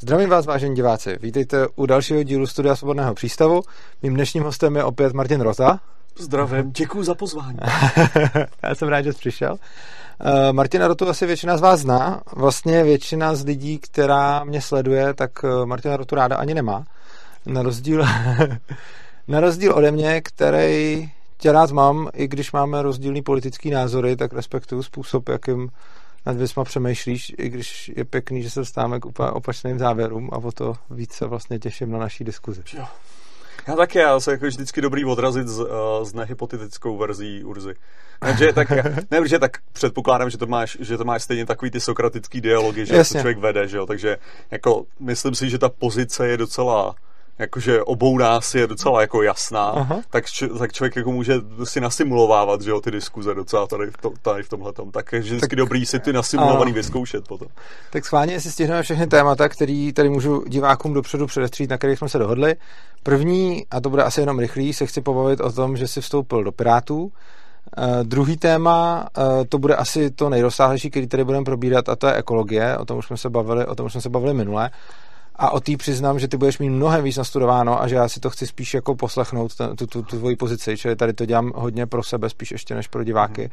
Zdravím vás, vážení diváci. Vítejte u dalšího dílu Studia Svobodného přístavu. Mým dnešním hostem je opět Martin Rota. Zdravím, děkuji za pozvání. Já jsem rád, že jsi přišel. Uh, Martina Rotu asi většina z vás zná. Vlastně většina z lidí, která mě sleduje, tak uh, Martina Rotu ráda ani nemá. Na rozdíl, na rozdíl ode mě, který tě rád mám, i když máme rozdílný politický názory, tak respektuju způsob, jakým nad věcma přemýšlíš, i když je pěkný, že se dostáváme k úplně opačným závěrům a o to víc se vlastně těším na naší diskuzi. Jo. Já taky, já se jako vždycky dobrý odrazit z, uh, s nehypotetickou verzí Urzy. Ne, tak, ne, protože tak předpokládám, že to máš, že to máš stejně takový ty sokratický dialogy, že Jasně. se člověk vede, že jo, takže jako myslím si, že ta pozice je docela jakože obou nás je docela jako jasná, Aha. tak, č- tak člověk jako může si nasimulovávat, že jo, ty diskuze docela tady v, to, tady v tomhle tom. Tak je vždycky tak, dobrý si ty nasimulovaný ano. vyzkoušet potom. Tak schválně si stihneme všechny témata, který tady můžu divákům dopředu předestřít, na kterých jsme se dohodli. První, a to bude asi jenom rychlý, se chci pobavit o tom, že si vstoupil do Pirátů. Uh, druhý téma, uh, to bude asi to nejrozsáhlejší, který tady budeme probírat, a to je ekologie. O tom už jsme se bavili, o tom už jsme se bavili minule a o té přiznám, že ty budeš mít mnohem víc nastudováno a že já si to chci spíš jako poslechnout, tu, tu, tu, tvoji pozici, čili tady to dělám hodně pro sebe, spíš ještě než pro diváky. Mm.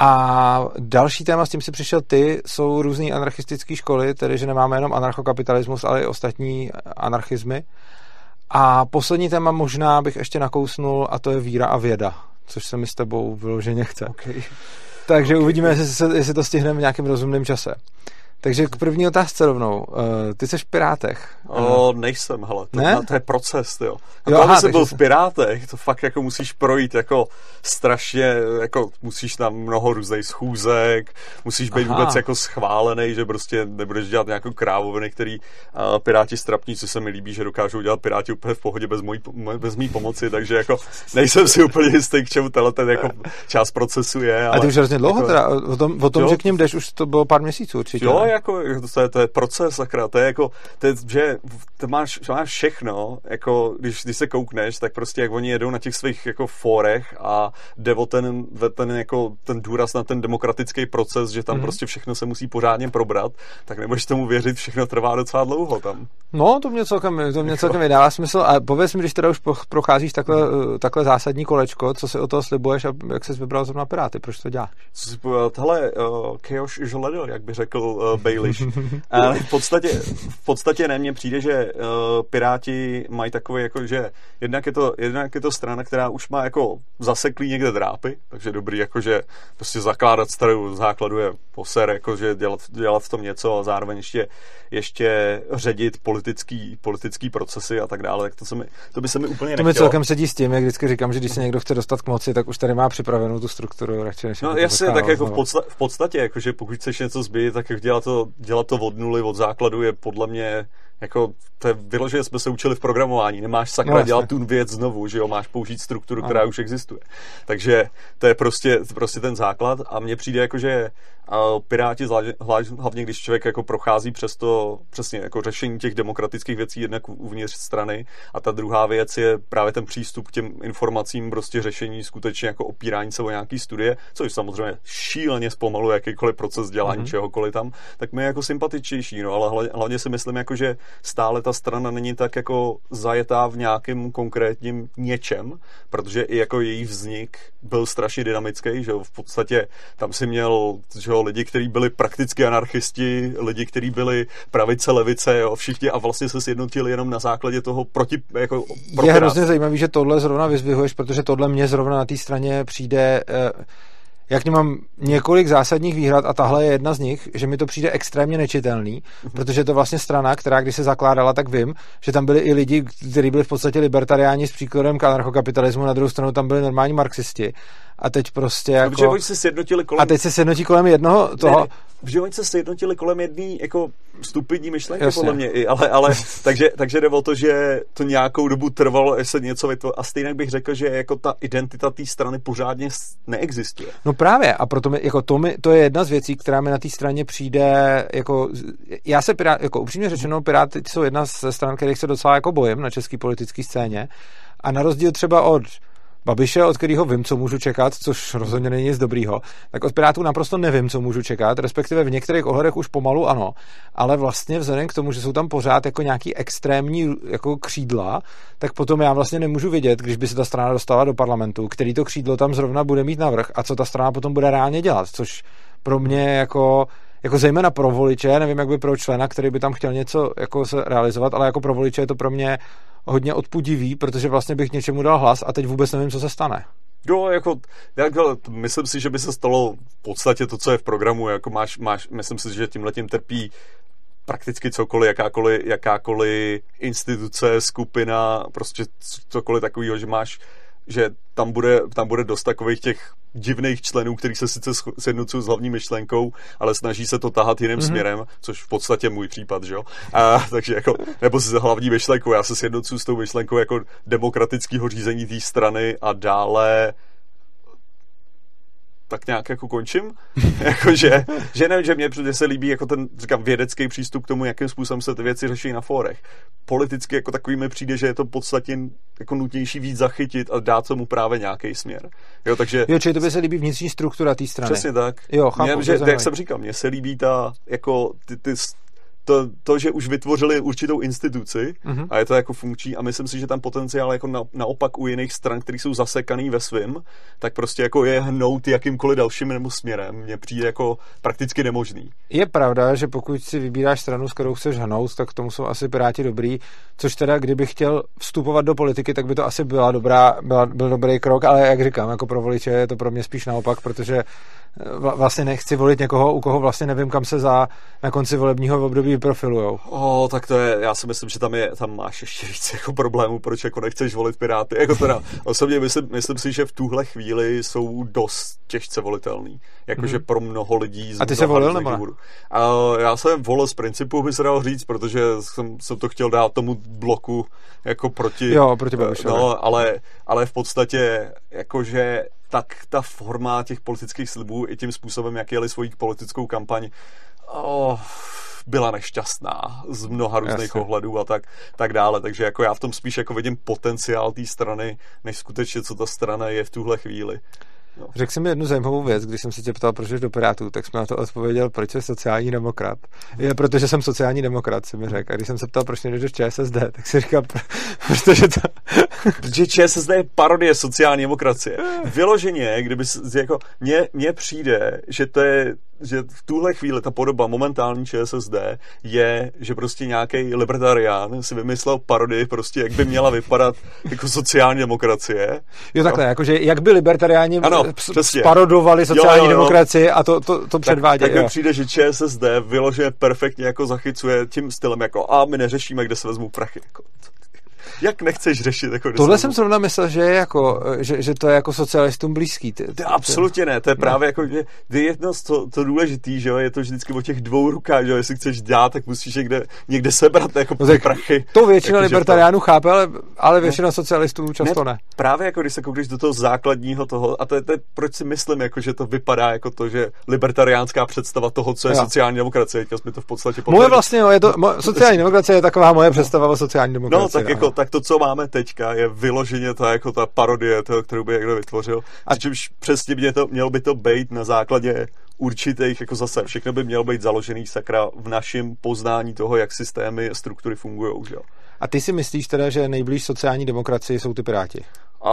A další téma, s tím si přišel ty, jsou různé anarchistické školy, tedy že nemáme jenom anarchokapitalismus, ale i ostatní anarchizmy. A poslední téma možná bych ještě nakousnul a to je víra a věda, což se mi s tebou vyloženě chce. Okay. Takže okay. uvidíme, jestli, jestli to stihneme v nějakém rozumném čase. Takže k první otázce rovnou. Uh, ty jsi v Pirátech. O, nejsem, hele. To, ne? to je proces, jo. A jo, aha, jsi byl v Pirátech, to fakt jako musíš projít jako strašně, jako musíš tam mnoho různých schůzek, musíš být aha. vůbec jako schválený, že prostě nebudeš dělat nějakou krávoviny, který uh, Piráti strapní, co se mi líbí, že dokážou dělat Piráti úplně v pohodě bez, mojí, bez mý pomoci, takže jako nejsem si úplně jistý, k čemu tenhle ten jako část procesu je. Ale, a ty už hrozně dlouho jako, teda, o tom, o tom jo, že k něm jdeš, už to bylo pár měsíců určitě. Jo, jako, to je, to je proces, sakra, to je jako, to je, že to máš, to máš všechno, jako, když, když se koukneš, tak prostě jak oni jedou na těch svých jako fórech a jde o ten, ten, jako, ten důraz na ten demokratický proces, že tam mm. prostě všechno se musí pořádně probrat, tak nebudeš tomu věřit, všechno trvá docela dlouho tam. No, to mě celkem, to mě celkem vydává smysl a pověz mi, když teda už procházíš takhle, mm. takhle zásadní kolečko, co si o toho slibuješ a jak jsi vybral zrovna Piráty, proč to děláš? Co si, tohle uh, chaos is jak by řekl uh, Baelish. Ale v podstatě, v podstatě ne, mně přijde, že uh, Piráti mají takový, jako, že jednak je, to, jednak je to strana, která už má jako zaseklý někde drápy, takže dobrý, jako, že prostě zakládat starou základu je poser, jako, že dělat, dělat v tom něco a zároveň ještě, ještě ředit politický, politický procesy a tak dále, tak to, se mi, to by se mi úplně To mi celkem sedí s tím, jak vždycky říkám, že když se někdo chce dostat k moci, tak už tady má připravenou tu strukturu, radši než No jasně, tak jako v, podsta- v podstatě, jako, že pokud chceš něco zbyt, tak jak dělat to, dělat to od nuly, od základu je podle mě jako to je vyloženě jsme se učili v programování, nemáš sakra no, dělat tu věc znovu, že jo, máš použít strukturu, která už existuje. Takže to je prostě, prostě ten základ. A mně přijde jako, že Piráti, hlavně když člověk jako prochází přes to přesně jako řešení těch demokratických věcí jednak uvnitř strany. A ta druhá věc je právě ten přístup k těm informacím, prostě řešení skutečně jako opírání se o nějaký studie, což samozřejmě šíleně zpomaluje jakýkoliv proces dělání mm-hmm. čehokoliv tam, tak mi je jako sympatičnější, no ale hlavně si myslím jako, že stále ta strana není tak jako zajetá v nějakém konkrétním něčem, protože i jako její vznik byl strašně dynamický, že v podstatě tam si měl že jo, lidi, kteří byli prakticky anarchisti, lidi, kteří byli pravice, levice, jo, všichni a vlastně se sjednotili jenom na základě toho proti, jako pro Je hrozně zajímavý, že tohle zrovna vyzvihuješ, protože tohle mě zrovna na té straně přijde eh, jak mám několik zásadních výhrad a tahle je jedna z nich, že mi to přijde extrémně nečitelný, mm-hmm. protože to vlastně strana, která když se zakládala, tak vím, že tam byli i lidi, kteří byli v podstatě libertariáni s příkladem k anarchokapitalismu, na druhou stranu tam byli normální marxisti a teď prostě jako... Protože oni se sjednotili kolem... A teď se sjednotí kolem jednoho toho... Ne, oni se sjednotili kolem jedné jako stupidní myšlenky, Jasně. podle mě, i, ale, ale takže, takže jde o to, že to nějakou dobu trvalo, až se něco vytvořilo. A stejně bych řekl, že jako ta identita té strany pořádně neexistuje. No právě, a proto mi, jako to, mi, to je jedna z věcí, která mi na té straně přijde, jako, já se pirát, jako upřímně řečeno, Piráty jsou jedna ze stran, kterých se docela jako bojím na české politické scéně. A na rozdíl třeba od Babiše, od kterého vím, co můžu čekat, což rozhodně není nic dobrýho, tak od Pirátů naprosto nevím, co můžu čekat, respektive v některých ohledech už pomalu ano, ale vlastně vzhledem k tomu, že jsou tam pořád jako nějaký extrémní jako křídla, tak potom já vlastně nemůžu vidět, když by se ta strana dostala do parlamentu, který to křídlo tam zrovna bude mít navrh a co ta strana potom bude reálně dělat, což pro mě jako jako zejména pro voliče, nevím, jak by pro člena, který by tam chtěl něco jako se realizovat, ale jako pro voliče je to pro mě hodně odpudivý, protože vlastně bych něčemu dal hlas a teď vůbec nevím, co se stane. Jo, jako, jako, myslím si, že by se stalo v podstatě to, co je v programu, jako máš, máš myslím si, že tím letím trpí prakticky cokoliv, jakákoliv, jakákoliv instituce, skupina, prostě cokoliv takového, že máš že tam bude, tam bude dost takových těch divných členů, kteří se sice sjednocují s hlavní myšlenkou, ale snaží se to tahat jiným mm-hmm. směrem, což v podstatě můj případ, že jo? A, takže jako, nebo s hlavní myšlenkou, já se sjednocuju s tou myšlenkou jako demokratického řízení té strany a dále tak nějak jako končím. jako, že, že nevím, že mě, mě se líbí jako ten, říkám, vědecký přístup k tomu, jakým způsobem se ty věci řeší na fórech. Politicky jako takový mi přijde, že je to podstatě jako nutnější víc zachytit a dát tomu právě nějaký směr. Jo, takže... Jo, čili to by se líbí vnitřní struktura té strany. Přesně tak. Jo, chápu, mě, že, jak jsem říkal, mně se líbí ta, jako ty, ty to, to, že už vytvořili určitou instituci uh-huh. a je to jako funkční a myslím si, že tam potenciál jako na, naopak u jiných stran, které jsou zasekaný ve svým, tak prostě jako je hnout jakýmkoliv dalším nebo směrem, mně přijde jako prakticky nemožný. Je pravda, že pokud si vybíráš stranu, s kterou chceš hnout, tak tomu jsou asi Piráti dobrý, což teda, kdybych chtěl vstupovat do politiky, tak by to asi byla dobrá, byla, byl dobrý krok, ale jak říkám, jako pro voliče je to pro mě spíš naopak, protože vlastně nechci volit někoho, u koho vlastně nevím, kam se za na konci volebního období vyprofilujou. O, tak to je, já si myslím, že tam, je, tam máš ještě víc jako problémů, proč jako nechceš volit Piráty. Jako teda, osobně myslím, myslím si, že v tuhle chvíli jsou dost těžce volitelný. Jakože mm. pro mnoho lidí. A ty se volil nebo ne? A já jsem volil z principu, by se dal říct, protože jsem, jsem to chtěl dát tomu bloku jako proti. Jo, proti Babišovi. No, ale, ale v podstatě jakože tak ta forma těch politických slibů i tím způsobem, jak jeli svoji politickou kampaň, oh, byla nešťastná z mnoha různých Jasně. ohledů a tak, tak dále. Takže jako já v tom spíš jako vidím potenciál té strany, než skutečně co ta strana je v tuhle chvíli. No. Řekl jsem mi jednu zajímavou věc, když jsem se tě ptal, proč jsi do Pirátů, tak jsem na to odpověděl, proč jsi sociální demokrat. Je, protože jsem sociální demokrat, si mi řekl. A když jsem se ptal, proč nejdeš do ČSSD, tak si říkal, protože to... protože ČSSD je parodie sociální demokracie. Vyloženě, kdyby jako, mně, mně přijde, že to je že v tuhle chvíli ta podoba momentální ČSSD je, že prostě nějaký libertarián si vymyslel parodii prostě, jak by měla vypadat jako sociální demokracie. Jo takhle, no. jakože jak by libertariáni ano, parodovali sociální jo, jo, jo. demokracii a to, to, to předvádějí. Tak, tak mi přijde, že ČSSD vyloženě perfektně jako zachycuje tím stylem jako a my neřešíme, kde se vezmou prachy. Jako, jak nechceš řešit? Jako Tohle jsem zrovna myslel, že, je jako, že, že to je jako socialistům blízký. Ty, ty, ty, absolutně ne, to je právě jako, že je jedno z to, to důležitý, že jo, je to vždycky o těch dvou rukách, že jo, jestli chceš dát, tak musíš někde, někde sebrat jako no, tak prachy. To většina jako, libertariánů to... chápe, ale, ale většina ne. socialistů často ne, ne. Právě jako když se koukneš do toho základního toho, a to je, to je proč si myslím, jako, že to vypadá jako to, že libertariánská představa toho, co je jo. sociální demokracie, jsme to v podstatě Moje vlastně, jo, je to, mo, sociální demokracie je taková moje představa o sociální demokracii. No, tak jako, tak to, co máme teďka, je vyloženě ta, jako ta parodie toho, kterou by někdo vytvořil. A čímž přesně mě to, mělo by to být na základě určitých, jako zase, všechno by mělo být založený sakra v našem poznání toho, jak systémy a struktury fungují. A ty si myslíš teda, že nejblíž sociální demokracii jsou ty piráti? A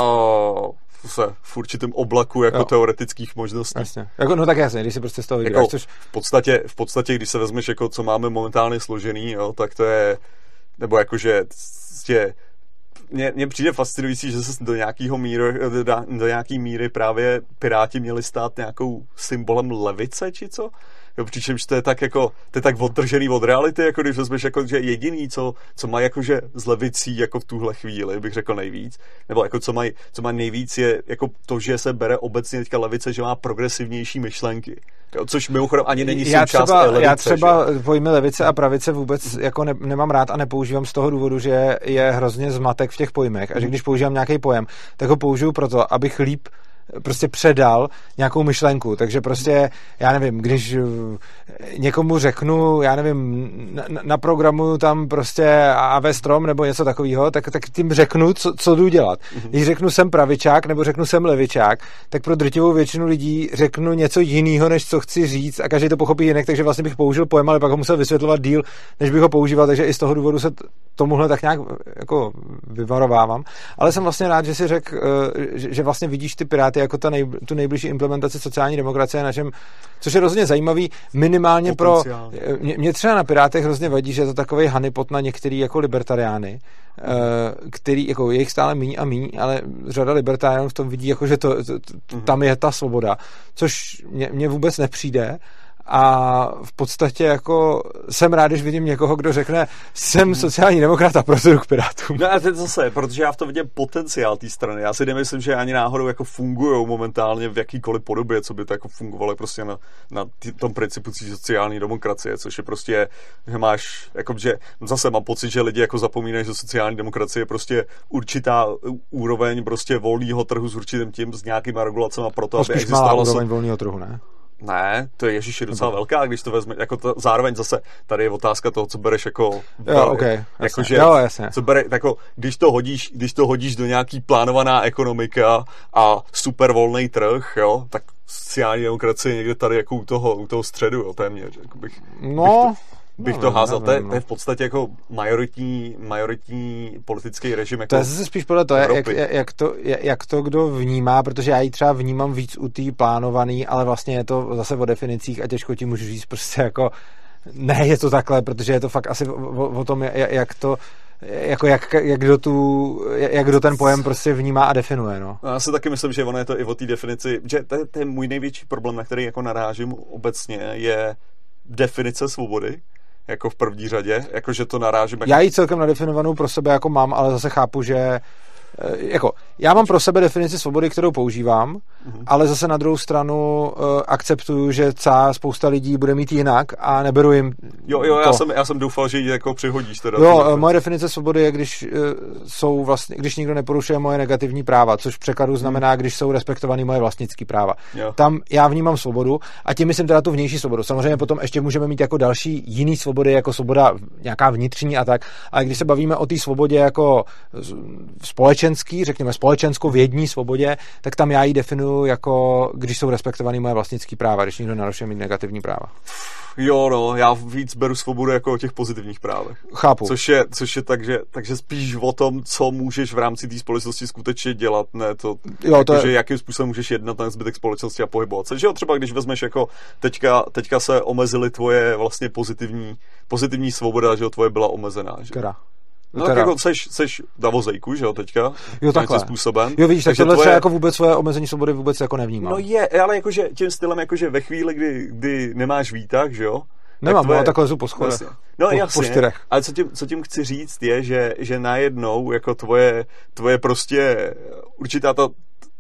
se v určitém oblaku jako jo. teoretických možností. Jasně. Jako, no tak jasně, když si prostě z toho vybíráš, jako, což... v, podstatě, v podstatě, když se vezmeš, jako, co máme momentálně složený, jo, tak to je, nebo jakože, prostě mně, mně přijde fascinující, že se do nějakého míry, do, do nějaký míry právě Piráti měli stát nějakou symbolem levice, či co? Jo, přičemž to je tak jako, to je tak odtržený od reality, jako když vezmeš jako, že jediný, co, co má jakože z levicí jako v tuhle chvíli, bych řekl nejvíc, nebo jako co má, co má nejvíc je jako to, že se bere obecně teďka levice, že má progresivnější myšlenky. Jo, což mimochodem ani není já součást třeba, levice, Já třeba že? pojmy levice a pravice vůbec jako ne, nemám rád a nepoužívám z toho důvodu, že je hrozně zmatek v těch pojmech a že když používám nějaký pojem, tak ho použiju proto, abych líp prostě předal nějakou myšlenku. Takže prostě, já nevím, když eh, někomu řeknu, já nevím, naprogramuju tam prostě AV strom nebo něco takového, tak, tak tím řeknu, co, co jdu dělat. Mm-hmm. Když řeknu jsem pravičák nebo řeknu jsem levičák, tak pro drtivou většinu lidí řeknu něco jiného, než co chci říct a každý to pochopí jinak, takže vlastně bych použil pojem, ale pak ho musel vysvětlovat díl, než bych ho používal, takže i z toho důvodu se tomuhle tak nějak jako vyvarovávám. Ale jsem vlastně rád, že si řekl, eh, že vlastně vidíš ty Piráty jako ta nej, tu nejbližší implementaci sociální demokracie, na čem, což je rozhodně zajímavý, minimálně pro... Mě, mě třeba na Pirátech hrozně vadí, že je to takový honeypot na některý jako libertariány, eh, který, jako je jich stále míň a míň, ale řada libertariánů v tom vidí, jako, že to, to, to, mhm. tam je ta svoboda, což mě, mě vůbec nepřijde a v podstatě jako jsem rád, když vidím někoho, kdo řekne, jsem hmm. sociální demokrat a proto jdu k Pirátům. No a teď zase, protože já v tom vidím potenciál té strany. Já si nemyslím, že ani náhodou jako fungují momentálně v jakýkoliv podobě, co by to jako fungovalo prostě na, na tý, tom principu sociální demokracie, což je prostě, že máš, jako, že zase mám pocit, že lidi jako zapomínají, že sociální demokracie je prostě určitá úroveň prostě volného trhu s určitým tím, s nějakýma regulacemi pro to, aby existovala... úroveň volného trhu, ne? Ne, to je Ježíši docela Nebo... velká, když to vezme, jako to, zároveň zase tady je otázka toho, co bereš jako... Jo, okay, jako že, jo, jasně. Co bere, jako, když to hodíš, když to hodíš do nějaký plánovaná ekonomika a super volný trh, jo, tak sociální demokracie někde tady jako u toho, u toho středu, jo, téměř. Jako bych, no, bych to, bych no, to házel. to, je, to je v podstatě jako majoritní, majoritní politický režim. Jako to je zase spíš podle toho, jak, jak, to, jak to kdo vnímá, protože já ji třeba vnímám víc u té plánovaný, ale vlastně je to zase o definicích a těžko ti můžu říct prostě jako ne, je to takhle, protože je to fakt asi o, o tom, jak to jako jak, jak, kdo tu, jak kdo ten pojem prostě vnímá a definuje. No. Já si taky myslím, že ono je to i o té definici, že to je, to je můj největší problém, na který jako narážím obecně, je definice svobody jako v první řadě, jakože to narážím. Já ji celkem nadefinovanou pro sebe jako mám, ale zase chápu, že jako, já mám pro sebe definici svobody, kterou používám, mm-hmm. ale zase na druhou stranu uh, akceptuju, že celá spousta lidí bude mít jinak a neberu jim Jo, jo, to. Já, jsem, já jsem doufal, že ji jako přihodíš. Teda jo, uh, moje definice svobody je, když uh, jsou vlastně, když nikdo neporušuje moje negativní práva, což v překladu mhm. znamená, když jsou respektovány moje vlastnické práva. Jo. Tam já vnímám svobodu a tím myslím teda tu vnější svobodu. Samozřejmě potom ještě můžeme mít jako další jiný svobody, jako svoboda nějaká vnitřní a tak, ale když se bavíme o té svobodě jako společenské, společenský, řekněme společensko-vědní svobodě, tak tam já ji definuju jako, když jsou respektovány moje vlastnické práva, když někdo narušuje mít negativní práva. Jo, no, já víc beru svobodu jako o těch pozitivních právech. Chápu. Což je, což je tak, že, takže spíš o tom, co můžeš v rámci té společnosti skutečně dělat, ne to, jo, to jako, je... že jakým způsobem můžeš jednat ten zbytek společnosti a pohybovat se. Že jo, třeba když vezmeš jako teďka, teďka se omezily tvoje vlastně pozitivní, pozitivní svoboda, že jo, tvoje byla omezená. Že? Která? No tak jako seš, seš na vozejku, že jo, teďka? Jo, takhle. způsobem. Jo, vidíš, tak tohle tvoje... jako vůbec své omezení svobody vůbec jako nevnímám. No je, ale jakože tím stylem, jakože ve chvíli, kdy, kdy nemáš výtah, že jo? Nemám, tak tvoje... no, takhle lezu po schodech. No po, jasně, po čtyřech. ale co tím, co tím chci říct je, že, že najednou jako tvoje, tvoje prostě určitá ta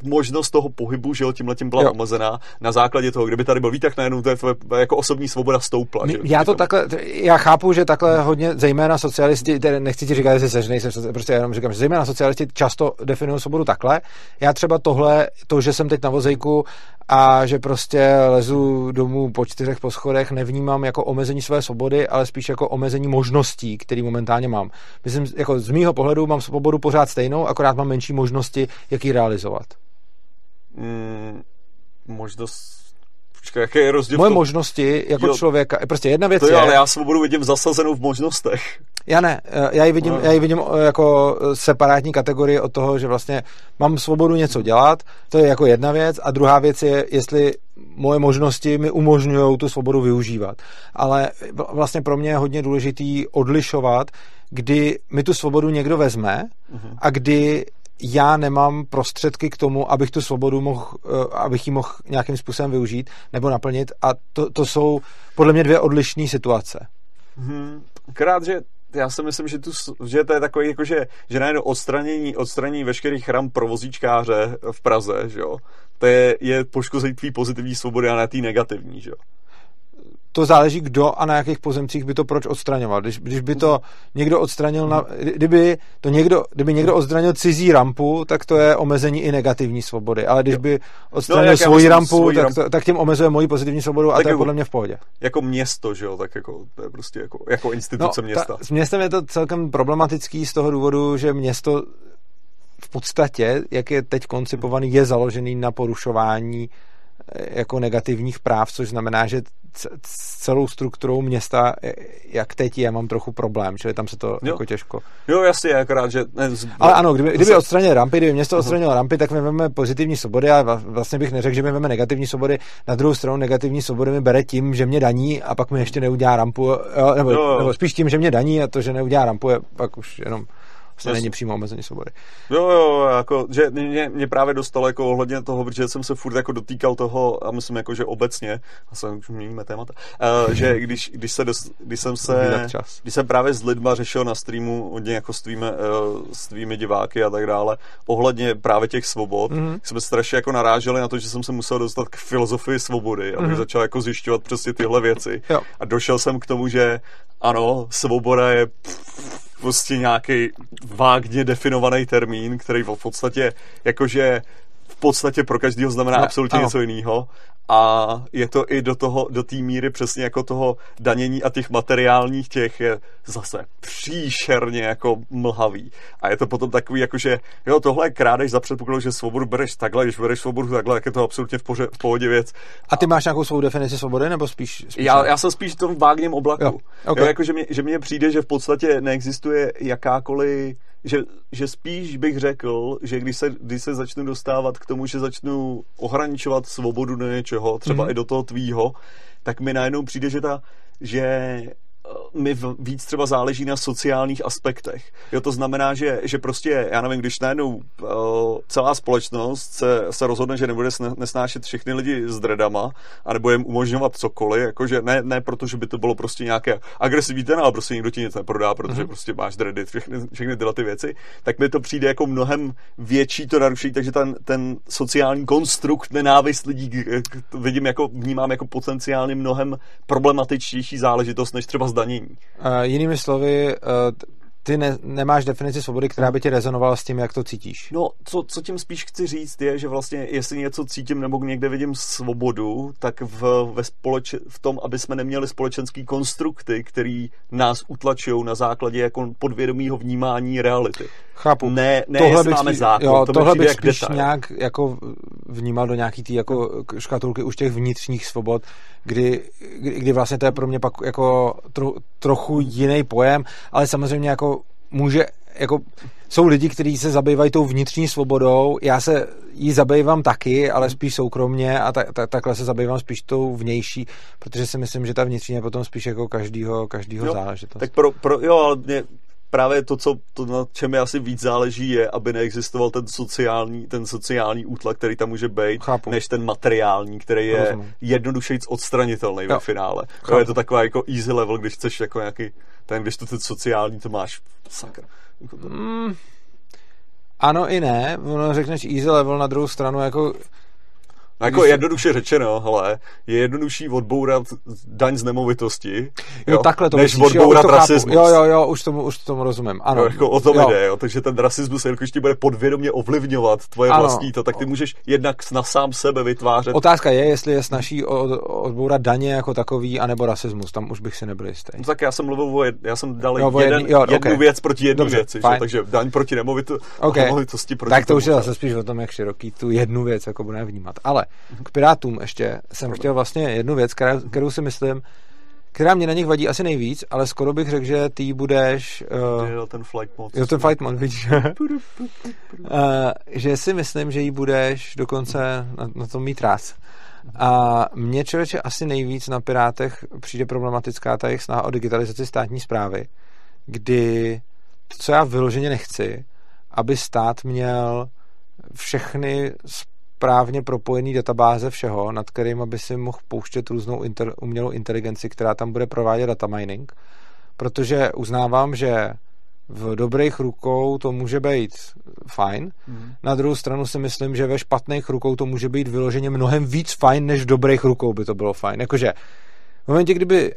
možnost toho pohybu, že jo, tím letím byla jo. omezená na základě toho, kdyby tady byl výtah najednou, to je jako osobní svoboda stoupla. Že? Já to takhle, já chápu, že takhle hodně, zejména socialisti, tedy nechci ti říkat, že jsi nejsem, prostě jenom říkám, že zejména socialisti často definují svobodu takhle. Já třeba tohle, to, že jsem teď na vozejku a že prostě lezu domů po čtyřech po schodech, nevnímám jako omezení své svobody, ale spíš jako omezení možností, které momentálně mám. Myslím, jako z mýho pohledu mám svobodu pořád stejnou, akorát mám menší možnosti, jak ji realizovat. Mm, možnost Počkej, jaký je rozdíl? Moje to... možnosti jako jo, člověka, prostě jedna věc to je... jo, ale já svobodu vidím zasazenou v možnostech. Já ne, eh, já ji vidím, no. já ji vidím eh, jako separátní kategorii od toho, že vlastně mám svobodu něco dělat, to je jako jedna věc a druhá věc je, jestli moje možnosti mi umožňují tu svobodu využívat. Ale vlastně pro mě je hodně důležitý odlišovat, kdy mi tu svobodu někdo vezme uh-huh. a kdy já nemám prostředky k tomu, abych tu svobodu mohl, eh, abych ji mohl nějakým způsobem využít nebo naplnit a to, to jsou podle mě dvě odlišné situace. Hmm, krát, že já si myslím, že, tu, že to je takový, jako že, že najednou odstranění, odstranění veškerých ram pro vozíčkáře v Praze, že jo, to je, je poškození tvý pozitivní svobody a ne tý negativní, že jo. To záleží, kdo a na jakých pozemcích by to proč odstraňoval. Když, když by to někdo odstranil, na, kdyby, to někdo, kdyby někdo odstranil cizí rampu, tak to je omezení i negativní svobody. Ale když by odstranil no, svoji rampu, svoji tak, rampu, tak, tím omezuje moji pozitivní svobodu a tak to je jako, podle mě v pohodě. Jako město, že jo, tak jako, to je prostě jako, jako instituce no, města. Ta, s městem je to celkem problematický z toho důvodu, že město v podstatě, jak je teď koncipovaný, je založený na porušování jako negativních práv, což znamená, že s celou strukturou města, eh, jak teď je, mám trochu problém, čili tam se to jo. jako těžko. Jo, jasně, akorát, že... Ne, z... Ale ano, kdyby, kdyby odstranil rampy, kdyby město odstranilo rampy, tak my máme pozitivní svobody a vlastně bych neřekl, že my máme negativní svobody. Na druhou stranu negativní svobody mi bere tím, že mě daní a pak mi ještě neudělá rampu, jo, nebo, jo. nebo spíš tím, že mě daní a to, že neudělá rampu, je pak už jenom vlastně není přímo omezení svobody. Jo, jo, jako, že mě, mě právě dostalo jako ohledně toho, protože jsem se furt jako dotýkal toho, a myslím jako, že obecně, a se už měníme témata, uh, že když, když, se dost, když jsem se, když jsem právě s lidma řešil na streamu hodně jako s tvými, uh, s tvými diváky a tak dále, ohledně právě těch svobod, mm-hmm. jsme strašně jako naráželi na to, že jsem se musel dostat k filozofii svobody, abych mm-hmm. začal jako zjišťovat přesně tyhle věci. Jo. A došel jsem k tomu, že ano, svoboda je prostě nějaký vágně definovaný termín, který v podstatě jakože v podstatě pro každého znamená ne, absolutně ano. něco jiného a je to i do toho, do té míry přesně jako toho danění a těch materiálních těch je zase příšerně jako mlhavý. A je to potom takový jako, že jo, tohle je krádež za předpokladu, že svobodu bereš takhle, když bereš svobodu takhle, tak je to absolutně v, poře, v pohodě věc. A ty máš nějakou svou definici svobody, nebo spíš? spíš já, já jsem spíš v tom vágním oblaku. Jo, okay. jo, jako, že, mě, že mně přijde, že v podstatě neexistuje jakákoliv že, že spíš bych řekl, že když se, když se začnu dostávat k tomu, že začnu ohraničovat svobodu do něčeho, třeba mm-hmm. i do toho tvýho, tak mi najednou přijde, že ta, že mi víc třeba záleží na sociálních aspektech. Jo, to znamená, že, že prostě, já nevím, když najednou uh, celá společnost se, se rozhodne, že nebude nesnášet všechny lidi s dredama a nebo jim umožňovat cokoliv, jakože ne, ne proto, že by to bylo prostě nějaké agresivní ten, ale prostě nikdo ti nic neprodá, protože mm-hmm. prostě máš dredy, všechny, všechny tyhle ty věci, tak mi to přijde jako mnohem větší to narušení, takže ten, ten sociální konstrukt nenávist lidí vidím jako, vnímám jako potenciálně mnohem problematičtější záležitost, než třeba zdanění. Uh, jinými slovy, uh, ty ne, nemáš definici svobody, která by ti rezonovala s tím, jak to cítíš. No, co, co tím spíš chci říct, je, že vlastně, jestli něco cítím nebo někde vidím svobodu, tak v, ve společ, v tom, aby jsme neměli společenský konstrukty, který nás utlačují na základě jako podvědomího vnímání reality. Chápu. Ne, ne tohle bych máme spíš, zákon, jo, to tohle bych spíš detail. nějak jako vnímal do nějaký tý jako škatulky už těch vnitřních svobod, kdy, kdy vlastně to je pro mě pak jako tro, trochu jiný pojem, ale samozřejmě jako může, jako jsou lidi, kteří se zabývají tou vnitřní svobodou, já se jí zabývám taky, ale spíš soukromně a ta, ta, takhle se zabývám spíš tou vnější, protože si myslím, že ta vnitřní je potom spíš jako každýho, každýho záležitost. Tak pro, pro, jo, ale mě, právě to, co, to, na čem mi asi víc záleží, je, aby neexistoval ten sociální, ten sociální útlak, který tam může být, Chápu. než ten materiální, který je Rozumím. jednodušeji odstranitelný jo. ve finále. To je to taková jako easy level, když chceš jako nějaký, ten, když to ten sociální, to máš sakra. To... Mm, ano i ne, ono řekneš easy level na druhou stranu, jako No jako jednoduše řečeno, hele, je jednodušší odbourat daň z nemovitosti, jo, jo takhle to než myslíš, odbourat jo, to rasismus. Jo, jo, jo, už tomu, už tomu rozumím. Ano. Jo, jako o tom jo. jde, jo, takže ten rasismus, jelikož ti bude podvědomě ovlivňovat tvoje ano. vlastní to, tak ty můžeš jednak na sám sebe vytvářet. Otázka je, jestli je snaží odbourat daně jako takový, anebo rasismus, tam už bych si nebyl jistý. No, tak já jsem mluvil o jed, já jsem dal jo, jeden, jo, jednu okay. věc proti jednu Dobře, věci, že? takže daň proti nemovito, okay. nemovitosti proti Tak to už je zase spíš o tom, jak široký tu jednu věc jako budeme vnímat. Ale k Pirátům ještě jsem chtěl vlastně jednu věc, která, kterou si myslím, která mě na nich vadí asi nejvíc, ale skoro bych řekl, že ty budeš... Uh, jo, ten flight mod. Jo, ten flight mod, vidíš. uh, že si myslím, že jí budeš dokonce na, na tom mít rád. A mně člověče asi nejvíc na Pirátech přijde problematická ta jejich snaha o digitalizaci státní zprávy, kdy to, co já vyloženě nechci, aby stát měl všechny správně propojený databáze všeho, nad kterým by si mohl pouštět různou inter, umělou inteligenci, která tam bude provádět data mining, protože uznávám, že v dobrých rukou to může být fajn. Mm. Na druhou stranu si myslím, že ve špatných rukou to může být vyloženě mnohem víc fajn, než v dobrých rukou by to bylo fajn. Jakože v momentě, kdyby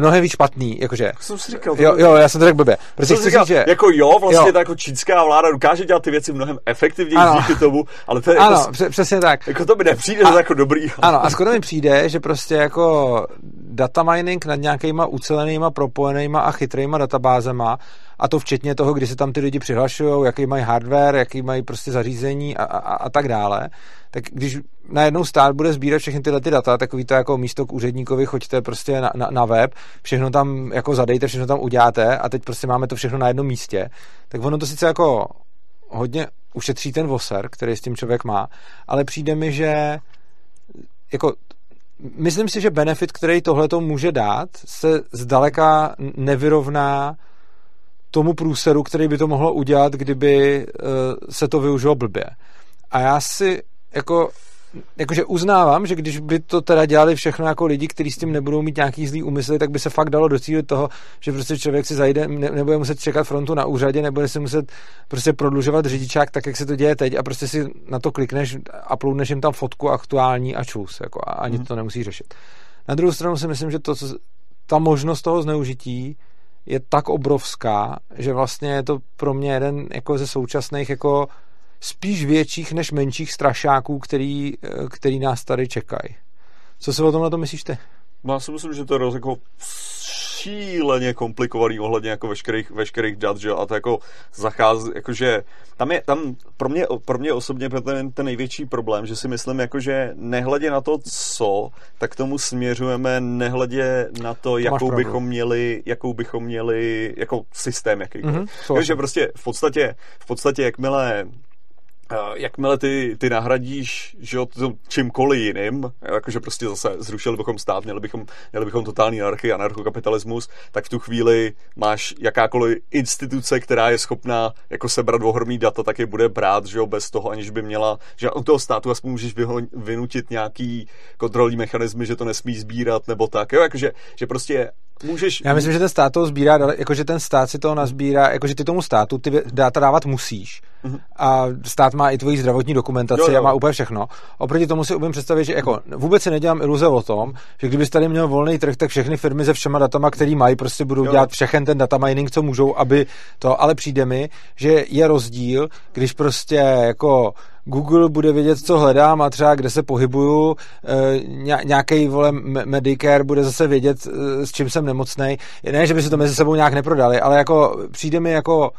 mnohem víc špatný, jakože. Jak jsem si říkal, Jo, jo, já jsem to řekl blbě. Prostě chci říkal, říct, že... jako jo, vlastně Jo. ta jako čínská vláda dokáže dělat ty věci mnohem efektivněji Ano. díky tomu, ale to je Ano, jako, pře- přesně tak. jako to mi nepřijde A- jako dobrý. Ano, a skoro mi přijde, že prostě jako data mining nad nějakýma ucelenýma, propojenýma a chytrýma databázema, a to včetně toho, kdy se tam ty lidi přihlašují, jaký mají hardware, jaký mají prostě zařízení a, a, a tak dále, tak když najednou stát bude sbírat všechny tyhle ty data, takový to jako místo k úředníkovi, choďte prostě na, na, na web, všechno tam jako zadejte, všechno tam uděláte a teď prostě máme to všechno na jednom místě, tak ono to sice jako hodně ušetří ten voser, který s tím člověk má, ale přijde mi, že jako myslím si, že benefit, který tohle může dát, se zdaleka nevyrovná tomu průseru, který by to mohlo udělat, kdyby uh, se to využilo blbě. A já si jako jakože uznávám, že když by to teda dělali všechno jako lidi, kteří s tím nebudou mít nějaký zlý úmysly, tak by se fakt dalo docílit toho, že prostě člověk si zajde, ne, nebude muset čekat frontu na úřadě, nebude si muset prostě prodlužovat řidičák tak, jak se to děje teď a prostě si na to klikneš, uploadneš jim tam fotku aktuální a čus, jako a ani Mhm. to nemusí řešit. Na druhou stranu si myslím, že to, co, ta možnost toho zneužití je tak obrovská, že vlastně je to pro mě jeden jako ze současných jako spíš větších než menších strašáků, který, eh, který nás tady čekají. Co si o tomhle to myslíš ty? Já si myslím, že to je jako šíleně komplikovaný ohledně jako veškerých, veškerých dat, že a to jako zachází, jakože tam je, tam pro mě, pro mě osobně ten, ten největší problém, že si myslím, jakože nehledě na to, co, tak k tomu směřujeme, nehledě na to, jakou pravdu. bychom měli, jakou bychom měli, jako systém. Mhm, souhlasím. Takže prostě v podstatě, v podstatě jakmile jakmile ty, ty nahradíš že jo, čímkoliv jiným, jakože prostě zase zrušili bychom stát, měli bychom, měli bychom totální anarchii, anarchokapitalismus, tak v tu chvíli máš jakákoliv instituce, která je schopná jako sebrat ohromný data, tak je bude brát, že jo, bez toho, aniž by měla, že u toho státu aspoň můžeš vyho- vynutit nějaký kontrolní mechanismy, že to nesmí sbírat nebo tak, jo, jakože, že prostě můžeš... Já myslím, že ten stát toho sbírá, jakože ten stát si toho nazbírá, jakože ty tomu státu ty data dávat musíš. A stát má i tvoji zdravotní dokumentaci. Jo, jo. a má úplně všechno. Oproti tomu si umím představit, že jako vůbec si nedělám iluze o tom, že kdybys tady měl volný trh, tak všechny firmy se všema datama, který mají, prostě budou Jo. dělat všechen ten data mining, co můžou, aby to, ale přijde mi, že je rozdíl, když prostě jako Google bude vědět, co hledám a třeba kde se pohybuju, nějaký vole me- Medicare bude zase vědět, eh, s čím jsem nemocnej. Ne, že by si to mezi sebou nějak neprodali, ale jako přijde mi jako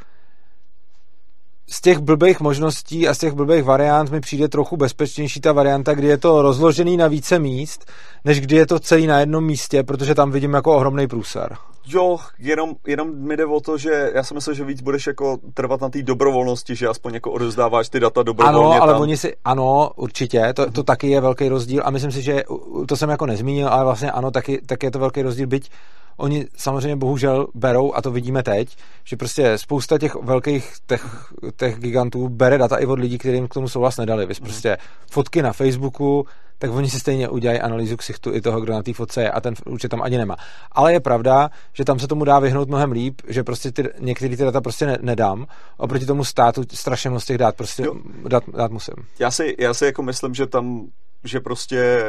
z těch blbých možností a z těch blbých variant mi přijde trochu bezpečnější ta varianta, kdy je to rozložený na více míst, než kdy je to celý na jednom místě, protože tam vidím jako ohromný průser. Jo, jenom, jenom mi jde o to, že já si myslím, že víc budeš jako trvat na té dobrovolnosti, že aspoň jako odevzdáváš ty data dobrovolně Ano, ale tam. oni si, ano, určitě, to, to taky je velký rozdíl a myslím si, že to jsem jako nezmínil, ale vlastně ano, taky, taky je to velký rozdíl, byť oni samozřejmě bohužel berou, a to vidíme teď, že prostě spousta těch velkých těch, těch gigantů bere data i od lidí, kterým k tomu souhlas nedali. Vys prostě fotky na Facebooku, tak oni si stejně udělají analýzu ksichtu i toho, kdo na té fotce je a ten účet tam ani nemá. Ale je pravda, že tam se tomu dá vyhnout mnohem líp, že prostě ty, některé ty data prostě ne, nedám. Oproti tomu státu strašně moc těch dát prostě Jo. dát, dát musím. Já si, já si jako myslím, že tam, že prostě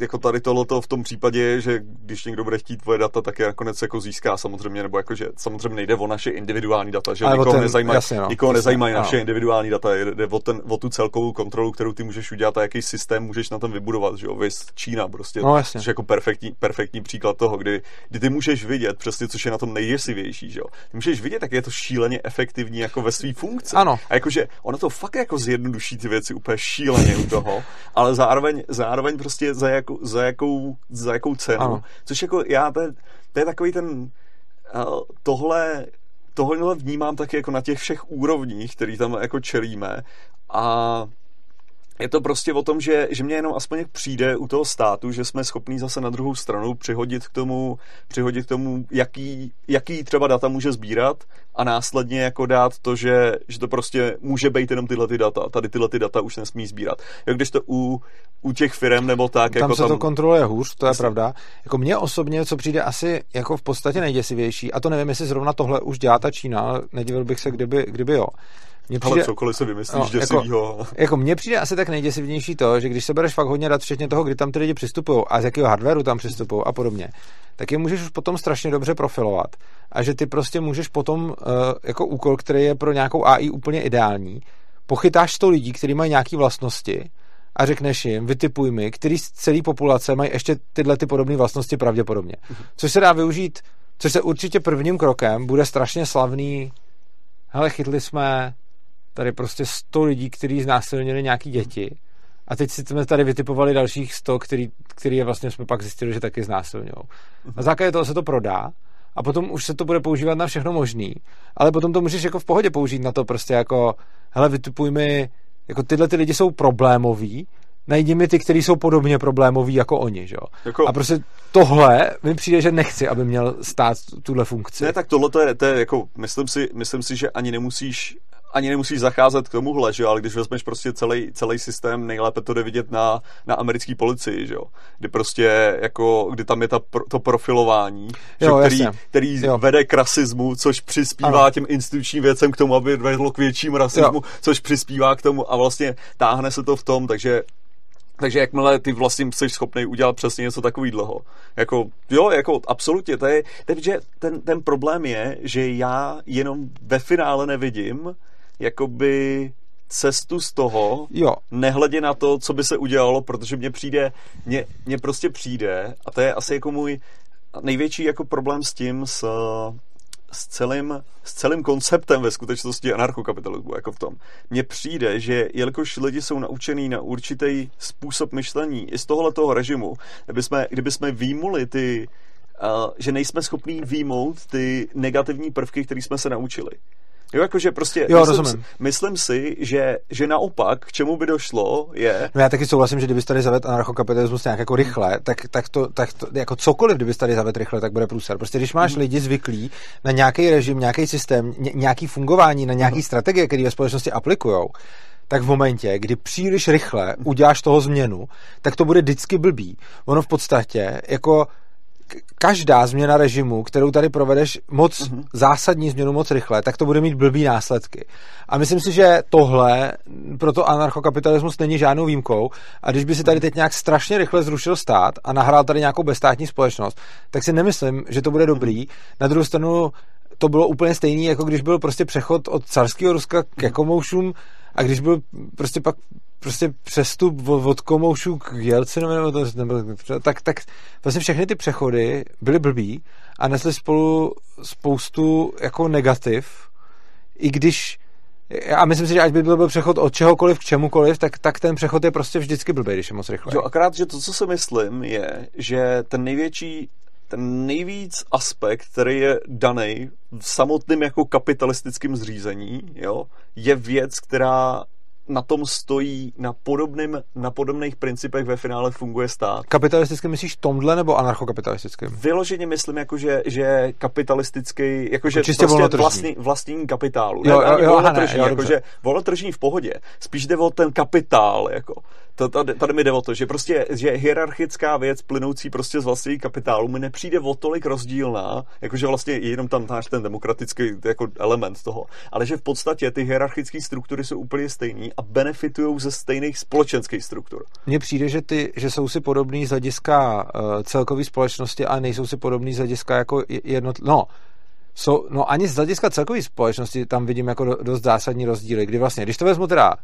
jako tady tohleto v tom případě, že když někdo bude chtít tvoje data, tak je nakonec jako získá samozřejmě, nebo jako, že samozřejmě nejde o naše individuální data, že nikoho, ten- nezajímají, jasně, no, nikoho jasně, nezajímají ano. naše individuální data, jde o, ten, o tu celkovou kontrolu, kterou ty můžeš udělat a jaký systém můžeš na tom vybudovat, že jo, vys Čína prostě, No, jasně. což je jako perfektní, perfektní příklad toho, kdy, kdy ty můžeš vidět přesně, což je na tom nejděsivější, že jo, ty můžeš vidět, jak je to šíleně efektivní jako ve své funkci. Ano. A jakože ono to fakt jako zjednoduší ty věci úplně šíleně u toho, ale zároveň, zároveň prostě za jakou, za jakou, za jakou cenu. Ano. Což jako já, to je, to je takový ten, uh, tohle, tohle vnímám taky jako na těch všech úrovních, který tam jako čelíme a je to prostě o tom, že, že mě jenom aspoň přijde u toho státu, že jsme schopní zase na druhou stranu přihodit k tomu, přihodit k tomu jaký, jaký třeba data může sbírat a následně jako dát to, že, že to prostě může být jenom tyhle ty data. Tady tyhle ty data už nesmí sbírat. Jak když to u, u těch firm nebo tak, Tam jako se tam... to kontroluje hůř, to je Jasně. pravda. Jako mně osobně, co přijde asi jako v podstatě nejděsivější, a to nevím, jestli zrovna tohle už dělá ta Čína, ale nedivil bych se, kdyby, kdyby jo. Mně přijde, Ale cokoliv se vymyslíš no, děsivýho. Jako, jako mně přijde asi tak nejděsivnější to, že když se bereš fakt hodně dat, včetně toho, kdy tam ty lidi přistupují a z jakého hardwareu tam přistupují a podobně, tak je můžeš už potom strašně dobře profilovat. A že ty prostě můžeš potom uh, jako úkol, který je pro nějakou AI úplně ideální, pochytáš 100 lidí, kteří mají nějaké vlastnosti a řekneš jim, vytipuj mi, který z celé populace mají ještě tyhle ty podobné vlastnosti pravděpodobně. Mhm. Což se dá využít, což se určitě prvním krokem bude strašně slavný hele, chytli jsme tady prostě 100 lidí, kteří znásilnili nějaký děti a teď si jsme tady vytipovali dalších 100, který, který je vlastně jsme pak zjistili, že taky znásilňují. Mhm. Na základě toho se to prodá a potom už se to bude používat na všechno možný, ale potom to můžeš jako v pohodě použít na to prostě jako, hele, vytipuj mi, jako tyhle ty lidi jsou problémoví, najdi mi ty, kteří jsou podobně problémoví jako oni, že jo? Jako... A prostě tohle mi přijde, že nechci, aby měl stát tuhle funkci. Ne, tak tohle to je, to je jako, myslím si, myslím si, že ani nemusíš ani nemusíš zacházet k tomuhle, že jo, ale když vezmeš prostě celý, celý systém, nejlépe to jde vidět na, na americké policii, že jo, kdy prostě jako, kdy tam je ta, to profilování, jo, že, který, který jo. vede k rasismu, což přispívá ano. těm institučním věcem k tomu, aby vedlo k větším rasismu, jo. což přispívá k tomu a vlastně táhne se to v tom, takže takže jakmile ty vlastně jsi schopný udělat přesně něco takový dlouho. Jako, jo, jako absolutně, to je, takže ten, ten problém je, že já jenom ve finále nevidím, jakoby cestu z toho, jo. nehledě na to, co by se udělalo, protože mně přijde, mně, mně prostě přijde, a to je asi jako můj největší jako problém s tím, s, s celým, s celým konceptem ve skutečnosti anarchokapitalismu, jako v tom. Mně přijde, že jelikož lidi jsou naučený na určitý způsob myšlení i z tohohle toho režimu, kdyby jsme, kdyby jsme výmuli ty, uh, že nejsme schopní výmout ty negativní prvky, které jsme se naučili. Jo, jakože prostě jo, myslím, si, myslím si, že, že naopak, k čemu by došlo, je... No já taky souhlasím, že kdybys tady zavedl anarchokapitalismus nějak jako rychle, tak, tak, to, tak to, jako cokoliv, kdybys tady zavedl rychle, tak bude průser. Prostě když máš mm. lidi zvyklí na nějaký režim, nějaký systém, ně, nějaký fungování, na nějaký mm. strategie, které ve společnosti aplikují, tak v momentě, kdy příliš rychle uděláš toho změnu, tak to bude vždycky blbý. Ono v podstatě, jako každá změna režimu, kterou tady provedeš moc uh-huh. zásadní změnu moc rychle, tak to bude mít blbý následky. A myslím si, že tohle proto anarchokapitalismus není žádnou výjimkou. A když by si tady teď nějak strašně rychle zrušil stát a nahrál tady nějakou bezstátní společnost, tak si nemyslím, že to bude dobrý. Na druhou stranu to bylo úplně stejný, jako když byl prostě přechod od carského Ruska k Jakomoušům a když byl prostě pak prostě přestup od komoušů k Jelcinovi, nebo to, nebo, tak, tak vlastně všechny ty přechody byly blbý a nesly spolu spoustu jako negativ, i když a myslím si, že ať by byl, byl přechod od čehokoliv k čemukoliv, tak, tak ten přechod je prostě vždycky blbý, když je moc rychle. Jo, akorát, že to, co si myslím, je, že ten největší ten nejvíc aspekt, který je daný v samotném jako kapitalistickém zřízení, jo, je věc, která na tom stojí na, podobným, na podobných principech ve finále funguje stát. Kapitalisticky myslíš tomhle nebo anarchokapitalistickým? Vyloženě myslím, jako, že, že kapitalistický, jako, že Čistě prostě vlastní, vlastní kapitálu. Jo, ne, jo, jo, volnotržní, ne, jo, jako, že volnotržní v pohodě. Spíš jde o ten kapitál. Jako. To, tady, tady mi jde o to, že prostě že hierarchická věc plynoucí prostě z vlastní kapitálu mi nepřijde o tolik rozdílná, jakože vlastně jenom tam máš ten demokratický jako element toho, ale že v podstatě ty hierarchické struktury jsou úplně stejné a benefitují ze stejných společenských struktur. Mně přijde, že, ty, že jsou si podobný z hlediska uh, celkové společnosti a nejsou si podobný z hlediska jako jednot... No, jsou, no ani z hlediska celkové společnosti tam vidím jako dost zásadní rozdíly, kdy vlastně, když to vezmu teda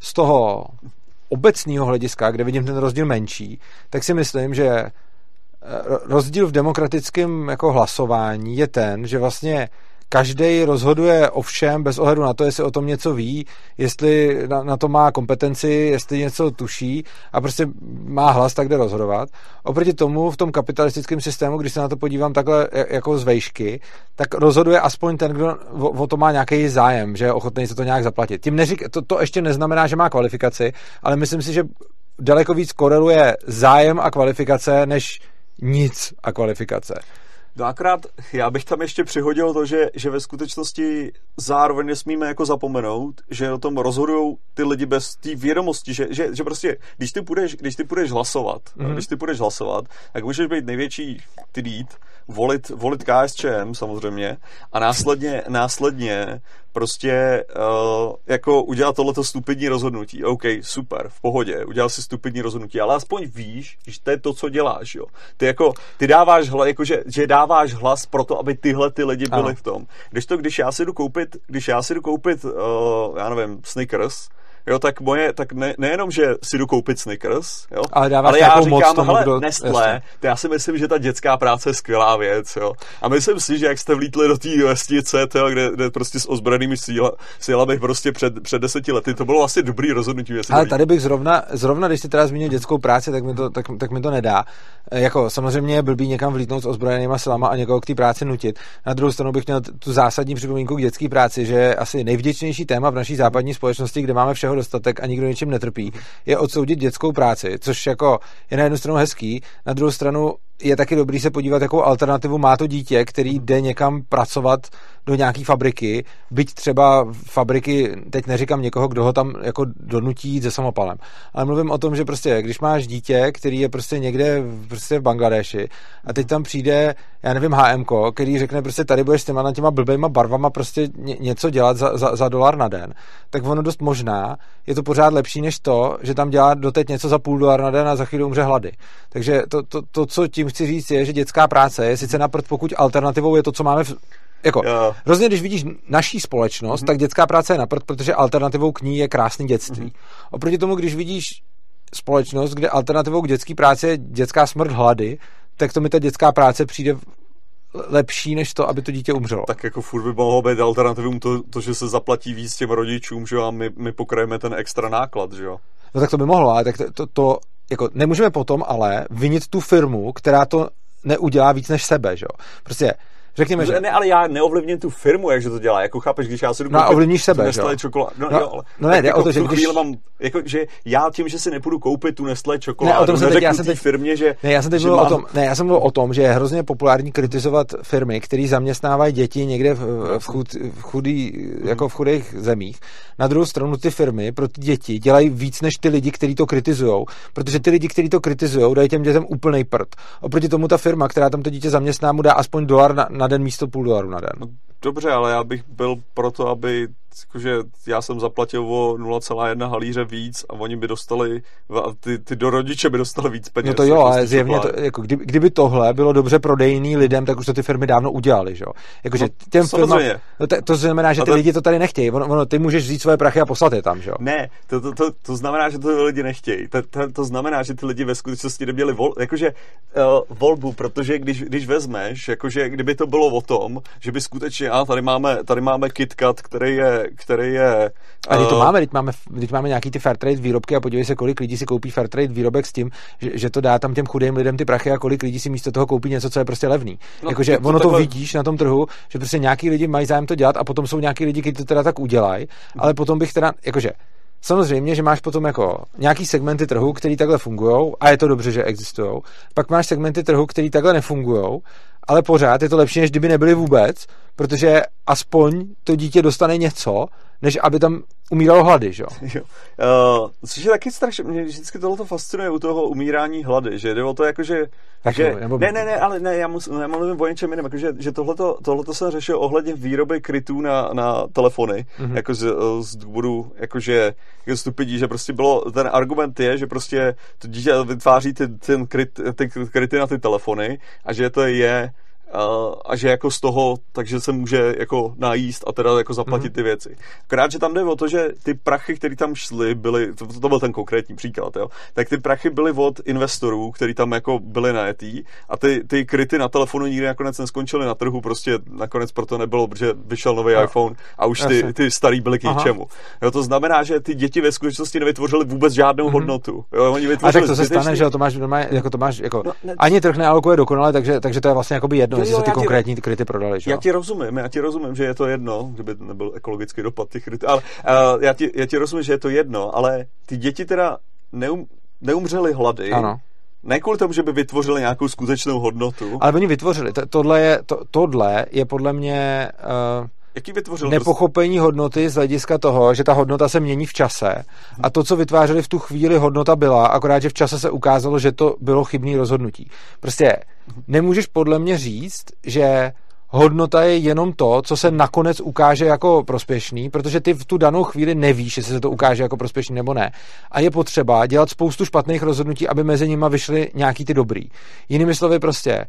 z toho obecného hlediska, kde vidím ten rozdíl menší, tak si myslím, že eh, rozdíl v demokratickém jako hlasování je ten, že vlastně každý rozhoduje o všem bez ohledu na to, jestli o tom něco ví, jestli na, na to má kompetenci, jestli něco tuší a prostě má hlas, tak jde rozhodovat. Oproti tomu v tom kapitalistickém systému, když se na to podívám takhle jako z vejšky, tak rozhoduje aspoň ten, kdo o, o to má nějaký zájem, že je ochotný se to nějak zaplatit. Tím neřík, to, to ještě neznamená, že má kvalifikaci, ale myslím si, že daleko víc koreluje zájem a kvalifikace, než nic a kvalifikace. No akorát já bych tam ještě přihodil to, že, že ve skutečnosti zároveň nesmíme jako zapomenout, že o tom rozhodují ty lidi bez té vědomosti, že, že, že prostě, když ty půjdeš, když ty půjdeš hlasovat, mm-hmm. když ty půjdeš hlasovat, tak můžeš být největší ty dít, volit, volit KSČM samozřejmě a následně, následně prostě uh, jako udělat tohleto stupidní rozhodnutí. OK, super, v pohodě, udělal si stupidní rozhodnutí, ale aspoň víš, že to je to, co děláš, jo. Ty jako, ty dáváš hlas, jako že, že dáváš hlas pro to, aby tyhle ty lidi byli ano. v tom. Když to, když já si jdu koupit, když já si jdu koupit, uh, já nevím, Snickers, jo, tak moje, tak ne, nejenom, že si jdu koupit Snickers, jo, ale, ale já říkám, moc tomu, hele, kdo, Nestlé, to já si myslím, že ta dětská práce je skvělá věc, jo. A myslím si, že jak jste vlítli do té vesnice, jo, kde, kde, prostě s ozbrojenými síla, sílami prostě před, před deseti lety, to bylo asi dobrý rozhodnutí. Ale tady bych zrovna, zrovna, když jsi teda zmínil dětskou práci, tak mi to, tak, tak mi to nedá. Jako samozřejmě je blbý někam vlítnout s ozbrojenýma silama a někoho k té práci nutit. Na druhou stranu bych měl tu zásadní připomínku k dětské práci, že je asi nejvděčnější téma v naší západní společnosti, kde máme všeho dostatek a nikdo ničím netrpí, je odsoudit dětskou práci, což jako je na jednu stranu hezký, na druhou stranu je taky dobrý se podívat, jakou alternativu má to dítě, který jde někam pracovat do nějaké fabriky, byť třeba fabriky, teď neříkám někoho, kdo ho tam jako donutí se samopalem, ale mluvím o tom, že prostě, když máš dítě, který je prostě někde prostě v Bangladeši a teď tam přijde, já nevím, HM, který řekne prostě tady budeš s těma na těma blbejma barvama prostě ně, něco dělat za, za, za dolar na den, tak ono dost možná je to pořád lepší než to, že tam dělá doteď něco za půl dolar na den a za chvíli umře hlady. Takže to, to, to, co tím chci říct, je, že dětská práce je sice napřed, pokud alternativou je to, co máme v, jako, hrozně, když vidíš naší společnost, mm-hmm. tak dětská práce je napřed, protože alternativou k ní je krásný dětství. Mm-hmm. Oproti tomu, když vidíš společnost, kde alternativou k dětské práci je dětská smrt hlady, tak to mi ta dětská práce přijde lepší, než to, aby to dítě umřelo. Tak jako furt by mohlo být alternativum to, to že se zaplatí víc těm rodičům, že jo, a my, my pokrajeme ten extra náklad, že jo. No tak to by mohlo, ale tak to, to, to jako nemůžeme potom ale vinit tu firmu, která to neudělá víc než sebe, že jo. Prostě Řekněme, že... Ne, ale já neovlivním tu firmu, jakže to dělá. Jako chápeš, když já si jdu no, ovlivníš sebe, Nestlé čokoládu. No, no, jo, ale, no ne, jde jako o to, že když... Mám, jako, že já tím, že si nepůjdu koupit tu Nestlé čokoládu, ne, o tom jsem teď, já jsem teď, firmě, že... Ne, já jsem teď mluvil mám... o tom, ne, já jsem mluvil o tom, že je hrozně populární kritizovat firmy, které zaměstnávají děti někde v, v, chud, v, chudý, hmm. jako v chudých zemích. Na druhou stranu ty firmy pro ty děti dělají víc než ty lidi, kteří to kritizují, protože ty lidi, kteří to kritizují, dají těm dětem úplný prd. Oproti tomu ta firma, která tam to dítě zaměstná, mu dá aspoň dolar na, na den místo půl dolaru na den. No, dobře, ale já bych byl proto, aby jakože já jsem zaplatil o 0,1 halíře víc a oni by dostali, a ty, ty do rodiče by dostali víc peněz. No to jo, jako ale zjevně, to, jako kdyby, kdyby tohle bylo dobře prodejný lidem, tak už to ty firmy dávno udělali, že jo? Jakože no, těm firmám, no to, to znamená, že ty to... lidi to tady nechtějí. Ono, ono, ty můžeš vzít svoje prachy a poslat je tam, že jo? Ne, to, to, to, to znamená, že to lidi nechtějí. To, to, to znamená, že ty lidi ve skutečnosti neměli vol, jakože, uh, volbu, protože když, když vezmeš, jakože kdyby to bylo o tom, že by skutečně, a tady máme, tady máme KitKat, který je, který je a teď to eh, máme, teď máme, teď máme nějaký ty fair trade výrobky a podívej se, kolik lidí si koupí fair trade výrobek s tím, že, že to dá tam těm chudým lidem ty prachy a kolik lidí si místo toho koupí něco, co je prostě levný. No, Jakože to, ono to takhle... vidíš na tom trhu, že prostě nějaký lidi mají zájem to dělat a potom jsou nějaký lidi, kteří to teda tak udělají, ale potom bych teda, jakože Samozřejmě, že máš potom jako nějaký segmenty trhu, který takhle fungují a je to dobře, že existují. Pak máš segmenty trhu, který takhle nefungují, ale pořád je to lepší, než kdyby nebyly vůbec, protože aspoň to dítě dostane něco, než aby tam umíralo hlady, že jo? Uh, což je taky strašně, mě vždycky tohle fascinuje u toho umírání hlady, že jde o to jako, že... Tak že nebo... Ne, ne, ne, ale ne, já, mus, já mluvím o něčem jiném, jako, že, že tohleto, tohleto jsem řešil ohledně výroby krytů na, na telefony, mm-hmm. jako z, z důvodu, jakože jako stupidí, že prostě bylo, ten argument je, že prostě to dítě vytváří ty, ten kryt, ty kryty na ty telefony a že to je a že jako z toho, takže se může jako najíst a teda jako zaplatit mm-hmm. ty věci. Akorát, že tam jde o to, že ty prachy, které tam šly, byly, to, to byl ten konkrétní příklad, jo, tak ty prachy byly od investorů, kteří tam jako byli najetý a ty, ty kryty na telefonu nikdy nakonec neskončily na trhu, prostě nakonec proto nebylo, protože vyšel nový no. iPhone a už ty, ty starý byly k ničemu. Jo, to znamená, že ty děti ve skutečnosti nevytvořily vůbec žádnou mm-hmm. hodnotu. Jo, oni a tak to se stane, že to máš, jako to máš, jako, no, ne, ani trh nealokuje dokonale, takže, takže to je vlastně jedno, jestli se ty konkrétní ty kryty prodali. Že? Já ti rozumím, já ti rozumím, že je to jedno, kdyby nebyl ekologický dopad těch kryty, ale uh, já, ti, já ti rozumím, že je to jedno, ale ty děti teda neum, neumřely hlady, ano. Ne kvůli tomu, že by vytvořili nějakou skutečnou hodnotu. Ale oni vytvořili. Tohle je, to, tohle je podle mě uh, Jaký vytvořil nepochopení to... hodnoty z hlediska toho, že ta hodnota se mění v čase a to, co vytvářeli v tu chvíli, hodnota byla, akorát, že v čase se ukázalo, že to bylo chybný rozhodnutí. Prostě nemůžeš podle mě říct, že hodnota je jenom to, co se nakonec ukáže jako prospěšný, protože ty v tu danou chvíli nevíš, jestli se to ukáže jako prospěšný nebo ne. A je potřeba dělat spoustu špatných rozhodnutí, aby mezi nimi vyšly nějaký ty dobrý. Jinými slovy prostě,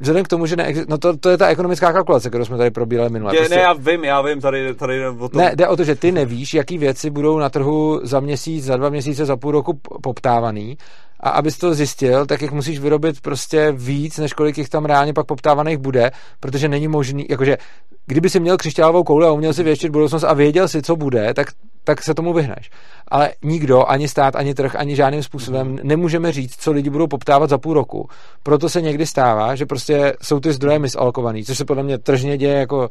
vzhledem k tomu, že ne, no to, to je ta ekonomická kalkulace, kterou jsme tady probírali minule. Je, prostě, ne, já vím, já vím, tady, tady o tom. Ne, jde o to, že ty nevíš, jaký věci budou na trhu za měsíc, za dva měsíce, za půl roku poptávaný a abys to zjistil, tak jich musíš vyrobit prostě víc, než kolik jich tam reálně pak poptávaných bude, protože není možný, jakože kdyby si měl křišťálovou kouli a uměl si věštit budoucnost a věděl si, co bude, tak, tak se tomu vyhneš. Ale nikdo, ani stát, ani trh, ani žádným způsobem mhm. nemůžeme říct, co lidi budou poptávat za půl roku. Proto se někdy stává, že prostě jsou ty zdroje misalokovaný, což se podle mě tržně děje jako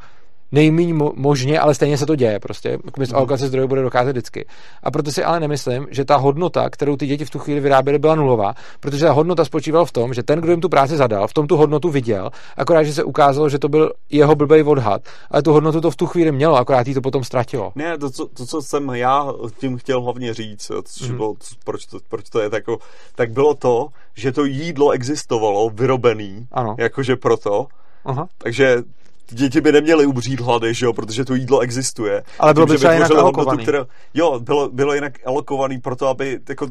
nejméně možně, ale stejně se to děje prostě. K mhm. alokace zdrojů bude docházet vždycky. A proto si ale nemyslím, že ta hodnota, kterou ty děti v tu chvíli vyráběly, byla nulová, protože ta hodnota spočívala v tom, že ten, kdo jim tu práci zadal, v tom tu hodnotu viděl, akorát, že se ukázalo, že to byl jeho blbej odhad, ale tu hodnotu to v tu chvíli mělo, akorát jí to potom ztratilo. Ne, to, co, to, co jsem já tím chtěl hlavně říct, což mm. bylo, proč, to, proč to je tak, tak bylo to, že to jídlo existovalo, vyrobený, ano. jakože proto, Aha. Takže děti by neměly umřít hlady, že jo, protože to jídlo existuje. Ale bylo by třeba jinak alokovaný. Které, jo, bylo, bylo jinak alokovaný proto, aby jako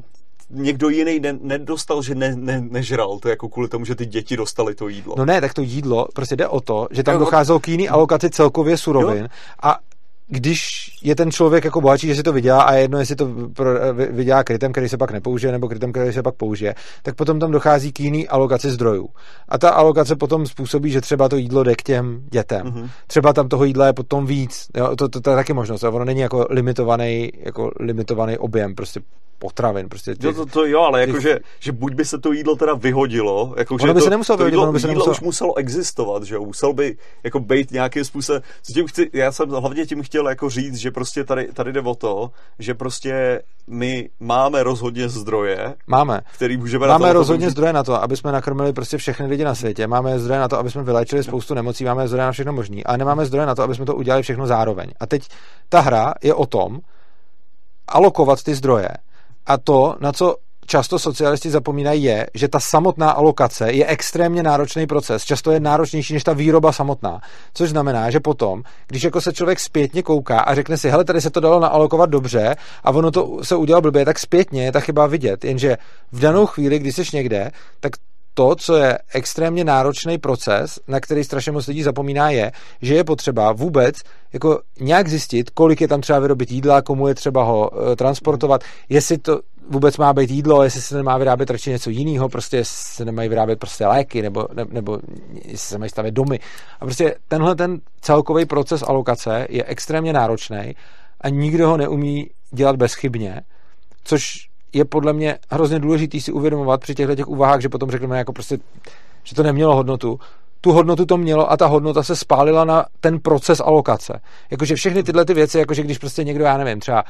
někdo jiný ne, nedostal, že ne, ne, nežral to jako kvůli tomu, že ty děti dostali to jídlo. No ne, tak to jídlo, prostě jde o to, že tam docházelo k jiný alokaci celkově surovin jo? a když je ten člověk jako bohatší, že si to vydělá a jedno, jestli to vydělá krytem, který se pak nepoužije, nebo krytem, který se pak použije, tak potom tam dochází k jiný alokaci zdrojů. A ta alokace potom způsobí, že třeba to jídlo jde k těm dětem. Mm-hmm. Třeba tam toho jídla je potom víc. Jo, to, to, to, je taky možnost. Ono není jako limitovaný, jako limitovaný objem. Prostě potravin. Prostě těch, jo, to, to jo, ale těch... jako, že, buď by se to jídlo teda vyhodilo, jako, ono by to, se nemuselo vyhodit, jídlo, by se nemuselo... už muselo existovat, že jo, musel by jako být nějakým způsobem, tím chci, já jsem hlavně tím chtěl jako říct, že prostě tady, tady jde o to, že prostě my máme rozhodně zdroje, máme. který můžeme Máme na to, rozhodně to... zdroje na to, aby jsme nakrmili prostě všechny lidi na světě, máme zdroje na to, aby jsme vylečili spoustu nemocí, máme zdroje na všechno možný, ale nemáme zdroje na to, aby jsme to udělali všechno zároveň. A teď ta hra je o tom, alokovat ty zdroje a to, na co často socialisti zapomínají, je, že ta samotná alokace je extrémně náročný proces. Často je náročnější než ta výroba samotná. Což znamená, že potom, když jako se člověk zpětně kouká a řekne si, hele, tady se to dalo naalokovat dobře a ono to se udělalo blbě, tak zpětně je ta chyba vidět. Jenže v danou chvíli, kdy jsi někde, tak to, co je extrémně náročný proces, na který strašně moc lidí zapomíná, je, že je potřeba vůbec jako nějak zjistit, kolik je tam třeba vyrobit jídla, komu je třeba ho e, transportovat, jestli to vůbec má být jídlo, jestli se nemá vyrábět radši něco jiného, prostě se nemají vyrábět prostě léky, nebo, ne, nebo jestli se mají stavět domy. A prostě tenhle ten celkový proces alokace je extrémně náročný a nikdo ho neumí dělat bezchybně, což je podle mě hrozně důležitý si uvědomovat při těchto těch úvahách, že potom řekneme jako prostě, že to nemělo hodnotu. Tu hodnotu to mělo a ta hodnota se spálila na ten proces alokace. Jakože všechny tyhle ty věci, jakože když prostě někdo, já nevím, třeba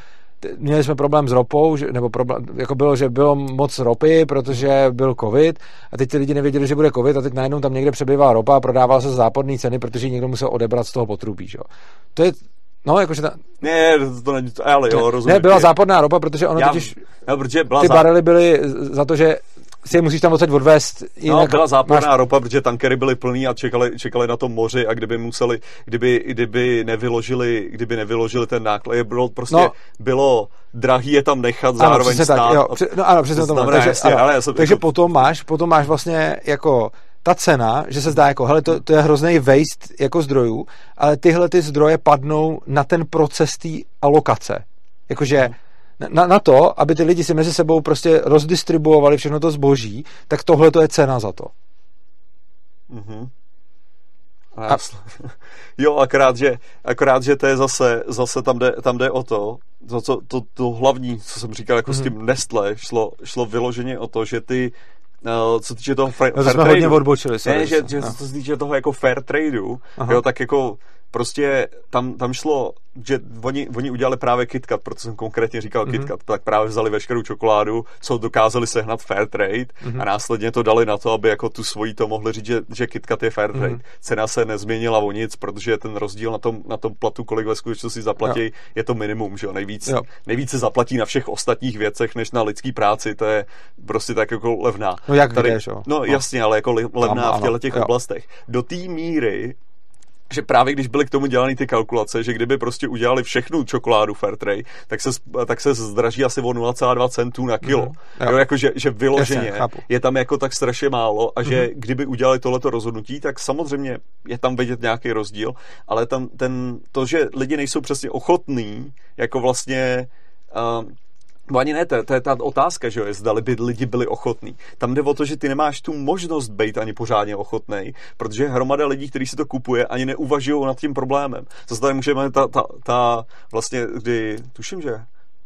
měli jsme problém s ropou, že, nebo problém, jako bylo, že bylo moc ropy, protože byl covid a teď ty lidi nevěděli, že bude covid a teď najednou tam někde přebývala ropa a prodával se záporné ceny, protože někdo musel odebrat z toho potrubí. Že? To je No, jakože ta... Ne, to, to není, ale jo, rozumím. Ne, byla záporná ropa, protože ono Já, totiž... No, protože byla ty zá... barely byly za to, že si je musíš tam odsaď odvést. No, byla záporná máš... ropa, protože tankery byly plný a čekali, čekali na tom moři a kdyby museli, kdyby, kdyby nevyložili, kdyby nevyložili ten náklad, bylo prostě, no. bylo drahý je tam nechat, zároveň ano, stát. Tak, jo, při, no ano, přesně to, to takže, jasně, ano, ale já jsem, takže jako... potom máš, potom máš vlastně jako ta cena, že se zdá jako, hele, to, to je hrozný waste jako zdrojů, ale tyhle ty zdroje padnou na ten proces té alokace. Jakože na, na to, aby ty lidi si mezi sebou prostě rozdistribuovali všechno to zboží, tak tohle to je cena za to. Mm-hmm. A... Jo, akorát že, akorát, že to je zase, zase tam, jde, tam jde o to, to, to, to, to hlavní, co jsem říkal jako mm-hmm. s tím mhm. Nestle, šlo, šlo vyloženě o to, že ty Uh, co týče toho fair, no, fair jsme hodně odbočili. Sorry, ne, že, že no. co se týče toho jako fair tradeu, jo, tak jako prostě tam, tam šlo, že oni, oni udělali právě KitKat, proto jsem konkrétně říkal mm-hmm. KitKat, tak právě vzali veškerou čokoládu, co dokázali sehnat fair trade mm-hmm. a následně to dali na to, aby jako tu svojí to mohli říct, že, že KitKat je fair trade. Mm-hmm. Cena se nezměnila o nic, protože ten rozdíl na tom, na tom platu, kolik ve skutečnosti zaplatí, jo. je to minimum, že jo, nejvíc, jo. nejvíc se zaplatí na všech ostatních věcech, než na lidský práci, to je prostě tak jako levná. No jak Tady, jdeš, jo. No, no jasně, ale jako levná Tam, v těchto těch jo. oblastech. Do té míry že právě když byly k tomu dělané ty kalkulace, že kdyby prostě udělali všechnu čokoládu Fairtrade, tak se, tak se zdraží asi o 0,2 centů na kilo. Mm-hmm. Jo, jako že, že vyloženě Jasně, je tam jako tak strašně málo a že mm-hmm. kdyby udělali tohleto rozhodnutí, tak samozřejmě je tam vidět nějaký rozdíl, ale tam ten, to, že lidi nejsou přesně ochotní jako vlastně uh, No ani ne, to, to je ta otázka, že jo, zdali by lidi byli ochotní. Tam jde o to, že ty nemáš tu možnost být ani pořádně ochotný, protože hromada lidí, kteří si to kupuje, ani neuvažují nad tím problémem. Zase tady můžeme ta, ta, ta vlastně, kdy, tuším, že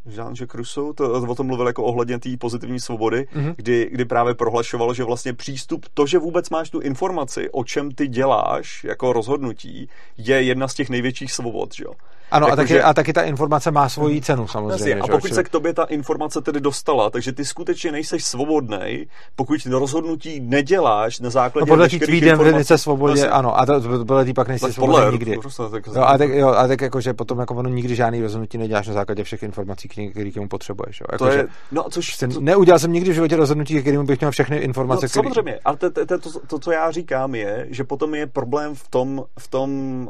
Jean-Jacques Rousseau to, o tom mluvil jako ohledně té pozitivní svobody, mm-hmm. kdy, kdy právě prohlašoval, že vlastně přístup, to, že vůbec máš tu informaci, o čem ty děláš jako rozhodnutí, je jedna z těch největších svobod, že jo. Ano, jako, a, taky, že... a taky ta informace má svoji cenu samozřejmě. Jasně, a pokud se k tobě ta informace tedy dostala, takže ty skutečně nejseš svobodný, pokud rozhodnutí neděláš na základě no podle té tvý definice svobodě, Jasně. ano, a to, podle té pak nejsi svobodný nikdy. Prostě, tak, jo, a tak, jo, a tak jako, že potom jako ono nikdy žádný rozhodnutí neděláš na základě všech informací, které k němu potřebuješ. Jo. Jako, to je, no, což, to... neudělal jsem nikdy v životě rozhodnutí, kterým bych měl všechny informace. No. Samozřejmě, ale to, to, to, to, co já říkám, je, že potom je problém v tom, v tom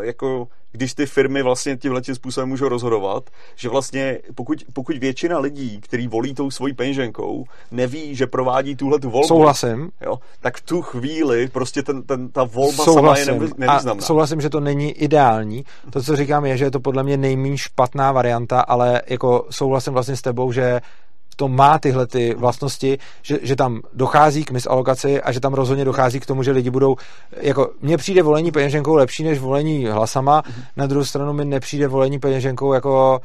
jako když ty firmy vlastně tímhle tím způsobem můžou rozhodovat, že vlastně pokud, pokud většina lidí, kteří volí tou svojí peněženkou, neví, že provádí tuhle tu volbu, souhlasím. Jo, tak v tu chvíli prostě ten, ten, ta volba souhlasím. sama je nevýznamná. A souhlasím, že to není ideální. To, co říkám, je, že je to podle mě nejméně špatná varianta, ale jako souhlasím vlastně s tebou, že to má tyhle ty vlastnosti, že, že tam dochází k misalokaci a že tam rozhodně dochází k tomu, že lidi budou, jako mně přijde volení peněženkou lepší než volení hlasama, mm-hmm. na druhou stranu mi nepřijde volení peněženkou jako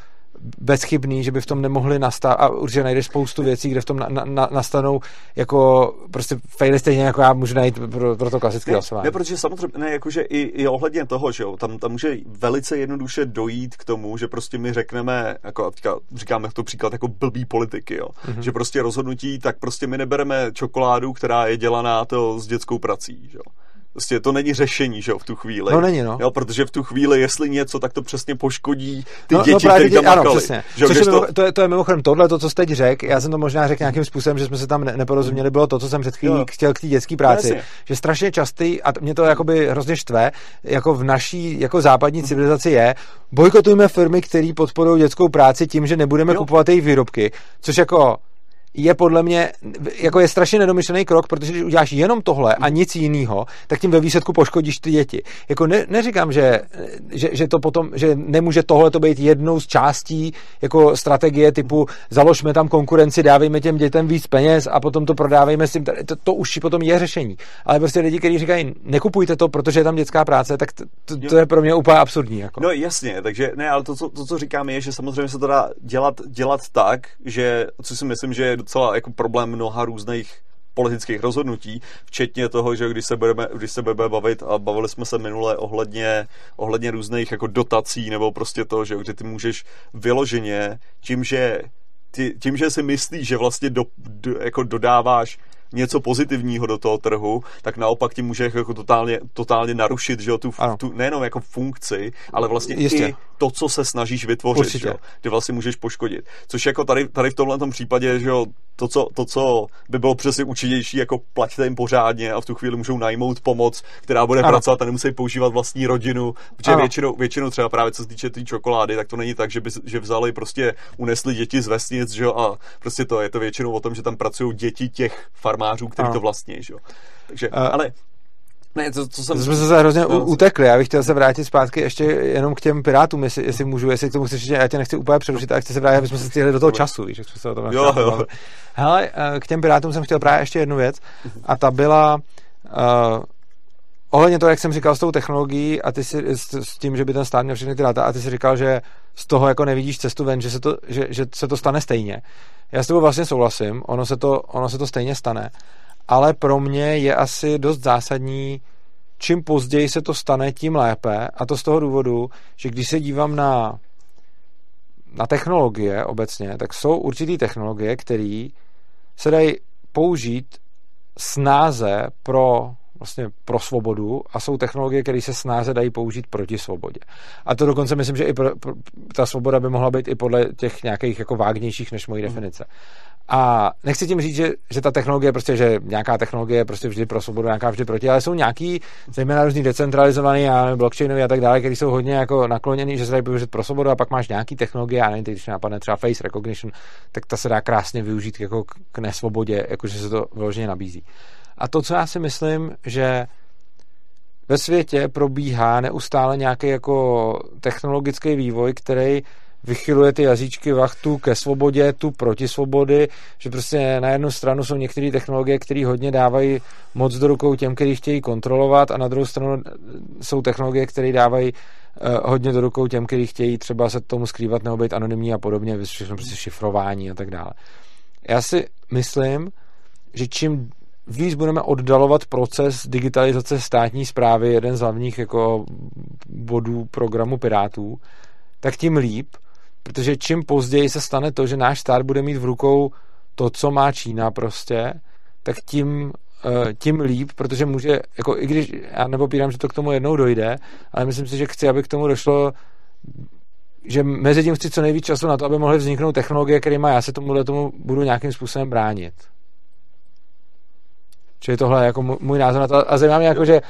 bezchybný, že by v tom nemohli nastat a určitě najdeš spoustu věcí, kde v tom na, na, nastanou jako prostě faily stejně jako já můžu najít pro, pro to klasické ne, hlasování. Ne, protože samozřejmě, ne, jakože i, i ohledně toho, že jo, tam, tam může velice jednoduše dojít k tomu, že prostě my řekneme, jako teďka říkáme to příklad jako blbý politiky, jo, mm-hmm. že prostě rozhodnutí, tak prostě my nebereme čokoládu, která je dělaná to s dětskou prací, že jo Prostě to není řešení, že jo, v tu chvíli. No není, no. Jo, protože v tu chvíli, jestli něco, tak to přesně poškodí ty no, no děti, no, které tam ano, přesně. Že, Což je, to... To, je, to je mimochodem tohle, to, co jsi teď řekl, já jsem to možná řekl nějakým způsobem, že jsme se tam ne- neporozuměli, bylo to, co jsem před chvílí chtěl k té dětské práci. Jasně. Že strašně častý, a mě to jakoby hrozně štve, jako v naší jako západní civilizaci je, bojkotujeme firmy, které podporují dětskou práci tím, že nebudeme jo. kupovat jejich výrobky, což jako je podle mě, jako je strašně nedomyšlený krok, protože když uděláš jenom tohle a nic jiného, tak tím ve výsledku poškodíš ty děti. Jako ne, neříkám, že, že, že, to potom, že nemůže tohle to být jednou z částí jako strategie typu založme tam konkurenci, dávejme těm dětem víc peněz a potom to prodávejme s tím, to, to už potom je řešení. Ale prostě lidi, kteří říkají, nekupujte to, protože je tam dětská práce, tak to, to, to je pro mě úplně absurdní. Jako. No jasně, takže ne, ale to, co, to, co říkám, je, že samozřejmě se to dá dělat, dělat tak, že, co si myslím, že je docela jako problém mnoha různých politických rozhodnutí, včetně toho, že když se budeme, když se budeme bavit a bavili jsme se minule ohledně, ohledně různých jako dotací nebo prostě to, že kdy ty můžeš vyloženě tím, že tím, že si myslíš, že vlastně do, do, jako dodáváš něco pozitivního do toho trhu, tak naopak ti může jako totálně, totálně narušit že jo, tu, tu, nejenom jako funkci, ale vlastně Jistě. i to, co se snažíš vytvořit, že jo, ty vlastně můžeš poškodit. Což jako tady, tady v tomhle případě, že jo, to co, to, co by bylo přesně účinnější, jako plaťte jim pořádně a v tu chvíli můžou najmout pomoc, která bude ano. pracovat a nemusí používat vlastní rodinu, protože většinou, většinou třeba právě co se týče té tý čokolády, tak to není tak, že by že vzali prostě, unesli děti z vesnic, že jo, a prostě to je to většinou o tom, že tam pracují děti těch farmářů, kteří to vlastní, že jo. Takže, uh, ale ne, to, to jsem... Jsme se hrozně no, utekli. Já bych chtěl se vrátit zpátky ještě jenom k těm pirátům, jestli, jestli můžu, jestli k tomu chceš, já tě nechci úplně přerušit, ale chci se vrátit, aby jsme se stihli do toho času, víš, jak jsme se o tom jo, jo. Hele, eh, k těm pirátům jsem chtěl právě ještě jednu věc a ta byla uh, ohledně toho, jak jsem říkal s tou technologií a ty si, s, s tím, že by ten stát měl všechny ty data a ty si říkal, že z toho jako nevidíš cestu ven, že se to, že, že se to stane stejně. Já s tebou vlastně souhlasím, ono se to, ono se to stejně stane ale pro mě je asi dost zásadní, čím později se to stane, tím lépe. A to z toho důvodu, že když se dívám na, na technologie obecně, tak jsou určitý technologie, které se dají použít snáze pro vlastně pro svobodu a jsou technologie, které se snáze dají použít proti svobodě. A to dokonce myslím, že i pro, pro, ta svoboda by mohla být i podle těch nějakých jako vágnějších než mojí mm. definice. A nechci tím říct, že, že ta technologie, prostě, že nějaká technologie je prostě vždy pro svobodu, nějaká vždy proti, ale jsou nějaký, zejména různý decentralizovaný a blockchainový a tak dále, které jsou hodně jako nakloněný, že se dají použít pro svobodu a pak máš nějaký technologie, a nevím, když napadne třeba face recognition, tak ta se dá krásně využít jako k nesvobodě, jakože se to vyloženě nabízí. A to, co já si myslím, že ve světě probíhá neustále nějaký jako technologický vývoj, který vychyluje ty jazyčky vachtu ke svobodě, tu proti svobody, že prostě na jednu stranu jsou některé technologie, které hodně dávají moc do rukou těm, kteří chtějí kontrolovat a na druhou stranu jsou technologie, které dávají uh, hodně do rukou těm, kteří chtějí třeba se tomu skrývat nebo být anonymní a podobně, všechno prostě šifrování a tak dále. Já si myslím, že čím víc budeme oddalovat proces digitalizace státní zprávy, jeden z hlavních jako bodů programu Pirátů, tak tím líp, protože čím později se stane to, že náš stát bude mít v rukou to, co má Čína prostě, tak tím, eh, tím líp, protože může, jako i když, já nepopírám, že to k tomu jednou dojde, ale myslím si, že chci, aby k tomu došlo že mezi tím chci co nejvíc času na to, aby mohly vzniknout technologie, má já se tomu tomu budu nějakým způsobem bránit. Čili tohle je jako můj názor na to. A zajímá mě jako, že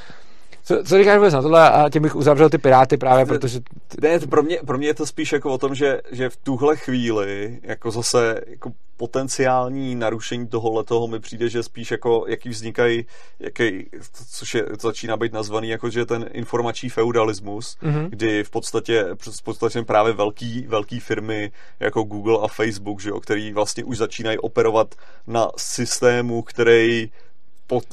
co, co říkáš vůbec na tohle a tím bych uzavřel ty piráty právě, protože... Ne, pro mě, pro mě je to spíš jako o tom, že, že v tuhle chvíli jako zase jako potenciální narušení tohohle toho mi přijde, že spíš jako jaký vznikají, jaký, což je, to začíná být nazvaný jako, že ten informační feudalismus, mm-hmm. kdy v podstatě, v podstatě právě velký, velký firmy jako Google a Facebook, že jo, který vlastně už začínají operovat na systému, který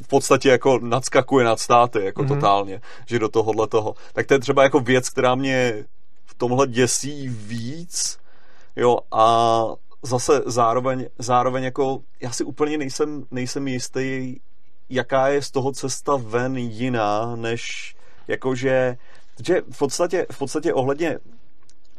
v podstatě jako nadskakuje nad státy, jako mm-hmm. totálně, že do tohohle toho. Tak to je třeba jako věc, která mě v tomhle děsí víc, jo, a zase zároveň, zároveň jako já si úplně nejsem, nejsem jistý, jaká je z toho cesta ven jiná, než jakože, že v podstatě, v podstatě ohledně,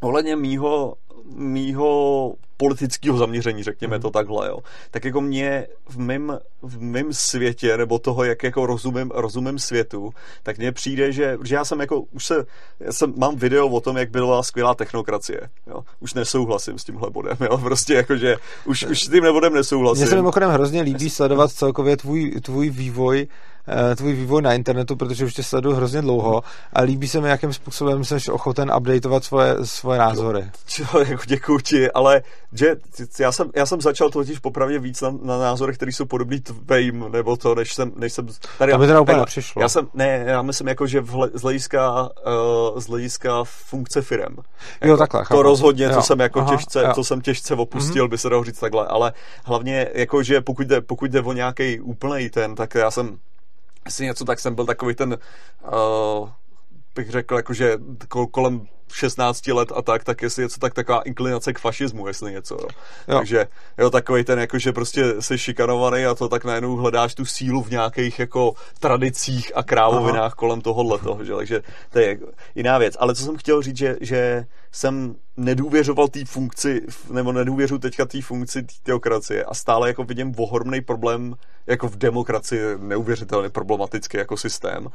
ohledně mýho, mýho politického zaměření, řekněme mm. to takhle, jo. Tak jako mě v mém, v mém světě, nebo toho, jak jako rozumím, rozumím světu, tak mně přijde, že, že já jsem jako, už se, já jsem, mám video o tom, jak byla skvělá technokracie, jo. Už nesouhlasím s tímhle bodem, jo. Prostě jako, že už, už s tím nebodem nesouhlasím. Mně se mimochodem hrozně líbí sledovat celkově tvůj, tvůj vývoj Eh, tvůj vývoj na internetu, protože už tě sleduju hrozně dlouho a líbí se mi, jakým způsobem jsi ochoten updateovat svoje, svoje názory. Čo, jako děkuji ti, ale že, já, jsem, já jsem začal totiž popravdě víc na, na názorech, které jsou podobný tvým, nebo to, než jsem, než jsem tady. To by teda úplně nepřišlo. Já jsem, ne, já myslím jako, že vhle, z hlediska, uh, z hlediska funkce firem. Jako, jo, takhle. To rozhodně, jo. co jsem jako Aha, těžce, jo. co jsem těžce opustil, mm-hmm. by se dalo říct takhle, ale hlavně jako, že pokud jde, pokud jde o nějaký úplný ten, tak já jsem jestli něco, tak jsem byl takový ten, uh, bych řekl, jakože kolem 16 let a tak, tak jestli něco, tak taková inklinace k fašismu, jestli něco. Jo. Jo. Takže jo, takový ten, jakože prostě jsi šikanovaný a to tak najednou hledáš tu sílu v nějakých jako tradicích a krávovinách Aha. kolem tohohle toho, že? takže to je jiná věc. Ale co jsem chtěl říct, že, že jsem nedůvěřoval té funkci, nebo nedůvěřu teďka té funkci teokracie a stále jako vidím ohromný problém jako v demokracii, neuvěřitelně problematický jako systém.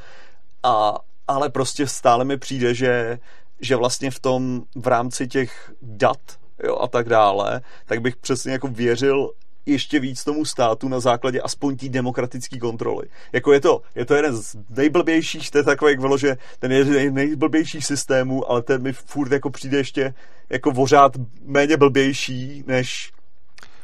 A, ale prostě stále mi přijde, že že vlastně v tom, v rámci těch dat jo, a tak dále, tak bych přesně jako věřil ještě víc tomu státu na základě aspoň té demokratické kontroly. Jako je to, je to jeden z nejblbějších, to je takový, jak bylo, že ten je nej, nejblbějších systémů, ale ten mi furt jako přijde ještě jako vořád méně blbější, než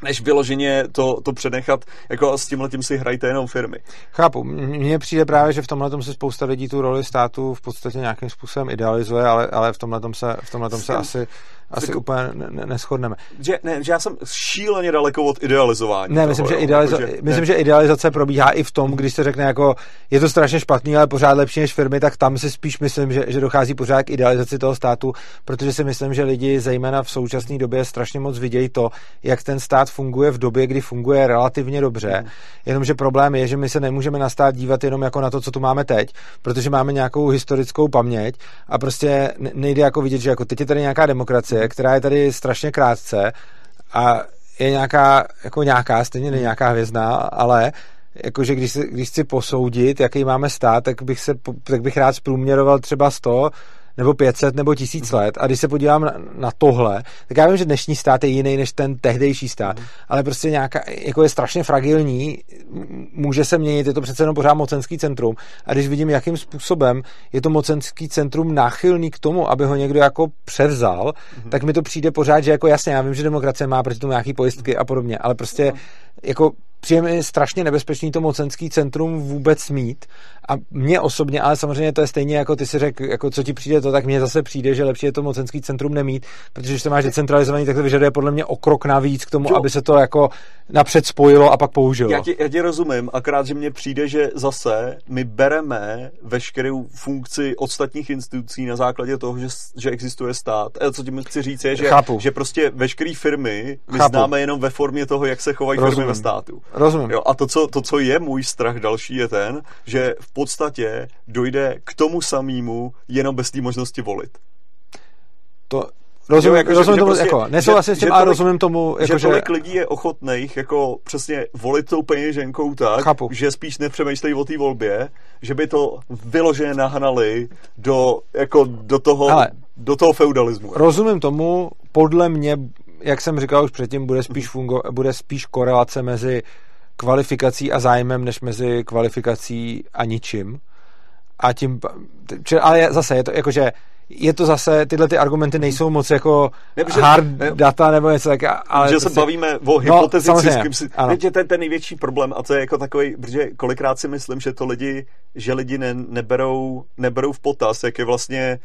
než vyloženě to, to přenechat, jako s tímhle tím si hrajte jenom firmy. Chápu. Mně přijde právě, že v tomhle se spousta lidí tu roli státu v podstatě nějakým způsobem idealizuje, ale, ale v tomhle se, v tomhletom se asi asi tak, úplně ne, neschodneme. Že, ne, že já jsem šíleně daleko od idealizování. Ne, toho, myslím, že, idealizo- jako, že, myslím ne. že idealizace probíhá i v tom, když se řekne jako je to strašně špatný, ale pořád lepší než firmy, tak tam si spíš myslím, že, že dochází pořád k idealizaci toho státu, protože si myslím, že lidi zejména v současné době strašně moc vidějí to, jak ten stát funguje v době, kdy funguje relativně dobře. Mm. Jenomže problém je, že my se nemůžeme na stát dívat jenom jako na to, co tu máme teď, protože máme nějakou historickou paměť a prostě nejde jako vidět, že jako teď je tady nějaká demokracie, která je tady strašně krátce a je nějaká, jako nějaká, stejně není nějaká hvězdná, ale jakože když, když chci posoudit, jaký máme stát, tak bych, se, tak bych rád zprůměroval třeba 100 nebo 500 nebo 1000 let a když se podívám na, na tohle, tak já vím, že dnešní stát je jiný než ten tehdejší stát, mm. ale prostě nějaká, jako je strašně fragilní, může se měnit, je to přece jenom pořád mocenský centrum a když vidím, jakým způsobem je to mocenský centrum náchylný k tomu, aby ho někdo jako převzal, mm. tak mi to přijde pořád, že jako jasně, já vím, že demokracie má proti tomu nějaký pojistky a podobně, ale prostě mm. jako přijde mi strašně nebezpečný to mocenský centrum vůbec mít a mně osobně, ale samozřejmě to je stejně jako ty si řekl, jako co ti přijde to, tak mně zase přijde, že lepší je to mocenský centrum nemít, protože když to máš decentralizovaný, tak to vyžaduje podle mě o krok navíc k tomu, jo. aby se to jako napřed spojilo a pak použilo. Já ti, já ti rozumím, akorát, že mně přijde, že zase my bereme veškerou funkci ostatních institucí na základě toho, že, že existuje stát. A co tím chci říct je, že, Chápu. že prostě veškeré firmy my Chápu. známe jenom ve formě toho, jak se chovají Rozumím. firmy ve státu. Rozumím. Jo, a to co, to, co je můj strach další, je ten, že v podstatě dojde k tomu samému jenom bez té možnosti volit. To, Rozumím, jo, jako, rozumím že, tomu, že prostě, jako, nesouhlasím s tím, ale rozumím tomu, jako, že... tolik lidí je ochotných jako přesně volit tou peněženkou tak, Chápu. že spíš nepřemýšlejí o té volbě, že by to vyloženě nahnali do, jako, do toho, ale, do toho feudalismu. Rozumím tomu, podle mě, jak jsem říkal už předtím, bude spíš, fungo, bude spíš korelace mezi kvalifikací a zájmem, než mezi kvalifikací a ničím. A tím, ale zase je to jakože je to zase, tyhle ty argumenty nejsou moc jako ne, protože, hard ne, data nebo něco tak, ale... Že se prostě- bavíme o hypotetickém... No, Víte, ten, ten největší problém, a to je jako takový, protože kolikrát si myslím, že to lidi, že lidi ne, neberou, neberou v potaz, jak je vlastně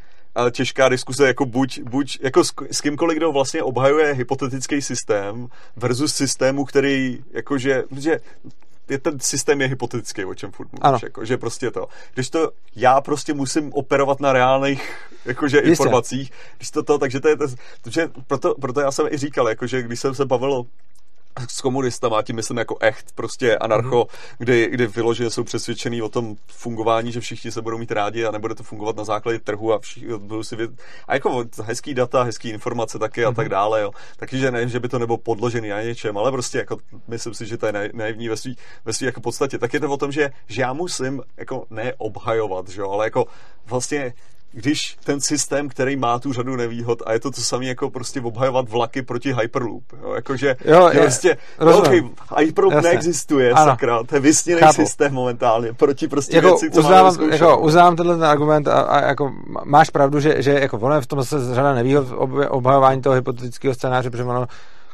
těžká diskuse, jako buď, buď jako s, s kýmkoliv, kdo vlastně obhajuje hypotetický systém versus systému, který jakože, že je, ten systém je hypotetický, o čem furt mluvíš, jako, že prostě to. Když to já prostě musím operovat na reálných jakože, informacích, když to to, takže to je, to, takže proto, proto já jsem i říkal, jakože když jsem se bavil s komunistama, tím myslím jako echt, prostě anarcho, mm-hmm. kdy, kdy vyloženě jsou přesvědčený o tom fungování, že všichni se budou mít rádi a nebude to fungovat na základě trhu a všichni budou si věd... A jako hezký data, hezký informace taky mm-hmm. a tak mhm. dále, jo. Taky, že ne, že by to nebylo podložený na něčem, ale prostě jako myslím si, že to je naivní ve svý, ve svý jako podstatě. Tak je to o tom, že, že já musím jako ne obhajovat, že jo, ale jako vlastně když ten systém, který má tu řadu nevýhod a je to to samé jako prostě obhajovat vlaky proti Hyperloop. Jo? Jakože jo, je, prostě, no, okay, Hyperloop Jasně. neexistuje, ano. sakra, to je vysněný systém momentálně proti prostě jako věci, co uznávám, jako, uznávám tenhle ten argument a, a, jako máš pravdu, že, že jako ono je v tom zase řada nevýhod obhajování toho hypotetického scénáře, protože ono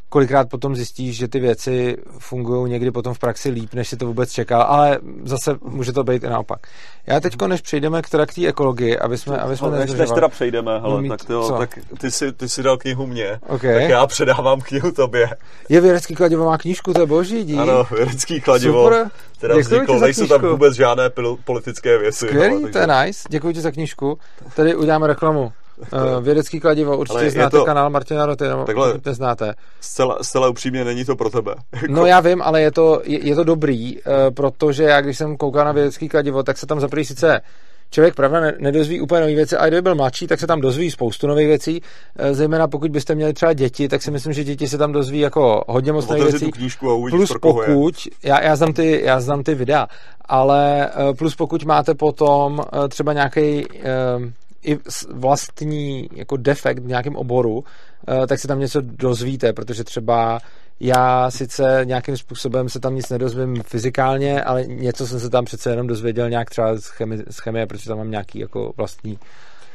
kolikrát potom zjistíš, že ty věci fungují někdy potom v praxi líp, než si to vůbec čekal, ale zase může to být i naopak. Já teď, než přejdeme k, teda k té ekologii, aby jsme, aby jsme no, než, než teda přejdeme, hele, mít, tak, to, tak ty, jsi, ty jsi dal knihu mě, okay. tak já předávám knihu tobě. Je vědecký kladivo má knížku, to je boží, dík. Ano, vědecký kladivo. Super. Teda Děkuji vzniklo, nejsou tam vůbec žádné politické věci. Skvělý, ale, takže... to je nice. Děkuji ti za knížku. Tady uděláme reklamu. Uh, vědecký kladivo, určitě Ale znáte to, kanál Martina Roty, nebo takhle, neznáte. Zcela, zcela upřímně není to pro tebe. no já vím, ale je to, je, je to dobrý, uh, protože já když jsem koukal na vědecký kladivo, tak se tam zaprý sice člověk pravda nedozví úplně nové věci, ale kdyby byl mladší, tak se tam dozví spoustu nových věcí. Eh, zejména pokud byste měli třeba děti, tak si myslím, že děti se tam dozví jako hodně moc nových věcí. knížku a uvidíš, plus pokud, já, já, znám ty, já znám ty videa, ale plus pokud máte potom třeba nějaký i vlastní jako defekt v nějakém oboru, eh, tak se tam něco dozvíte, protože třeba já sice nějakým způsobem se tam nic nedozvím fyzikálně, ale něco jsem se tam přece jenom dozvěděl nějak třeba z chemie, z chemie protože tam mám nějaký jako vlastní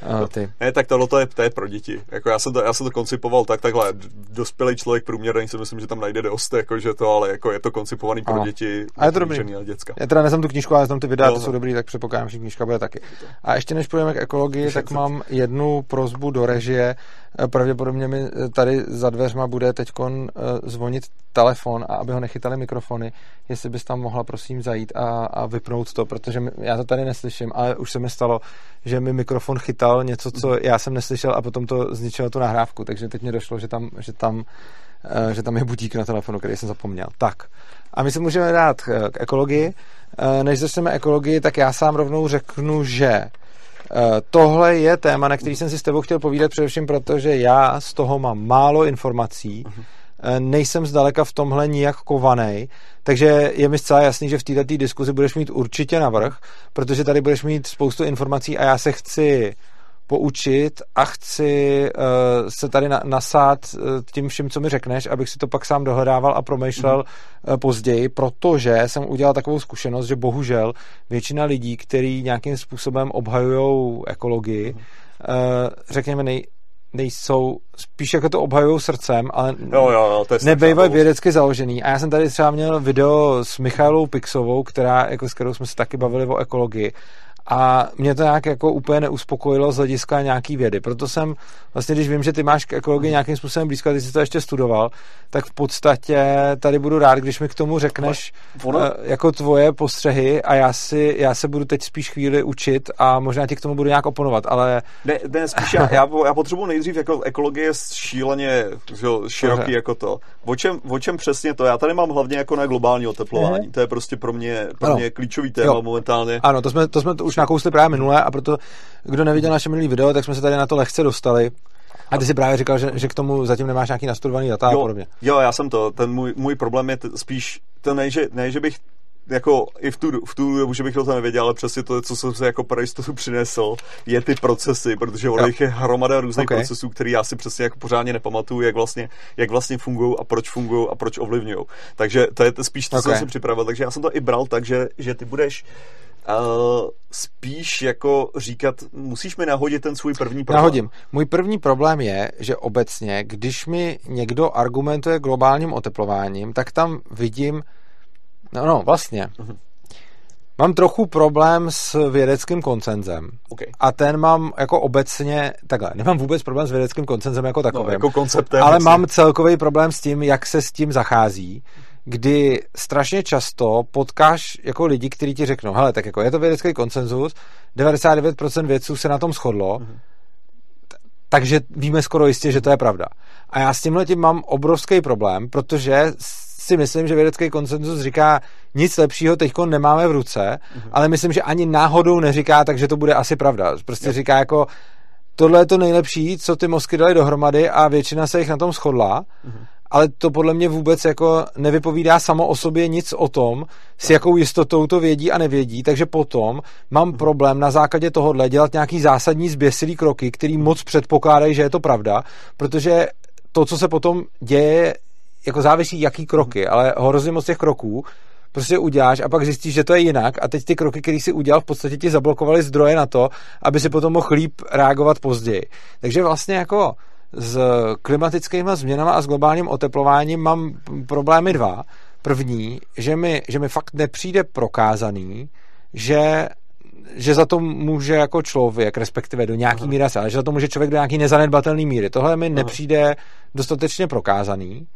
a ty. Ne, tak tohle to je, to je pro děti. Jako já, jsem to, já jsem to koncipoval tak, takhle. Dospělý člověk průměrný si myslím, že tam najde dost, jako, že to, ale jako je to koncipovaný pro děti. A je to dobrý. A děcka. Já teda neznám tu knížku, ale znám ty videa, no, ty jsou dobrý, tak předpokládám, že knížka bude taky. A ještě než půjdeme k ekologii, tak mám jednu prozbu do režie. Eh, pravděpodobně mi eh, tady za dveřma bude teď eh, zvonit telefon a aby ho nechytali mikrofony, jestli bys tam mohla prosím zajít a, a vypnout to, protože já to tady neslyším, ale už se mi stalo, že mi mikrofon chytal něco, co já jsem neslyšel a potom to zničilo tu nahrávku, takže teď mi došlo, že tam, že tam, že tam je budík na telefonu, který jsem zapomněl. Tak, a my se můžeme dát k ekologii. Než začneme ekologii, tak já sám rovnou řeknu, že Eh, tohle je téma, na který jsem si s tebou chtěl povídat především proto, že já z toho mám málo informací. Uh-huh. eh, nejsem zdaleka v tomhle nijak kovaný, takže je mi zcela jasný, že v této diskuzi budeš mít určitě navrh, protože tady budeš mít spoustu informací a já se chci poučit a chci uh, se tady na, nasát uh, tím vším, co mi řekneš, abych si to pak sám dohledával a promýšlel mm. uh, později, protože jsem udělal takovou zkušenost, že bohužel většina lidí, kteří nějakým způsobem obhajují ekologii, mm. uh, řekněme nej, nejsou, spíš jako to obhajují srdcem, ale jo, jo, jo, nebejvají vědecky založený. A já jsem tady třeba měl video s Michailou Pixovou, která, jako s kterou jsme se taky bavili o ekologii a mě to nějak jako úplně neuspokojilo z hlediska nějaký vědy. Proto jsem, vlastně když vím, že ty máš k ekologii nějakým způsobem blízko, ty jsi to ještě studoval, tak v podstatě tady budu rád, když mi k tomu řekneš ono... uh, jako tvoje postřehy a já, si, já se budu teď spíš chvíli učit a možná ti k tomu budu nějak oponovat, ale... Ne, ne spíš já, já, já potřebuji nejdřív, jako ekologie je šíleně že, široký Dobře. jako to. O čem, o čem přesně to? Já tady mám hlavně jako na globální oteplování. Mm-hmm. To je prostě pro mě, pro mě klíčový téma jo. momentálně. Ano, to jsme, to jsme to už nakousli právě minule a proto, kdo neviděl naše minulý video, tak jsme se tady na to lehce dostali. A ty si právě říkal, že, že k tomu zatím nemáš nějaký nastudovaný data jo, a podobně. Jo, já jsem to. Ten můj, můj problém je t- spíš to ne, že, ne, že bych jako i v tu, v tu dobu, že bych to nevěděl, ale přesně to, co jsem se jako pro jistotu přinesl, je ty procesy, protože ono jich je hromada různých okay. procesů, který já si přesně jako pořádně nepamatuju, jak vlastně, jak vlastně fungují a proč fungují a proč ovlivňují. Takže to je to spíš to, okay. co jsem si připravil. Takže já jsem to i bral tak, že, že ty budeš Uh, spíš jako říkat, musíš mi nahodit ten svůj první problém. Nahodím. Můj první problém je, že obecně, když mi někdo argumentuje globálním oteplováním, tak tam vidím, no, no vlastně, uh-huh. Mám trochu problém s vědeckým koncenzem. Okay. A ten mám jako obecně, takhle, nemám vůbec problém s vědeckým koncenzem jako takovým. No, jako konceptem. Ale mám celkový problém s tím, jak se s tím zachází kdy strašně často potkáš jako lidi, kteří ti řeknou, hele, tak jako je to vědecký konsenzus, 99% vědců se na tom shodlo, mm-hmm. takže víme skoro jistě, že to je pravda. A já s tímhle tím mám obrovský problém, protože si myslím, že vědecký konsenzus říká, nic lepšího teď nemáme v ruce, mm-hmm. ale myslím, že ani náhodou neříká, takže to bude asi pravda. Prostě jo. říká jako, tohle je to nejlepší, co ty mozky dali dohromady a většina se jich na tom shodla. Mm-hmm ale to podle mě vůbec jako nevypovídá samo o sobě nic o tom, s jakou jistotou to vědí a nevědí, takže potom mám problém na základě tohohle dělat nějaký zásadní zběsilý kroky, který moc předpokládají, že je to pravda, protože to, co se potom děje, jako závisí jaký kroky, ale hrozně moc těch kroků prostě uděláš a pak zjistíš, že to je jinak a teď ty kroky, které si udělal, v podstatě ti zablokovaly zdroje na to, aby si potom mohl líp reagovat později. Takže vlastně jako s klimatickými změnami a s globálním oteplováním mám problémy dva. První, že mi, že mi fakt nepřijde prokázaný, že že za to může jako člověk, respektive do nějaký míry, ale že za to může člověk do nějaký nezanedbatelný míry. Tohle mi Aha. nepřijde dostatečně prokázaný.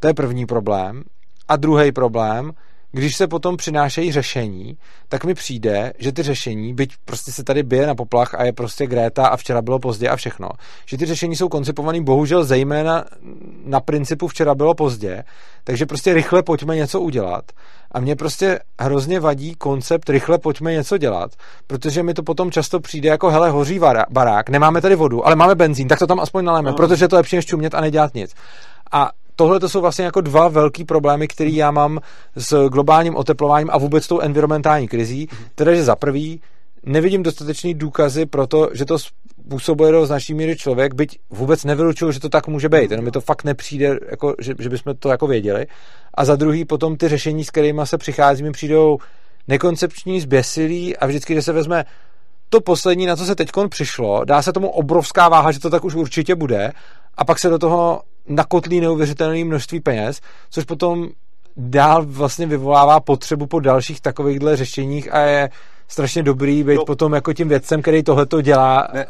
To je první problém. A druhý problém, když se potom přinášejí řešení, tak mi přijde, že ty řešení, byť prostě se tady bije na poplach a je prostě Gréta a včera bylo pozdě a všechno, že ty řešení jsou koncipované bohužel zejména na principu včera bylo pozdě, takže prostě rychle pojďme něco udělat. A mě prostě hrozně vadí koncept rychle pojďme něco dělat, protože mi to potom často přijde jako hele, hoří barák, nemáme tady vodu, ale máme benzín, tak to tam aspoň naléme, no. protože to je lepší než čumět a nedělat nic. A tohle to jsou vlastně jako dva velký problémy, které já mám s globálním oteplováním a vůbec tou environmentální krizí. Teda, že za prvý nevidím dostatečný důkazy pro to, že to způsobuje do značné míry člověk, byť vůbec nevylučuju, že to tak může být, jenom mi to fakt nepřijde, jako, že, že bychom to jako věděli. A za druhý potom ty řešení, s kterými se přichází, mi přijdou nekoncepční, zběsilí a vždycky, že se vezme to poslední, na co se teď přišlo, dá se tomu obrovská váha, že to tak už určitě bude a pak se do toho nakotlí neuvěřitelné množství peněz, což potom dál vlastně vyvolává potřebu po dalších takovýchhle řešeních a je strašně dobrý být no. potom jako tím vědcem, který tohle to dělá. Ne.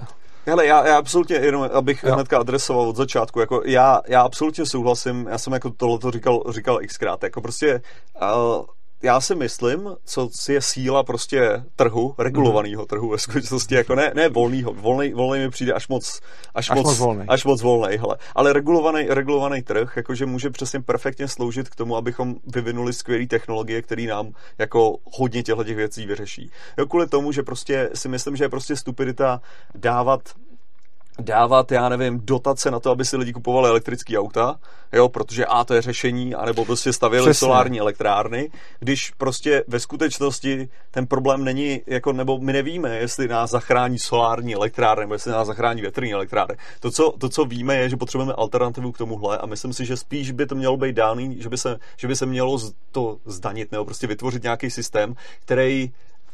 Hele, já, já absolutně, jenom abych jo. hnedka adresoval od začátku, jako já, já absolutně souhlasím, já jsem jako tohle říkal, říkal xkrát, jako prostě uh, já si myslím, co je síla prostě trhu, regulovaného trhu ve skutečnosti, jako ne, ne volnýho, volný, volný mi přijde až moc, až, až moc, moc volný. Až moc volný, hele. Ale regulovaný, regulovaný trh, jakože může přesně perfektně sloužit k tomu, abychom vyvinuli skvělé technologie, které nám jako hodně těchto těch věcí vyřeší. Jo, kvůli tomu, že prostě si myslím, že je prostě stupidita dávat dávat, já nevím, dotace na to, aby si lidi kupovali elektrické auta, jo, protože a to je řešení, anebo prostě stavěli Přesně. solární elektrárny, když prostě ve skutečnosti ten problém není, jako, nebo my nevíme, jestli nás zachrání solární elektrárny, nebo jestli nás zachrání větrní elektrárny. To co, to, co víme, je, že potřebujeme alternativu k tomuhle a myslím si, že spíš by to mělo být dálný, že by se, že by se mělo to zdanit, nebo prostě vytvořit nějaký systém, který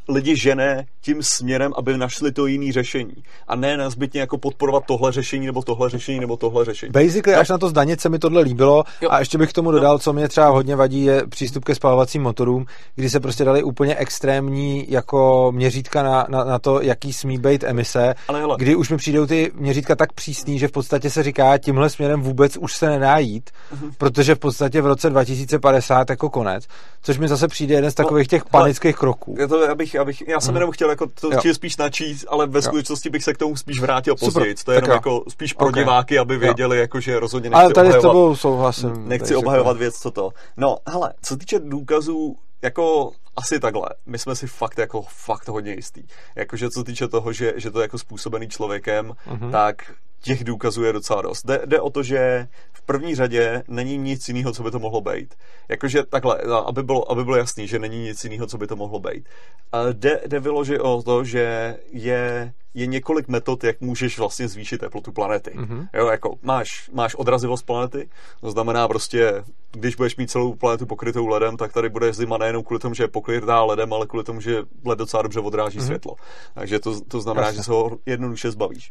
lidi žene tím směrem, aby našli to jiný řešení. A ne nezbytně jako podporovat tohle řešení, nebo tohle řešení, nebo tohle řešení. Basically, no. až na to zdanit se mi tohle líbilo. Jo. A ještě bych k tomu no. dodal, no. co mě třeba hodně vadí, je přístup ke spalovacím motorům, kdy se prostě dali úplně extrémní jako měřítka na, na, na to, jaký smí být emise. Ale hele. Kdy už mi přijdou ty měřítka tak přísný, že v podstatě se říká, tímhle směrem vůbec už se nedá jít, uh-huh. protože v podstatě v roce 2050 jako konec. Což mi zase přijde jeden z no, takových těch panických kroků. Je to, abych, abych, já jsem mm. jenom chtěl jako to jo. spíš načíst, ale ve skutečnosti bych se k tomu spíš vrátil později. To je jenom jako spíš pro okay. diváky, aby věděli, jako, že rozhodně nechci ale tady obhajovat, s tebou souhlasím. Nechci obhajovat věc, co to. No, hele, co týče důkazů, jako asi takhle. My jsme si fakt jako fakt hodně jistý. Jakože co týče toho, že, že to je jako způsobený člověkem, mm-hmm. tak těch důkazů je docela dost. Jde, jde o to, že v první řadě není nic jiného, co by to mohlo být. Jakože takhle, aby bylo, aby bylo jasný, že není nic jiného, co by to mohlo být. Jde, jde vyložit o to, že je, je několik metod, jak můžeš vlastně zvýšit teplotu planety. Mm-hmm. Jo, jako máš, máš odrazivost planety, to znamená prostě, když budeš mít celou planetu pokrytou ledem, tak tady bude zima nejenom kvůli tomu, že je pokrytá ledem, ale kvůli tomu, že led docela dobře odráží mm-hmm. světlo. Takže to, to znamená, Jasně. že se ho jednoduše zbavíš.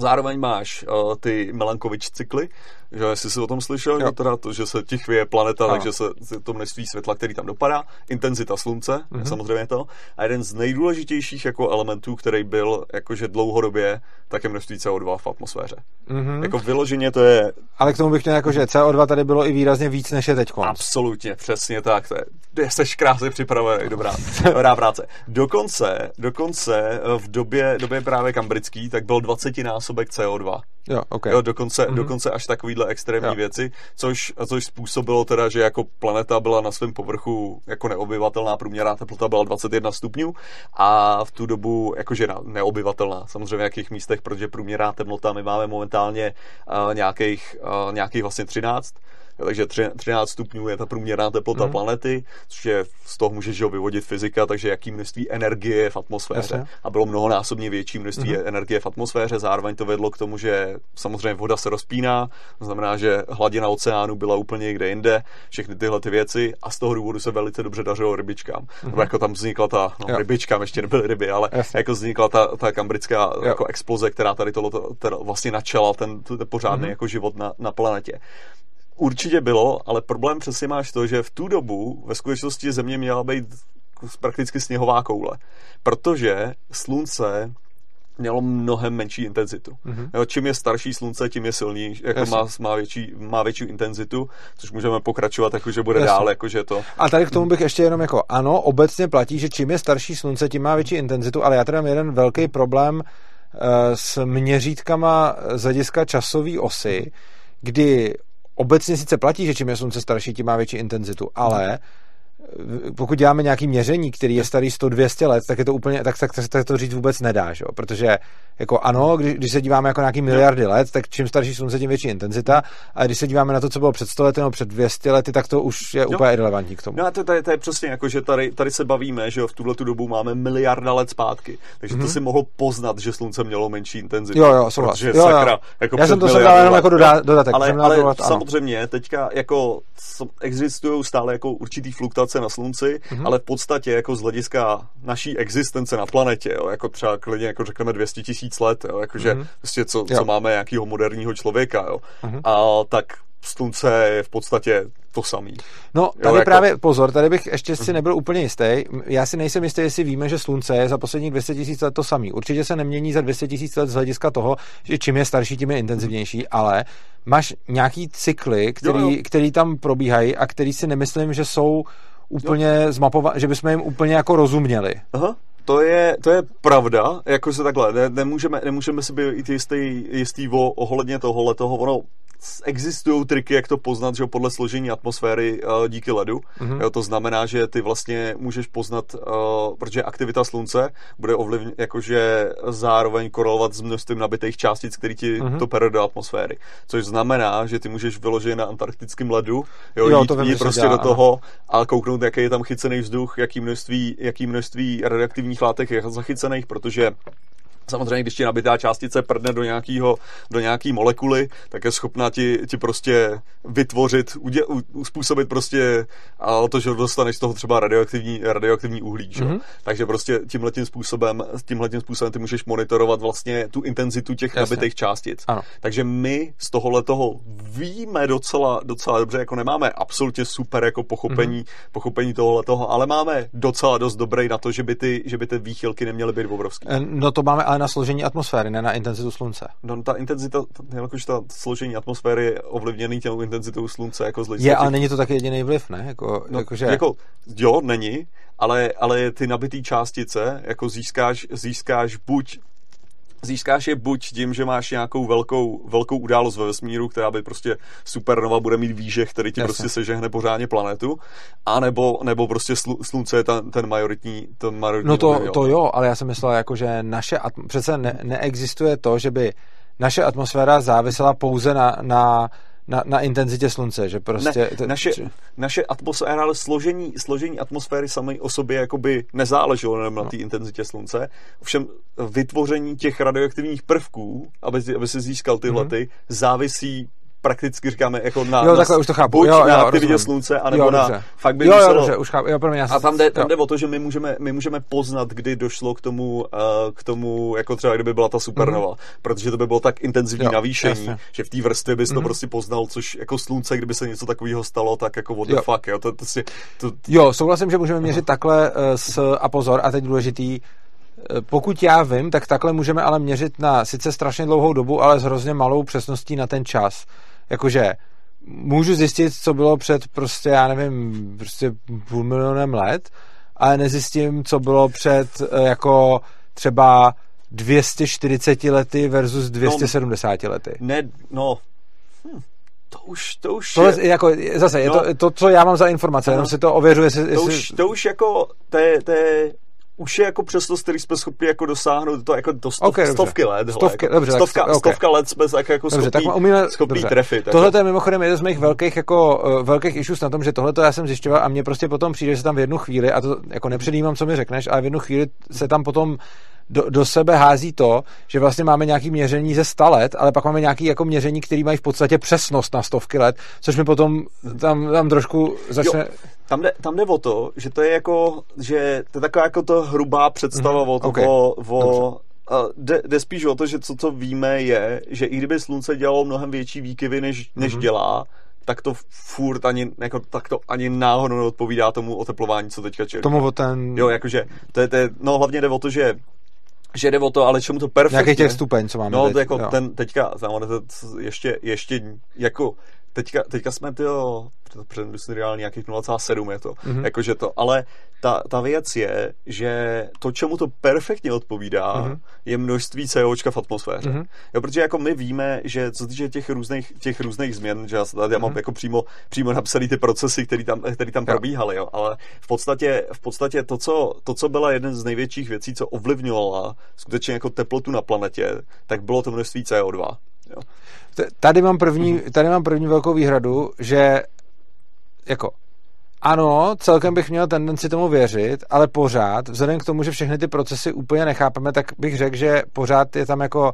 Zároveň máš uh, ty Melankovič cykly, že jestli jsi o tom slyšel, jo. teda to, že se ti chvěje planeta, ano. takže se to množství světla, který tam dopadá, intenzita slunce, mm-hmm. samozřejmě to. A jeden z nejdůležitějších jako elementů, který byl jakože dlouhodobě, tak je množství CO2 v atmosféře. Mm-hmm. Jako vyloženě to je... Ale k tomu bych měl jako, že CO2 tady bylo i výrazně víc, než je teď. Absolutně, přesně tak. To je, jsi krásně připravený, dobrá, dobrá práce. Dokonce, dokonce v době, době právě kambrický, tak byl 20 násobek CO2. Jo, okay. jo, dokonce, mm-hmm. dokonce až takovýhle extrémní jo. věci, což, což způsobilo teda, že jako planeta byla na svém povrchu jako neobyvatelná, průměrná teplota byla 21 stupňů a v tu dobu jakože neobyvatelná, samozřejmě v jakých místech, protože průměrná teplota my máme momentálně uh, nějakých, uh, nějakých vlastně 13, takže 13 stupňů je ta průměrná teplota mm. planety, což je, z toho můžeš ho vyvodit fyzika, takže jaký množství energie je v atmosféře. Jasně. A bylo mnohonásobně větší množství mm. energie v atmosféře, zároveň to vedlo k tomu, že samozřejmě voda se rozpíná, to znamená, že hladina oceánu byla úplně někde jinde, všechny tyhle ty věci a z toho důvodu se velice dobře dařilo rybičkám. Mm. Nebo jako tam vznikla ta, no, rybičkám ještě nebyly ryby, ale Jasně. jako vznikla ta, ta kambrická jako exploze, která tady tohle teda vlastně načala ten, ten pořádný mm. jako život na, na planetě. Určitě bylo, ale problém přesně máš to, že v tu dobu ve skutečnosti země měla být prakticky sněhová koule, protože slunce mělo mnohem menší intenzitu. Mm-hmm. Jo, čím je starší slunce, tím je silnější, jako má, má, větší, má větší intenzitu, což můžeme pokračovat, jako že bude Jasně. dál, jakože to. A tady k tomu bych ještě jenom jako, ano, obecně platí, že čím je starší slunce, tím má větší intenzitu, ale já tady mám jeden velký problém uh, s měřítkama z hlediska časové osy, kdy obecně sice platí, že čím je slunce starší, tím má větší intenzitu, ale pokud děláme nějaký měření, který je starý 100-200 let, tak je to úplně, tak, tak, tak, to říct vůbec nedá, že? protože jako ano, když, když se díváme jako nějaký miliardy let, tak čím starší slunce, tím větší intenzita, a když se díváme na to, co bylo před 100 lety nebo před 200 lety, tak to už je jo. úplně irrelevantní k tomu. No a to, to, je, to je přesně jako, že tady, tady se bavíme, že jo, v tuhle tu dobu máme miliarda let zpátky, takže mm-hmm. to mhm. si mohl poznat, že slunce mělo menší intenzitu. Jo, jo, souhlas. Protože jo, jo. sakra, jako Já jsem to dal jenom jako dodá, dodatek. Ale, ale dodat, samozřejmě, teďka jako existují stále jako určitý fluktuace na slunci, mm-hmm. ale v podstatě jako z hlediska naší existence na planetě, jo, jako třeba klidně jako řekneme 200 tisíc let, jo, jakože mm-hmm. prostě co, co máme nějakého moderního člověka, jo, mm-hmm. a tak slunce je v podstatě to samý. No, tady jo, jako... právě pozor, tady bych ještě si mhm. nebyl úplně jistý. Já si nejsem jistý, jestli víme, že slunce je za posledních 200 tisíc let to samý. Určitě se nemění za 200 tisíc let z hlediska toho, že čím je starší, tím je intenzivnější, ale máš nějaký cykly, který, jo, jo. který tam probíhají a který si nemyslím, že jsou úplně zmapovat, že bychom jim úplně jako rozuměli. Aha. To je, to je pravda, jako se takhle, ne, nemůžeme, nemůžeme si být jistý, jistý o, ohledně tohohle toho, ono existují triky, jak to poznat, že podle složení atmosféry uh, díky ledu. Mm-hmm. Jo, to znamená, že ty vlastně můžeš poznat, uh, protože aktivita slunce bude ovlivňovat, jakože zároveň korelovat s množstvím nabitých částic, který ti mm-hmm. to pere do atmosféry. Což znamená, že ty můžeš vyložit na antarktickém ledu, jo, jo jít, to vím, jít prostě dělá, do toho a kouknout, jaký je tam chycený vzduch, jaký množství, jaký množství radioaktivních látek je zachycených, protože Samozřejmě, když ti nabitá částice prdne do, nějakého, do nějaký molekuly, tak je schopná ti, ti prostě vytvořit, udě, uspůsobit prostě a to, že dostaneš z toho třeba radioaktivní, radioaktivní uhlí. Mm-hmm. Takže prostě tímhletím způsobem, tímhletím způsobem ty můžeš monitorovat vlastně tu intenzitu těch Jasně. nabitých částic. Ano. Takže my z tohohle toho víme docela, docela dobře, jako nemáme absolutně super jako pochopení, mm-hmm. pochopení tohohle toho, ale máme docela dost dobrý na to, že by ty, že by ty výchylky neměly být obrovské. No to máme ale na složení atmosféry, ne na intenzitu slunce. No, ta intenzita, jakož ta složení atmosféry je ovlivněný těm intenzitou slunce jako z Je, ale není to tak jediný vliv, ne? Jako, no, jako, že... jako, jo, není, ale, ale ty nabitý částice jako získáš, získáš buď získáš je buď tím, že máš nějakou velkou, velkou událost ve vesmíru, která by prostě supernova bude mít výžeh, který ti Jasně. prostě sežehne pořádně planetu, a nebo, nebo prostě slu, slunce je ten, ten majoritní, ten majoritní No to, to jo, ale já jsem myslel, jako, že naše, atm- přece ne, neexistuje to, že by naše atmosféra závisela pouze na, na na, na intenzitě slunce, že prostě... Ne, naše, naše atmosféra, ale složení, složení atmosféry samé o sobě jakoby nezáleželo na no. té intenzitě slunce. Ovšem vytvoření těch radioaktivních prvků, aby, aby se získal tyhle, mm-hmm. závisí prakticky říkáme jako na, jo, takhle už to chápu. buď jo, na aktivitě slunce, anebo jo, na fakt by jo, muselo... jo, dobře, už chápu. Jo, pro mě, a tam jde, tam jde o to, že my můžeme, my můžeme poznat, kdy došlo k tomu, uh, k tomu, jako třeba kdyby byla ta supernova, mm-hmm. protože to by bylo tak intenzivní jo, navýšení, jasně. že v té vrstvě bys mm-hmm. to mhm. prostě poznal, což jako slunce, kdyby se něco takového stalo, tak jako what the jo. fuck, jo. To, to, to, to, jo, souhlasím, že můžeme měřit takhle uh, s, a pozor, a teď důležitý, eh, pokud já vím, tak takhle můžeme ale měřit na sice strašně dlouhou dobu, ale s hrozně malou přesností na ten čas. Jakože můžu zjistit, co bylo před prostě, já nevím, prostě půl milionem let, ale nezjistím, co bylo před eh, jako třeba 240 lety versus 270 no, lety. Ne, no, hm, to už, to už to je... jako, zase, je no, to, to, co já mám za informace, no, jenom si to ověřuje. Jestli, to, jestli... už, to už jako, to je, to je už je jako přesnost, který jsme schopni jako dosáhnout, to jako do stov, okay, stovky let. Stovky, hele, dobře, stovka, tak, okay. stovka let jsme tak jako dobře, schopný, tak umíme, schopný dobře. trefit. Tohle jako. je mimochodem jeden z mých velkých, jako, uh, velkých issues na tom, že tohle já jsem zjišťoval a mně prostě potom přijde, že se tam v jednu chvíli, a to jako nepředjímám, co mi řekneš, ale v jednu chvíli se tam potom do, do sebe hází to, že vlastně máme nějaké měření ze 100 let, ale pak máme nějaké jako měření, které mají v podstatě přesnost na stovky let, což mi potom tam, tam trošku začne... Jo, tam jde, tam jde o to, že to je jako, že to je taková jako to hrubá představa mm-hmm. o, to, okay. o, o jde, jde spíš o to, že co, co víme je, že i kdyby slunce dělalo mnohem větší výkyvy, než, než mm-hmm. dělá, tak to furt ani, jako, tak to ani náhodou neodpovídá tomu oteplování, co teďka čelí. Tomu o ten... Jo, jakože, to je, to je, no hlavně jde o to, že že jde o to, ale čemu to perfektně... Nějaký těch stupeň, co máme No, teď, jako jo. ten teďka, znamená, to ještě, ještě jako teďka, teďka jsme tyjo, předindustriální nějakých 0,7 je to, mm-hmm. jakože to, ale ta, ta věc je, že to, čemu to perfektně odpovídá, mm-hmm. je množství COčka v atmosféře. Mm-hmm. Jo, protože jako my víme, že co týče těch různých, těch různých změn, že já, tady já mám mm-hmm. jako přímo, přímo napsaný ty procesy, které tam, který tam probíhaly, jo, ale v podstatě, v podstatě to, co, to, co byla jeden z největších věcí, co ovlivňovala skutečně jako teplotu na planetě, tak bylo to množství CO2. Jo. Tady mám, první, tady mám první velkou výhradu, že jako ano, celkem bych měl tendenci tomu věřit, ale pořád, vzhledem k tomu, že všechny ty procesy úplně nechápeme, tak bych řekl, že pořád je tam jako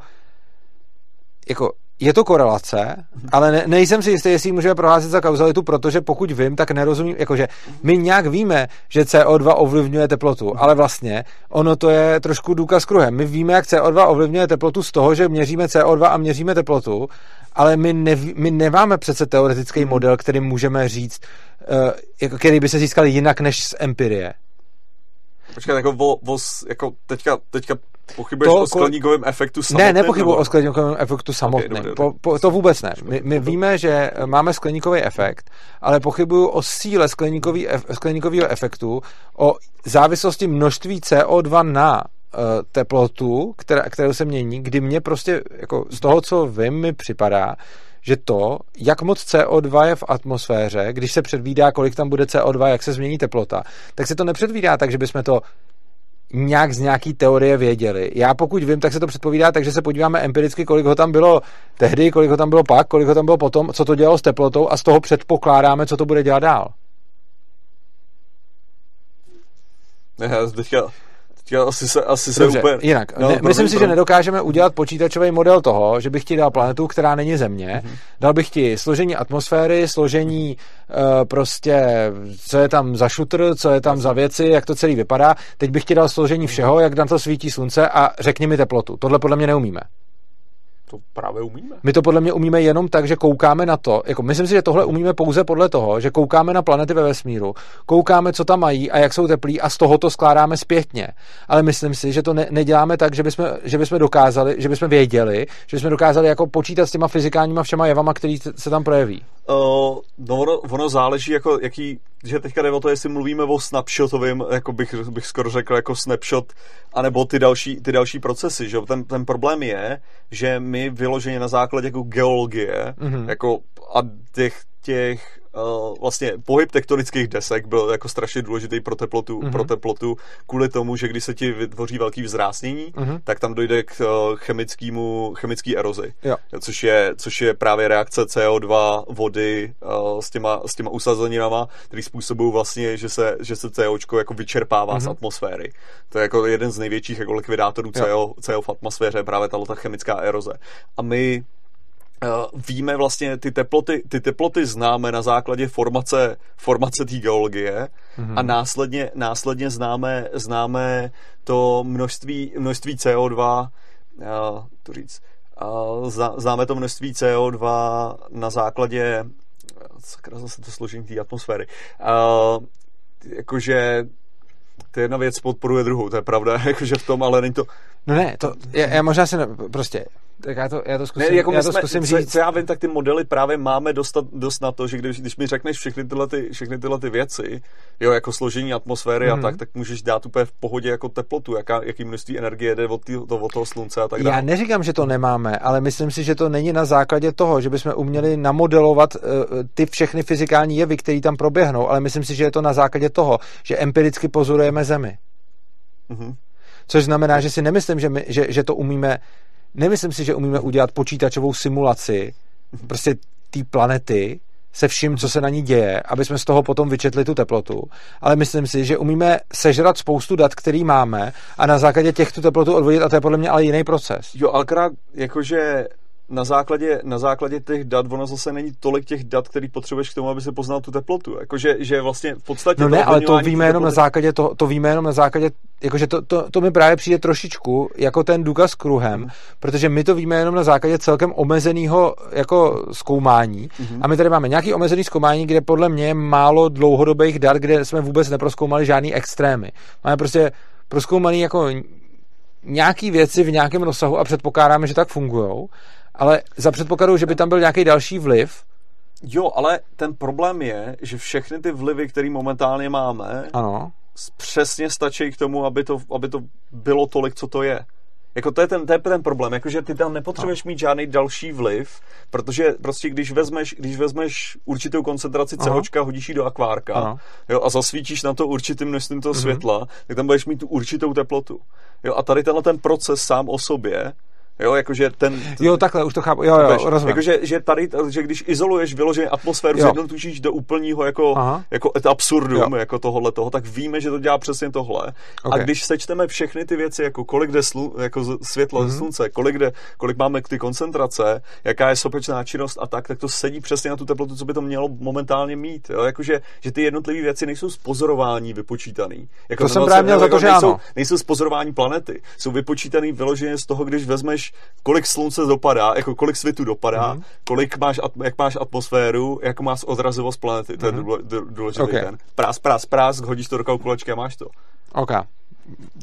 jako je to korelace, ale ne, nejsem si jistý, jestli ji můžeme prohlásit za kauzalitu, protože pokud vím, tak nerozumím, jakože my nějak víme, že CO2 ovlivňuje teplotu, ale vlastně ono to je trošku důkaz kruhem. My víme, jak CO2 ovlivňuje teplotu z toho, že měříme CO2 a měříme teplotu, ale my, neví, my nemáme přece teoretický model, který můžeme říct, uh, jako, který by se získal jinak než z empirie. Počkej, jako, vo, vo, jako teďka, teďka Pochybuješ to, o skleníkovém efektu samotném? Ne, nepochybuji o skleníkovém efektu samotném. Okay, po, po, to vůbec ne. My, my víme, že máme skleníkový efekt, ale pochybuju o síle skleníkový, skleníkového efektu, o závislosti množství CO2 na uh, teplotu, která, kterou se mění, kdy mě prostě, jako z toho, co vím, mi připadá, že to, jak moc CO2 je v atmosféře, když se předvídá, kolik tam bude CO2, jak se změní teplota, tak se to nepředvídá tak, že bychom to nějak z nějaký teorie věděli. Já pokud vím, tak se to předpovídá, takže se podíváme empiricky, kolik ho tam bylo tehdy, kolik ho tam bylo pak, kolik ho tam bylo potom, co to dělalo s teplotou a z toho předpokládáme, co to bude dělat dál. Ne, teďka, teďka asi se, asi se Dobře, úplně... jinak. No, ne, promiň, myslím si, že promiň. nedokážeme udělat počítačový model toho, že bych ti dal planetu, která není Země. Mm-hmm. Dal bych ti složení atmosféry, složení uh, prostě, co je tam za šutr, co je tam za věci, jak to celý vypadá. Teď bych ti dal složení všeho, jak na to svítí slunce a řekni mi teplotu. Tohle podle mě neumíme. To právě umíme. My to podle mě umíme jenom tak, že koukáme na to. Jako myslím si, že tohle umíme pouze podle toho, že koukáme na planety ve vesmíru, koukáme, co tam mají a jak jsou teplí a z toho to skládáme zpětně. Ale myslím si, že to ne, neděláme tak, že bychom, že bychom dokázali, že bychom věděli, že bychom dokázali jako počítat s těma fyzikálníma všema jevama, který se tam projeví. Uh, no ono, ono záleží, jako, jaký, že teďka jde o to, jestli mluvíme o snapshotovém, jako bych, bych skoro řekl, jako snapshot, anebo ty další, ty další procesy, že ten, ten problém je, že my vyloženě na základě jako geologie, mm-hmm. jako a těch, těch vlastně pohyb tektonických desek byl jako strašně důležitý pro teplotu, mm-hmm. pro teplotu kvůli tomu, že když se ti vytvoří velký vzrásnění, mm-hmm. tak tam dojde k uh, chemickému, chemický erozi, jo. což, je, což je právě reakce CO2, vody uh, s, těma, s těma usazeninama, který způsobují vlastně, že se, že se COčko jako vyčerpává mm-hmm. z atmosféry. To je jako jeden z největších jako likvidátorů CO, CO v atmosféře, právě tato chemická eroze. A my víme vlastně ty teploty, ty teploty známe na základě formace, formace té geologie mm-hmm. a následně, následně známe, známe to množství, množství CO2, uh, to říct, uh, zná, známe to množství CO2 na základě sakra zase to složení té atmosféry. Uh, jakože to jedna věc podporuje druhou, to je pravda, jakože v tom, ale není to... No ne, to, já, já možná se ne, prostě, tak já to, já to zkusím, ne, jako já to jsme, zkusím co, říct. Co já vím, tak ty modely právě máme dostat, dost na to, že když, když mi řekneš všechny tyhle, ty, všechny tyhle ty věci, jo, jako složení atmosféry mm-hmm. a tak, tak můžeš dát úplně v pohodě jako teplotu, jaká, jaký množství energie jde od, tý, to, od toho slunce a tak dále. Já neříkám, že to nemáme, ale myslím si, že to není na základě toho, že bychom uměli namodelovat uh, ty všechny fyzikální jevy, které tam proběhnou, ale myslím si, že je to na základě toho, že empiricky pozorujeme Zemi. Mm-hmm. Což znamená, že si nemyslím, že, my, že, že to umíme, nemyslím si, že umíme udělat počítačovou simulaci prostě té planety se vším, co se na ní děje, aby jsme z toho potom vyčetli tu teplotu. Ale myslím si, že umíme sežrat spoustu dat, který máme a na základě těch tu teplotu odvodit a to je podle mě ale jiný proces. Jo, ale jakože na základě, na základě těch dat, ono zase není tolik těch dat, který potřebuješ k tomu, aby se poznal tu teplotu. Jakože, že vlastně v podstatě... No ne, ale to víme jenom na základě, to, to víme jenom na základě, jakože to, to, to mi právě přijde trošičku jako ten důkaz kruhem, mm. protože my to víme jenom na základě celkem omezeného jako zkoumání mm. a my tady máme nějaký omezený zkoumání, kde podle mě je málo dlouhodobých dat, kde jsme vůbec neproskoumali žádný extrémy. Máme prostě proskoumaný jako nějaký věci v nějakém rozsahu a předpokládáme, že tak fungují ale za předpokladu, že by tam byl nějaký další vliv. Jo, ale ten problém je, že všechny ty vlivy, které momentálně máme, ano. přesně stačí k tomu, aby to, aby to bylo tolik, co to je. Jako to je ten, to je ten problém, jakože ty tam nepotřebuješ no. mít žádný další vliv, protože prostě když vezmeš, když vezmeš určitou koncentraci COčka, hodíš ji do akvárka jo, a zasvítíš na to určitým množstvím toho mm-hmm. světla, tak tam budeš mít tu určitou teplotu. Jo, a tady tenhle ten proces sám o sobě Jo, jakože ten... Jo, takhle, už to chápu. Jo, jo, rozumím. Jakože že tady, že když izoluješ vyloženě atmosféru, zjednotučíš do úplního jako, Aha. jako absurdum, jo. jako tohohle toho, tak víme, že to dělá přesně tohle. Okay. A když sečteme všechny ty věci, jako kolik jde slu, jako světlo mm-hmm. ze slunce, kolik, jde, kolik máme ty koncentrace, jaká je sopečná činnost a tak, tak to sedí přesně na tu teplotu, co by to mělo momentálně mít. Jo? Jakože, že ty jednotlivé věci nejsou z pozorování vypočítaný. Jako to jsem právě měl za to, že nejsou, ano. nejsou z pozorování planety. Jsou vypočítaný vyloženě z toho, když vezmeš kolik slunce dopadá, jako kolik světu dopadá, mm-hmm. kolik máš, jak máš atmosféru, jak máš odrazivost planety, to mm-hmm. je mhm. důležitý okay. ten. Prás, prás, prás, hodíš to do kalkulačky a máš to. OK.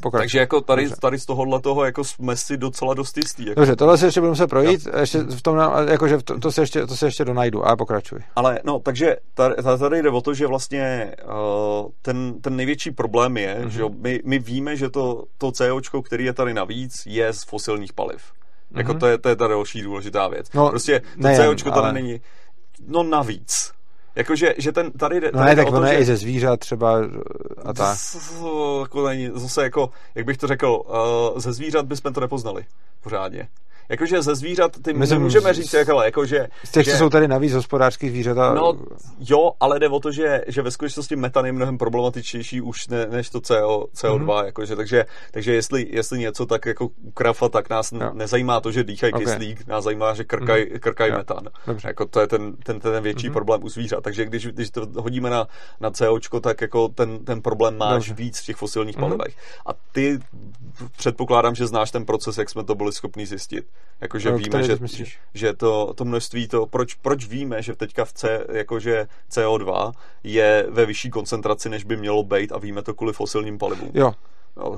Pokrač. Takže jako tady, tady z tohohle toho jako jsme si docela dost jistý. Jako. Dobře, tohle se ještě budeme se projít, jo. ještě v tom, jakože to, to, se ještě, to se ještě donajdu, ale pokračuj. Ale no, takže tady, tady jde o to, že vlastně uh, ten, ten největší problém je, mm-hmm. že my, my víme, že to, to COčko, který je tady navíc, je z fosilních paliv. Jako to je, to je ta další důležitá věc. No, prostě to nejen, COčko tady ale- není, no navíc. Jakože, že ten, tady, jde- No tady ne, jde tak ono to, je že- i ze zvířat třeba a tak. Zase, jako není, zase jako, jak bych to řekl, uh, ze zvířat bychom to nepoznali pořádně. Jakože ze zvířat, ty Myslím, Myslím, můžeme z- říct, jak, ale, jakože, Z těch, že, co jsou tady navíc hospodářský zvířata, No, jo, ale jde o to, že, že ve skutečnosti metan je mnohem problematičnější už ne, než to CO, CO2, Mhm. mm-hmm. jakože, takže, takže jestli, jestli něco tak jako krafa, tak nás Jo. nezajímá to, že dýchají Ok. okay. kyslík, nás zajímá, že krkají Mhm. krkaj Jo. metan. Dobře. Jako to je ten, ten, ten větší Mhm. mm-hmm. problém u zvířat. Takže když, když to hodíme na, na COčko, tak jako ten, ten problém máš Dobře. Víc v těch fosilních Mhm. palivech. A ty předpokládám, že znáš ten proces, jak jsme to byli schopni zjistit. Jakože No, víme, že, myslíš? že to, to množství, to, proč, proč víme, že teďka v C, jakože CO2 je ve vyšší koncentraci, než by mělo být a víme to kvůli fosilním palivům. jo,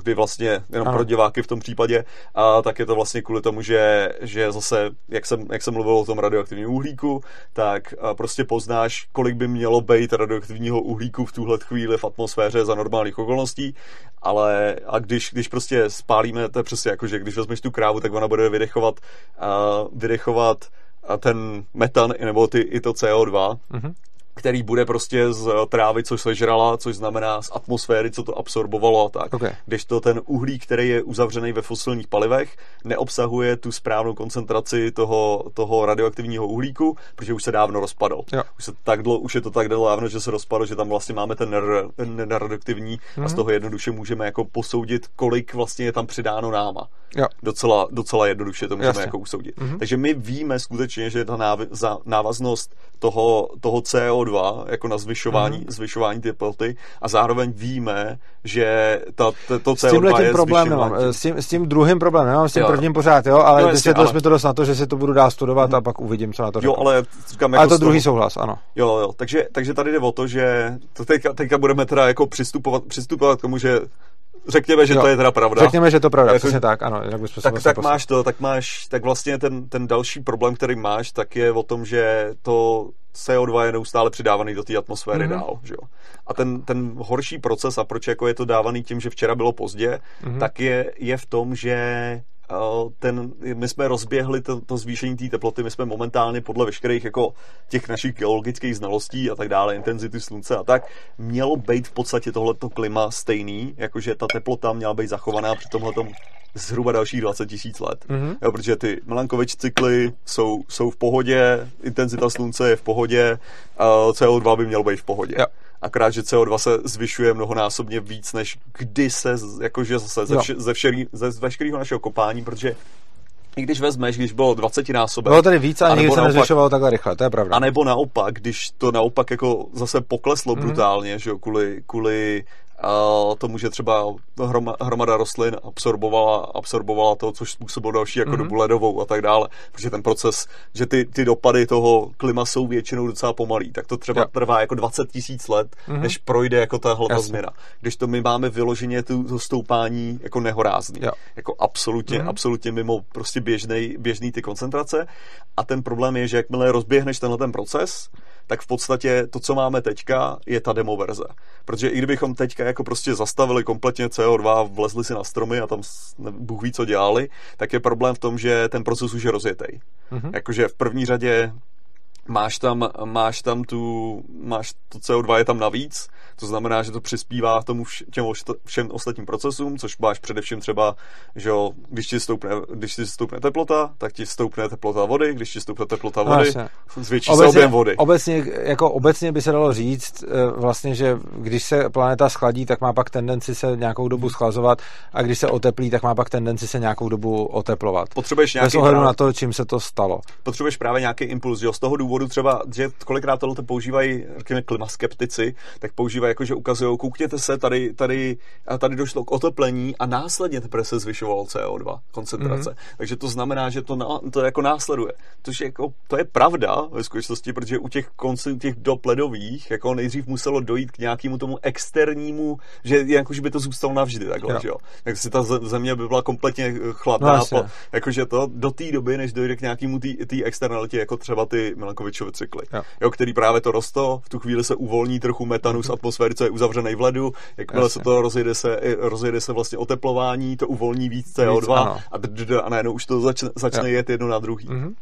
kdy vlastně, jenom Ano. pro diváky v tom případě, a tak je to vlastně kvůli tomu, že, že zase, jak jsem, jak jsem mluvil o tom radioaktivním uhlíku, tak prostě poznáš, kolik by mělo být radioaktivního uhlíku v tuhle chvíli v atmosféře za normálních okolností, ale a když, když prostě spálíme, to je přesně jako, že když vezmeš tu krávu, tak ona bude vydechovat, a, vydechovat a ten metan, nebo ty, i to CO2, Mhm. Který bude prostě z trávy, co sežrala, což znamená z atmosféry, co to absorbovalo a tak. Ok. Když to ten uhlík, který je uzavřený ve fosilních palivech, neobsahuje tu správnou koncentraci toho, toho radioaktivního uhlíku, protože už se dávno rozpadl. Jo. Už, se tak dlouho, už je to tak dávno, že se rozpadl, že tam vlastně máme ten, ner- ten neradioaktivní mm-hmm. a z Mhm. toho jednoduše můžeme jako posoudit, kolik vlastně je tam přidáno náma. jo, Docela, docela jednoduše to můžeme Jasně. jako usoudit. Mhm. Mm-hmm. Takže my víme skutečně, že ta návaznost toho, toho CO2 jako na zvyšování, Mhm. mm-hmm. zvyšování teploty a zároveň víme, že ta, to, to s tímhle CO2 tím je problém nemám. S tím, s tím druhým problém nemám, s tím Jo. prvním pořád, jo, ale No, vysvětlil jsme to dost na to, že si to budu dál studovat a pak uvidím, co na to Jo, řeknu. ale říkám, jako ale to toho- druhý souhlas, ano. Jo, jo, takže, takže tady jde o to, že to teďka, teďka budeme teda jako přistupovat, přistupovat k tomu, že řekněme, že Jo. to je teda pravda. Řekněme, že je to pravda, Jako- přesně tak, ano. Jinak bychom tak, tak poslali. máš to, tak máš, tak vlastně ten, ten další problém, který máš, tak je o tom, že to CO2 je neustále přidávaný do té atmosféry Mhm. mm-hmm. dál, že jo. A ten, ten horší proces, a proč jako je to dávaný tím, že včera bylo pozdě, Mhm. mm-hmm. tak je, je v tom, že ten, my jsme rozběhli to, to zvýšení té teploty, my jsme momentálně podle veškerých jako těch našich geologických znalostí a tak dále, intenzity slunce a tak, mělo být v podstatě tohleto klima stejný, jakože ta teplota měla být zachovaná při tomhletom zhruba dalších 20 tisíc let. Mhm. Jo, protože ty Milankovič cykly jsou, jsou v pohodě, intenzita slunce je v pohodě, a CO2 by měl být v pohodě. Jo. Akorát, že CO2 se zvyšuje mnohonásobně víc, než kdy se, jakože zase ze, vše, ze, všerý, ze, veškerého našeho kopání, protože i když vezmeš, když bylo 20 násobek, Bylo tady víc, ale nikdy se nezvyšovalo takhle rychle, to je pravda. a nebo naopak, když to naopak jako zase pokleslo Mhm. mm. brutálně, že jo, kvůli, kvůli uh, tomu, že třeba hroma, hromada rostlin absorbovala, absorbovala to, což způsobilo další jako Mhm. mm. dobu ledovou a tak dále, protože ten proces, že ty, ty dopady toho klima jsou většinou docela pomalý, tak to třeba Jo. trvá jako 20 tisíc let, Mhm. mm. než projde jako tahle ta změna. Když to my máme vyloženě tu, to stoupání jako nehorázný, Jo. jako absolutně, Mhm. mm. absolutně mimo prostě běžnej, běžný ty koncentrace a ten problém je, že jakmile rozběhneš tenhle ten proces, tak v podstatě to, co máme teďka, je ta demo verze. Protože i kdybychom teďka jako prostě zastavili kompletně CO2, vlezli si na stromy a tam Bůh ví, co dělali, tak je problém v tom, že ten proces už je rozjetý. Mhm. Jakože v první řadě máš tam, máš tam tu, máš to CO2 je tam navíc, to znamená, že to přispívá tomu vš, těm všem ostatním procesům, což máš především třeba, že jo, když ti stoupne, když ti stoupne teplota, tak ti stoupne teplota vody, když ti stoupne teplota No, vody, jasně. zvětší se objem vody. Obecně, jako obecně by se dalo říct, eh, vlastně, že když se planeta schladí, tak má pak tendenci se nějakou dobu schlazovat a když se oteplí, tak má pak tendenci se nějakou dobu oteplovat. Potřebuješ Bez nějaký ohledu právě, na to, čím se to stalo. potřebuješ právě nějaký impuls, jo, z toho důvodu třeba, že kolikrát tohle používají, řekněme, klimaskeptici, tak používají jako, že ukazují, koukněte se, tady, tady, a tady došlo k oteplení a následně teprve se zvyšovalo CO2 koncentrace. Mhm. Mm-hmm. Takže to znamená, že to, na, to jako následuje. Což je jako, to je pravda ve skutečnosti, protože u těch konců, těch dob ledových, jako nejdřív muselo dojít k nějakému tomu externímu, že jako, že by to zůstalo navždy takhle, Jo. že jo. Tak si ta ze- země by byla kompletně eh, chladná, No, po, jakože to do té doby, než dojde k nějakému té externalitě, jako třeba ty Milankovičovi cykly, jo. Jo, který právě to rosto, v tu chvíli se uvolní trochu metanu z mhm. Atmosféry, co je uzavřený v ledu, jakmile Jasně. se to rozjede se, rozjede se vlastně oteplování, to uvolní víc CO2 víc, a, a najednou už to začne, začne jet jedno na druhý. Mm-hmm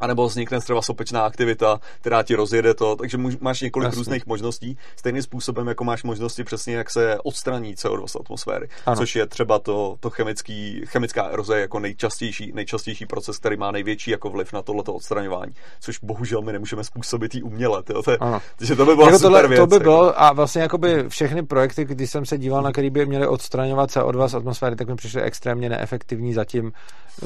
anebo vznikne třeba sopečná aktivita, která ti rozjede to, takže máš několik Jasně. různých možností, stejným způsobem, jako máš možnosti přesně, jak se odstraní CO2 z atmosféry, ano. což je třeba to, to chemický, chemická eroze jako nejčastější, nejčastější proces, který má největší jako vliv na tohleto odstraňování, což bohužel my nemůžeme způsobit i uměle, tyjo, to, takže to by bylo jako tohle, věc, to by bylo jako. a vlastně jakoby všechny projekty, když jsem se díval, na který by měli odstraňovat CO2 z atmosféry, tak mi přišly extrémně neefektivní zatím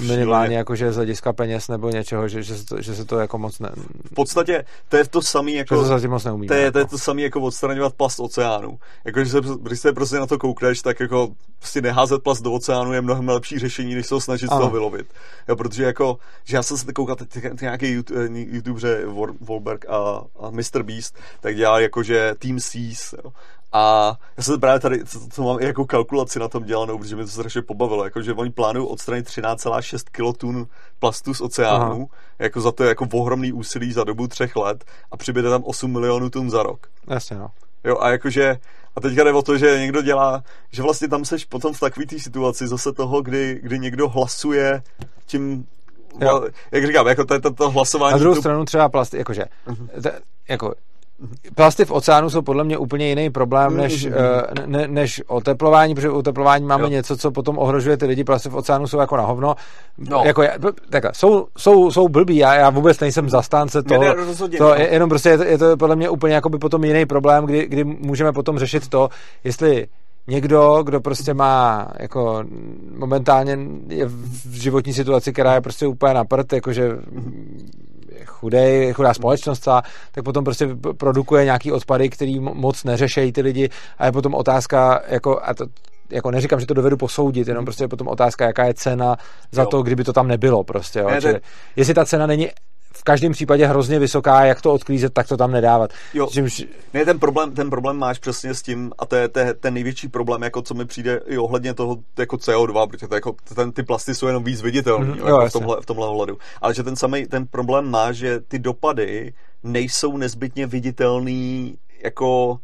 minimálně jakože z hlediska peněz nebo něčeho, že, že, se to, že se to jako moc ne... V podstatě to je to samé jako... To, zatím moc neumíme, to, je, jako. to je to samé jako odstraňovat plast oceánu. Jako, že se, když se prostě na to koukneš, tak jako prostě neházet plast do oceánu je mnohem lepší řešení, než se ho snažit ano. z toho vylovit. Jo, protože jako, že já jsem se koukal, ty nějaký eh, youtubeře, Volberg a, a Mr. Beast, tak dělá jako, že Team Seas, jo. A já jsem právě tady, to, to mám i jako kalkulaci na tom dělanou, protože mi to strašně pobavilo, jako, že oni plánují odstranit 13,6 kilotun plastu z oceánu, Aha. jako za to jako ohromný úsilí za dobu třech let a přibyde tam 8 milionů tun za rok. Jasně, no. Jo, a jakože, a teďka jde o to, že někdo dělá, že vlastně tam seš potom v takové té situaci zase toho, kdy, kdy někdo hlasuje tím Jo. Jak říkám, jako to, to, to hlasování... Na druhou tu... stranu třeba plasty, jakože, uh-huh. to, jako Plasty v oceánu jsou podle mě úplně jiný problém než, mm-hmm. ne, než oteplování, protože oteplování máme jo. něco, co potom ohrožuje ty lidi. Plasty v oceánu jsou jako na hovno. No. Jako, takhle, jsou, jsou, jsou blbí, já, já vůbec nejsem zastánce toho. Ne, ne, to, je, jenom prostě je to, je to podle mě úplně jako by potom jiný problém, kdy, kdy můžeme potom řešit to, jestli někdo, kdo prostě má jako momentálně je v životní situaci, která je prostě úplně na prd, jakože chudej, chudá společnost, a, tak potom prostě produkuje nějaký odpady, který moc neřešejí ty lidi a je potom otázka, jako, a to, jako neříkám, že to dovedu posoudit, jenom prostě je potom otázka, jaká je cena za jo. to, kdyby to tam nebylo prostě, jo. Ne, Že, jestli ta cena není v každém případě hrozně vysoká, jak to odklízet, tak to tam nedávat. Jo. Čímž... Ne, ten problém, ten problém máš přesně s tím, a to je, to je ten největší problém, jako co mi přijde i ohledně toho jako CO2, protože to jako, ten, ty plasty jsou jenom víc viditelné mm, jako v, tomhle, v tomhle ohledu. Ale že ten samý ten problém má, že ty dopady nejsou nezbytně viditelný jako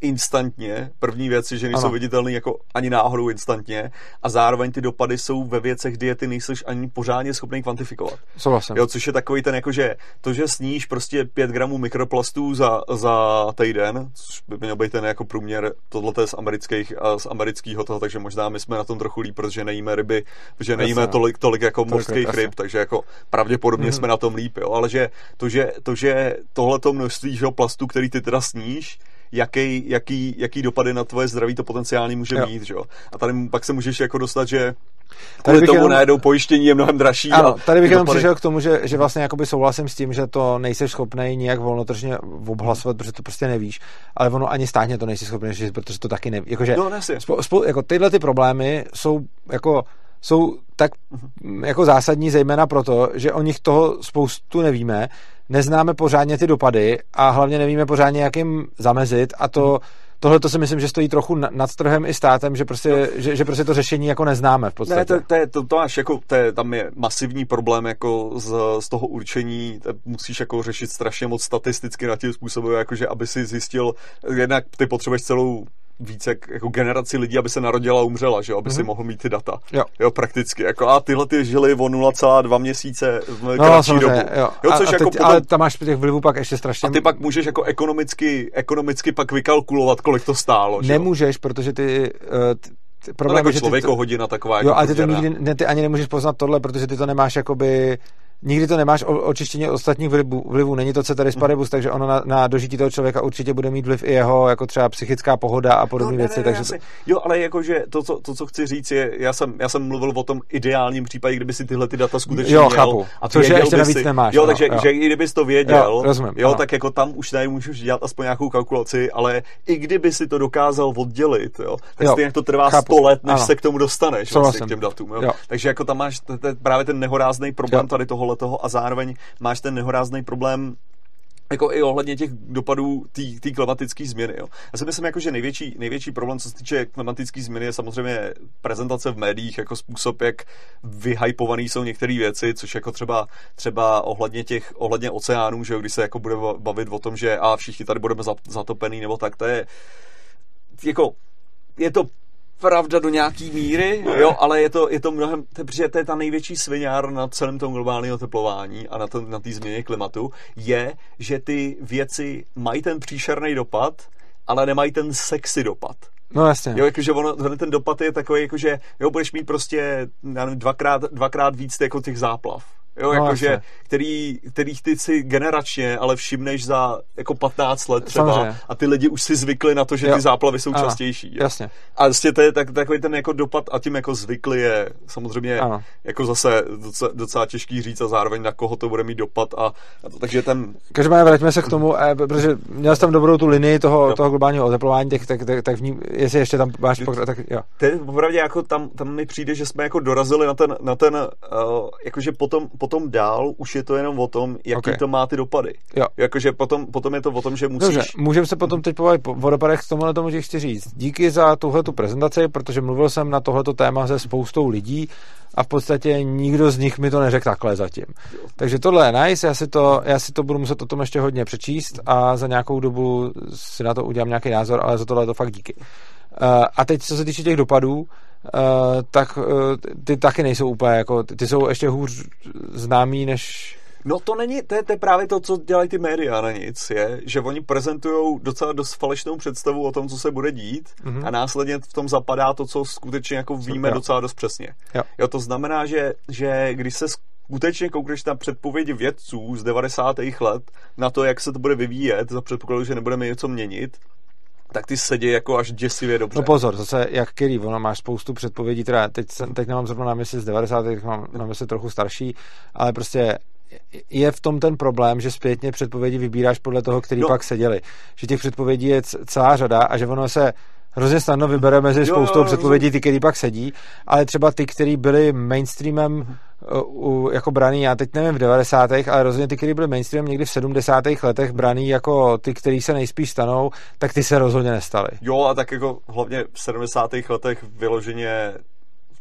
instantně. První věc je, že nejsou ano. viditelný jako ani náhodou instantně a zároveň ty dopady jsou ve věcech, kdy je ty nejseš ani pořádně schopný kvantifikovat. Souhlasím. Jo, což je takový ten jako, že to, že sníš prostě 5 gramů mikroplastů za, za týden, což by měl být ten jako průměr, tohle je z amerických, z amerického toho, takže možná my jsme na tom trochu líp, protože nejíme ryby, protože nejíme jasně, tolik, tolik jako mořských ryb, takže jako pravděpodobně mm-hmm. jsme na tom líp, jo, ale že to, že, to, že tohleto množství že, plastů, který ty teda sníš, jaký, jaký, jaký dopady na tvoje zdraví to potenciálně může jo. mít. Že? A tady pak se můžeš jako dostat, že kvůli tomu jenom... najedou pojištění je mnohem dražší. Ano, tady bych jenom dopady... přišel k tomu, že, že vlastně jakoby souhlasím s tím, že to nejsi schopný nijak volnotržně obhlasovat, protože to prostě nevíš, ale ono ani státně to nejsi schopný řešit, protože to taky neví. Jakože, no, spou, spou, jako tyhle ty problémy jsou jako jsou tak uh-huh. jako zásadní zejména proto, že o nich toho spoustu nevíme, neznáme pořádně ty dopady a hlavně nevíme pořádně, jak jim zamezit a to tohle to si myslím, že stojí trochu nad trhem i státem, že prostě, no. že, že prostě to řešení jako neznáme v podstatě. Ne, to, to, to, to máš jako, to je, tam je masivní problém jako z, z toho určení, musíš jako řešit strašně moc statisticky na tím způsobem, jakože aby si zjistil, jednak ty potřebuješ celou více jako generaci lidí, aby se narodila a umřela, že aby mm-hmm. si mhm. mohl mít ty data. Jo. jo prakticky. Jako, a tyhle ty žili o 0,2 měsíce v no, kratší dobu. Jo. jo což a, a jako teď, potom, ale tam máš těch vlivů pak ještě strašně... A ty pak můžeš jako ekonomicky, ekonomicky pak vykalkulovat, kolik to stálo. Že Nemůžeš, protože ty, uh, ty problém no, jako je, že ty hodina taková. Jo, jako ale ty to nikdy, ne, ty ani nemůžeš poznat tohle, protože ty to nemáš jakoby nikdy to nemáš o očištění ostatních vlivů, vlivů. Není to ceteris paribus, takže ono na, na dožití toho člověka určitě bude mít vliv i jeho jako třeba psychická pohoda a podobné no, věci. Ne, takže to... Jo, ale jakože to co, to, co chci říct, je, já jsem, já jsem mluvil o tom ideálním případě, kdyby si tyhle ty data skutečně jo, měl. Chápu. A Což ještě navíc si, nemáš. Jo, takže jo. Že, i kdybys to věděl, jo, rozumím, jo tak jako tam už tady můžeš dělat aspoň nějakou kalkulaci, ale i kdyby si to dokázal oddělit, jo, tak jo, stejně to trvá chápu. 100 let, než ano. se k tomu dostaneš vlastně k těm datům. Jo. Jo. Takže jako tam máš právě ten nehorázný problém tady tohohle toho a zároveň máš ten nehorázný problém jako i ohledně těch dopadů té klimatické změny. Jo. Já si myslím, jako, že největší, největší problém, co se týče klimatické změny, je samozřejmě prezentace v médiích, jako způsob, jak vyhypovaný jsou některé věci, což jako třeba, třeba ohledně těch, ohledně oceánů, že jo, když se jako bude bavit o tom, že a všichni tady budeme zatopený, nebo tak, to je jako je to pravda do nějaký míry, jo, ale je to, je to mnohem, protože to je ta největší sviňár na celém tom globálním oteplování a na, to, na té změně klimatu, je, že ty věci mají ten příšerný dopad, ale nemají ten sexy dopad. No jasně. Jo, jakože ono, ten dopad je takový, jakože jo, budeš mít prostě já nevím, dvakrát, dvakrát víc jako těch záplav. Jo, no, jakože, který, kterých ty si generačně, ale všimneš za jako 15 let třeba Samozřejmě. a ty lidi už si zvykli na to, že jo. ty záplavy jsou ano. častější. Jo. Jasně. A vlastně to je tak, takový ten jako dopad a tím jako zvykli je samozřejmě ano. jako zase docela, docela těžký říct a zároveň na koho to bude mít dopad a, a to, takže ten... Každopádně vraťme se k tomu, eh, protože měl jsi tam dobrou tu linii toho, toho globálního oteplování, tak, tak, tak, tak v ní, jestli ještě tam máš pokra- tak jo. To je opravdu jako tam, tam mi přijde, že jsme jako dorazili na ten, na ten uh, jakože potom, potom dál už je to jenom o tom, jaký okay. to má ty dopady. Jo. Jakože potom, potom je to o tom, že musíš... Dobře, můžeme se potom teď povědět o dopadech k tomu, tomu, že chci říct. Díky za tuhle tu prezentaci, protože mluvil jsem na tohleto téma se spoustou lidí a v podstatě nikdo z nich mi to neřekl takhle zatím. Jo. Takže tohle je nice, já si, to, já si to budu muset o tom ještě hodně přečíst a za nějakou dobu si na to udělám nějaký názor, ale za tohle to fakt díky. Uh, a teď, co se týče těch dopadů, Uh, tak uh, ty taky nejsou úplně jako, ty jsou ještě hůř známý než No to není, to je, to je právě to, co dělají ty média na nic, je, že oni prezentují docela dost falešnou představu o tom, co se bude dít mm-hmm. a následně v tom zapadá to, co skutečně jako víme jo. docela dost přesně. Jo. jo, to znamená, že, že když se skutečně koukneš na předpovědi vědců z 90. let na to, jak se to bude vyvíjet, za předpokladu, že nebudeme něco měnit, tak ty sedí jako až děsivě dobře. No pozor, zase jak který, ono máš spoustu předpovědí, teda teď, teď nemám zrovna na mysli z 90. mám na mysli trochu starší, ale prostě je v tom ten problém, že zpětně předpovědi vybíráš podle toho, který no. pak seděli. Že těch předpovědí je celá řada a že ono se hrozně snadno vybere mezi spoustou jo, předpovědí, ty, který pak sedí, ale třeba ty, který byli mainstreamem uh, jako braný, já teď nevím v 90. ale rozhodně ty, který byly mainstreamem někdy v 70. letech braný jako ty, který se nejspíš stanou, tak ty se rozhodně nestaly. Jo, a tak jako hlavně v 70. letech vyloženě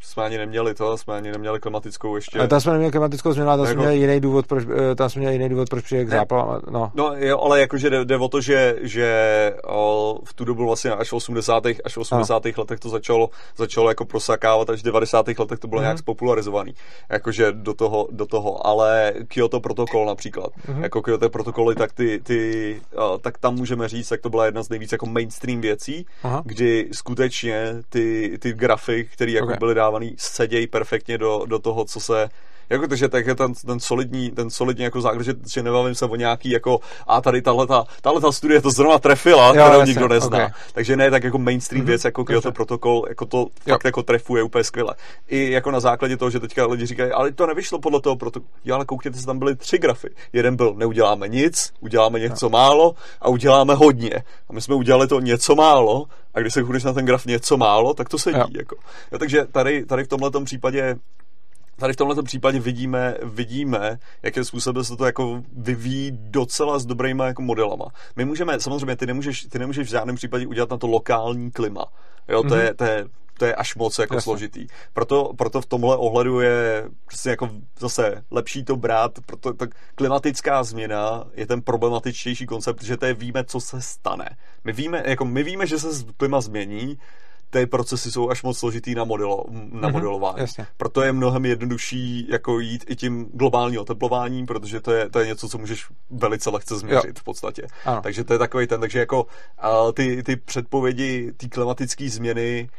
jsme ani neměli to, jsme ani neměli klimatickou ještě. Ale tam jsme neměli klimatickou změnu, ale tam jako... jsme měli jiný důvod, proč, eh, tam jsme měli jiný důvod, proč přijde k záplavám. No. no jo, ale jakože jde, jde, o to, že, že o, v tu dobu vlastně až v 80. až v 80. No. letech to začalo, začalo jako prosakávat, až v 90. letech to bylo mm-hmm. nějak spopularizovaný. Jakože do toho, do toho, ale Kyoto protokol například. Mm-hmm. Jako Kyoto protokoly, tak ty, ty o, tak tam můžeme říct, tak to byla jedna z nejvíc jako mainstream věcí, Aha. kdy skutečně ty, ty grafy, které jako okay. byly dávány namalovaný, sedějí perfektně do, do toho, co se jako takže tak je ten, ten solidní, ten solidní jako základ, že, že nebavím se o nějaký jako a tady tahle ta studie to zrovna trefila, jo, kterou nikdo nezná. Okay. Takže ne tak jako mainstream mm-hmm. věc, jako Kyoto protokol, jako to jo. fakt jako trefuje úplně skvěle. I jako na základě toho, že teďka lidi říkají, ale to nevyšlo podle toho protokolu. Jo, ale koukněte, tam byly tři grafy. Jeden byl, neuděláme nic, uděláme něco jo. málo a uděláme hodně. A my jsme udělali to něco málo a když se chodíš na ten graf něco málo, tak to sedí. Jo. Jako. Jo, takže tady, tady v tomhle případě tady v tomto případě vidíme, vidíme, jakým způsobem se to jako vyvíjí docela s dobrýma jako modelama. My můžeme, samozřejmě, ty nemůžeš, ty nemůžeš v žádném případě udělat na to lokální klima. Jo, to, mm-hmm. je, to, je, to je až moc jako složitý. Proto, proto v tomhle ohledu je prostě jako zase lepší to brát, proto tak klimatická změna je ten problematičtější koncept, protože to je víme, co se stane. My víme, jako my víme, že se klima změní, ty procesy jsou až moc složitý na, modelo, na mm-hmm, modelování. Jasně. Proto je mnohem jednodušší jako jít i tím globálním oteplováním, protože to je, to je něco, co můžeš velice lehce změřit jo. v podstatě. Ano. Takže to je takový ten, takže jako uh, ty, ty předpovědi, ty klimatické změny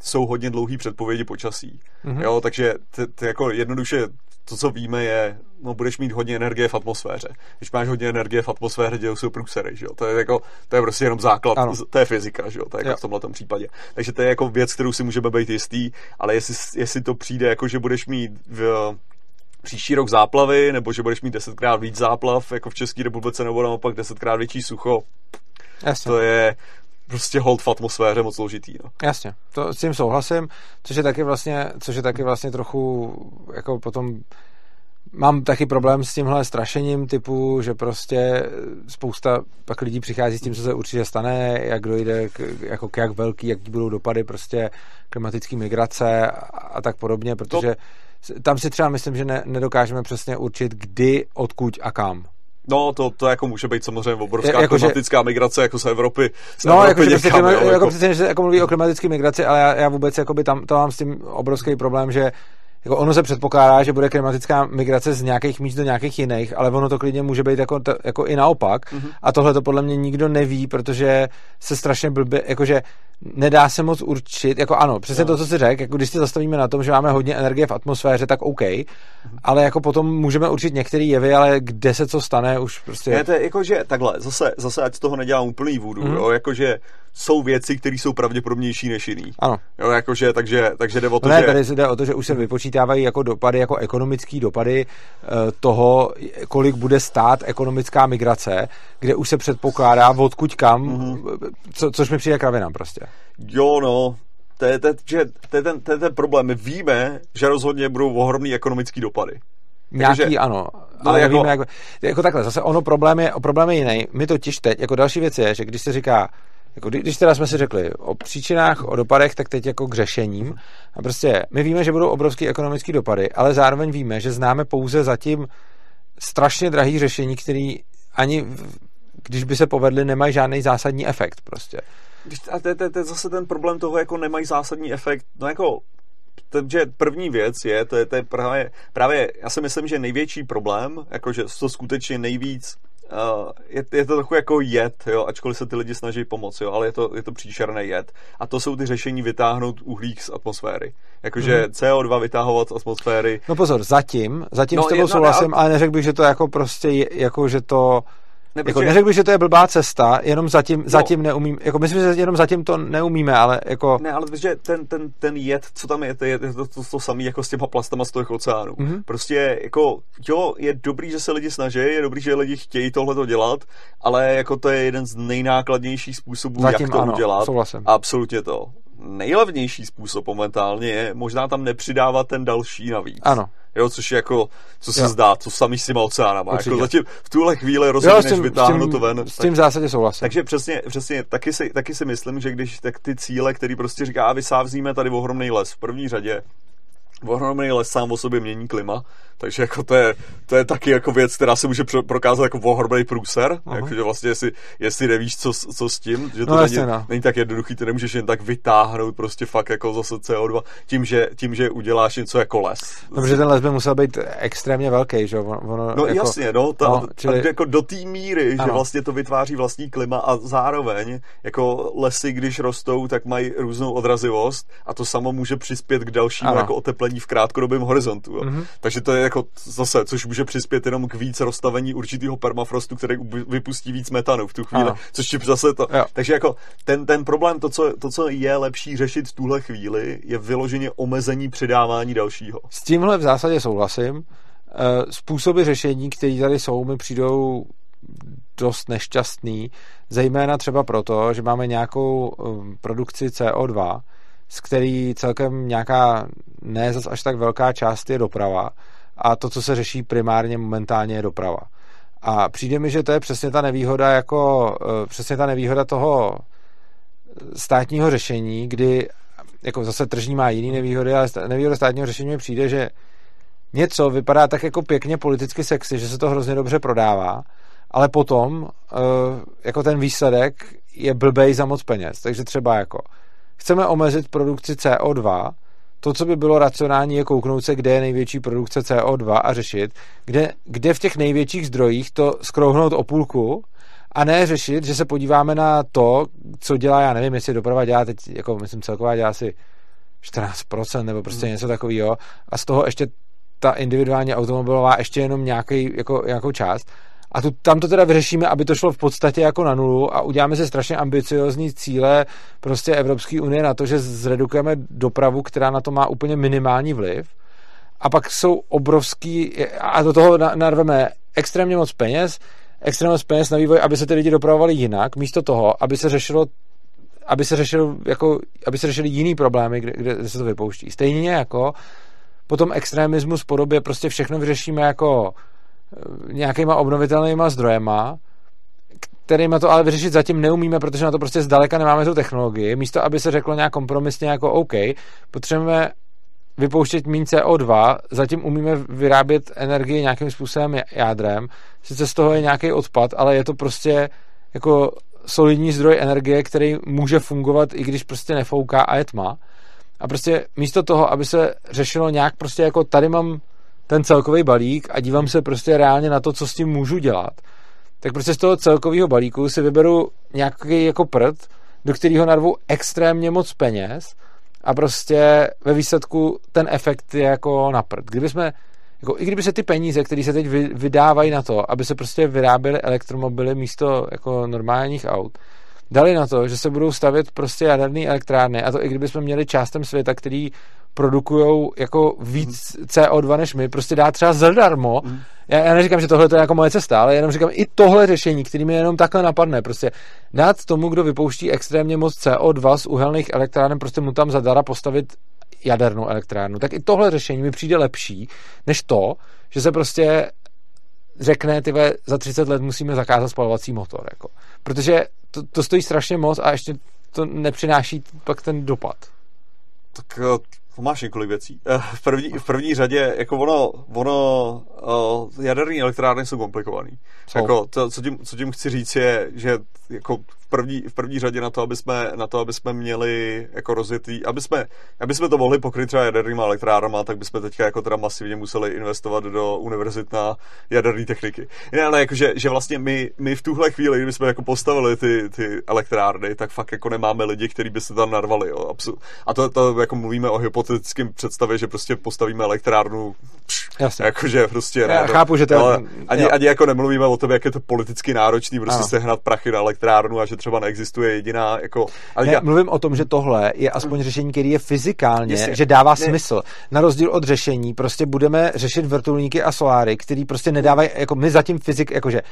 jsou hodně dlouhý předpovědi počasí. Mm-hmm. Jo, takže ty, ty jako jednoduše to, co víme, je, no budeš mít hodně energie v atmosféře. Když máš hodně energie v atmosféře, dějou se průsery, že jo? To je jako, to je prostě jenom základ, ano. to je fyzika, že jo? To je jako v tomhle případě. Takže to je jako věc, kterou si můžeme být jistý, ale jestli, jestli to přijde, jako že budeš mít v, příští rok záplavy, nebo že budeš mít desetkrát víc záplav, jako v České republice, nebo naopak desetkrát větší sucho, Jasně. to je, prostě hold v atmosféře moc složitý. No. Jasně, to s tím souhlasím, což je taky vlastně, což je taky vlastně trochu jako potom Mám taky problém s tímhle strašením typu, že prostě spousta pak lidí přichází s tím, co se určitě stane, jak dojde, k, jako k jak velký, jaký budou dopady prostě klimatické migrace a, a tak podobně, protože to... tam si třeba myslím, že ne, nedokážeme přesně určit, kdy, odkud a kam. No, to, to jako může být samozřejmě obrovská jako klimatická že... migrace jako z Evropy. Z no, Evropy jako, někam, že klima, jo, jako, přesně, že jako mluví o klimatické migraci, ale já, já vůbec jakoby tam to mám s tím obrovský problém, že jako ono se předpokládá, že bude klimatická migrace z nějakých míst do nějakých jiných, ale ono to klidně může být jako, to, jako i naopak. Mm-hmm. A tohle to podle mě nikdo neví, protože se strašně blbě, jakože nedá se moc určit, jako ano, přesně no. to, co jsi řekl, jako když si zastavíme na tom, že máme hodně energie v atmosféře, tak OK, mm-hmm. ale jako potom můžeme určit některé jevy, ale kde se co stane, už prostě... Ne, to je jako, že takhle, zase, zase ať z toho nedělám úplný vůdu, mm-hmm. jo, jakože jsou věci, které jsou pravděpodobnější než jiný. Ano. Jo, jakože, takže, takže jde o to, ne, že... tady se jde o to, že už se vypočítávají jako dopady, jako ekonomické dopady uh, toho, kolik bude stát ekonomická migrace, kde už se předpokládá odkud kam, mm-hmm. co, což mi přijde kravinám prostě. Jo, no, to je, to, že, to, je ten, to je ten problém. My víme, že rozhodně budou ohromný ekonomický dopady. Nějaký Takže, ano, no, ale jako... nevíme, jak, jako takhle, zase ono problém je, problém je jiný. My totiž teď, jako další věc je, že když se říká, jako když teda jsme si řekli o příčinách, o dopadech, tak teď jako k řešením. A prostě my víme, že budou obrovské ekonomické dopady, ale zároveň víme, že známe pouze zatím strašně drahý řešení, který ani když by se povedly, nemají žádný zásadní efekt prostě. A to je zase ten problém toho, jako nemají zásadní efekt. No jako takže první věc je, to je, to je právě, právě, já si myslím, že největší problém, jakože to skutečně nejvíc Uh, je, je to trochu jako jed, jo, ačkoliv se ty lidi snaží pomoct, jo, ale je to, je to příšerný jed. A to jsou ty řešení vytáhnout uhlík z atmosféry. Jakože hmm. CO2 vytahovat z atmosféry. No pozor, zatím, zatím no, s tebou souhlasím, ale neřekl bych, že to jako prostě, je, jako že to ne, jako neřekl bych, že to je blbá cesta, jenom zatím, no. zatím neumím, jako myslím, že jenom zatím to neumíme, ale jako... Ne, ale protože ten, ten, ten jed, co tam je, to je to, to, to, to samé jako s těma plastama z těch oceánů. Mm-hmm. Prostě jako, jo, je dobrý, že se lidi snaží, je dobrý, že lidi chtějí tohle dělat, ale jako to je jeden z nejnákladnějších způsobů, zatím jak to ano, udělat. Souhlasím. Absolutně to. Nejlevnější způsob momentálně je možná tam nepřidávat ten další navíc. Ano jo, což je jako, co se jo. zdá, co samý s těma oceánama. Jako zatím v tuhle chvíli rozhodně, než vytáhnu to ven. S tím v zásadě souhlasím. Takže přesně, přesně taky, si, taky si myslím, že když tak ty cíle, který prostě říká, a vysávzíme tady ohromný les v první řadě, ohromný les sám o sobě mění klima, takže jako to je, to je taky jako věc, která se může prokázat jako ohromný průser, jakože vlastně jestli, jestli nevíš, co, co s tím, že to no, není, no. není, tak jednoduchý, ty nemůžeš jen tak vytáhnout prostě fakt jako zase CO2 tím, že, tím, že uděláš něco jako les. No, protože ten les by musel být extrémně velký, že ono, No jako, jasně, no, ta, no čili... jako do té míry, ano. že vlastně to vytváří vlastní klima a zároveň jako lesy, když rostou, tak mají různou odrazivost a to samo může přispět k dalšímu ano. jako oteplení v krátkodobém horizontu. Mm-hmm. Takže to je jako zase, což může přispět jenom k víc rozstavení určitého permafrostu, který vypustí víc metanu v tu chvíli, ano. což ti zase to. Jo. Takže jako ten, ten problém, to co, to, co je lepší řešit v tuhle chvíli, je vyloženě omezení předávání dalšího. S tímhle v zásadě souhlasím. Eh, způsoby řešení, které tady jsou, mi přijdou dost nešťastný, zejména třeba proto, že máme nějakou um, produkci CO2, z který celkem nějaká ne zas až tak velká část je doprava a to, co se řeší primárně momentálně je doprava. A přijde mi, že to je přesně ta nevýhoda jako, eh, přesně ta nevýhoda toho státního řešení, kdy jako zase tržní má jiný nevýhody, ale nevýhoda státního řešení mi přijde, že něco vypadá tak jako pěkně politicky sexy, že se to hrozně dobře prodává, ale potom eh, jako ten výsledek je blbej za moc peněz. Takže třeba jako chceme omezit produkci CO2, to, co by bylo racionální, je kouknout se, kde je největší produkce CO2 a řešit, kde, kde v těch největších zdrojích to skrouhnout o půlku a ne řešit, že se podíváme na to, co dělá, já nevím, jestli doprava dělá teď, jako myslím celková dělá asi 14% nebo prostě hmm. něco takového a z toho ještě ta individuálně automobilová ještě jenom nějaký, jako, nějakou část a tu, tam to teda vyřešíme, aby to šlo v podstatě jako na nulu a uděláme si strašně ambiciozní cíle prostě Evropské unie na to, že zredukujeme dopravu, která na to má úplně minimální vliv. A pak jsou obrovský, a do toho narveme extrémně moc peněz, extrémně moc peněz na vývoj, aby se ty lidi dopravovali jinak, místo toho, aby se řešilo aby se řešilo jako, aby se řešili jiný problémy, kde, kde se to vypouští. Stejně jako potom extremismus v podobě prostě všechno vyřešíme jako nějakýma obnovitelnýma zdrojema, kterýma to ale vyřešit zatím neumíme, protože na to prostě zdaleka nemáme tu technologii. Místo, aby se řeklo nějak kompromisně jako OK, potřebujeme vypouštět méně CO2, zatím umíme vyrábět energii nějakým způsobem jádrem, sice z toho je nějaký odpad, ale je to prostě jako solidní zdroj energie, který může fungovat, i když prostě nefouká a je tma. A prostě místo toho, aby se řešilo nějak prostě jako tady mám ten celkový balík a dívám se prostě reálně na to, co s tím můžu dělat, tak prostě z toho celkového balíku si vyberu nějaký jako prd, do kterého narvu extrémně moc peněz a prostě ve výsledku ten efekt je jako na prd. Kdyby jsme, jako, i kdyby se ty peníze, které se teď vydávají na to, aby se prostě vyráběly elektromobily místo jako normálních aut, dali na to, že se budou stavět prostě jaderné elektrárny, a to i kdybychom měli částem světa, který produkují jako víc CO2 než my, prostě dá třeba zadarmo. Mm. Já, já neříkám, že tohle je jako moje cesta, ale jenom říkám i tohle řešení, který mi jenom takhle napadne, prostě dát tomu, kdo vypouští extrémně moc CO2 z uhelných elektráren, prostě mu tam zadara postavit jadernou elektrárnu. Tak i tohle řešení mi přijde lepší, než to, že se prostě řekne, ty za 30 let musíme zakázat spalovací motor. Jako. Protože to, to stojí strašně moc a ještě to nepřináší pak ten dopad. Tak eh, to máš několik věcí. Eh, v první, v první řadě, jako ono, ono uh, jaderní elektrárny jsou komplikovaný. Jako to, co, tím, co tím chci říct je, že jako v první, v první řadě na to, aby jsme, na to, aby jsme měli jako rozjetý, aby jsme, aby jsme to mohli pokryt třeba jadernýma elektrárnama, tak bychom teďka jako teda masivně museli investovat do univerzit na jaderné techniky. Ne, ale jakože, že vlastně my, my v tuhle chvíli, kdyby jsme jako postavili ty, ty elektrárny, tak fakt jako nemáme lidi, kteří by se tam narvali. Jo, A to, to jako mluvíme o hypotetickém představě, že prostě postavíme elektrárnu, pš, Jasně. jakože prostě. Já chápu, že to ale ani, ani, jako nemluvíme o tom, jak je to politicky náročný, prostě ano. sehnat prachy na elektrárnu a že třeba neexistuje jediná, jako... Ale ne, já... mluvím o tom, že tohle je aspoň řešení, který je fyzikálně, Jestli, že dává ne. smysl. Na rozdíl od řešení, prostě budeme řešit vrtulníky a soláry, který prostě nedávají, jako my zatím fyzik, jakože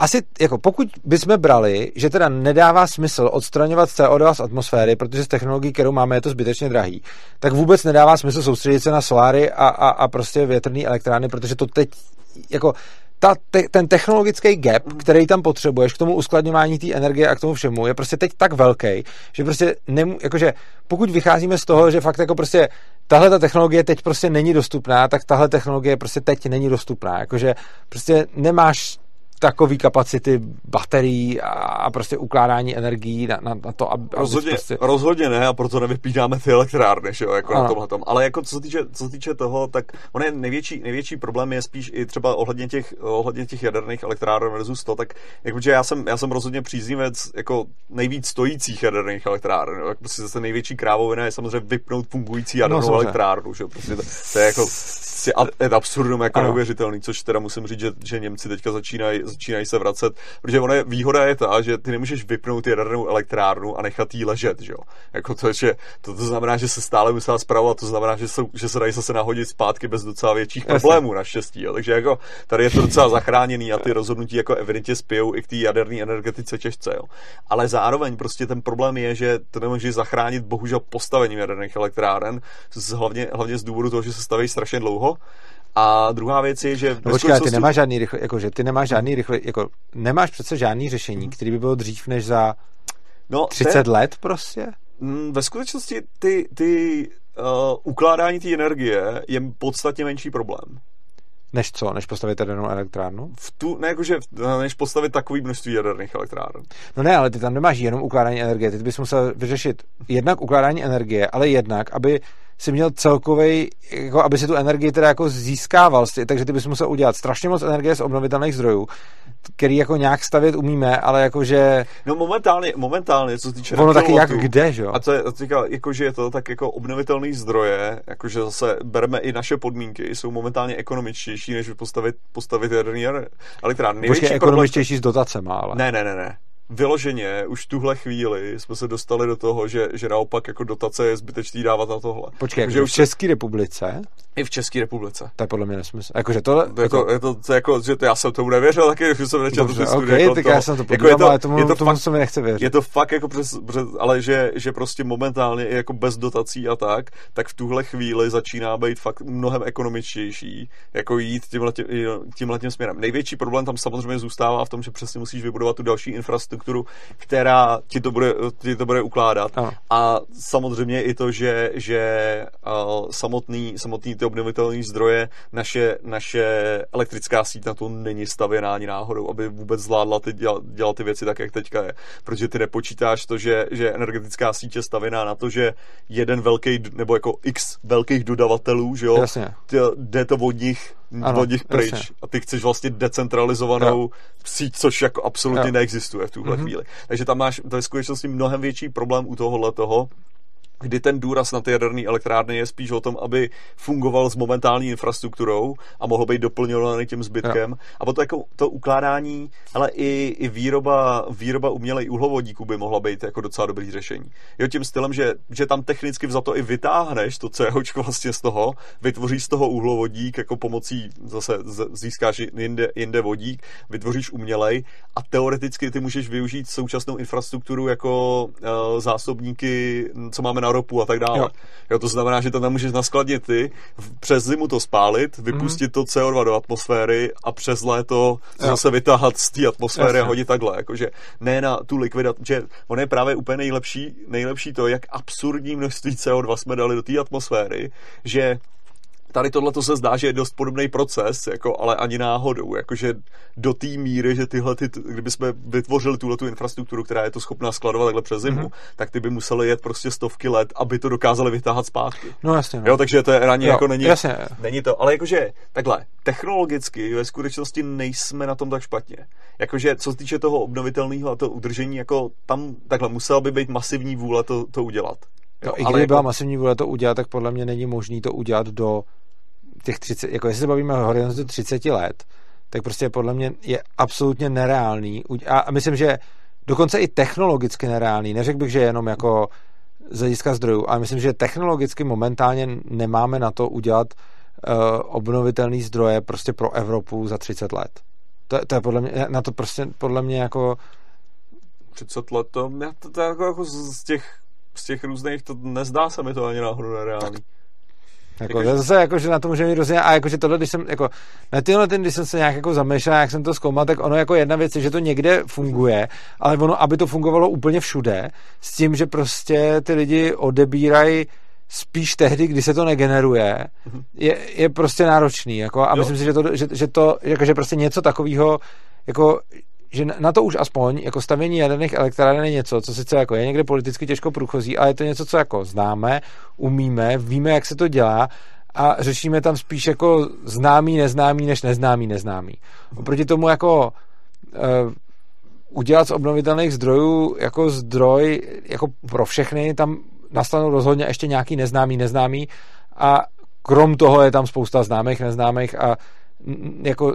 asi, jako pokud bychom brali, že teda nedává smysl odstraňovat CO2 z atmosféry, protože z technologií, kterou máme, je to zbytečně drahý, tak vůbec nedává smysl soustředit se na soláry a, a, a prostě větrné elektrárny, protože to teď, jako ta, te, ten technologický gap, který tam potřebuješ k tomu uskladňování té energie a k tomu všemu, je prostě teď tak velký, že prostě nemů, jakože pokud vycházíme z toho, že fakt jako prostě tahle ta technologie teď prostě není dostupná, tak tahle technologie prostě teď není dostupná. Jakože prostě nemáš takový kapacity baterií a prostě ukládání energií na, na, na to, aby... Rozhodně, prostě... rozhodně ne a proto nevypínáme ty elektrárny, že jo, jako ano. na tomhle tom. Ale jako co se týče, co se týče toho, tak on je největší, největší problém je spíš i třeba ohledně těch, ohledně těch jaderných elektráren versus to, tak jakože já jsem, já jsem rozhodně příznivec jako nejvíc stojících jaderných elektráren. Jo. Prostě zase největší krávovina je samozřejmě vypnout fungující jadernou no, elektrárnu, že jo. Prostě to, to, je jako prostě je absurdum jako ano. neuvěřitelný, což teda musím říct, že, že Němci teďka začínají, začínají se vracet, protože ona je, výhoda je ta, že ty nemůžeš vypnout jadernou elektrárnu a nechat jí ležet, že jo. Jako to, že to, to znamená, že se stále musela zpravovat, to znamená, že, jsou, že se dají zase nahodit zpátky bez docela větších Jasně. problémů, naštěstí, jo. Takže jako tady je to docela zachráněný a ty rozhodnutí jako evidentně spijou i k té jaderné energetice těžce, jo. Ale zároveň prostě ten problém je, že to nemůžeš zachránit bohužel postavením jaderných elektráren, hlavně, hlavně z důvodu toho, že se staví strašně dlouho a druhá věc je, že... No počkej, ty nemáš žádný rychle, jako, že ty nemáš žádný rychle, jako, nemáš přece žádný řešení, mhm. který by bylo dřív než za no, 30 te... let prostě? Mm, ve skutečnosti ty, ty uh, ukládání té energie je podstatně menší problém. Než co? Než postavit jadernou elektrárnu? V tu, ne, jakože, než postavit takový množství jaderných elektráren. No ne, ale ty tam nemáš jenom ukládání energie. Ty bys musel vyřešit jednak ukládání energie, ale jednak, aby si měl celkový, jako aby si tu energii teda jako získával, takže ty bys musel udělat strašně moc energie z obnovitelných zdrojů, který jako nějak stavět umíme, ale jakože... No momentálně, momentálně, co se týče... Ono taky jak kde, že jo? A to je, to jakože je to tak jako obnovitelný zdroje, jakože zase bereme i naše podmínky, jsou momentálně ekonomičtější, než postavit, postavit jaderný elektrárny. Počkej, ekonomičtější problém... s dotacema, ale... Ne, ne, ne, ne. Vyloženě už tuhle chvíli jsme se dostali do toho, že, že naopak jako dotace je zbytečný dávat na tohle. Počkej, jako že v České republice? I v České republice. To je podle mě nesmysl. Jako, že tohle, to, jako, je to, to, jako, že to, já jsem tomu nevěřil, taky že jsem nečetl ty studie. Okay, tak toho. já jsem to podíval, jako je to, ale tomu, je to tomu fakt, se mi nechce věřit. Je to fakt jako přes, přes ale že, že prostě momentálně i jako bez dotací a tak, tak v tuhle chvíli začíná být fakt mnohem ekonomičtější, jako jít tímhle, tímhle tím směrem. Největší problém tam samozřejmě zůstává v tom, že přesně musíš vybudovat tu další infrastrukturu, která ti to bude, ti to bude ukládat. Ano. A samozřejmě i to, že, že uh, samotný, samotný ty obnovitelné zdroje, naše, naše elektrická síť na to není stavěná ani náhodou, aby vůbec zvládla ty, dělat, dělat ty věci tak, jak teďka je. Protože ty nepočítáš to, že, že energetická síť je stavěná na to, že jeden velký, nebo jako x velkých dodavatelů, že jo, Jasně. jde to od nich ano, od nich pryč. Jasně. A ty chceš vlastně decentralizovanou jo. síť, což jako absolutně jo. neexistuje v tuhle mm-hmm. chvíli. Takže tam máš, to je skutečnosti mnohem větší problém u tohohle toho, kdy ten důraz na ty jaderné elektrárny je spíš o tom, aby fungoval s momentální infrastrukturou a mohl být doplňovaný tím zbytkem. Ja. A potom jako to ukládání, ale i, i výroba, výroba umělej uhlovodíků by mohla být jako docela dobrý řešení. Jo, tím stylem, že, že tam technicky za to i vytáhneš to CO vlastně z toho, vytvoříš z toho uhlovodík jako pomocí, zase získáš jinde, jinde vodík, vytvoříš umělej a teoreticky ty můžeš využít současnou infrastrukturu jako uh, zásobníky, co máme na ropu a tak dále. Jo. jo to znamená, že to tam můžeš naskladnit ty, přes zimu to spálit, vypustit mm. to CO2 do atmosféry a přes léto jo. zase vytáhat z té atmosféry Jasně. a hodit takhle. Jakože ne na tu likvidaci, že on je právě úplně nejlepší, nejlepší to, jak absurdní množství CO2 jsme dali do té atmosféry, že tady tohle to se zdá, že je dost podobný proces, jako, ale ani náhodou, jakože do té míry, že tyhle, ty, kdyby jsme vytvořili tuhle tu infrastrukturu, která je to schopná skladovat takhle přes zimu, mm-hmm. tak ty by museli jet prostě stovky let, aby to dokázali vytáhat zpátky. No jasně. No. Jo, takže to je ani jo, jako není, jasně. není to, ale jakože takhle, technologicky ve skutečnosti nejsme na tom tak špatně. Jakože co se týče toho obnovitelného a toho udržení, jako tam takhle musela by být masivní vůle to, to udělat. Jo, no, I kdyby jako... byla masivní vůle to udělat, tak podle mě není možný to udělat do těch 30, jako jestli se bavíme o horizontu 30 let, tak prostě podle mě je absolutně nereálný. A myslím, že dokonce i technologicky nereálný. Neřekl bych, že jenom jako z hlediska zdrojů, ale myslím, že technologicky momentálně nemáme na to udělat uh, obnovitelný zdroje prostě pro Evropu za 30 let. To, to je podle mě, na to prostě podle mě jako 30 let, to, to, to jako, jako z těch z těch různých, to nezdá se mi to ani náhodou nereálný. Tak jako, to zase jako, že na to může mít různě, a jakože tohle, když jsem, jako, na tyhle ten, když jsem se nějak jako zamýšlel, jak jsem to zkoumal, tak ono jako jedna věc je, že to někde funguje, ale ono, aby to fungovalo úplně všude, s tím, že prostě ty lidi odebírají spíš tehdy, kdy se to negeneruje, mhm. je, je prostě náročný, jako, a jo. myslím si, že to, že, že to, jako, že prostě něco takového, jako, že na to už aspoň jako stavění jaderných elektráren je něco, co sice jako je někde politicky těžko průchozí, ale je to něco, co jako známe, umíme, víme, jak se to dělá a řešíme tam spíš jako známý, neznámý, než neznámý, neznámý. Oproti tomu jako uh, udělat z obnovitelných zdrojů jako zdroj jako pro všechny, tam nastanou rozhodně ještě nějaký neznámý, neznámý a krom toho je tam spousta známých, neznámých a jako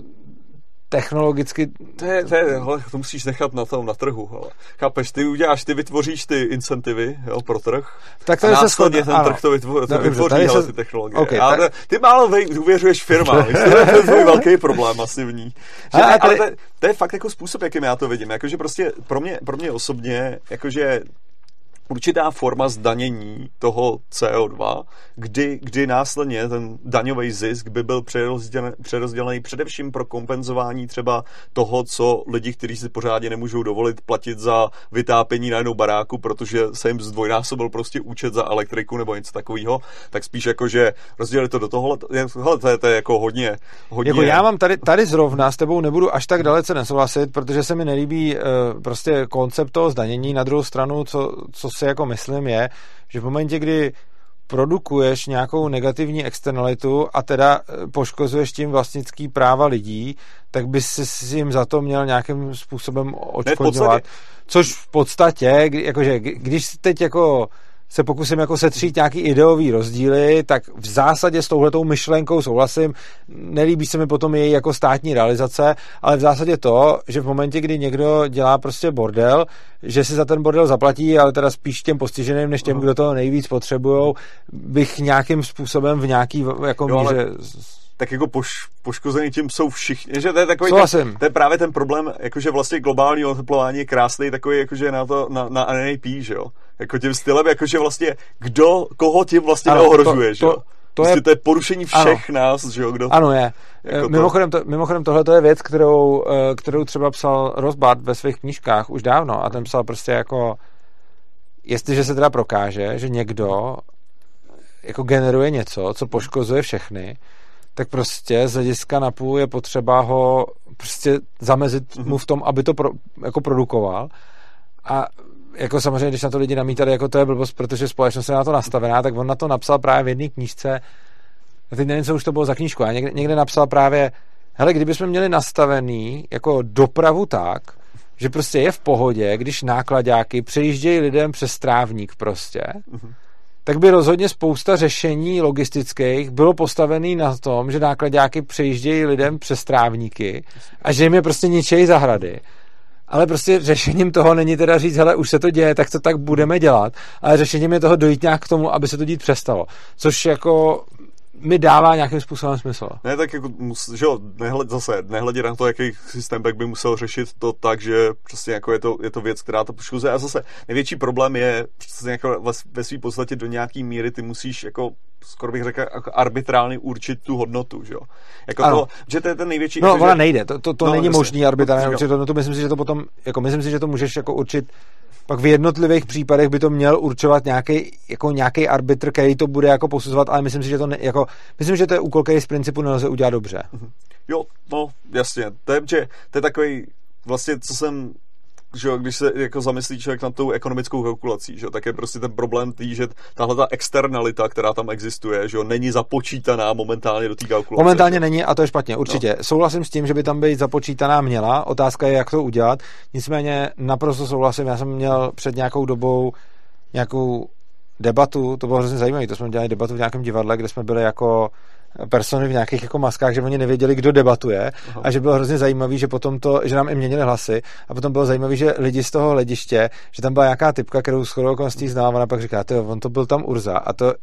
technologicky... To, je, to, je, hele, to musíš nechat na tom, na trhu. Hele. Chápeš, ty uděláš, ty vytvoříš ty incentivy jo, pro trh tak to a následně ten ano. trh to, vytvoří, to vytvoří se... ty technologie. Okay, tak... ale ty málo důvěřuješ firmám, to je tvůj velký problém masivní. Že, a, ne, ale to, to, je fakt jako způsob, jakým já to vidím. Jakože prostě pro mě, pro mě osobně, jakože určitá forma zdanění toho CO2, kdy, kdy následně ten daňový zisk by byl přerozdělený, přerozdělený především pro kompenzování třeba toho, co lidi, kteří si pořádně nemůžou dovolit platit za vytápění na jednou baráku, protože se jim zdvojnásobil prostě účet za elektriku nebo něco takového, tak spíš jako, že rozdělit to do tohohle, hele, to je, to je jako hodně, hodně... Jako já mám tady, tady zrovna s tebou nebudu až tak dalece nesouhlasit, protože se mi nelíbí uh, prostě koncept toho zdanění. Na druhou stranu, co, co si jako myslím je, že v momentě, kdy produkuješ nějakou negativní externalitu a teda eh, poškozuješ tím vlastnický práva lidí, tak bys si jim za to měl nějakým způsobem odškodňovat. Což v podstatě, jakože když teď jako se pokusím jako setřít nějaký ideový rozdíly, tak v zásadě s touhletou myšlenkou souhlasím. Nelíbí se mi potom její jako státní realizace, ale v zásadě to, že v momentě, kdy někdo dělá prostě bordel, že si za ten bordel zaplatí, ale teda spíš těm postiženým, než těm, kdo to nejvíc potřebují, bych nějakým způsobem v nějaký jako jo, míře... Ale tak jako poš, poškozený tím jsou všichni, že to je takový, ten, to je právě ten problém, jakože vlastně globální oteplování je krásný takový, jakože na to, na, na NAP, že jo, jako tím stylem, jakože vlastně kdo, koho tím vlastně ano, neohrožuje, to. To, to, je, to je porušení všech ano, nás, že jo? Kdo, ano, je. Jako mimochodem, to, mimochodem tohle to je věc, kterou, eh, kterou třeba psal Rosbart ve svých knížkách už dávno a ten psal prostě jako jestliže se teda prokáže, že někdo jako generuje něco, co poškozuje všechny, tak prostě z hlediska NAPu je potřeba ho prostě zamezit mm-hmm. mu v tom, aby to pro, jako produkoval. A jako samozřejmě, když na to lidi namítali, jako to je blbost, protože společnost je na to nastavená, tak on na to napsal právě v jedné knížce, a teď nevím, co už to bylo za knížku, a někde, někde napsal právě, hele, kdybychom měli nastavený jako dopravu tak, že prostě je v pohodě, když nákladáky přejíždějí lidem přes trávník prostě, mm-hmm tak by rozhodně spousta řešení logistických bylo postavený na tom, že nákladňáky přejíždějí lidem přes trávníky a že jim je prostě ničejí zahrady. Ale prostě řešením toho není teda říct, hele, už se to děje, tak to tak budeme dělat, ale řešením je toho dojít nějak k tomu, aby se to dít přestalo. Což jako mi dává nějakým způsobem smysl. Ne, tak jako, že jo, nehled, zase, nehledě na to, jaký systém tak by musel řešit to tak, že prostě jako je to, je to věc, která to poškozuje. A zase největší problém je, přesně jako ve, ve své podstatě do nějaký míry ty musíš jako skoro bych řekl, jako arbitrálně určit tu hodnotu, že jo? Jako ano. to, že to je ten největší... No, ona že... nejde, to, to, to no, není možný arbitrálně určit hodnotu, myslím si, že to potom, jako myslím si, že to můžeš jako určit pak v jednotlivých případech by to měl určovat nějaký, jako nějaký arbitr, který to bude jako posuzovat, ale myslím si, že to ne, jako, myslím, že to je úkol, který z principu nelze udělat dobře. Mhm. Jo, no, jasně. To je, že, to je takový, vlastně, co jsem že jo, když se jako zamyslí člověk nad tou ekonomickou kalkulací, že jo, tak je prostě ten problém tý, že tahle ta externalita, která tam existuje, že jo, není započítaná momentálně do té kalkulace. Momentálně není a to je špatně, určitě. No. Souhlasím s tím, že by tam být započítaná měla, otázka je, jak to udělat, nicméně naprosto souhlasím, já jsem měl před nějakou dobou nějakou debatu, to bylo hrozně zajímavé, to jsme dělali debatu v nějakém divadle, kde jsme byli jako persony v nějakých jako maskách, že oni nevěděli, kdo debatuje Aha. a že bylo hrozně zajímavý, že potom to, že nám i měnili hlasy a potom bylo zajímavé, že lidi z toho hlediště, že tam byla nějaká typka, kterou shodou okolností znám, a pak říká, on to byl tam Urza a to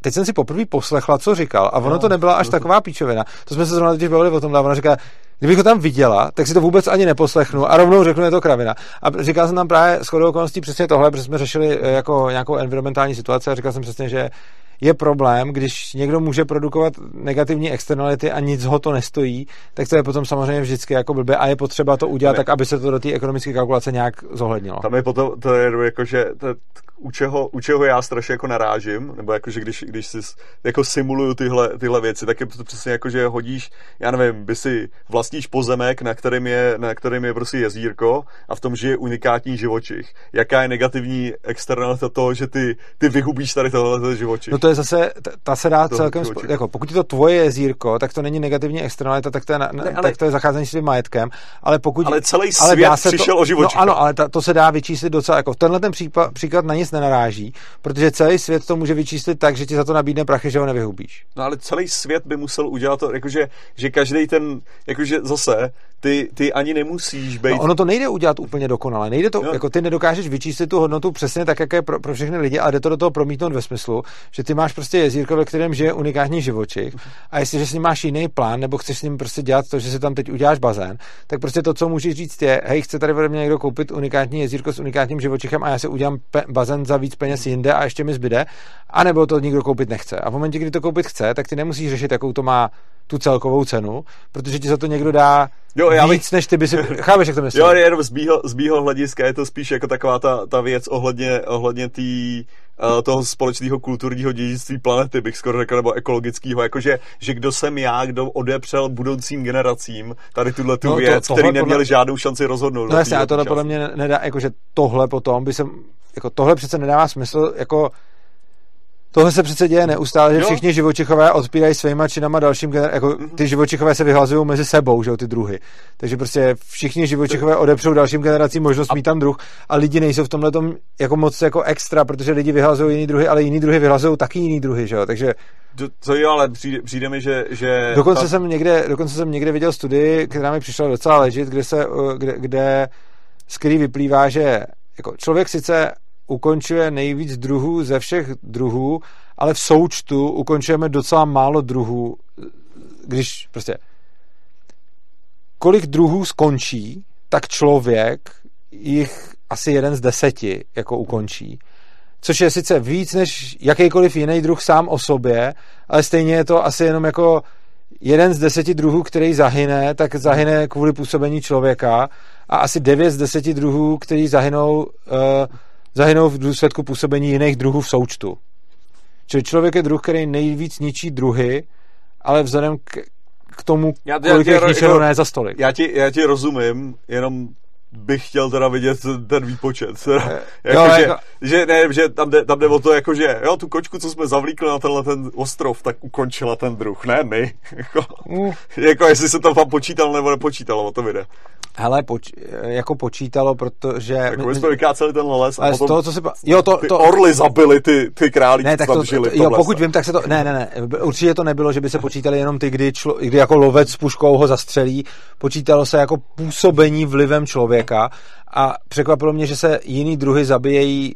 teď jsem si poprvé poslechla, co říkal, a ono no, to nebyla až taková píčovina. To jsme se zrovna teď bavili o tom, a ona říká, kdybych ho tam viděla, tak si to vůbec ani neposlechnu a rovnou řeknu, je to kravina. A říkal jsem tam právě shodou okolností přesně tohle, protože jsme řešili eh, jako nějakou environmentální situaci a říkal jsem přesně, že je problém, když někdo může produkovat negativní externality a nic ho to nestojí, tak to je potom samozřejmě vždycky jako blbě a je potřeba to udělat tak, aby se to do té ekonomické kalkulace nějak zohlednilo. Tam je potom, to je jako, že to, u, čeho, u čeho já strašně jako narážím, nebo jako, že když, když si jako simuluju tyhle, tyhle věci, tak je to přesně jako, že hodíš, já nevím, by si vlastníš pozemek, na kterým je, na kterým je prostě jezírko a v tom žije unikátní živočich. Jaká je negativní externalita toho, že ty, ty vyhubíš tady tohle živočich? No to je zase, ta se dá celkem, spo, jako pokud je to tvoje jezírko, tak to není negativní externalita, tak to je, na, ne, ale, tak to je zacházení s tím majetkem, ale pokud... Ale celý ale svět přišel to, o živočich. No ano, ale ta, to se dá vyčíslit docela, jako tenhle ten případ, příklad na nic nenaráží, protože celý svět to může vyčíslit tak, že ti za to nabídne prachy, že ho nevyhubíš. No ale celý svět by musel udělat to, jakože, že každý ten, jakože zase, ty, ty ani nemusíš být... No, ono to nejde udělat úplně dokonale. Nejde to, no. jako ty nedokážeš vyčíslit tu hodnotu přesně tak, jak je pro, pro všechny lidi, ale jde to do toho promítnout ve smyslu, že ty máš prostě jezírko, ve kterém žije unikátní živočich a jestliže s ním máš jiný plán, nebo chceš s ním prostě dělat to, že si tam teď uděláš bazén, tak prostě to, co můžeš říct, je, hej, chce tady ode mě někdo koupit unikátní jezírko s unikátním živočichem a já si udělám pe- bazén za víc peněz jinde a ještě mi zbyde, anebo to nikdo koupit nechce. A v momentě, kdy to koupit chce, tak ty nemusíš řešit, jakou to má tu celkovou cenu, protože ti za to někdo dá jo, já víc, bych... než ty by si... Chápeš, jak to myslím? Jo, jenom z mýho, z mýho hlediska je to spíš jako taková ta, ta věc ohledně, ohledně tý, uh, toho společného kulturního dědictví planety, bych skoro řekl, nebo ekologického, jakože, že kdo jsem já, kdo odepřel budoucím generacím tady tuhle tu no, věc, to, který neměli podle... žádnou šanci rozhodnout. No jasně, a tohle podle mě nedá, jakože tohle potom by se, jako tohle přece nedává smysl, jako Tohle se přece děje neustále, že všichni živočichové odpírají svýma činama dalším gener- jako ty živočichové se vyhlazují mezi sebou, že jo, ty druhy. Takže prostě všichni živočichové odepřou dalším generacím možnost a... mít tam druh a lidi nejsou v tomhle jako moc jako extra, protože lidi vyhlazují jiný druhy, ale jiný druhy vyhlazují taky jiný druhy, že jo. Takže to jo, ale přijde, přijde mi, že... že dokonce, ta... jsem někde, dokonce jsem někde viděl studii, která mi přišla docela ležit, kde, se, kde, kde z který vyplývá, že jako člověk sice ukončuje nejvíc druhů ze všech druhů, ale v součtu ukončujeme docela málo druhů, když prostě kolik druhů skončí, tak člověk jich asi jeden z deseti jako ukončí. Což je sice víc než jakýkoliv jiný druh sám o sobě, ale stejně je to asi jenom jako jeden z deseti druhů, který zahyne, tak zahyne kvůli působení člověka a asi devět z deseti druhů, který zahynou, uh, zahynou v důsledku působení jiných druhů v součtu. Čili člověk je druh, který nejvíc ničí druhy, ale vzhledem k, k tomu, já, kolik já, jich ničeno ne za stolik. Já ti, já ti rozumím, jenom bych chtěl teda vidět ten výpočet. Teda, eh, jako, jo, že, jako... že, ne, že tam jde, tam jde o to, jako, že jo, tu kočku, co jsme zavlíkli na tenhle ten ostrov, tak ukončila ten druh, ne my. Jako, mm. jako jestli se tam tam počítalo nebo nepočítalo, o to jde. Hele, poč, jako počítalo, protože... Jako my, jsme vykáceli ten les a potom toho, co si... Jo, to, ty to... orly zabili ty, ty králíky, ne, tak to, žili jo, pokud vím, tak se to... Ne, ne, ne. Určitě to nebylo, že by se počítali jenom ty, kdy, člo, kdy jako lovec s puškou ho zastřelí. Počítalo se jako působení vlivem člověka a překvapilo mě, že se jiný druhy zabíjejí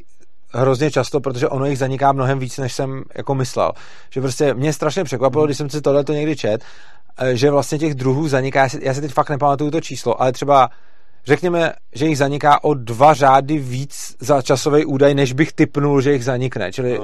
hrozně často, protože ono jich zaniká mnohem víc, než jsem jako myslel. Že prostě mě strašně překvapilo, když jsem si tohle to někdy čet, eh, že vlastně těch druhů zaniká, já si, teď fakt nepamatuju to číslo, ale třeba řekněme, že jich zaniká o dva řády víc za časový údaj, než bych typnul, že jich zanikne. Čili.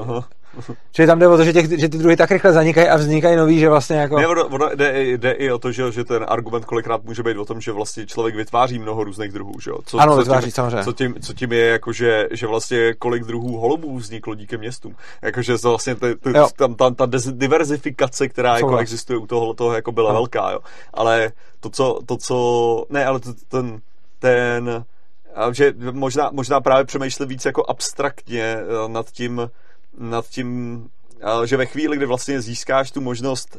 Čili tam jde o to, že, těch, že ty druhy tak rychle zanikají a vznikají nový, že vlastně jako... Ne, ono, ono jde, jde, i o to, že, že ten argument kolikrát může být o tom, že vlastně člověk vytváří mnoho různých druhů, že jo? Co, ano, co vytváří, tím, samozřejmě. Co tím, co tím je, jako, že, že vlastně kolik druhů holubů vzniklo díky městům. Jakože vlastně ty, ty, tam, tam, ta diverzifikace, která jako existuje u toho, toho jako byla ano. velká, jo. Ale to, co, to, co, ne, ale to, ten, ten, že možná, možná právě přemýšlím víc jako abstraktně eh, nad tím, nad tím, že ve chvíli, kdy vlastně získáš tu možnost,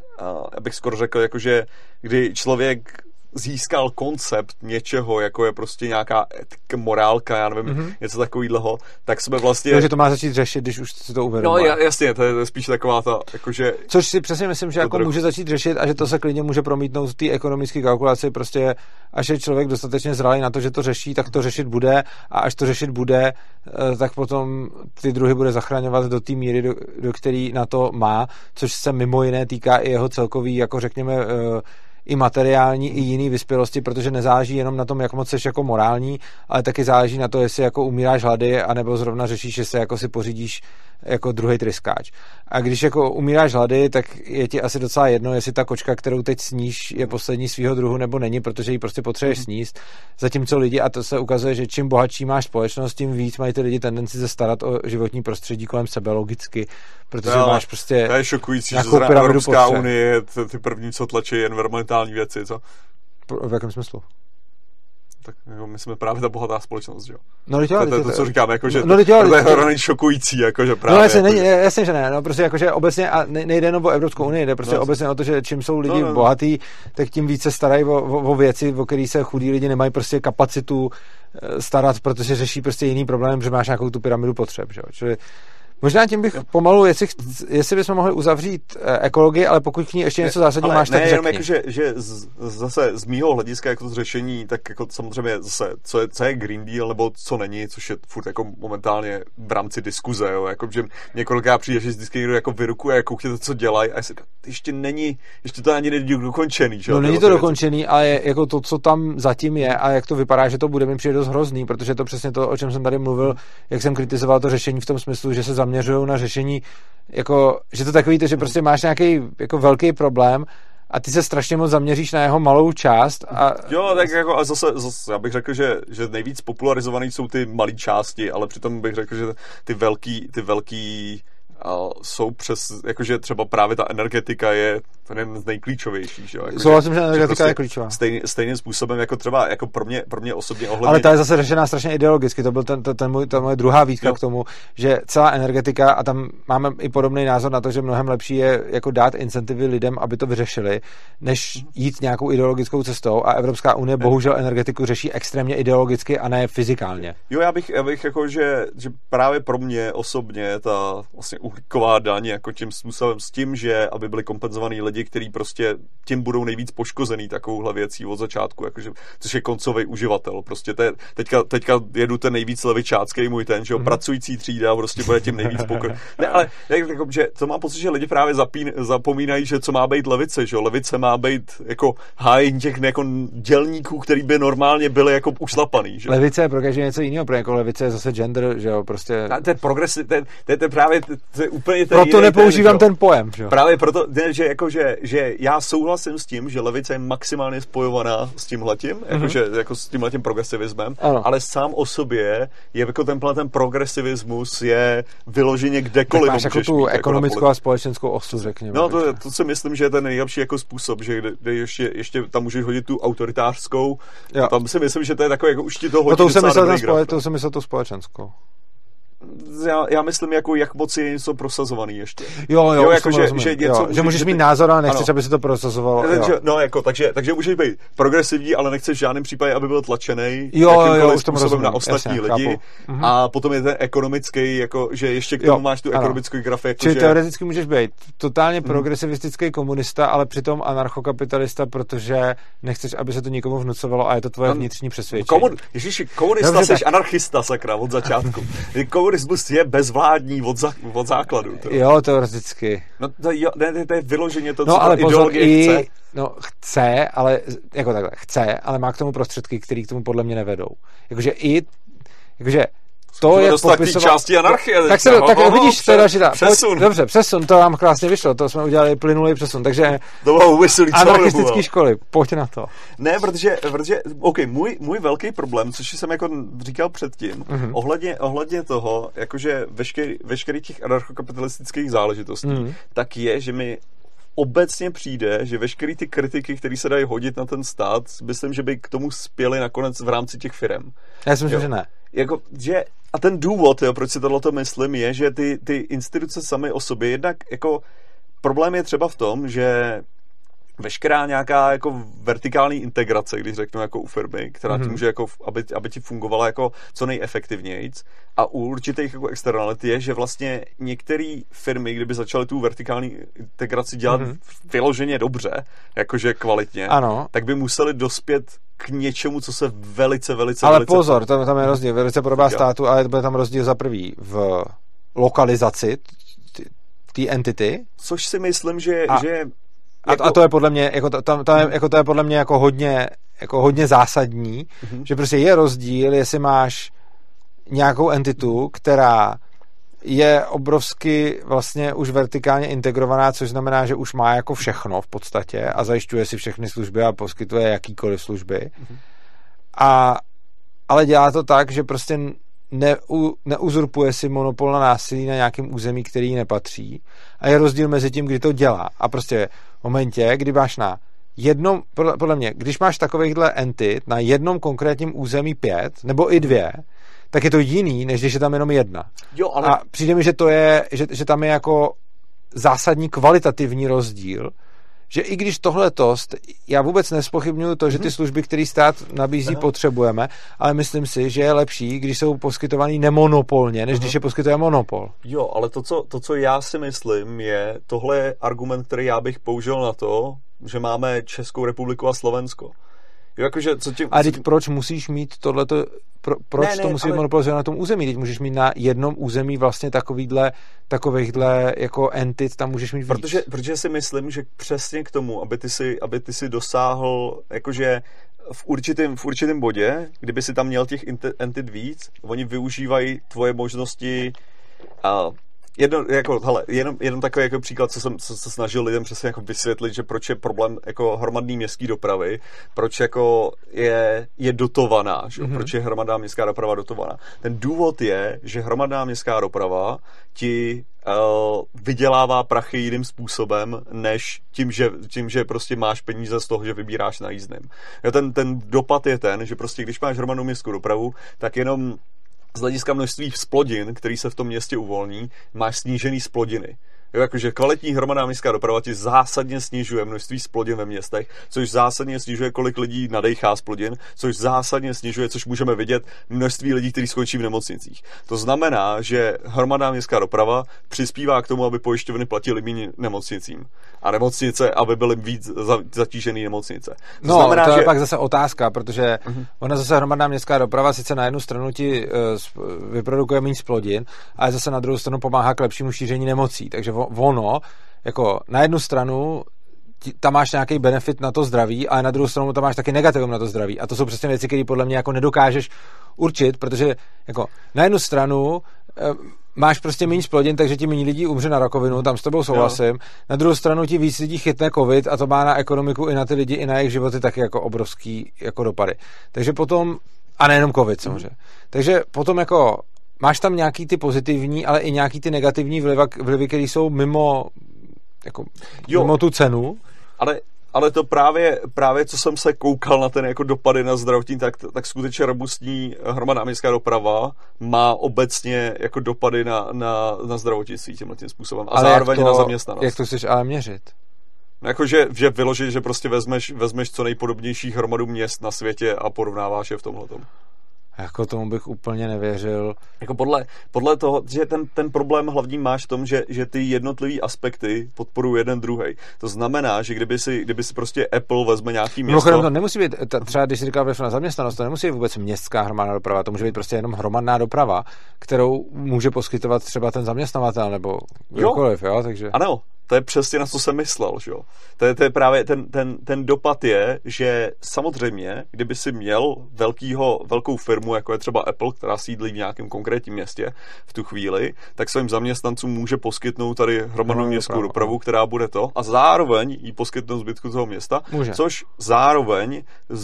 abych skoro řekl, jakože kdy člověk získal koncept něčeho, jako je prostě nějaká etika, morálka, já nevím, mm-hmm. něco takového, tak jsme vlastně... Takže to má začít řešit, když už si to uvědomuje. No jasně, to je spíš taková ta, jakože... Což si přesně myslím, že jako trochu... může začít řešit a že to se klidně může promítnout v té ekonomické kalkulaci, prostě až je člověk dostatečně zralý na to, že to řeší, tak to řešit bude a až to řešit bude, eh, tak potom ty druhy bude zachraňovat do té míry, do, do který na to má, což se mimo jiné týká i jeho celkový, jako řekněme, eh, i materiální, i jiný vyspělosti, protože nezáleží jenom na tom, jak moc jsi jako morální, ale taky záleží na to, jestli jako umíráš hlady, anebo zrovna řešíš, jestli jako si pořídíš jako druhý tryskáč. A když jako umíráš hlady, tak je ti asi docela jedno, jestli ta kočka, kterou teď sníš, je poslední svého druhu nebo není, protože ji prostě potřebuješ mm. sníst. Zatímco lidi, a to se ukazuje, že čím bohatší máš společnost, tím víc mají ty lidi tendenci se starat o životní prostředí kolem sebe logicky, protože no, máš prostě. To je šokující, že Evropská unie ty první, co tlačí environmentální věci, co? V jakém smyslu? tak jako my jsme právě ta bohatá společnost, že jo. No, to, to, to, to, co říkáme, jako, že no, to, to je hrozně šokující, jako, že právě. No, jasně, jako, že... jasně, že ne, no, prostě jako, že obecně, a nejde jenom o Evropskou unii, jde prostě no, obecně o to, že čím jsou lidi no, no. bohatý, tak tím více starají o, o, o věci, o které se chudí lidi nemají prostě kapacitu eh, starat, protože řeší prostě jiný problém, že máš nějakou tu pyramidu potřeb, že jo. Čili Možná tím bych pomalu, jestli, jestli bychom mohli uzavřít eh, ekologii, ale pokud k ní ještě něco zásadního máš, ne, tak řekni. jako, že, že z, zase z mýho hlediska jako to řešení, tak jako samozřejmě zase, co je, co je Green Deal, nebo co není, což je furt jako momentálně v rámci diskuze, jo, jako, že několikrát přijde, že vždycky někdo jako vyrukuje, jako koukněte, co dělají, a já si ještě není, ještě to ani není dokončený, že? No není to dokončený, ale je, jako to, co tam zatím je a jak to vypadá, že to bude mi přijde dost hrozný, protože to přesně to, o čem jsem tady mluvil, jak jsem kritizoval to řešení v tom smyslu, že se zaměřují na řešení, jako, že to takový to, že prostě máš nějaký jako velký problém a ty se strašně moc zaměříš na jeho malou část. A... Jo, tak jako a zase, zase já bych řekl, že, že nejvíc popularizovaný jsou ty malé části, ale přitom bych řekl, že ty velký, ty velký a jsou přes, jakože třeba právě ta energetika je jeden z nejklíčovějších. Jako Souhlasím, že energetika prostě je klíčová. Stejný, stejným způsobem jako třeba jako pro mě, pro mě osobně ohledně... Ale ta je zase řešená strašně ideologicky, to byl ten, ten, ten můj, ta moje druhá výtka jo. k tomu, že celá energetika, a tam máme i podobný názor na to, že mnohem lepší je jako dát incentivy lidem, aby to vyřešili, než jít nějakou ideologickou cestou a Evropská unie bohužel energetiku řeší extrémně ideologicky a ne fyzikálně. Jo, já bych, já bych jako, že, že právě pro mě osobně ta vlastně uhlíková daň jako tím způsobem s tím, že aby byli kompenzovaní lidi, kteří prostě tím budou nejvíc poškozený takovouhle věcí od začátku, jakože, což je koncový uživatel. Prostě te, teďka, teďka jedu ten nejvíc levičácký můj ten, že jo, mm-hmm. pracující třída prostě bude tím nejvíc pokr... Ne, ale jako, že to mám pocit, že lidi právě zapín, zapomínají, že co má být levice, že jo, levice má být jako hájení těch jako dělníků, který by normálně byli jako ušlapaný, že Levice je pro každý něco jiného, pro jako levice je zase gender, že jo, prostě... A ten progres, ten, ten, ten právě, to je úplně ten Proto nepoužívám ten, ten pojem, že. Právě proto, ne, že, jako, že, že já souhlasím s tím, že levice je maximálně spojovaná s tímhletím, mm-hmm. jakože, jako s tímhletím progresivismem, ano. ale sám o sobě je jako ten, ten progresivismus je vyloženě kdekoliv. Tak máš jako tu mít, ekonomickou jako a společenskou osu, řekněme. No, to, to si myslím, že je ten nejlepší jako způsob, že kde, kde ještě, ještě tam můžeš hodit tu autoritářskou, jo. tam si myslím, že to je takové, jako už ti to hodí no, to jsem myslel, spole, to jsem myslel tu společenskou já, já myslím, jako jak moc je něco prosazovaný ještě. Jo, jo, jo jako, že, že, něco jo, můžeš, že můžeš mít názor, ale nechceš, ano. aby se to prosazovalo. Takže, no, jako, takže, takže můžeš být progresivní, ale nechceš v žádném případě, aby byl tlačený jo, jo, už způsobem na ostatní jasně, lidi. Chápu. Mhm. A potom je ten ekonomický, jako, že ještě k tomu jo, máš tu ekonomickou grafiku. Jako, Čili že... teoreticky můžeš být totálně mhm. progresivistický komunista, ale přitom anarchokapitalista, protože nechceš, aby se to nikomu vnucovalo a je to tvoje vnitřní přesvědčení. Komun, ježiši, komunista jsi anarchista, sakra, od začátku. Komunismus je bez vládní od, za, od základu. To. Jo, teoreticky. No to, jo, ne, to je vyloženě to, no, co ale ta pozor, i, chce. No, chce, ale jako takhle, chce, ale má k tomu prostředky, které k tomu podle mě nevedou. Jakože i, jakože to je popisovat... části anarchie. Tak, se, tak ho, vidíš, ho, je ta, přesun. Pojď, dobře, přesun, to vám krásně vyšlo, to jsme udělali plynulý přesun, takže to bylo úmyslný, anarchistické školy, pojď na to. Ne, protože, protože OK, můj, můj velký problém, což jsem jako říkal předtím, mm-hmm. ohledně, ohledně toho, jakože veškerý, veškerý těch anarchokapitalistických záležitostí, mm-hmm. tak je, že mi obecně přijde, že veškeré ty kritiky, které se dají hodit na ten stát, myslím, že by k tomu spěli nakonec v rámci těch firm. Já si myslím, že ne. Jako, že, a ten důvod, jo, proč si tohle myslím, je, že ty, ty instituce samy o sobě jednak jako problém je třeba v tom, že veškerá nějaká jako vertikální integrace, když řeknu jako u firmy, která mm-hmm. ti mhm. může jako, aby, aby ti fungovala jako co nejefektivněji. A u určitých jako externality je, že vlastně některé firmy, kdyby začaly tu vertikální integraci dělat mm-hmm. vyloženě dobře, jakože kvalitně, ano. tak by museli dospět k něčemu, co se velice, velice... Ale velice pozor, tam, tam je rozdíl, velice podobá státu, ale bude tam rozdíl za prvý v lokalizaci té entity. Což si myslím, že, a, že jako... A, a to je podle mě, jako to, to, to, je, jako to je podle mě jako hodně, jako hodně zásadní, mm-hmm. že prostě je rozdíl, jestli máš nějakou entitu, která je obrovsky vlastně už vertikálně integrovaná, což znamená, že už má jako všechno v podstatě a zajišťuje si všechny služby a poskytuje jakýkoliv služby. Mm-hmm. A, ale dělá to tak, že prostě neu, neuzurpuje si monopol na násilí na nějakém území, který nepatří. A je rozdíl mezi tím, kdy to dělá. A prostě momentě, kdy máš na jednom, podle, podle mě, když máš takovýchhle entit na jednom konkrétním území pět, nebo i dvě, tak je to jiný, než když je tam jenom jedna. Jo, ale... A přijde mi, že to je, že, že tam je jako zásadní kvalitativní rozdíl, že i když tohle tost, já vůbec nespochybnuju to, že ty mhm. služby, které stát nabízí, Aha. potřebujeme, ale myslím si, že je lepší, když jsou poskytovaný nemonopolně, než Aha. když je poskytuje monopol. Jo, ale to co, to, co já si myslím, je, tohle je argument, který já bych použil na to, že máme Českou republiku a Slovensko. Jo, jakože, co tím, a teď proč musíš mít tohleto, pro, proč ne, ne, to musí ale... být monopolizovat na tom území? Teď můžeš mít na jednom území vlastně takovýhle, takovýchhle jako entit, tam můžeš mít víc. Protože, protože si myslím, že přesně k tomu, aby ty si, aby ty si dosáhl, jakože v určitém, v určitém bodě, kdyby si tam měl těch entit víc, oni využívají tvoje možnosti a jedno, jako, hele, jenom, jenom takový jako příklad, co jsem co se snažil lidem přesně jako vysvětlit, že proč je problém jako hromadný městský dopravy, proč jako je, je dotovaná, že? Mm-hmm. proč je hromadná městská doprava dotovaná. Ten důvod je, že hromadná městská doprava ti uh, vydělává prachy jiným způsobem, než tím že, tím, že prostě máš peníze z toho, že vybíráš na jízdném. ten, ten dopad je ten, že prostě když máš hromadnou městskou dopravu, tak jenom z hlediska množství splodin, který se v tom městě uvolní, máš snížený splodiny. Jo, jakože kvalitní hromadná městská doprava ti zásadně snižuje množství splodin ve městech, což zásadně snižuje, kolik lidí nadechá splodin, což zásadně snižuje, což můžeme vidět, množství lidí, kteří skončí v nemocnicích. To znamená, že hromadná městská doprava přispívá k tomu, aby pojišťovny platily méně nemocnicím. A nemocnice, aby byly víc zatížené nemocnice. To no, znamená, to je že... pak zase otázka, protože uh-huh. ona zase hromadná městská doprava sice na jednu stranu ti uh, vyprodukuje méně splodin, ale zase na druhou stranu pomáhá k lepšímu šíření nemocí. Takže ono, jako na jednu stranu tam máš nějaký benefit na to zdraví, ale na druhou stranu tam máš taky negativum na to zdraví. A to jsou přesně věci, které podle mě jako nedokážeš určit, protože jako na jednu stranu e, máš prostě méně splodin, takže ti méně lidí umře na rakovinu, tam s tebou souhlasím. Jo. Na druhou stranu ti víc lidí chytne covid a to má na ekonomiku i na ty lidi, i na jejich životy taky jako obrovský jako dopady. Takže potom, a nejenom covid samozřejmě. Mm. Takže potom jako máš tam nějaký ty pozitivní, ale i nějaký ty negativní vlivy, vlivy které jsou mimo, jako, jo, mimo tu cenu. Ale ale to právě, právě co jsem se koukal na ten jako dopady na zdravotní, tak, tak skutečně robustní hromadná městská doprava má obecně jako dopady na, na, na zdravotnictví tímhle tím způsobem a ale zároveň to, na zaměstnanost. Jak to chceš ale měřit? Jako, že, že vyložit, že prostě vezmeš, vezmeš co nejpodobnější hromadu měst na světě a porovnáváš je v tomhle. Jako tomu bych úplně nevěřil. Jako podle, podle toho, že ten, ten problém hlavní máš v tom, že, že ty jednotlivé aspekty podporují jeden druhý. To znamená, že kdyby si, kdyby si prostě Apple vezme nějaký město... Mimochodem to nemusí být, třeba když si říkal na zaměstnanost, to nemusí být vůbec městská hromadná doprava, to může být prostě jenom hromadná doprava, kterou může poskytovat třeba ten zaměstnavatel nebo kdokoliv, jo? jo? Takže... Ano, to je přesně na co jsem myslel, že jo. To je, to je právě ten, ten, ten dopad je, že samozřejmě, kdyby si měl velkýho, velkou firmu, jako je třeba Apple, která sídlí v nějakém konkrétním městě v tu chvíli, tak svým zaměstnancům může poskytnout tady hromadnou no, městskou dopravu, která bude to, a zároveň jí poskytnout zbytku toho města, může. což zároveň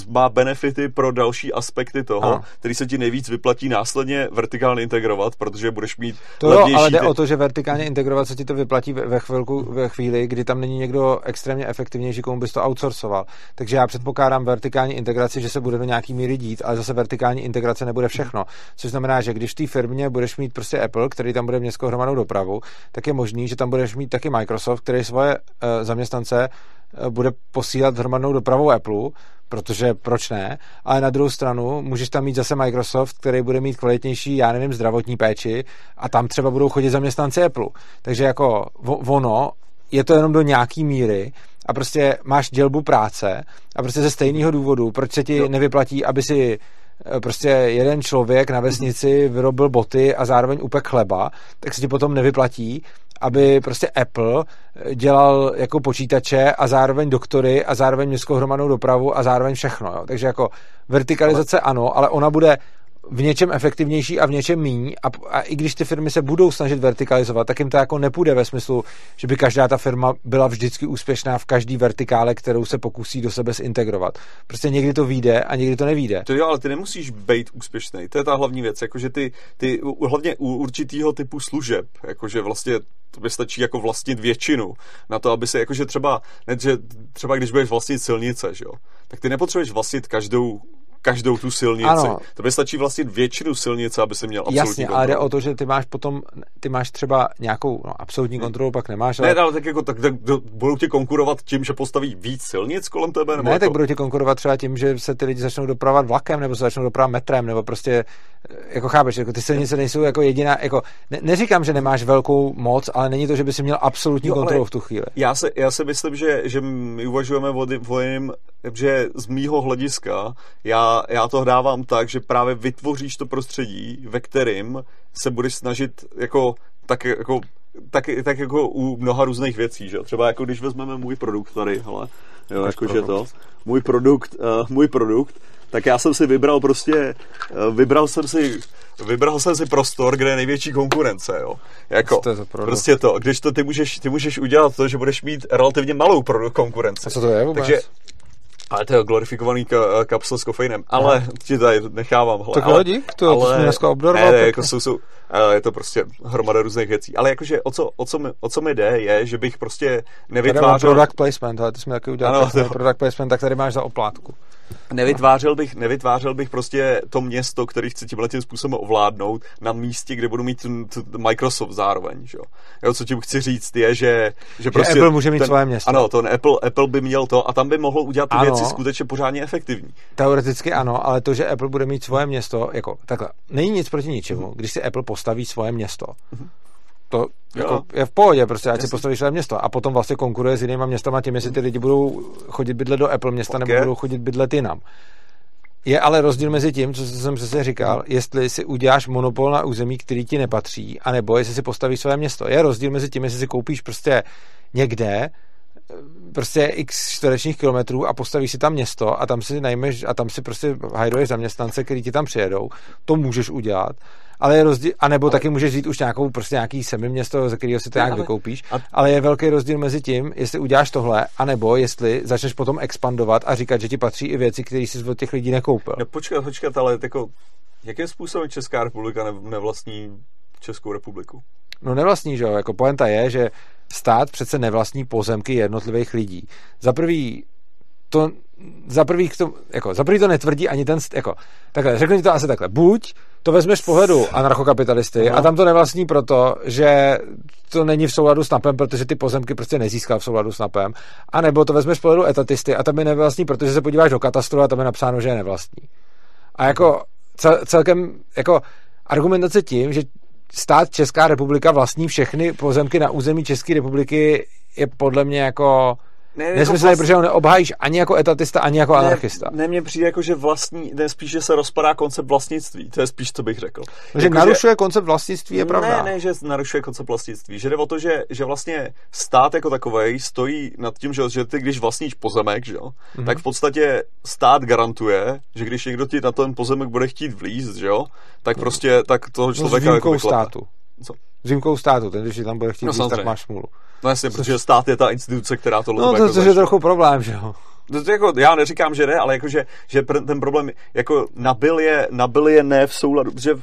má benefity pro další aspekty toho, ano. který se ti nejvíc vyplatí následně vertikálně integrovat, protože budeš mít to jo, ale jde ty... o to, že vertikálně integrovat se ti to vyplatí ve chvilku, ve chvíli, kdy tam není někdo extrémně efektivnější, komu bys to outsourcoval. Takže já předpokládám vertikální integraci, že se bude do nějaký míry dít, ale zase vertikální integrace nebude všechno. Což znamená, že když v té firmě budeš mít prostě Apple, který tam bude městskou hromadnou dopravu, tak je možný, že tam budeš mít taky Microsoft, který svoje uh, zaměstnance uh, bude posílat hromadnou dopravou Apple, protože proč ne, ale na druhou stranu můžeš tam mít zase Microsoft, který bude mít kvalitnější, já nevím, zdravotní péči a tam třeba budou chodit zaměstnanci Apple. Takže jako ono je to jenom do nějaký míry a prostě máš dělbu práce a prostě ze stejného důvodu, proč se ti jo. nevyplatí, aby si eh, prostě jeden člověk na vesnici vyrobil boty a zároveň upek chleba, tak se ti potom nevyplatí, aby prostě Apple eh, dělal jako počítače a zároveň doktory a zároveň městskou hromadnou dopravu a zároveň všechno. Jo. Takže jako vertikalizace ale... ano, ale ona bude v něčem efektivnější a v něčem míň a, a i když ty firmy se budou snažit vertikalizovat, tak jim to jako nepůjde ve smyslu, že by každá ta firma byla vždycky úspěšná v každý vertikále, kterou se pokusí do sebe zintegrovat. Prostě někdy to vyjde a někdy to nevíde. To jo, ale ty nemusíš být úspěšný. To je ta hlavní věc, jakože ty, ty hlavně u určitého typu služeb, jakože vlastně to by stačí jako vlastnit většinu na to, aby se jakože třeba, ne, že třeba když budeš vlastnit silnice, že jo, tak ty nepotřebuješ vlastnit každou každou tu silnici. Ano. To by stačí vlastně většinu silnice, aby se měl absolutní Jasně, kontrolu. ale jde o to, že ty máš potom, ty máš třeba nějakou no, absolutní kontrolu, pak nemáš. Ale... Ne, ale tak jako tak, tak budou ti konkurovat tím, že postaví víc silnic kolem tebe? Nebo ne, jako... tak budou ti konkurovat třeba tím, že se ty lidi začnou dopravovat vlakem, nebo se začnou dopravovat metrem, nebo prostě, jako chápeš, jako ty silnice nejsou jako jediná, jako ne, neříkám, že nemáš velkou moc, ale není to, že by si měl absolutní jo, kontrolu v tu chvíli. Já se, já si myslím, že, že my uvažujeme o, o že z mýho hlediska já, já to dávám tak, že právě vytvoříš to prostředí, ve kterým se budeš snažit jako tak jako tak, tak jako u mnoha různých věcí, že Třeba jako když vezmeme můj produkt tady, hele, jo, jakože to, můj produkt, uh, můj produkt, tak já jsem si vybral prostě, uh, vybral jsem si vybral jsem si prostor, kde je největší konkurence, jo. Jako, to je to prostě to, když to ty můžeš, ty můžeš udělat to, že budeš mít relativně malou konkurenci. A co to je vůbec? Takže, ale to je glorifikovaný ka- kapsel s kofeinem. Ale no. ti tady nechávám. Hele, tak ale, dík, to, ale, to jsme dneska obdoroval. Ne, ne, jako jsou, jsou, je to prostě hromada různých věcí. Ale jakože o co, o co, mi, o co mi jde, je, že bych prostě nevytvářel... product placement, ale ty jsme taky udělali ano, to... product placement, tak tady máš za oplátku. Nevytvářel bych, nevytvářel bych prostě to město, který chci tímhle tím způsobem ovládnout na místě, kde budu mít t, t, Microsoft zároveň. Že jo? co tím chci říct je, že, že, prostě Apple může mít ten, svoje město. Ano, to Apple, Apple by měl to a tam by mohl udělat ty ano, věci skutečně pořádně efektivní. Teoreticky ano, ale to, že Apple bude mít svoje město, jako takhle, není nic proti ničemu, když si Apple postaví svoje město. Uh-huh to jako je v pohodě, prostě ať si postaví své město a potom vlastně konkuruje s jinýma městama tím, jestli ty lidi budou chodit bydlet do Apple města okay. nebo budou chodit bydlet jinam. Je ale rozdíl mezi tím, co jsem přesně říkal, jestli si uděláš monopol na území, který ti nepatří, anebo jestli si postavíš své město. Je rozdíl mezi tím, jestli si koupíš prostě někde, prostě x čtverečních kilometrů a postavíš si tam město a tam si najmeš a tam si prostě hajduješ zaměstnance, který ti tam přijedou. To můžeš udělat ale je rozdíl, anebo ale... taky můžeš žít už nějakou, prostě nějaký semiměsto, ze kterého si to nějak ale... vykoupíš, a... ale je velký rozdíl mezi tím, jestli uděláš tohle, anebo jestli začneš potom expandovat a říkat, že ti patří i věci, které jsi od těch lidí nekoupil. No počkat, počkat, ale jako, jakým způsobem Česká republika nevlastní Českou republiku? No nevlastní, že jo, jako poenta je, že stát přece nevlastní pozemky jednotlivých lidí. Za prvý to za prvý, to, jako, za prvý to netvrdí ani ten, jako, takhle, řeknu ti to asi takhle, buď to vezmeš z pohledu anarchokapitalisty no. a tam to nevlastní proto, že to není v souladu s NAPem, protože ty pozemky prostě nezískal v souladu s NAPem, a nebo to vezmeš z pohledu etatisty a tam je nevlastní, protože se podíváš do katastru a tam je napsáno, že je nevlastní. A jako cel, celkem, jako argumentace tím, že stát Česká republika vlastní všechny pozemky na území České republiky je podle mě jako ne, Nesmyslný, jako protože ho neobhájíš ani jako etatista, ani jako ne, anarchista. Ne, mně přijde jako, že vlastní, ne spíš, že se rozpadá koncept vlastnictví. To je spíš, co bych řekl. Že jako, narušuje že, koncept vlastnictví, je pravda. Ne, ne, že narušuje koncept vlastnictví. Že jde o to, že, že vlastně stát jako takový stojí nad tím, že, že ty, když vlastníš pozemek, že jo, mm-hmm. tak v podstatě stát garantuje, že když někdo ti na ten pozemek bude chtít vlízt, že jo, tak prostě tak toho člověka no, jako státu. Co? Výjimkou státu, ten, když tam bude chtít no, víc, tak máš smůlu. No jasně, protože stát je ta instituce, která to No to, to je trochu problém, že jo. To, to jako, já neříkám, že ne, ale jako, že, že ten problém jako nabil je, nabil je ne v souladu, že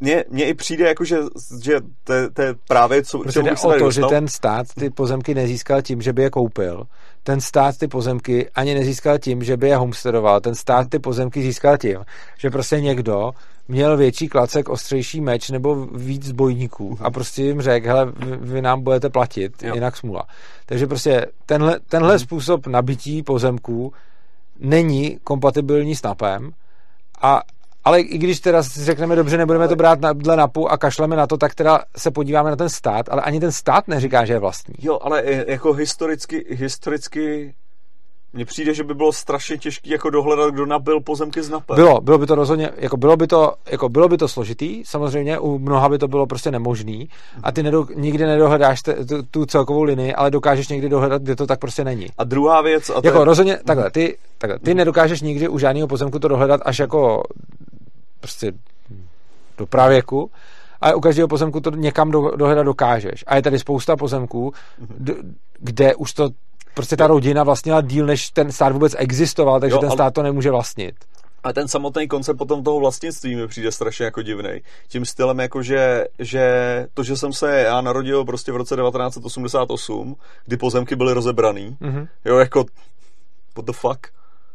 mně, mně i přijde, jako, že, že to, to je právě co, Protože jde o to, že ten stát ty pozemky nezískal tím, že by je koupil. Ten stát ty pozemky ani nezískal tím, že by je homesteadoval. Ten stát ty pozemky získal tím, že prostě někdo měl větší klacek, ostřejší meč nebo víc zbojníků a prostě jim řekl, hele, vy, vy nám budete platit, jo. jinak smula. Takže prostě tenhle, tenhle hmm. způsob nabití pozemků není kompatibilní s NAPem a ale i když teda řekneme, dobře, nebudeme to brát na, dle NAPu a kašleme na to, tak teda se podíváme na ten stát, ale ani ten stát neříká, že je vlastní. Jo, ale jako historicky, historicky mně přijde, že by bylo strašně těžké jako dohledat, kdo nabil pozemky z napem. Bylo, bylo by to rozhodně, jako bylo by to, jako bylo by to složitý, samozřejmě u mnoha by to bylo prostě nemožný a ty nedo, nikdy nedohledáš te, tu, tu, celkovou linii, ale dokážeš někdy dohledat, kde to tak prostě není. A druhá věc... A jako je... rozhodně, takhle, ty, takhle, ty nedokážeš nikdy u žádného pozemku to dohledat až jako prostě do pravěku, ale u každého pozemku to někam do, dohledat dokážeš. A je tady spousta pozemků, d, kde už to prostě ta rodina vlastnila díl, než ten stát vůbec existoval, takže jo, ten stát to nemůže vlastnit. A ten samotný koncept potom toho vlastnictví mi přijde strašně jako divný. Tím stylem jako, že, že to, že jsem se já narodil prostě v roce 1988, kdy pozemky byly rozebraný, mm-hmm. jo, jako what the fuck?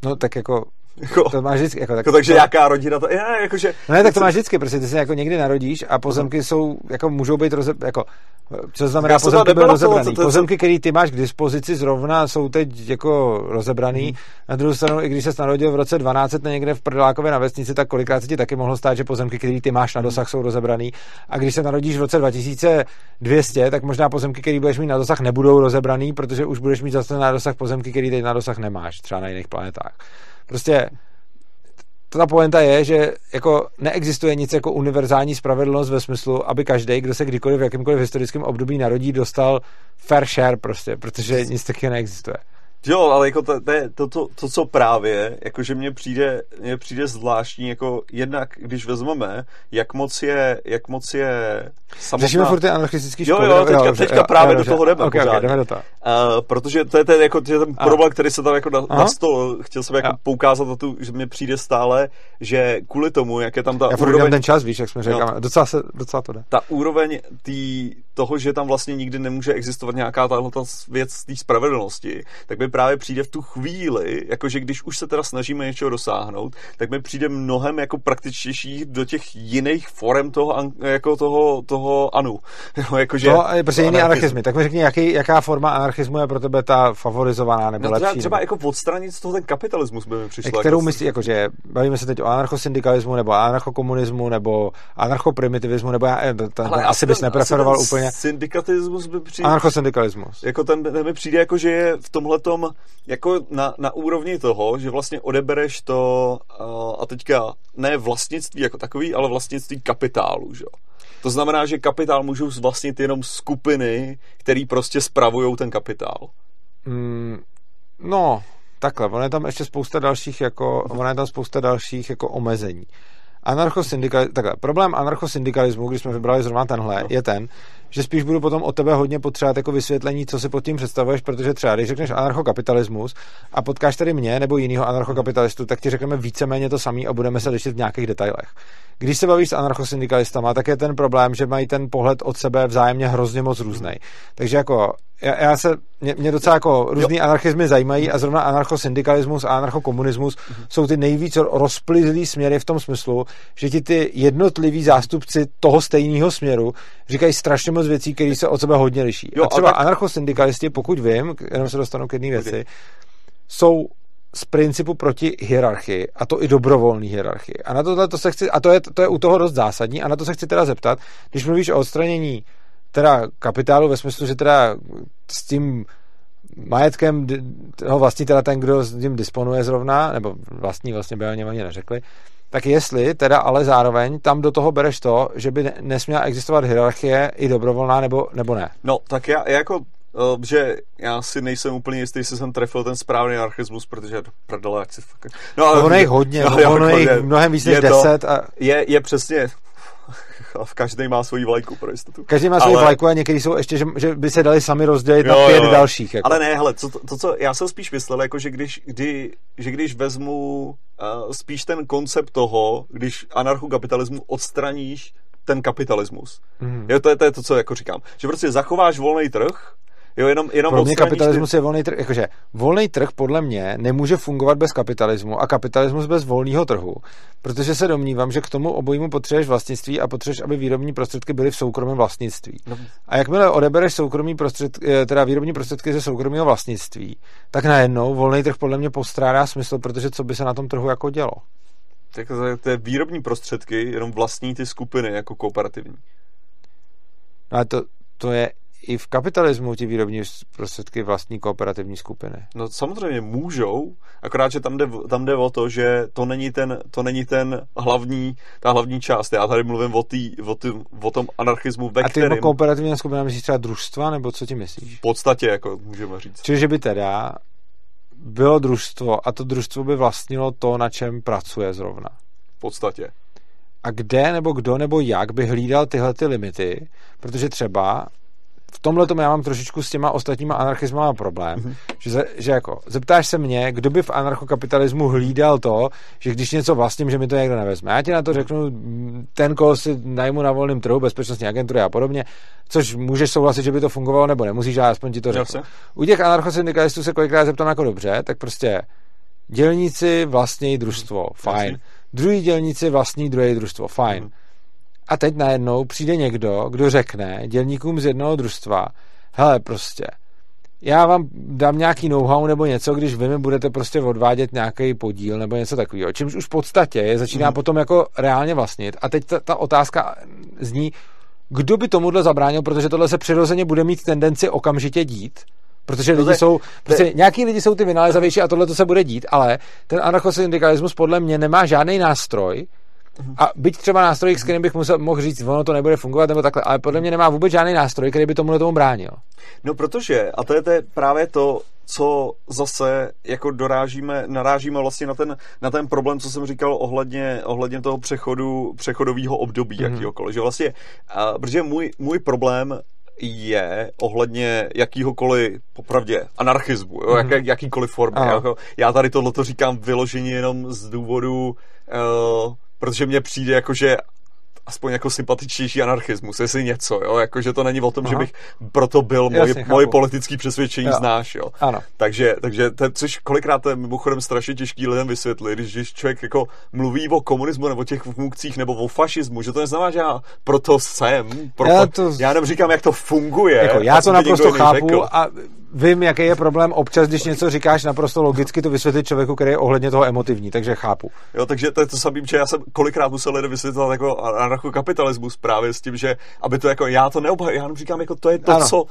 No tak jako jako, to máš vždycky. Jako, tak, jako, takže to, jaká rodina to je? Jakože, no ne, tak to máš vždycky, protože ty se jako někdy narodíš a pozemky jsou, jako můžou být roze, jako, co znamená pozemky byly rozebraný. To, pozemky, které ty máš k dispozici zrovna, jsou teď jako rozebraný. Hmm. Na druhou stranu, i když se narodil v roce 12 někde v Prdelákově na vesnici, tak kolikrát se ti taky mohlo stát, že pozemky, které ty máš na dosah, jsou rozebraný. A když se narodíš v roce 2200, tak možná pozemky, které budeš mít na dosah, nebudou rozebraný, protože už budeš mít zase na dosah pozemky, které teď na dosah nemáš, třeba na jiných planetách. Prostě ta poenta je, že jako neexistuje nic jako univerzální spravedlnost ve smyslu, aby každý, kdo se kdykoliv v jakýmkoliv historickém období narodí, dostal fair share prostě, protože nic takového neexistuje. Jo, ale jako to, to, to, to, to, co právě, jakože mně přijde, mně přijde zvláštní, jako jednak, když vezmeme, jak moc je, jak moc je samotná... Řešíme furt ty anarchistický školy. Jo, jo, teďka, jo, teďka jo, právě jo, do toho jdeme okay, okay, jdeme do toho. Uh, protože to je ten, jako, to je ten problém, který se tam jako na, na stol, chtěl jsem jako jo. poukázat na tu, že mně přijde stále, že kvůli tomu, jak je tam ta Já úroveň... ten čas, víš, jak jsme řekli, docela, se, docela to jde. Ta úroveň tý, toho, že tam vlastně nikdy nemůže existovat nějaká tahle věc té spravedlnosti, tak by právě přijde v tu chvíli, jakože když už se teda snažíme něčeho dosáhnout, tak mi přijde mnohem jako praktičtější do těch jiných forem toho, jako toho, toho anu. No, jakože, to je prostě jiný anarchismy. Tak mi řekni, jaký, jaká forma anarchismu je pro tebe ta favorizovaná nebo no, třeba, lepší? Třeba nebo... jako odstranit z toho ten kapitalismus by mi přišlo. Kterou jako... myslíš, jakože bavíme se teď o anarchosyndikalismu nebo anarchokomunismu nebo anarchoprimitivismu, nebo já, eh, to, to, asi bys nepreferoval úplně. Syndikalismus by přijde. Anarchosyndikalismus. Jako ten, ten mi přijde jako, že je v tomhletom jako na, na úrovni toho, že vlastně odebereš to a teďka ne vlastnictví jako takový, ale vlastnictví kapitálu, že To znamená, že kapitál můžou vlastnit jenom skupiny, které prostě spravují ten kapitál. Mm, no, takhle, ono je tam ještě spousta dalších jako, ono je tam spousta dalších jako omezení. Anarchosyndikalismus, takhle, problém anarchosyndikalismu, když jsme vybrali zrovna tenhle, no. je ten, že spíš budu potom od tebe hodně potřebovat jako vysvětlení, co si pod tím představuješ, protože třeba když řekneš anarchokapitalismus a potkáš tady mě nebo jiného anarchokapitalistu, tak ti řekneme víceméně to samý a budeme se lišit v nějakých detailech. Když se bavíš s anarchosyndikalistama, tak je ten problém, že mají ten pohled od sebe vzájemně hrozně moc různý. Takže jako já, já se, mě, mě docela jako různý jo. anarchizmy zajímají a zrovna anarchosyndikalismus a anarchokomunismus mm-hmm. jsou ty nejvíc rozplizlý směry v tom smyslu, že ti ty jednotliví zástupci toho stejného směru říkají strašně moc věcí, které se od sebe hodně liší. Jo, a třeba tak... anarchosyndikalisti, pokud vím, jenom se dostanu k jedné věci, okay. jsou z principu proti hierarchii, a to i dobrovolný hierarchii. A na tohle to se chci, a to je, to je u toho dost zásadní, a na to se chci teda zeptat, když mluvíš o odstranění teda kapitálu ve smyslu, že teda s tím majetkem ho vlastní teda ten, kdo s tím disponuje zrovna, nebo vlastní vlastně by ani neřekli, tak jestli teda ale zároveň tam do toho bereš to, že by nesměla existovat hierarchie i dobrovolná nebo, nebo ne? No, tak já, já jako že já si nejsem úplně jistý, jestli jsem trefil ten správný anarchismus, protože prdele, jak si fakt... No, ale ono je hodně, no, ono je mnohem víc než deset. A... Je, je přesně, a v každý má svoji vlajku pro jistotu. Každý má svoji ale... vlajku a někdy jsou ještě, že, že by se dali sami rozdělit jo, na pět jo. dalších. Jako. Ale ne, hele, to, to, co já jsem spíš myslel, jako, že když, kdy, že když vezmu uh, spíš ten koncept toho, když anarchokapitalismu odstraníš ten kapitalismus. Mm. Jo, to, je, to je to, co jako říkám. Že prostě zachováš volný trh, Jo, jenom, jenom Pro mě kapitalismus ty... je volný trh. Jakože volný trh podle mě nemůže fungovat bez kapitalismu a kapitalismus bez volného trhu, protože se domnívám, že k tomu obojímu potřebuješ vlastnictví a potřebuješ, aby výrobní prostředky byly v soukromém vlastnictví. No. A jakmile odebereš soukromý prostředky, eh, teda výrobní prostředky ze soukromého vlastnictví, tak najednou volný trh podle mě postrádá smysl, protože co by se na tom trhu jako dělo? Tak to je výrobní prostředky, jenom vlastní ty skupiny jako kooperativní. No ale to, to je i v kapitalismu ti výrobní prostředky vlastní kooperativní skupiny. No samozřejmě můžou, akorát, že tam jde, tam jde o to, že to není ten, to není ten hlavní, ta hlavní část. Já tady mluvím o, tý, o, tý, o tom anarchismu, ve A ty kterým... kooperativní skupina myslíš třeba družstva, nebo co ti myslíš? V podstatě, jako můžeme říct. Čili, že by teda bylo družstvo a to družstvo by vlastnilo to, na čem pracuje zrovna. V podstatě. A kde nebo kdo nebo jak by hlídal tyhle ty limity, protože třeba v tomhle tomu já mám trošičku s těma ostatníma anarchismama problém, mm-hmm. že, že jako zeptáš se mě, kdo by v anarchokapitalismu hlídal to, že když něco vlastním, že mi to někdo nevezme. Já ti na to řeknu, ten, koho si najmu na volném trhu, bezpečnostní agentury a podobně, což můžeš souhlasit, že by to fungovalo, nebo nemusíš, ale aspoň ti to řeknu. U těch anarchosyndikalistů se kolikrát zeptám jako dobře, tak prostě dělníci vlastní družstvo, fajn. Druhý dělníci vlastní druhé družstvo, fajn. Mm-hmm a teď najednou přijde někdo, kdo řekne dělníkům z jednoho družstva, hele prostě, já vám dám nějaký know-how nebo něco, když vy mi budete prostě odvádět nějaký podíl nebo něco takového. Čímž už v podstatě je začíná mm. potom jako reálně vlastnit. A teď ta, ta otázka zní, kdo by tomuhle zabránil, protože tohle se přirozeně bude mít tendenci okamžitě dít, Protože lidi jsou, prostě je- nějaký lidi jsou ty vynalézavější a tohle to se bude dít, ale ten anarchosyndikalismus podle mě nemá žádný nástroj, a byť třeba nástroj, s kterým bych musel, mohl říct, ono to nebude fungovat nebo takhle, ale podle mě nemá vůbec žádný nástroj, který by tomu tomu bránil. No protože, a to je, to je právě to, co zase jako dorážíme, narážíme vlastně na ten, na ten problém, co jsem říkal ohledně, ohledně toho přechodu, přechodového období Mhm. mm-hmm. jakýhokoliv, že vlastně, a, protože můj, můj problém je ohledně jakýhokoliv, popravdě, anarchismu, jo, Mhm. jak, jakýkoliv formy. Jako, já tady tohleto říkám vyloženě jenom z důvodu, uh, protože mně přijde jako, že aspoň jako sympatičtější anarchismus, jestli něco, jo, jako, že to není o tom, Aha. že bych proto byl Jasně, moje, chápu. moje politické přesvědčení Jo. znáš, jo. Ano. Takže, takže to, což kolikrát je mimochodem strašně těžký lidem vysvětlit, když, když člověk jako mluví o komunismu nebo těch funkcích nebo o fašismu, že to neznamená, že já proto jsem, proto, Já to- já jenom říkám, jak to funguje. Jako, já to naprosto chápu a vím, jaký je problém občas, když něco říkáš naprosto logicky, to vysvětlit člověku, který je ohledně toho emotivní, takže chápu. Jo, takže to je to samé, že já jsem kolikrát musel lidem vysvětlovat jako anarchokapitalismus právě s tím, že aby to jako, já to neobhajuji, já jenom říkám, jako to je to, Ano. co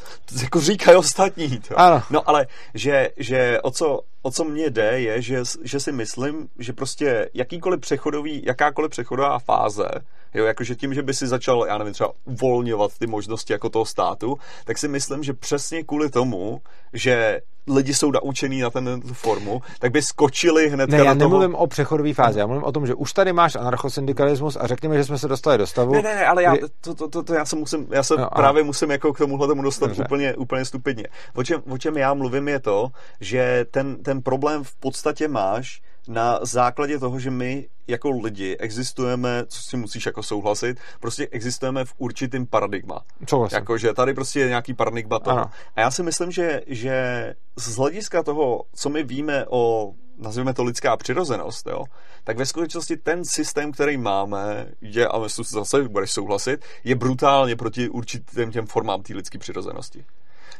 jako říkají ostatní. To. Ano. No ale, že, že o, co, o co mně jde, je, že, že si myslím, že prostě jakýkoliv přechodový, jakákoliv přechodová fáze, jo, jakože tím, že by si začal, já nevím, třeba uvolňovat ty možnosti jako toho státu, tak si myslím, že přesně kvůli tomu, že lidi jsou naučený na ten, formu, tak by skočili hned Ne, na já toho... nemluvím o přechodové fázi, já mluvím o tom, že už tady máš anarchosyndikalismus a řekněme, že jsme se dostali do stavu. Ne, ne, ne, ale já, kdy- to, to, to, to já se musím, já se No, právě musím jako k tomuhle tomu dostat Dobře. úplně, úplně stupidně. O čem, o čem já mluvím je to, že ten, ten problém v podstatě máš na základě toho, že my jako lidi existujeme, co si musíš jako souhlasit, prostě existujeme v určitým paradigma. Souhlasím. Jako, že tady prostě je nějaký paradigma toho. Ano. A já si myslím, že, že z hlediska toho, co my víme o, nazveme to lidská přirozenost, jo, tak ve skutečnosti ten systém, který máme, je, a myslím, že zase budeš souhlasit, je brutálně proti určitým těm formám té lidské přirozenosti.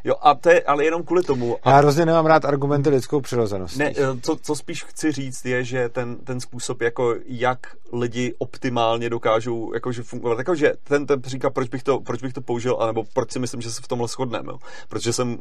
Jo, a to je ale jenom kvůli tomu. A Já hrozně nemám rád argumenty lidskou přirozeností. ne, eh, co, co spíš chci říct je, že ten, ten způsob, jako jak lidi optimálně dokážou jakože fungovat, jakože ten, ten příklad, proč bych, to, proč bych to použil, anebo proč si myslím, že se v tomhle shodneme, protože jsem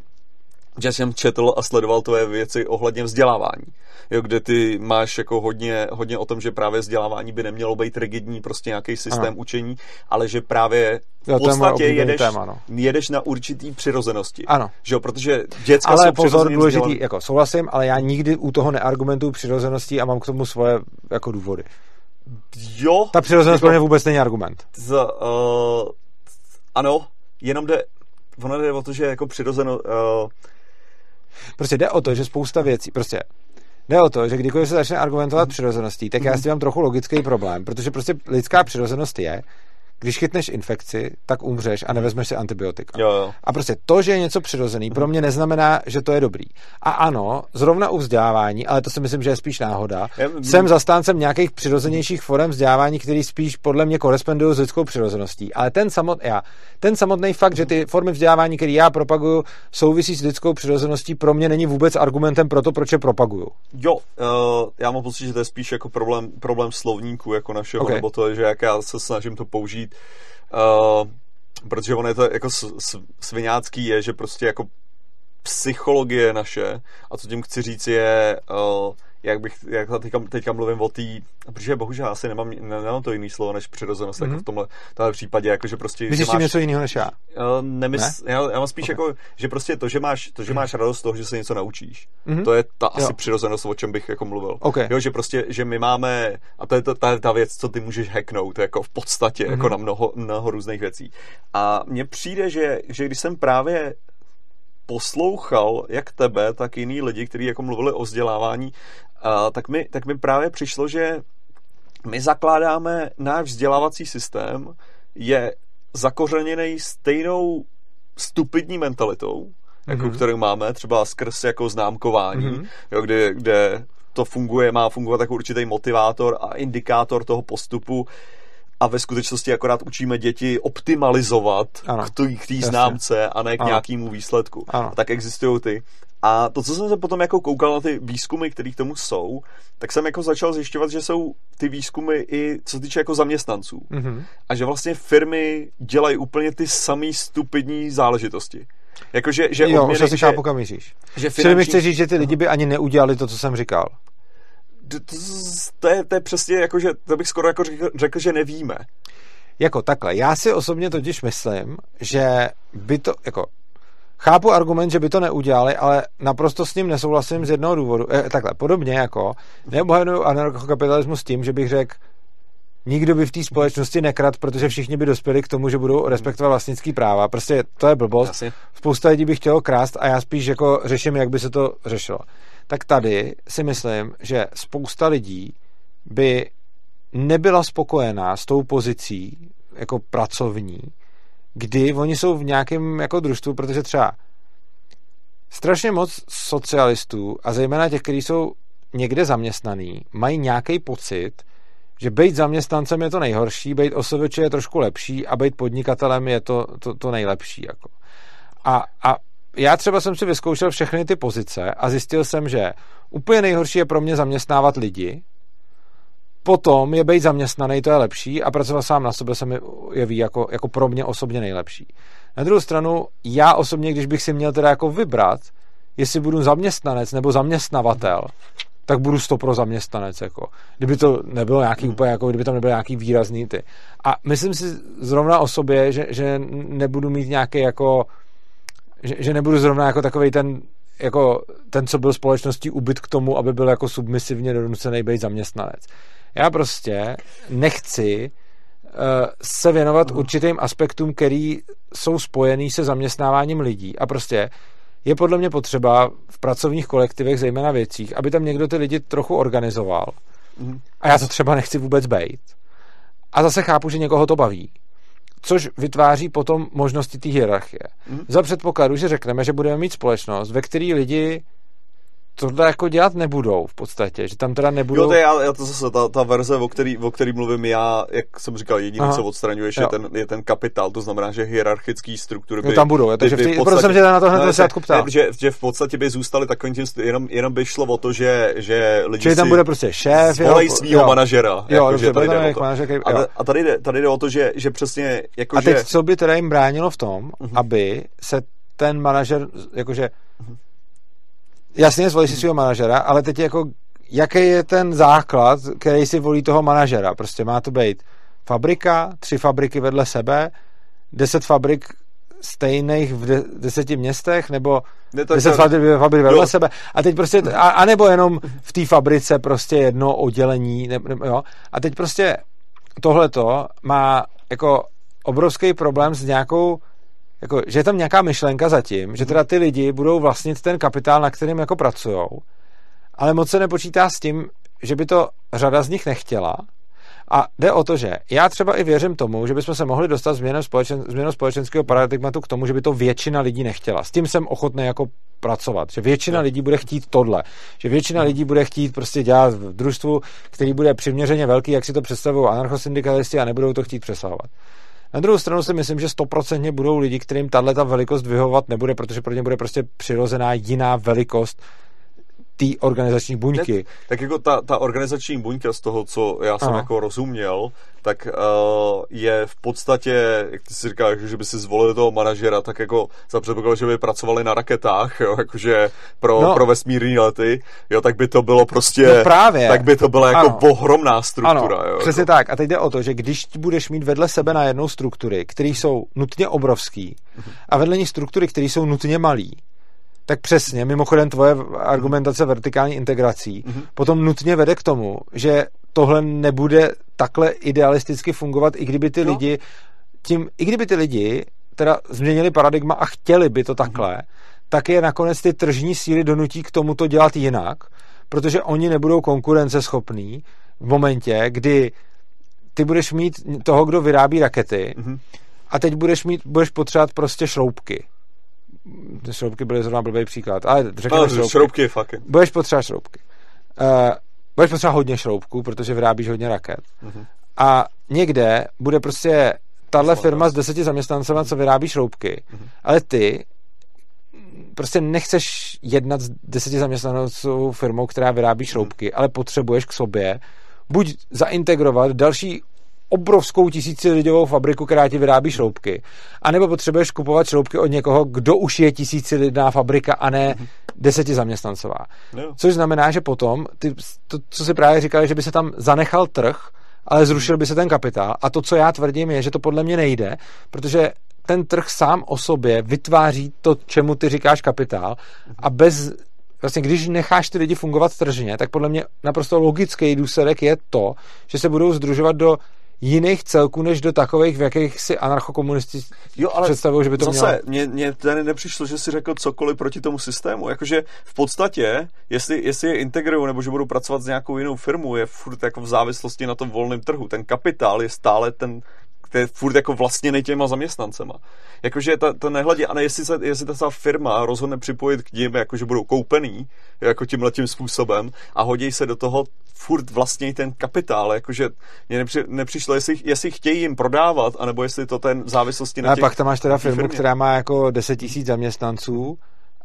že jsem četl a sledoval tvoje věci ohledně vzdělávání, jo, kde ty máš jako hodně, hodně o tom, že právě vzdělávání by nemělo být rigidní, prostě nějaký systém Ano. učení, ale že právě v Jo, podstatě jedeš, téma, no. jedeš na určitý přirozenosti. Ano. Že jo, protože děcka ale jsou pozor, důležitý, jako souhlasím, ale já nikdy u toho neargumentuju přirozeností a mám k tomu svoje jako důvody. Jo, Ta přirozenost jako- pro mě vůbec není argument. z, uh, ano, jenom jde, ono jde o to, že jako přirozeno, uh, Prostě jde o to, že spousta věcí, prostě jde o to, že kdykoliv se začne argumentovat přirozeností, tak já s tím mám trochu logický problém, protože prostě lidská přirozenost je, když chytneš infekci, tak umřeš a nevezmeš si antibiotika. jo, jo. A prostě to, že je něco přirozený, pro mě neznamená, že to je dobrý. A ano, zrovna u vzdělávání, ale to si myslím, že je spíš náhoda, jsem zastáncem nějakých přirozenějších forem vzdělávání, který spíš podle mě korespondují s lidskou přirozeností. Ale ten, samot, já, ten samotný fakt, že ty formy vzdělávání, které já propaguju, souvisí s lidskou přirozeností, pro mě není vůbec argumentem pro to, proč je propaguju. Jo, uh, já mám pocit, že to je spíš jako problém, problém slovníku jako našeho, Ok. okay. nebo to, že jak já se snažím to použít, uh, protože ono je to jako svinácký je, že prostě jako psychologie naše, a co tím chci říct je, uh, jak bych, jak teďka, teďka mluvím o té, protože bohužel asi nemám, ne- nemám to jiný slovo než přirozenost, mm-hmm. jako v tomhle, tomhle případě, jako že prostě, Myslíš máš, něco jiného než já? Uh, nemys, ne? já, já mám spíš Ok. okay. jako, že prostě to, že máš, to, že máš radost z toho, že se něco naučíš, Mhm. mm-hmm. to je ta asi Jo. přirozenost, o čem bych jako mluvil. Ok. Jo, že prostě, že my máme, a to je ta, ta, ta věc, co ty můžeš hacknout, jako v podstatě, mm-hmm. Mhm. jako na mnoho, mnoho různých věcí. A mně přijde, že, že když jsem právě poslouchal jak tebe, tak jiný lidi, kteří jako mluvili o vzdělávání, a, tak, mi, tak mi právě přišlo, že my zakládáme náš vzdělávací systém, je zakořeněný stejnou stupidní mentalitou, jako Mhm. kterou máme třeba skrz jako známkování, Mhm. jo, kde, kde to funguje, má fungovat jako určitý motivátor a indikátor toho postupu a ve skutečnosti akorát učíme děti optimalizovat Ano, k té známce a ne k Ano. nějakému výsledku. Ano. A tak existují ty. A to, co jsem se potom jako koukal na ty výzkumy, které k tomu jsou, tak jsem jako začal zjišťovat, že jsou ty výzkumy i co se týče jako zaměstnanců. Mhm. A že vlastně firmy dělají úplně ty samé stupidní záležitosti. Jako, že, že jo, odměny, už asi že, chápu, kam míříš. Že finanční... Čili mi chci říct, že ty lidi by ani neudělali to, co jsem říkal. To je, to je přesně jako, že to bych skoro jako řekl, řekl, že nevíme. Jako takhle, já si osobně totiž myslím, že by to, jako Chápu argument, že by to neudělali, ale naprosto s ním nesouhlasím z jednoho důvodu. Eh, takhle, podobně jako neobhajuju anarchokapitalismus tím, že bych řekl, nikdo by v té společnosti nekrad, protože všichni by dospěli k tomu, že budou respektovat vlastnický práva. Prostě to je blbost. Asi. Spousta lidí by chtělo krást a já spíš jako řeším, jak by se to řešilo. Tak tady si myslím, že spousta lidí by nebyla spokojená s tou pozicí jako pracovní, kdy oni jsou v nějakém jako družstvu, protože třeba strašně moc socialistů a zejména těch, kteří jsou někde zaměstnaný, mají nějaký pocit, že být zaměstnancem je to nejhorší, být osobeč je trošku lepší a být podnikatelem je to, to, to nejlepší. Jako. A, a já třeba jsem si vyzkoušel všechny ty pozice a zjistil jsem, že úplně nejhorší je pro mě zaměstnávat lidi, potom je být zaměstnaný, to je lepší a pracovat sám na sebe se mi jeví jako, jako pro mě osobně nejlepší. Na druhou stranu, já osobně, když bych si měl teda jako vybrat, jestli budu zaměstnanec nebo zaměstnavatel, tak budu sto pro zaměstnanec, jako. Kdyby to nebylo nějaký hmm. úplně, jako kdyby tam nebyl nějaký výrazný ty. A myslím si zrovna o sobě, že, že nebudu mít nějaký jako, že, že nebudu zrovna jako takový ten, jako ten, co byl společností ubyt k tomu, aby byl jako submisivně donucený být zaměstnanec. Já prostě nechci uh, se věnovat určitým aspektům, který jsou spojený se zaměstnáváním lidí. A prostě je podle mě potřeba v pracovních kolektivech, zejména věcích, aby tam někdo ty lidi trochu organizoval. Mm. A já to třeba nechci vůbec bejt. A zase chápu, že někoho to baví. Což vytváří potom možnosti té hierarchie. Mm. Za předpokladu, že řekneme, že budeme mít společnost, ve které lidi tohle jako dělat nebudou v podstatě, že tam teda nebudou... Jo, to je, já to zase ta, ta verze, o který, o který mluvím já, jak jsem říkal, jediný, Aha. co odstraňuješ, je ten, je ten kapitál, to znamená, že hierarchický struktury. Jo, tam budou, takže by, v tý, podstatě, jsem tě na to hned no, začátku ptal. Že, že, v podstatě by zůstali takovým tím, jenom, jenom by šlo o to, že, že lidi Čili tam bude prostě šéf, jo, svýho manažera. Jo, jako, dobře, tady jde o manažer, a, a tady, jde, tady jde o to, že, že přesně... Jako, a teď že... co by teda jim bránilo v tom, uh-huh. aby se ten manažer, jakože uh-huh jasně, zvolí si svého manažera, ale teď jako, jaký je ten základ, který si volí toho manažera? Prostě má to být fabrika, tři fabriky vedle sebe, deset fabrik stejných v de- deseti městech, nebo ne, deset fabrik, fabrik vedle jo. sebe. A teď prostě, a, a nebo jenom v té fabrice prostě jedno oddělení, ne, ne, jo. A teď prostě tohleto má jako obrovský problém s nějakou jako, že je tam nějaká myšlenka zatím, že teda ty lidi budou vlastnit ten kapitál, na kterým jako pracujou, ale moc se nepočítá s tím, že by to řada z nich nechtěla. A jde o to, že já třeba i věřím tomu, že bychom se mohli dostat změnou, společen, změnou společenského paradigmatu k tomu, že by to většina lidí nechtěla. S tím jsem ochotný jako pracovat. Že většina lidí bude chtít tohle. Že většina lidí bude chtít prostě dělat v družstvu, který bude přiměřeně velký, jak si to představují anarchosyndikalisti a nebudou to chtít přesahovat. Na druhou stranu si myslím, že stoprocentně budou lidi, kterým tahle ta velikost vyhovovat nebude, protože pro ně bude prostě přirozená jiná velikost té organizační buňky. Ne, tak jako ta, ta organizační buňka z toho, co já jsem Aha. jako rozuměl, tak uh, je v podstatě, jak ty si říkáš, že by si zvolili toho manažera, tak jako za předpoklad, že by pracovali na raketách, jo, jakože pro, no. pro vesmírní lety, jo, tak by to bylo prostě, no právě. tak by to byla jako ano. ohromná struktura. Ano, jo, přesně jako. tak. A teď jde o to, že když budeš mít vedle sebe na jednou struktury, které jsou nutně obrovský, mhm. a vedle ní struktury, které jsou nutně malý, tak přesně, mimochodem tvoje argumentace vertikální integrací mm-hmm. potom nutně vede k tomu, že tohle nebude takhle idealisticky fungovat, i kdyby ty no. lidi tím, i kdyby ty lidi teda změnili paradigma a chtěli by to takhle, mm-hmm. tak je nakonec ty tržní síly donutí k tomu to dělat jinak, protože oni nebudou konkurenceschopní v momentě, kdy ty budeš mít toho, kdo vyrábí rakety mm-hmm. a teď budeš mít, budeš potřebovat prostě šroubky ty šroubky byly zrovna blbý příklad, ale řekněme no, šroubky. šroubky fucking. Budeš potřebovat šroubky. Uh, budeš potřebovat hodně šroubků, protože vyrábíš hodně raket. Uh-huh. A někde bude prostě tahle firma s deseti zaměstnancema, co vyrábí šroubky, uh-huh. ale ty prostě nechceš jednat s deseti zaměstnanců firmou, která vyrábí šroubky, uh-huh. ale potřebuješ k sobě buď zaintegrovat další obrovskou tisícilidovou fabriku, která ti vyrábí šroubky. A nebo potřebuješ kupovat šroubky od někoho, kdo už je tisícilidná fabrika a ne deseti zaměstnancová. Což znamená, že potom, ty, to, co si právě říkali, že by se tam zanechal trh, ale zrušil by se ten kapitál. A to, co já tvrdím, je, že to podle mě nejde, protože ten trh sám o sobě vytváří to, čemu ty říkáš kapitál a bez vlastně když necháš ty lidi fungovat tržně, tak podle mě naprosto logický důsledek je to, že se budou združovat do jiných celků, než do takových, v jakých si anarchokomunisti představují, že by to zase, mělo. Mně, mně tady nepřišlo, že si řekl cokoliv proti tomu systému. Jakože v podstatě, jestli, jestli je integrují nebo že budou pracovat s nějakou jinou firmou, je furt jako v závislosti na tom volném trhu. Ten kapitál je stále ten který je furt jako vlastně těma zaměstnancema. Jakože to, to nehledě, a ne, jestli, se, jestli ta firma rozhodne připojit k ním, jakože budou koupený, jako tímhle tím způsobem a hodí se do toho furt vlastně ten kapitál, jakože mě nepři, nepřišlo, jestli, jestli chtějí jim prodávat, anebo jestli to ten závislosti na těch, A pak tam máš teda firmu, firmě. která má jako 10 tisíc zaměstnanců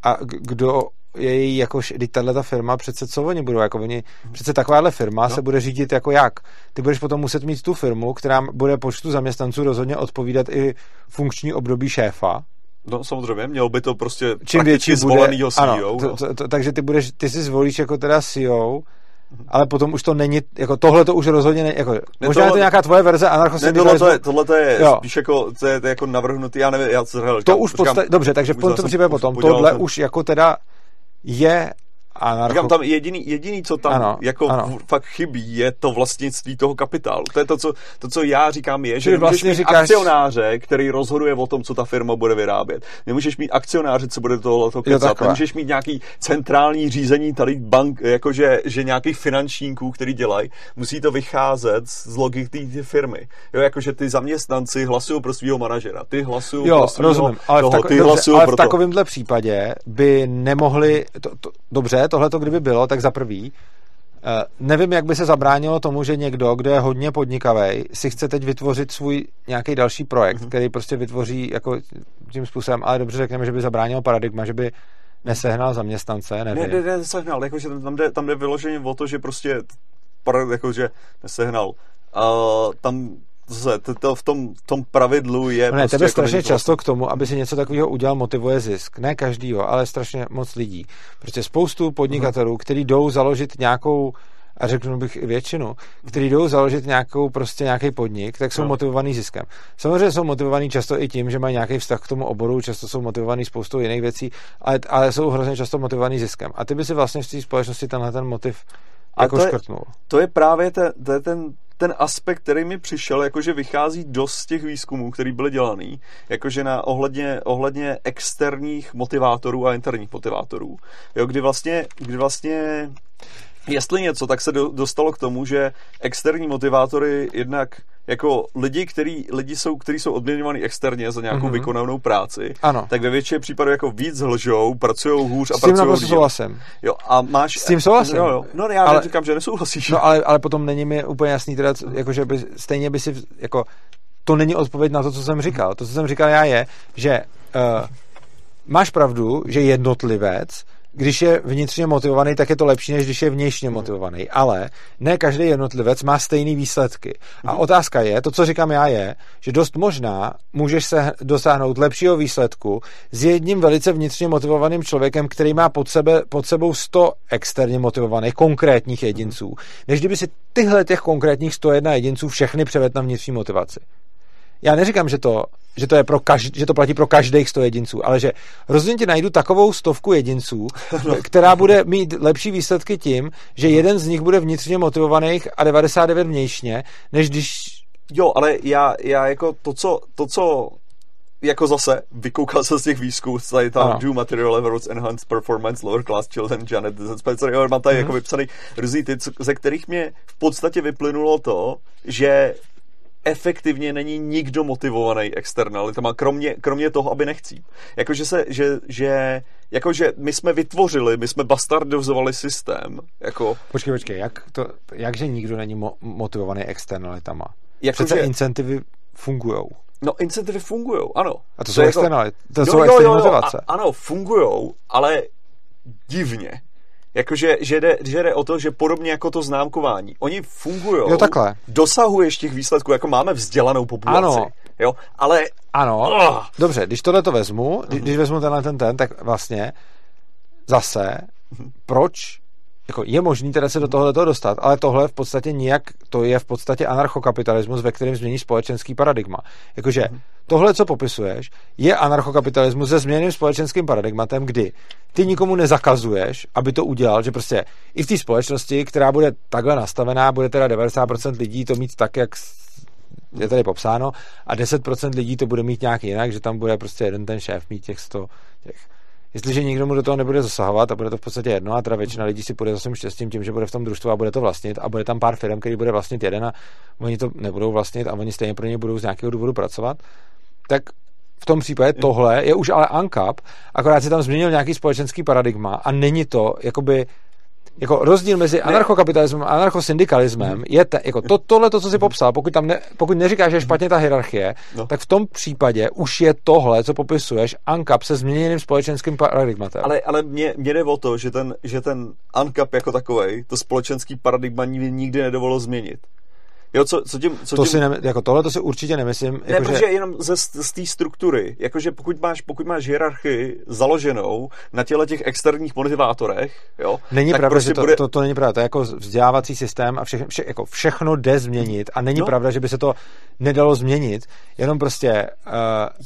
a kdo její, jako, když tahle ta firma, přece co oni budou, jako oni, přece takováhle firma no. se bude řídit jako jak. Ty budeš potom muset mít tu firmu, která bude počtu zaměstnanců rozhodně odpovídat i funkční období šéfa, No samozřejmě, měl by to prostě Čím větší zvolenýho CEO. Ano, to, to, to, takže ty, budeš, ty si zvolíš jako teda CEO, ale potom už to není, jako tohle to už rozhodně není, jako, ne, možná tohle, je to nějaká tvoje verze anarchosyndikalismu. Ne, tohle, tohle je jo. spíš jako, to je, to je jako navrhnutý, já nevím, já co říkám, To už podstatě, dobře, takže v tom případě potom, tohle už jako teda je anarcho... Říkám, tam jediný, jediný, co tam ano, jako ano. fakt chybí, je to vlastnictví toho kapitálu. To je to, co, to, co já říkám, je, že nemůžeš vlastně mít říkáš... akcionáře, který rozhoduje o tom, co ta firma bude vyrábět. Nemůžeš mít akcionáře, co bude toho to kecat. Nemůžeš mít nějaký centrální řízení tady bank, jakože že nějaký finančníků, který dělají. Musí to vycházet z logiky té firmy. Jo, jakože ty zaměstnanci hlasují pro svého manažera, ty hlasují pro svého rozumím, ale toho, v, tako, ty dobře, ale v takovémhle případě by nemohli, to, to, dobře, tohle to kdyby bylo, tak za prvý, eh, nevím, jak by se zabránilo tomu, že někdo, kdo je hodně podnikavý, si chce teď vytvořit svůj nějaký další projekt, mm-hmm. který prostě vytvoří jako tím způsobem, ale dobře řekneme, že by zabránilo paradigma, že by nesehnal zaměstnance, nevím. Ne, ne, ne, nesehnal, jakože tam jde, tam jde vyloženě o to, že prostě jakože nesehnal. Uh, tam zase, to, to v, tom, v tom pravidlu je... No ne, prostě tebe jako strašně často k tomu, aby si něco takového udělal, motivuje zisk. Ne každýho, ale strašně moc lidí. Prostě spoustu podnikatelů, uh-huh. kteří jdou založit nějakou a řeknu bych i většinu, kteří jdou založit nějakou, prostě nějaký podnik, tak jsou no. motivovaný ziskem. Samozřejmě jsou motivovaný často i tím, že mají nějaký vztah k tomu oboru, často jsou motivovaný spoustou jiných věcí, ale, ale jsou hrozně často motivovaný ziskem. A ty by si vlastně v té společnosti tenhle ten motiv jako to je, škrtnul. To je právě ten, to je ten ten aspekt, který mi přišel, jakože vychází dost z těch výzkumů, který byly dělaný, jakože na ohledně, ohledně externích motivátorů a interních motivátorů. Jo, kdy vlastně, kdy vlastně jestli něco, tak se do, dostalo k tomu, že externí motivátory jednak jako lidi, který, lidi jsou, kteří jsou odměňovaní externě za nějakou mm-hmm. vykonanou práci, ano. tak ve většině případů jako víc lžou, pracují hůř a pracují S tím souhlasím. Jo, a máš... S tím souhlasím. Jo, jo. No já ale, neříkám, že nesouhlasíš. No ale, ale potom není mi úplně jasný, teda, jako, že by, stejně by si, jako, to není odpověď na to, co jsem říkal. To, co jsem říkal já je, že uh, máš pravdu, že jednotlivec když je vnitřně motivovaný, tak je to lepší, než když je vnějšně hmm. motivovaný. Ale ne každý jednotlivec má stejné výsledky. A hmm. otázka je, to, co říkám já, je, že dost možná můžeš se dosáhnout lepšího výsledku s jedním velice vnitřně motivovaným člověkem, který má pod, sebe, pod sebou 100 externě motivovaných konkrétních jedinců, hmm. než kdyby si tyhle těch konkrétních 101 jedinců všechny převedl na vnitřní motivaci já neříkám, že to, že to, je pro každ, že to platí pro každých 100 jedinců, ale že rozhodně ti najdu takovou stovku jedinců, no. která bude mít lepší výsledky tím, že jeden z nich bude vnitřně motivovaných a 99 vnějšně, než když... Jo, ale já, já jako to, co, to, co jako zase vykoukal se z těch výzkumů, tady tam do material levels enhanced performance lower class children Janet Spencer, mám tady mm-hmm. jako vypsaný různý ty, ze kterých mě v podstatě vyplynulo to, že efektivně není nikdo motivovaný externalitama, kromě, kromě toho, aby nechcí. Jakože se, že, že jakože my jsme vytvořili, my jsme bastardizovali systém. Jako... Počkej, počkej, jak to, jakže nikdo není mo- motivovaný externalitama? Jako Přece že... incentivy fungují. No, incentivy fungují, ano. A to, to jsou jako... externality, to jo, jsou jo, externí jo, motivace. A, ano, fungují, ale divně. Jakože že jde, že jde o to, že podobně jako to známkování, oni fungují, jo, takhle. dosahuješ těch výsledků, jako máme vzdělanou populaci. Ano. Jo, ale... Ano, oh. dobře, když tohle to vezmu, když, když vezmu tenhle ten ten, tak vlastně zase, proč jako je možný teda se do tohle dostat, ale tohle v podstatě nijak, to je v podstatě anarchokapitalismus, ve kterém změní společenský paradigma. Jakože tohle, co popisuješ, je anarchokapitalismus se změněným společenským paradigmatem, kdy ty nikomu nezakazuješ, aby to udělal, že prostě i v té společnosti, která bude takhle nastavená, bude teda 90% lidí to mít tak, jak je tady popsáno, a 10% lidí to bude mít nějak jinak, že tam bude prostě jeden ten šéf mít těch 100 těch Jestliže nikdo mu do toho nebude zasahovat a bude to v podstatě jedno a teda většina lidí si půjde za svým štěstím tím, že bude v tom družstvu a bude to vlastnit a bude tam pár firm, který bude vlastnit jeden a oni to nebudou vlastnit a oni stejně pro ně budou z nějakého důvodu pracovat, tak v tom případě tohle je už ale ANCAP, akorát se tam změnil nějaký společenský paradigma a není to jakoby jako rozdíl mezi anarchokapitalismem a anarchosyndikalismem je te, jako to, tohle, to, co jsi popsal, pokud, tam ne, pokud neříkáš, že je špatně ta hierarchie, no. tak v tom případě už je tohle, co popisuješ, ANCAP se změněným společenským paradigmatem. Ale, ale mě, mě jde o to, že ten, že ten ANCAP jako takový, to společenský paradigma nikdy nedovolilo změnit. Jo, co, co tím, co to tím... Si ne, jako tohle to si určitě nemyslím. Ne, jako protože že... jenom ze, z té struktury, jakože pokud máš, pokud máš hierarchii založenou na těle těch externích motivátorech, jo, Není pravda, prostě že to, bude... to, to, není pravda, to je jako vzdělávací systém a vše, vše, jako všechno jde změnit a není no. pravda, že by se to nedalo změnit, jenom prostě uh,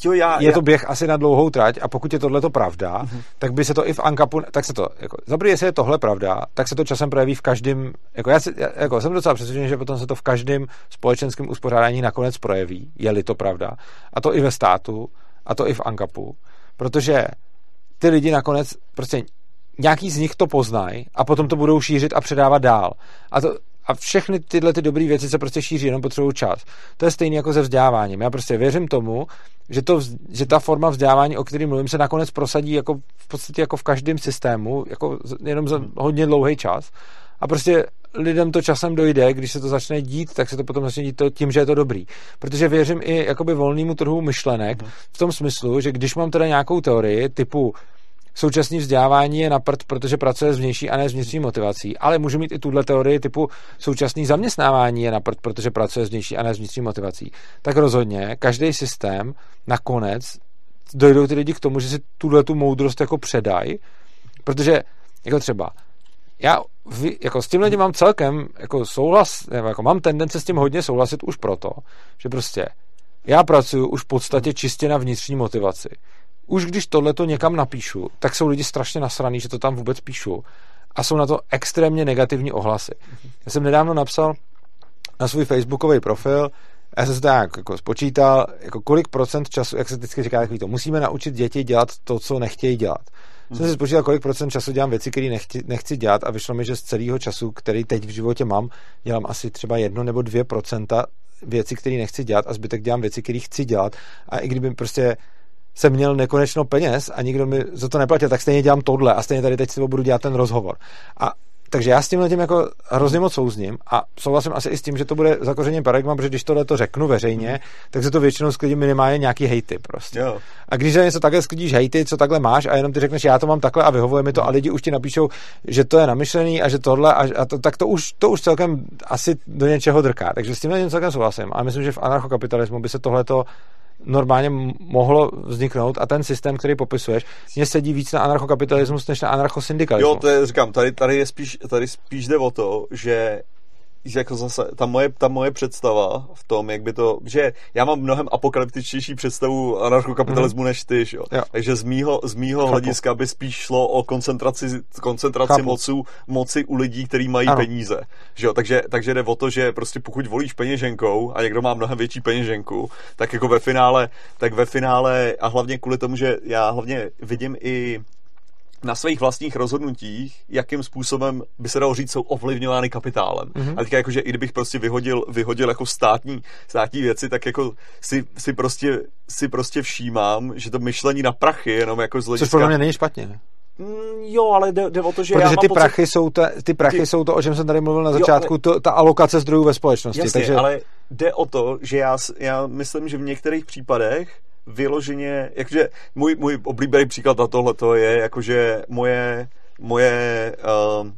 jo, já, je já... to běh asi na dlouhou trať a pokud je tohle to pravda, uh-huh. tak by se to i v Ankapu, tak se to, jako, zabrý, jestli je tohle pravda, tak se to časem projeví v každém, jako já si, jako jsem docela přesvědčený, že potom se to v každém každém společenském uspořádání nakonec projeví, je-li to pravda. A to i ve státu, a to i v ANKAPu. Protože ty lidi nakonec prostě nějaký z nich to poznají a potom to budou šířit a předávat dál. A, to, a všechny tyhle ty dobré věci se prostě šíří, jenom potřebují čas. To je stejné jako se vzděláváním. Já prostě věřím tomu, že, to, že ta forma vzdělávání, o které mluvím, se nakonec prosadí jako v podstatě jako v každém systému, jako jenom za hodně dlouhý čas. A prostě lidem to časem dojde, když se to začne dít, tak se to potom začne dít to tím, že je to dobrý. Protože věřím i jakoby volnému trhu myšlenek mhm. v tom smyslu, že když mám teda nějakou teorii typu současné vzdělávání je na prd, protože pracuje s vnější a ne s vnitřní motivací. Ale můžu mít i tuhle teorii typu současné zaměstnávání je na prd, protože pracuje s vnější a ne s vnitřní motivací. Tak rozhodně každý systém nakonec dojdou ty lidi k tomu, že si tuhle tu moudrost jako předají, protože jako třeba já jako s tím lidem mám celkem jako souhlas, nebo jako mám tendence s tím hodně souhlasit už proto, že prostě já pracuji už v podstatě čistě na vnitřní motivaci. Už když tohle to někam napíšu, tak jsou lidi strašně nasraný, že to tam vůbec píšu. A jsou na to extrémně negativní ohlasy. Já jsem nedávno napsal na svůj facebookový profil, já jsem se tak jako spočítal, jako kolik procent času, jak se vždycky říká to, musíme naučit děti dělat to, co nechtějí dělat. Jsem si spočítal, kolik procent času dělám věci, které nechci, nechci dělat a vyšlo mi, že z celého času, který teď v životě mám, dělám asi třeba jedno nebo dvě procenta věci, které nechci dělat a zbytek dělám věci, které chci dělat. A i kdyby prostě jsem měl nekonečno peněz a nikdo mi za to neplatil, tak stejně dělám tohle a stejně tady teď si budu dělat ten rozhovor. A takže já s tím tím jako hrozně moc souzním a souhlasím asi i s tím, že to bude zakořením paradigma, protože když tohle to řeknu veřejně, mm. tak se to většinou sklidí minimálně nějaký hejty prostě. Jo. A když za něco takhle sklidíš hejty, co takhle máš a jenom ty řekneš, já to mám takhle a vyhovuje mi to a lidi už ti napíšou, že to je namyšlený a že tohle a, a to, tak to už, to už celkem asi do něčeho drká. Takže s tím celkem souhlasím a myslím, že v anarchokapitalismu by se tohleto normálně mohlo vzniknout a ten systém, který popisuješ, mě sedí víc na anarchokapitalismus než na anarchosyndikalismus. Jo, to je, říkám, tady, tady, je spíš, tady spíš jde o to, že že jako zase ta moje, ta moje představa v tom, jak by to, že já mám mnohem apokalyptičtější představu anarchokapitalismu mm. než ty, jo. jo. Takže z mýho, z mýho hlediska by spíš šlo o koncentraci, koncentraci mocu, moci u lidí, kteří mají ano. peníze. Že jo? Takže, takže jde o to, že prostě pokud volíš peněženkou a někdo má mnohem větší peněženku, tak jako ve finále, tak ve finále a hlavně kvůli tomu, že já hlavně vidím i na svých vlastních rozhodnutích, jakým způsobem by se dalo říct, jsou ovlivňovány kapitálem. Mm-hmm. A teďka jakože i kdybych prostě vyhodil, vyhodil jako státní, státní věci, tak jako si, si, prostě, si prostě všímám, že to myšlení na prachy jenom jako z hlediska... Což podle mě není špatně. Mm, jo, ale jde, jde o to, že Protože já ty, pocit... prachy jsou ta, ty prachy ty... jsou to, o čem jsem tady mluvil na začátku, jo, ale... to, ta alokace zdrojů ve společnosti. Jasně, takže... ale jde o to, že já, já myslím, že v některých případech vyloženě, jakože můj, můj oblíbený příklad na tohle je, jakože moje moje uh,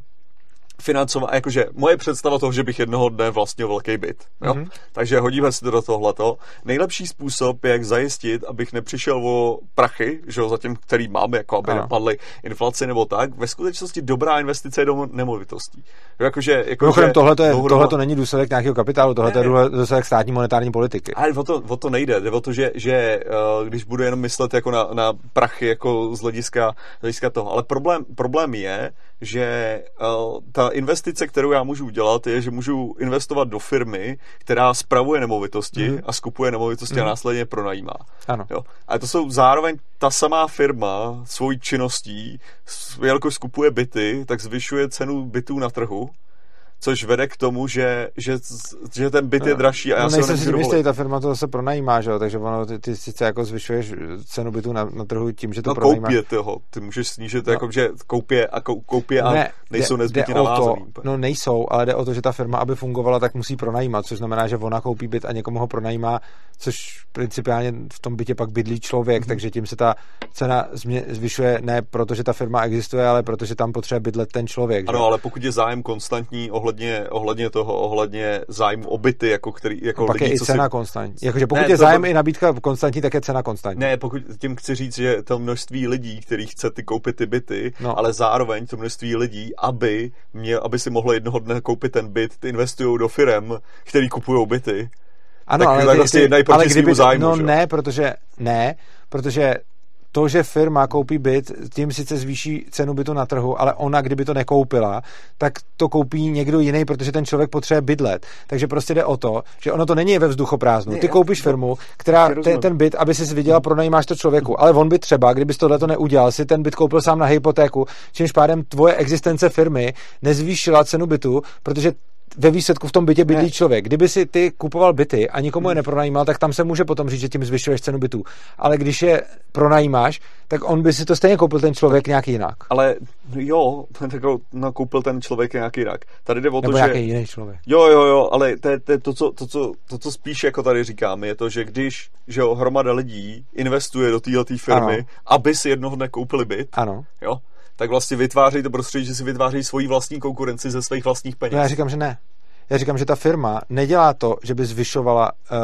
financování, jakože moje představa toho, že bych jednoho dne vlastnil velký byt. Jo? Mm-hmm. Takže hodíme si to do tohleto. Nejlepší způsob, jak zajistit, abych nepřišel o prachy, že jo, zatím, který mám, jako aby ano. napadly inflaci nebo tak, ve skutečnosti dobrá investice je do nemovitostí. Jakože, jako, Mimochodem, tohle to, je, tohle to není důsledek nějakého kapitálu, tohle je důsledek státní monetární politiky. Ale o to, o to nejde. Jde o to, že, že uh, když budu jenom myslet jako na, na prachy jako z hlediska, z hlediska toho. Ale problém, problém je, že uh, ta investice, kterou já můžu udělat, je, že můžu investovat do firmy, která spravuje nemovitosti mm. a skupuje nemovitosti mm. a mhm. následně pronajímá. Ano. Jo? A to jsou zároveň ta samá firma svojí činností, jelikož skupuje byty, tak zvyšuje cenu bytů na trhu což vede k tomu, že, že, že ten byt je dražší a já no, se si jistý, ta firma to zase pronajímá, že jo? takže ono, ty, ty sice jako zvyšuješ cenu bytu na, na trhu tím, že to no, pronajímá. koupě toho, ty můžeš snížit, no. jako, že koupě a koupě a ne, nejsou nezbytně navázaný. No nejsou, ale jde o to, že ta firma, aby fungovala, tak musí pronajímat, což znamená, že ona koupí byt a někomu ho pronajímá, což principiálně v tom bytě pak bydlí člověk, mm-hmm. takže tím se ta cena zvyšuje ne proto, že ta firma existuje, ale protože tam potřebuje bydlet ten člověk. Ano, že? ale pokud je zájem konstantní ohledně ohledně, ohledně toho, ohledně zájmu o byty, jako, který, jako pak lidi, je i cena si... konstantní. Jakože pokud ne, je zájem to... i nabídka konstantní, tak je cena konstantní. Ne, pokud tím chci říct, že to množství lidí, který chce ty koupit ty byty, no. ale zároveň to množství lidí, aby, mě, aby si mohlo jednoho dne koupit ten byt, investují do firem, který kupují byty. Ano, tak, ale, tak vlastně proti ale kdyby, zájmu, No že? ne, protože ne, protože to, že firma koupí byt, tím sice zvýší cenu bytu na trhu, ale ona, kdyby to nekoupila, tak to koupí někdo jiný, protože ten člověk potřebuje bydlet. Takže prostě jde o to, že ono to není ve vzduchoprázdnu. Ty koupíš firmu, která ten, ten byt, aby si viděla, pronajímáš to člověku, ale on by třeba, kdybys tohle to neudělal, si ten byt koupil sám na hypotéku, čímž pádem tvoje existence firmy nezvýšila cenu bytu, protože ve výsledku v tom bytě bydlí ne. člověk. Kdyby si ty kupoval byty a nikomu je hmm. nepronajímal, tak tam se může potom říct, že tím zvyšuješ cenu bytů. Ale když je pronajímáš, tak on by si to stejně koupil ten člověk nějak jinak. Ale jo, tak no, koupil ten člověk nějak jinak. Tady jde o to, Nebo nějaký že... jiný člověk. Jo, jo, jo, ale to, to, to, co, to, co, to, co spíš jako tady říkám, je to, že když že jo, hromada lidí investuje do této firmy, ano. aby si jednoho dne koupili byt, ano. jo, tak vlastně vytváří to prostředí, že si vytváří svoji vlastní konkurenci ze svých vlastních peněz. No já říkám, že ne. Já říkám, že ta firma nedělá to, že by zvyšovala uh,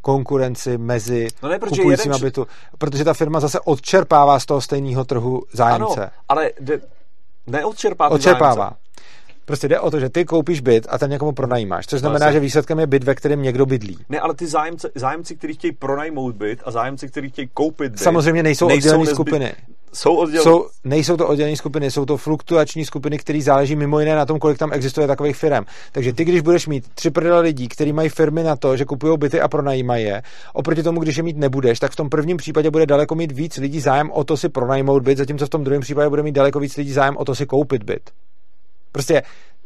konkurenci mezi no ne, kupujícíma jeden... bytu, protože ta firma zase odčerpává z toho stejného trhu zájemce. Ano, ale de... neodčerpává. Odčerpává. Zájemce. Prostě jde o to, že ty koupíš byt a ten někomu pronajímáš. Což znamená, no, že výsledkem je byt, ve kterém někdo bydlí. Ne, ale ty zájemci, zájemci kteří chtějí pronajmout byt a zájemci, kteří chtějí koupit byt, samozřejmě nejsou, nejsou oddělené nezbyt... skupiny. Jsou oddělené. Jsou, nejsou to oddělené skupiny, jsou to fluktuační skupiny, které záleží mimo jiné na tom, kolik tam existuje takových firm. Takže ty, když budeš mít tři prdele lidí, kteří mají firmy na to, že kupují byty a pronajímají je, oproti tomu, když je mít nebudeš, tak v tom prvním případě bude daleko mít víc lidí zájem o to si pronajmout byt, zatímco v tom druhém případě bude mít daleko víc lidí zájem o to si koupit byt. Prostě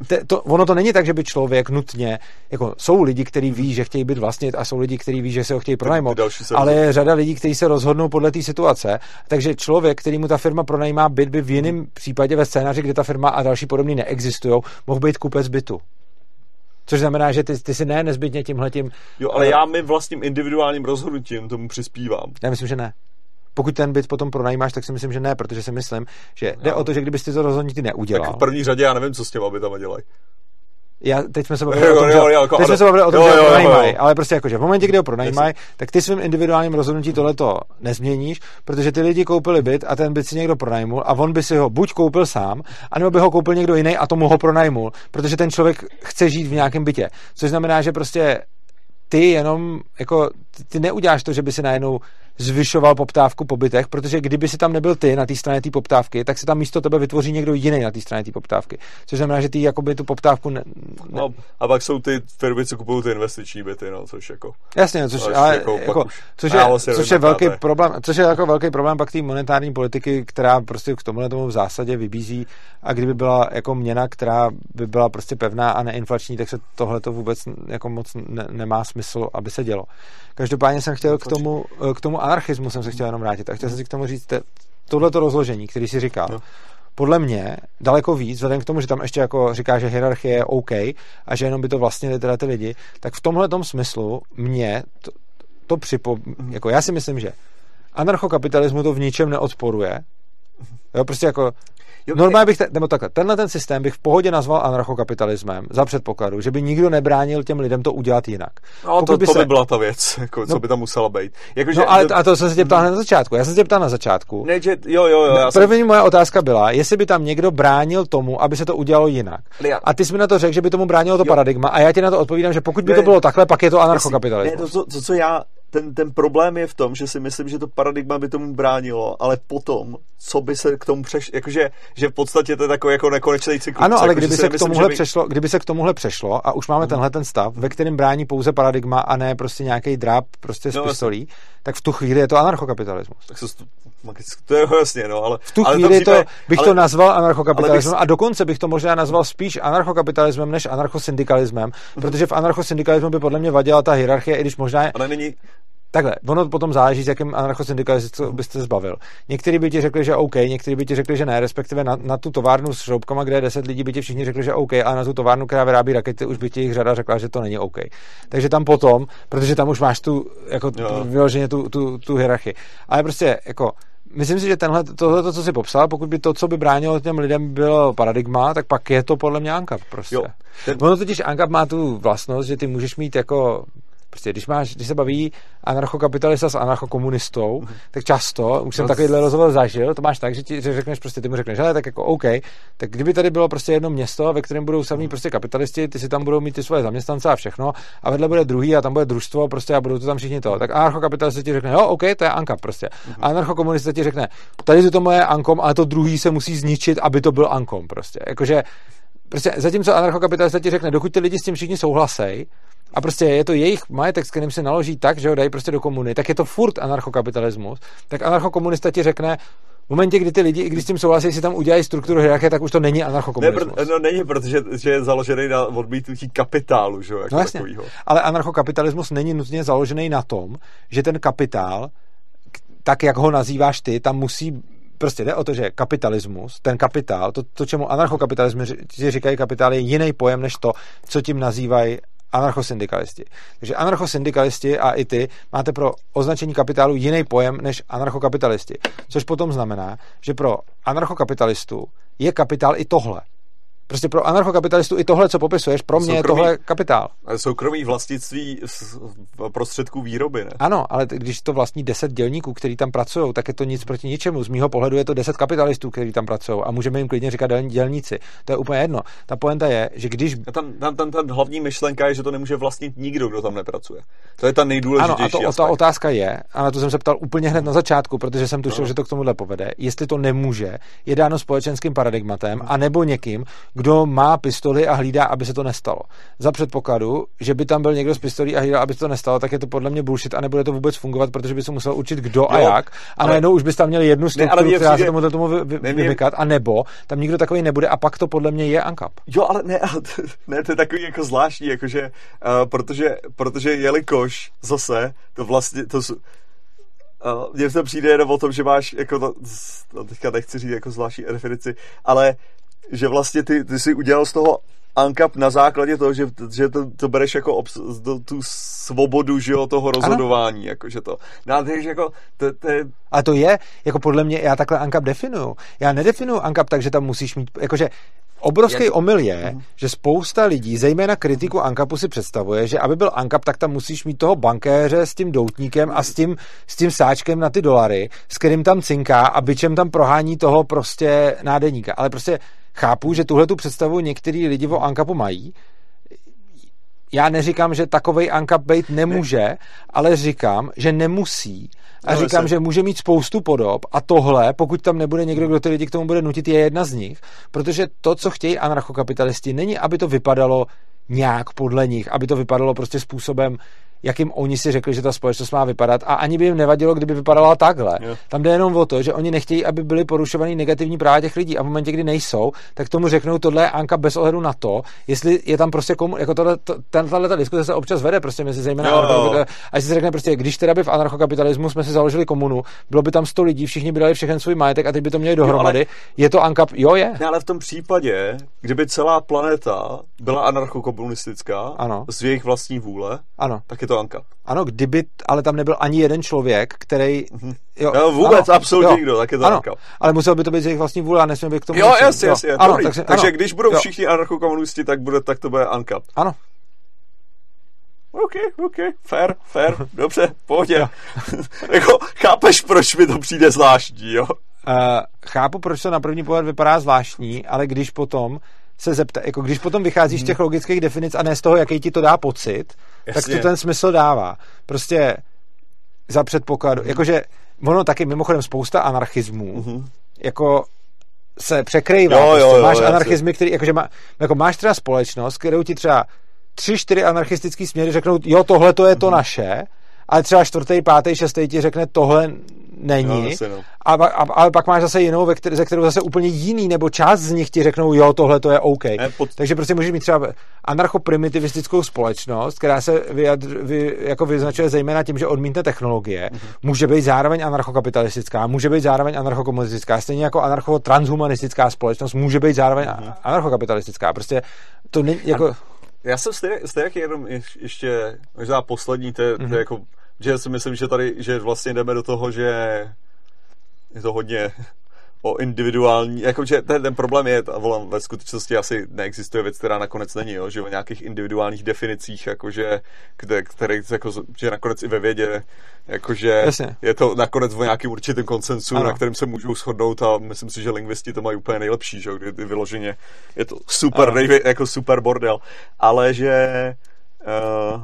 te, to, ono to není tak, že by člověk nutně, jako jsou lidi, kteří ví, že chtějí být vlastnit a jsou lidi, kteří ví, že se ho chtějí pronajmout, ale je řada lidí, kteří se rozhodnou podle té situace. Takže člověk, který mu ta firma pronajímá byt, by v jiném případě ve scénáři, kde ta firma a další podobný neexistují, mohl být kupec bytu. Což znamená, že ty, ty si ne nezbytně tímhletím... Jo, ale já mým vlastním individuálním rozhodnutím tomu přispívám. Já myslím, že ne. Pokud ten byt potom pronajímáš, tak si myslím, že ne, protože si myslím, že jde no. o to, že kdybyste to rozhodnutí neudělal. Tak v první řadě já nevím, co s těma bytama dělají. Já, teď jsme se bavili o tom, jo, jo, teď jsme se bavili o tom, jo, že ho pronajímají, ale prostě jakože v momentě, kdy ho pronajímají, tak ty svým individuálním rozhodnutí tohleto nezměníš, protože ty lidi koupili byt a ten byt si někdo pronajmul a on by si ho buď koupil sám, anebo by ho koupil někdo jiný a tomu ho pronajmul, protože ten člověk chce žít v nějakém bytě. Což znamená, že prostě ty jenom, jako, ty neuděláš to, že by si najednou zvyšoval poptávku po bytech, protože kdyby si tam nebyl ty na té straně té poptávky, tak se tam místo tebe vytvoří někdo jiný na té straně té poptávky. Což znamená, že ty jakoby tu poptávku ne, ne... No, a pak jsou ty firmy, co kupují ty investiční byty, no, což jako... Jasně, což, ale, jako, jako, což, je, což je velký problém, což je jako velký problém pak té monetární politiky, která prostě k tomuhle tomu v zásadě vybízí a kdyby byla jako měna, která by byla prostě pevná a neinflační, tak se tohle to vůbec jako moc ne, nemá smysl, aby se dělo. Každopádně jsem chtěl k tomu, k tomu anarchismu jsem se chtěl jenom vrátit a chtěl jsem si k tomu říct tohleto rozložení, který si říkal. No. Podle mě daleko víc, vzhledem k tomu, že tam ještě jako říká, že hierarchie je OK a že jenom by to vlastně teda ty lidi, tak v tomhle smyslu mě to, to připo... Jako já si myslím, že anarchokapitalismu to v ničem neodporuje, Jo, prostě jako Jo, Normálně bych, te, nebo takhle, tenhle ten systém bych v pohodě nazval anarchokapitalismem za předpokladu, že by nikdo nebránil těm lidem to udělat jinak. No, to by, to by se... byla ta věc, jako, co no, by tam musela být. Jako, no, že, ale, a to jsem se tě ptal na začátku. Já jsem se tě ptal na začátku. Ne, že, jo, jo, jo. První jsem... moje otázka byla, jestli by tam někdo bránil tomu, aby se to udělalo jinak. Já... A ty jsi mi na to řekl, že by tomu bránilo to jo. paradigma, a já ti na to odpovídám, že pokud by ne, to bylo takhle, pak je to anarchokapitalismus. Ne, to, to, to, co já ten, ten problém je v tom, že si myslím, že to paradigma by tomu bránilo, ale potom, co by se k tomu přešlo, jakože že v podstatě to je takový jako nekonečný cyklus. Ano, ale jako, kdyby se, k tomuhle by... přešlo, kdyby se k tomuhle přešlo a už máme hmm. tenhle ten stav, ve kterém brání pouze paradigma a ne prostě nějaký dráp prostě z no, pistolí, jasný. tak v tu chvíli je to anarchokapitalismus. Tak se to je jasně, no, ale... V tu ale chvíli to, bych ale, to nazval anarchokapitalismem bych... a dokonce bych to možná nazval spíš anarchokapitalismem než anarchosyndikalismem, protože v anarchosyndikalismu by podle mě vadila ta hierarchie, i když možná... Ale není, Takhle, ono potom záleží, s jakým anarchosyndikalistou byste zbavil. Někteří by ti řekli, že OK, někteří by ti řekli, že ne, respektive na, na tu továrnu s šroubkama, kde je 10 lidí, by ti všichni řekli, že OK, a na tu továrnu, která vyrábí rakety, už by ti jich řada řekla, že to není OK. Takže tam potom, protože tam už máš tu, jako tu, vyloženě tu, tu, tu hierarchii. Ale prostě, jako, myslím si, že tenhle, tohle, to, co jsi popsal, pokud by to, co by bránilo těm lidem, bylo paradigma, tak pak je to podle mě ANCAP prostě. Jo, ten... Ono totiž ANCAP má tu vlastnost, že ty můžeš mít jako Prostě když, máš, když se baví anarchokapitalista s anarchokomunistou, mm-hmm. tak často, už jsem no, takovýhle rozhovor zažil, to máš tak, že ti že řekneš prostě, ty mu řekneš, ale tak jako OK, tak kdyby tady bylo prostě jedno město, ve kterém budou samý prostě kapitalisti, ty si tam budou mít ty svoje zaměstnance a všechno, a vedle bude druhý a tam bude družstvo prostě a budou to tam všichni to. Tak anarchokapitalista ti řekne, jo, OK, to je Anka prostě. Mm-hmm. A anarchokomunista ti řekne, tady to moje Ankom, ale to druhý se musí zničit, aby to byl Ankom prostě. Jakože Prostě zatímco anarchokapitalista ti řekne, dokud ty lidi s tím všichni souhlasej, a prostě je to jejich majetek, s kterým se naloží tak, že ho dají prostě do komuny, tak je to furt anarchokapitalismus. Tak anarchokomunista ti řekne, v momentě, kdy ty lidi, když s tím souhlasí, si tam udělají strukturu hierarchie, tak už to není anarchokomunismus. Ne, no není, protože že je založený na odmítnutí kapitálu, že jo, jako no jasně, takovýho. Ale anarchokapitalismus není nutně založený na tom, že ten kapitál, tak jak ho nazýváš ty, tam musí prostě jde o to, že kapitalismus, ten kapitál, to, to čemu anarchokapitalismus říkají kapitál, je jiný pojem než to, co tím nazývají anarchosyndikalisti. Takže anarchosyndikalisti a i ty máte pro označení kapitálu jiný pojem než anarchokapitalisti. Což potom znamená, že pro anarchokapitalistu je kapitál i tohle. Prostě pro anarchokapitalistu i tohle, co popisuješ, pro mě soukromý, je tohle kapitál. Soukromý vlastnictví prostředků výroby, ne? Ano, ale když to vlastní deset dělníků, kteří tam pracují, tak je to nic proti ničemu. Z mýho pohledu je to deset kapitalistů, kteří tam pracují a můžeme jim klidně říkat dělníci. To je úplně jedno. Ta poenta je, že když. A tam, tam, tam, tam hlavní myšlenka je, že to nemůže vlastnit nikdo, kdo tam nepracuje. To je ta nejdůležitější. Ano, a to, ta otázka je, a na to jsem se ptal úplně hned na začátku, protože jsem tušil, no. že to k tomuhle povede. Jestli to nemůže, je dáno společenským paradigmatem, anebo někým, kdo má pistoli a hlídá, aby se to nestalo. Za předpokladu, že by tam byl někdo s pistolí a hlídal, aby se to nestalo, tak je to podle mě bullshit a nebude to vůbec fungovat, protože by se musel učit kdo a jo, jak. A najednou už bys tam měl jednu strukturu, ne, která se tomu, tomu vy, vy, vymykat, a nebo tam nikdo takový nebude a pak to podle mě je ANCAP. Jo, ale ne, ne, to je takový jako zvláštní, jakože, uh, protože, protože jelikož zase to vlastně, to, Uh, mně se přijde jenom o tom, že máš, jako to, to teďka nechci říct jako zvláštní definici, ale že vlastně ty, ty si udělal z toho ANCAP na základě toho, že, že to, to bereš jako obs, do, tu svobodu že jo, toho rozhodování. Jako, že to. No, takže jako, to, to je... A to je, jako podle mě, já takhle ANCAP definuju. Já nedefinuju ANCAP tak, že tam musíš mít, jakože Obrovský je... omyl je, mm. že spousta lidí, zejména kritiku Ankapu si představuje, že aby byl Ankap, tak tam musíš mít toho bankéře s tím doutníkem a s tím, s tím sáčkem na ty dolary, s kterým tam cinká a byčem tam prohání toho prostě nádeníka. Ale prostě chápu, že tuhle tu představu některý lidi o Ankapu mají. Já neříkám, že takovej Ankap být nemůže, ne. ale říkám, že nemusí. A no, říkám, se... že může mít spoustu podob a tohle, pokud tam nebude někdo, kdo ty lidi k tomu bude nutit, je jedna z nich. Protože to, co chtějí anarchokapitalisti, není, aby to vypadalo nějak podle nich, aby to vypadalo prostě způsobem, jakým oni si řekli, že ta společnost má vypadat a ani by jim nevadilo, kdyby vypadala takhle. Jo. Tam jde jenom o to, že oni nechtějí, aby byly porušovaný negativní práva těch lidí a v momentě, kdy nejsou, tak tomu řeknou, tohle je Anka bez ohledu na to, jestli je tam prostě komu, jako tohle, to, tenhle ta diskuse se občas vede prostě mezi zejména jo, jo. a si se řekne prostě, když teda by v anarchokapitalismu jsme si založili komunu, bylo by tam 100 lidí, všichni by dali všechen svůj majetek a teď by to měli dohromady. Jo, ale... Je to Anka, jo je. Ne, ale v tom případě, kdyby celá planeta byla anarchokomunistická, ano. z jejich vlastní vůle, ano. tak je to to Anka. Ano, kdyby, ale tam nebyl ani jeden člověk, který... Mm-hmm. Jo, no, vůbec, ano, absolutně nikdo, tak je to ano, Anka. Ale musel by to být z jejich vlastní vůle a nesměl by k tomu... Jo, jasně, jasně, ano, takže, takže ano, když budou jo. všichni anarchokomunisti, tak, bude, tak to bude Anka. Ano. OK, OK, fair, fair, dobře, pohodě. jako, chápeš, proč mi to přijde zvláštní, jo? Uh, chápu, proč to na první pohled vypadá zvláštní, ale když potom se zeptá, jako když potom vycházíš z těch mhm. logických definic a ne z toho, jaký ti to dá pocit, Jasně. tak to ten smysl dává. Prostě za předpokladu, mm. jakože ono taky mimochodem spousta anarchismů, mm-hmm. jako se překrývá. Jo, prostě. jo, jo, máš jo, anarchizmy, který, jakože má, jako máš třeba společnost, kterou ti třeba tři, čtyři anarchistický směry řeknou, jo, tohle to je to mm-hmm. naše, ale třeba čtvrtý, pátý, šestý ti řekne, tohle není. No, no. A, a, ale pak máš zase jinou, ve který, ze kterou zase úplně jiný, nebo část z nich ti řeknou, jo, tohle to je OK. Ne, pod... Takže prostě můžeš mít třeba anarchoprimitivistickou společnost, která se vyjadř, vy, jako vyznačuje zejména tím, že odmítne technologie, mm-hmm. může být zároveň anarchokapitalistická, může být zároveň anarchokomunistická, stejně jako anarcho-transhumanistická společnost může být zároveň mm-hmm. anarchokapitalistická. Prostě to není jako... A já jsem stejně, stejně jenom ještě, možná poslední, to je, mm-hmm. to je mhm. jako, že si myslím, že tady, že vlastně jdeme do toho, že je to hodně o individuální, jakože ten, ten problém je, a volám, ve skutečnosti asi neexistuje věc, která nakonec není, jo, že o nějakých individuálních definicích, jakože, kde, které, jako, že nakonec i ve vědě, jakože Jasně. je to nakonec o nějakým určitým konsensu, ano. na kterém se můžou shodnout a myslím si, že lingvisti to mají úplně nejlepší, že kdy vyloženě je to super, nejvě, jako super bordel, ale že uh,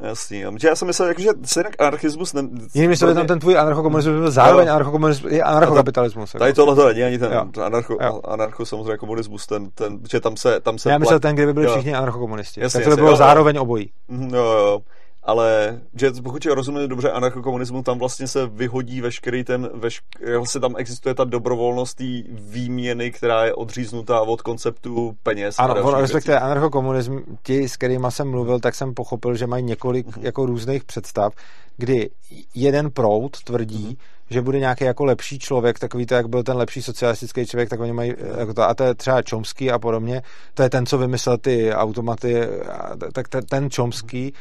Jasný, že já jsem myslel, že se anarchismus... Ne, Jinými slovy, tam ten tvůj anarchokomunismus byl zároveň anarchokomunismus, je anarchokapitalismus. Tady jako. tohle to není, ani ten jo. anarcho, jo. anarcho samozřejmě komunismus, ten, ten, že tam se, tam se Já myslel ten, kdyby byli jo. všichni anarchokomunisti. Jasně, tak to by bylo jo, zároveň obojí. Mhm, jo, jo ale že pokud je rozumím dobře anarchokomunismu, tam vlastně se vyhodí veškerý ten, vešk, vlastně tam existuje ta dobrovolnost té výměny, která je odříznutá od konceptu peněz. Ano, respektive anarchokomunism, ti, s kterými jsem mluvil, tak jsem pochopil, že mají několik uh-huh. jako různých představ, kdy jeden proud tvrdí, uh-huh že bude nějaký jako lepší člověk, takový to, jak byl ten lepší socialistický člověk, tak oni mají, jako to, a to je třeba Chomsky a podobně, to je ten, co vymyslel ty automaty, tak ten Chomsky uh,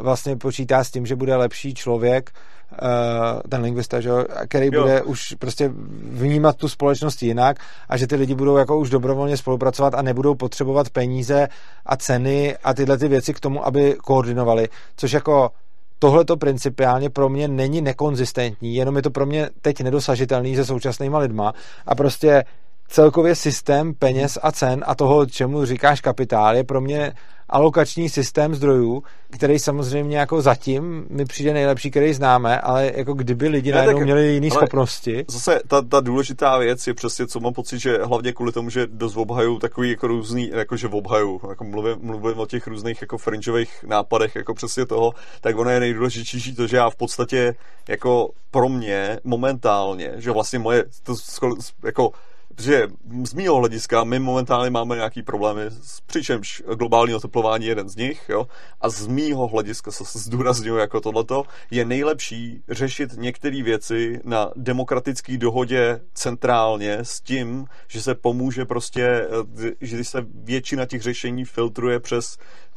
vlastně počítá s tím, že bude lepší člověk, uh, ten lingvista, že, který jo. bude už prostě vnímat tu společnost jinak a že ty lidi budou jako už dobrovolně spolupracovat a nebudou potřebovat peníze a ceny a tyhle ty věci k tomu, aby koordinovali, což jako tohle to principiálně pro mě není nekonzistentní, jenom je to pro mě teď nedosažitelný se současnýma lidma a prostě celkově systém peněz a cen a toho, čemu říkáš kapitál, je pro mě alokační systém zdrojů, který samozřejmě jako zatím mi přijde nejlepší, který známe, ale jako kdyby lidi ne, najednou tak, měli jiné schopnosti. Zase ta, ta důležitá věc je přesně, co mám pocit, že hlavně kvůli tomu, že dost obhajou takový jako různý, jakože obhajou, jako mluvím, mluvím o těch různých jako fringeových nápadech, jako přesně toho, tak ono je nejdůležitější to, že já v podstatě jako pro mě momentálně, že vlastně moje, to jako Protože z mého hlediska my momentálně máme nějaký problémy, přičemž globální oteplování je jeden z nich, jo, a z mýho hlediska se zdůrazňuje jako tohleto, je nejlepší řešit některé věci na demokratické dohodě centrálně s tím, že se pomůže prostě, že se většina těch řešení filtruje přes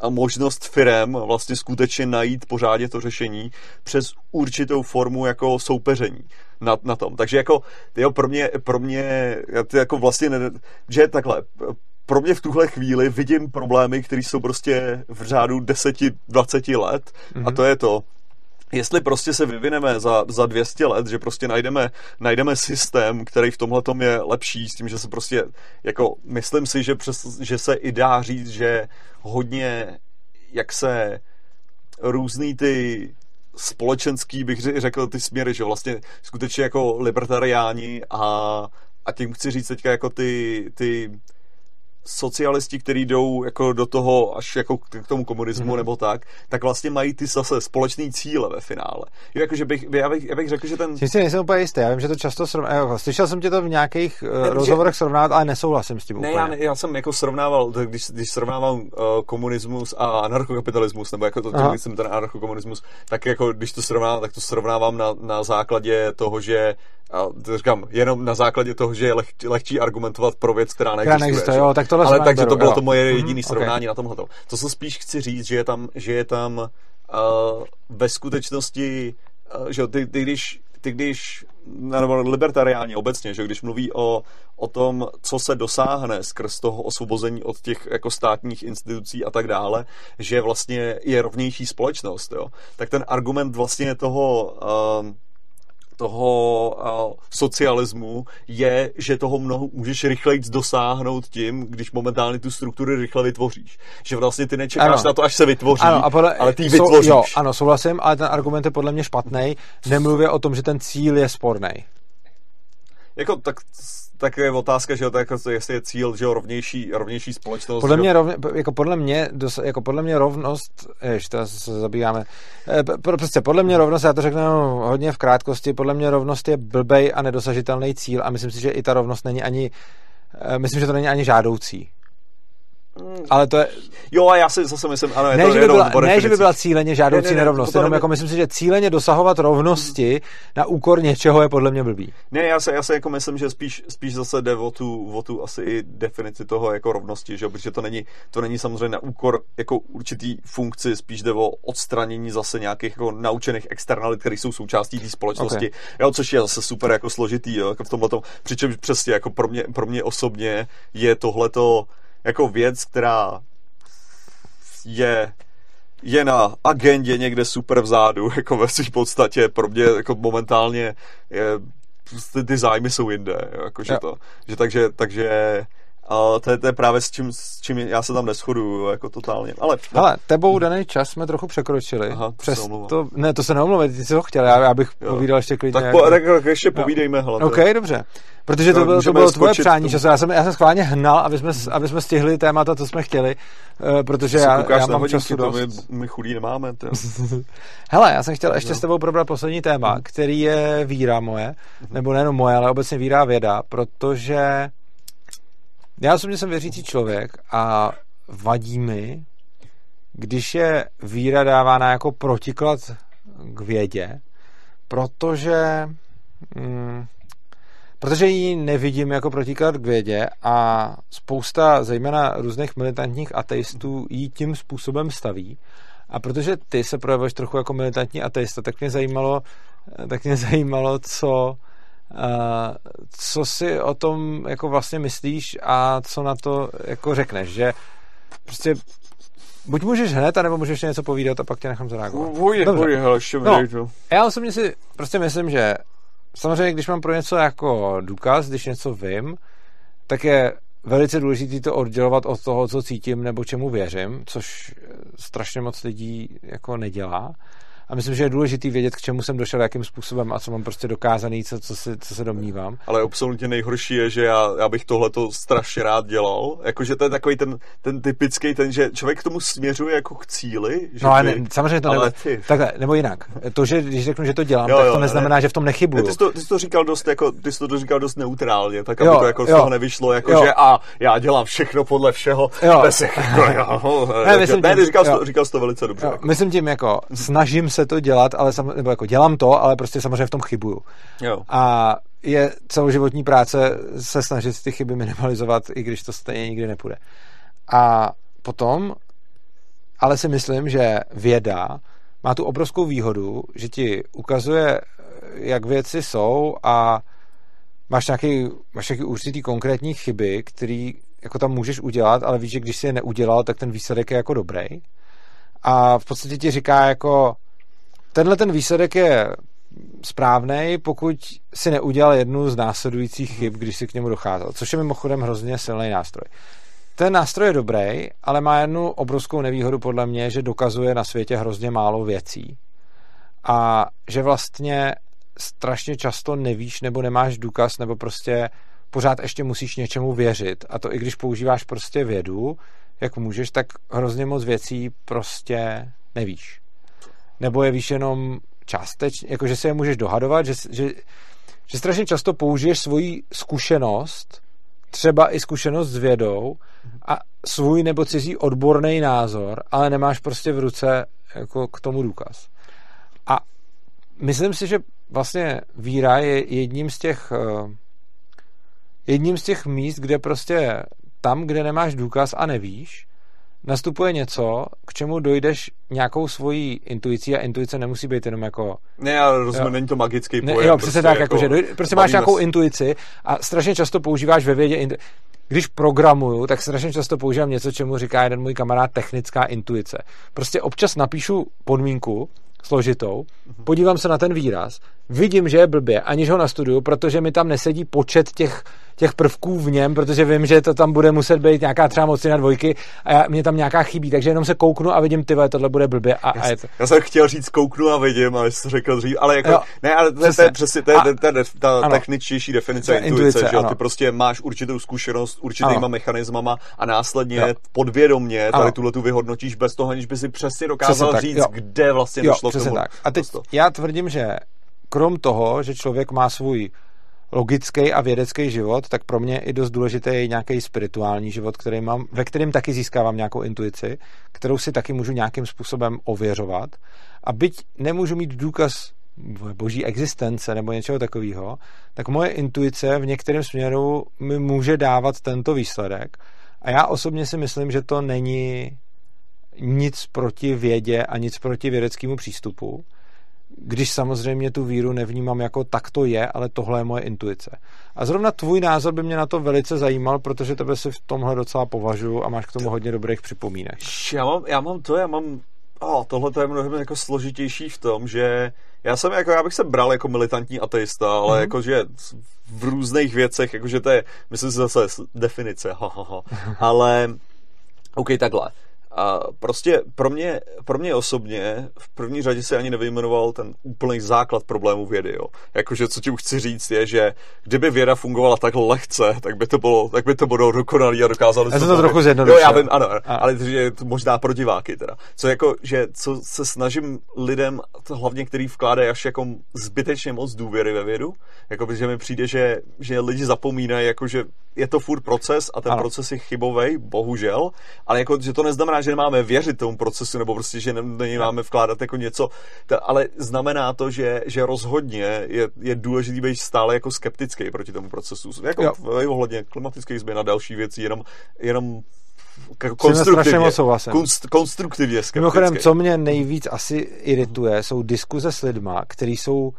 možnost firem vlastně skutečně najít pořádně to řešení přes určitou formu jako soupeření na, na tom. Takže jako, jo, pro mě, pro mě, to jako vlastně, ne, že takhle, pro mě v tuhle chvíli vidím problémy, které jsou prostě v řádu 10-20 let mm-hmm. a mhm. to je to, jestli prostě se vyvineme za, za 200 let, že prostě najdeme, najdeme systém, který v tomhle je lepší, s tím, že se prostě, jako, myslím si, že, přes, že se i dá říct, že hodně, jak se různý ty společenský, bych řekl, ty směry, že vlastně skutečně jako libertariáni a, a tím chci říct teďka jako ty, ty socialisti, kteří jdou jako do toho až jako k tomu komunismu mm-hmm. nebo tak, tak vlastně mají ty zase společný cíle ve finále. Jo, jakože bych, já, bych, já bych řekl, že ten... Tím si nejsem úplně jistý, já vím, že to často srovná... Jako, slyšel jsem tě to v nějakých uh, ne, rozhovorech že... srovnávat, ale nesouhlasím s tím ne, úplně. Já, ne, já jsem jako srovnával, když, když srovnával uh, komunismus a anarchokapitalismus, nebo jako to, tím myslím ten anarchokomunismus, tak jako když to srovnávám, tak to srovnávám na, na základě toho, že a to říkám, jenom na základě toho, že je leh, lehčí argumentovat pro věc, která neexistuje. neexistuje jo, tak tohle Ale takže to bylo jo. to moje mhm, jediné mm, srovnání okay. na tomhle. To, co spíš chci říct, že je tam, že je tam uh, ve skutečnosti, uh, že ty, ty, když, ty když nebo libertariáni obecně, že když mluví o, o tom, co se dosáhne skrz toho osvobození od těch jako státních institucí a tak dále, že vlastně je rovnější společnost, jo, tak ten argument vlastně toho uh, toho uh, socialismu je, že toho mnoho můžeš rychleji dosáhnout tím, když momentálně tu strukturu rychle vytvoříš. Že vlastně ty nečekáš ano. na to, až se vytvoří, ano, a podle, ale ty ji vytvoříš. Jo, ano, souhlasím, ale ten argument je podle mě špatný. Nemluvě o tom, že ten cíl je sporný. Jako, tak tak je otázka, že tak, jestli je cíl, že rovnější, rovnější společnost. Podle mě, rovně, jako podle mě, dos, jako podle mě rovnost, jež, to se zabýváme, eh, prostě podle mě rovnost, já to řeknu hodně v krátkosti, podle mě rovnost je blbej a nedosažitelný cíl a myslím si, že i ta rovnost není ani, eh, myslím, že to není ani žádoucí. Mm. Ale to je... Jo, a já si zase myslím, ano, je ne, to že by byla, ne, že by byla cíleně žádoucí ne, ne, ne, nerovnost, jenom jako myslím si, že cíleně dosahovat rovnosti na úkor něčeho je podle mě blbý. Ne, já se, já se jako myslím, že spíš, spíš zase jde o tu, o tu asi i definici toho jako rovnosti, že? protože to není, to není samozřejmě na úkor jako určitý funkci, spíš jde o odstranění zase nějakých jako naučených externalit, které jsou součástí té společnosti, okay. jo, což je zase super jako složitý, jo, jako v tomhle tom, přičemž přesně jako pro mě, pro mě osobně je tohleto jako věc, která je je na agendě někde super vzadu, jako ve své podstatě, pro mě jako momentálně je, prostě ty zájmy jsou jinde, jako, že, to, že takže, takže a to je, to je právě s čím, s čím já se tam neschodu jako totálně. Ale, Ale tebou daný čas jsme trochu překročili. Aha, Přes to, ne, to se neomluvit, ty jsi ho chtěl, já, já bych jo. povídal ještě klidně. Tak, po, tak, tak ještě povídejme, hele. OK, dobře. Protože to, bylo, to bylo tvoje přání času. Já jsem, já jsem schválně hnal, aby jsme, aby jsme stihli témata, co jsme chtěli, uh, protože já, já mám času dost. My, my chudí nemáme. Hele, já jsem chtěl ještě no. s tebou probrat poslední téma, mm. který je víra moje, mm. nebo nejenom moje, ale obecně víra věda, protože já osobně jsem věřící člověk a vadí mi, když je víra dávána jako protiklad k vědě, protože mm, protože ji nevidím jako protiklad k vědě a spousta, zejména různých militantních ateistů, ji tím způsobem staví. A protože ty se projevuješ trochu jako militantní ateista, tak mě zajímalo, tak mě zajímalo, co, co si o tom jako vlastně myslíš a co na to jako řekneš, že prostě buď můžeš hned, anebo můžeš něco povídat a pak tě nechám zareagovat. Vůj, vůj, hele, no, Já osobně si prostě myslím, že samozřejmě, když mám pro něco jako důkaz, když něco vím, tak je velice důležité to oddělovat od toho, co cítím nebo čemu věřím, což strašně moc lidí jako nedělá a myslím, že je důležité vědět, k čemu jsem došel, jakým způsobem a co mám prostě dokázaný, co, co, si, co se domnívám. Ale absolutně nejhorší je, že já, já bych tohleto strašně rád dělal. Jakože to je takový ten, ten typický, ten, že člověk k tomu směřuje jako k cíli. Že no ale ne, samozřejmě to ale nebo, takhle, nebo jinak. To, že když řeknu, že to dělám, jo, tak to jo, neznamená, ne, že v tom nechybuju. ty, jsi to, ty jsi to říkal dost, jako, ty jsi to říkal dost neutrálně, tak aby jo, to jako jo. z toho nevyšlo, jako jo. že a já dělám všechno podle všeho, jo. bez jako, jo, ne, myslím ne, tím, říkal, jsi to, říkal jsi to velice dobře. Jo, jako. Myslím tím jako, snažím se to dělat, ale sam, nebo jako dělám to, ale prostě samozřejmě v tom chybuju. Jo. A je celoživotní práce se snažit ty chyby minimalizovat, i když to stejně nikdy nepůjde. A potom, ale si myslím, že věda má tu obrovskou výhodu, že ti ukazuje, jak věci jsou a máš nějaký, máš nějaký určitý konkrétní chyby, který jako tam můžeš udělat, ale víš, že když si je neudělal, tak ten výsledek je jako dobrý. A v podstatě ti říká jako tenhle ten výsledek je správný, pokud si neudělal jednu z následujících chyb, když si k němu docházel, což je mimochodem hrozně silný nástroj. Ten nástroj je dobrý, ale má jednu obrovskou nevýhodu podle mě, že dokazuje na světě hrozně málo věcí. A že vlastně strašně často nevíš nebo nemáš důkaz, nebo prostě pořád ještě musíš něčemu věřit. A to i když používáš prostě vědu, jak můžeš, tak hrozně moc věcí prostě nevíš nebo je víš jenom částečně, jakože se je můžeš dohadovat, že, že, že strašně často použiješ svoji zkušenost, třeba i zkušenost s vědou a svůj nebo cizí odborný názor, ale nemáš prostě v ruce jako k tomu důkaz. A myslím si, že vlastně víra je jedním z těch eh, jedním z těch míst, kde prostě tam, kde nemáš důkaz a nevíš, nastupuje něco, k čemu dojdeš nějakou svojí intuicí a intuice nemusí být jenom jako... Ne, ale rozumím, není to magický pojem. Ne, jo, přesně prostě tak, jako, jako že prostě máš nějakou intuici a strašně často používáš ve vědě... Intu... Když programuju, tak strašně často používám něco, čemu říká jeden můj kamarád technická intuice. Prostě občas napíšu podmínku, složitou, podívám se na ten výraz, vidím, že je blbě, aniž ho nastuduju, protože mi tam nesedí počet těch těch prvků v něm, protože vím, že to tam bude muset být nějaká třeba mocina dvojky a já, mě tam nějaká chybí, takže jenom se kouknu a vidím, ty tohle bude blbě a, já, a je to. Já jsem chtěl říct kouknu a vidím, ale jsi to řekl dřív, ale jako, jo, ne, ale to, to je přesně, to je ta, ta, ta techničtější definice intuice, intuice, že jo, ty prostě máš určitou zkušenost určitýma ano. mechanismama a následně jo. podvědomně tady tuhle tu vyhodnotíš bez toho, aniž by si přesně dokázal přesně říct, tak, kde vlastně jo, došlo k tomu. Tak. A teď já tvrdím, že krom toho, že člověk má svůj logický a vědecký život, tak pro mě i dost důležitý je nějaký spirituální život, který mám, ve kterém taky získávám nějakou intuici, kterou si taky můžu nějakým způsobem ověřovat. A byť nemůžu mít důkaz boží existence nebo něčeho takového, tak moje intuice v některém směru mi může dávat tento výsledek. A já osobně si myslím, že to není nic proti vědě a nic proti vědeckému přístupu když samozřejmě tu víru nevnímám jako tak to je, ale tohle je moje intuice. A zrovna tvůj názor by mě na to velice zajímal, protože tebe si v tomhle docela považuji a máš k tomu hodně dobrých připomínek. Já mám, já mám to, já mám Oh, tohle to je mnohem jako složitější v tom, že já jsem jako, já bych se bral jako militantní ateista, ale mm-hmm. jakože v různých věcech, jakože to je, myslím si zase definice, ha, ha, ha. ale OK, takhle. A prostě pro mě, pro mě osobně v první řadě se ani nevyjmenoval ten úplný základ problému vědy. Jo. Jakože co ti chci říct je, že kdyby věda fungovala tak lehce, tak by to bylo, tak by to bylo dokonalý a dokázalo Já to, to trochu zjednodušil. Jo, já vím, ano, a. ale to je to možná pro diváky teda. Co jako, že co se snažím lidem, to hlavně který vkládají až jako zbytečně moc důvěry ve vědu, jako že mi přijde, že, že lidi zapomínají, jako že je to furt proces a ten ano. proces je chybový, bohužel, ale jako, že to neznamená, že nemáme věřit tomu procesu, nebo prostě, že nemáme vkládat jako něco, ale znamená to, že, že rozhodně je, je důležitý být stále jako skeptický proti tomu procesu. Jako ohledně klimatických změn a další věcí, jenom, jenom konstruktivně, konst, konstruktivně skeptický. Mimochodem, co mě nejvíc asi irituje, jsou diskuze s lidma, kteří jsou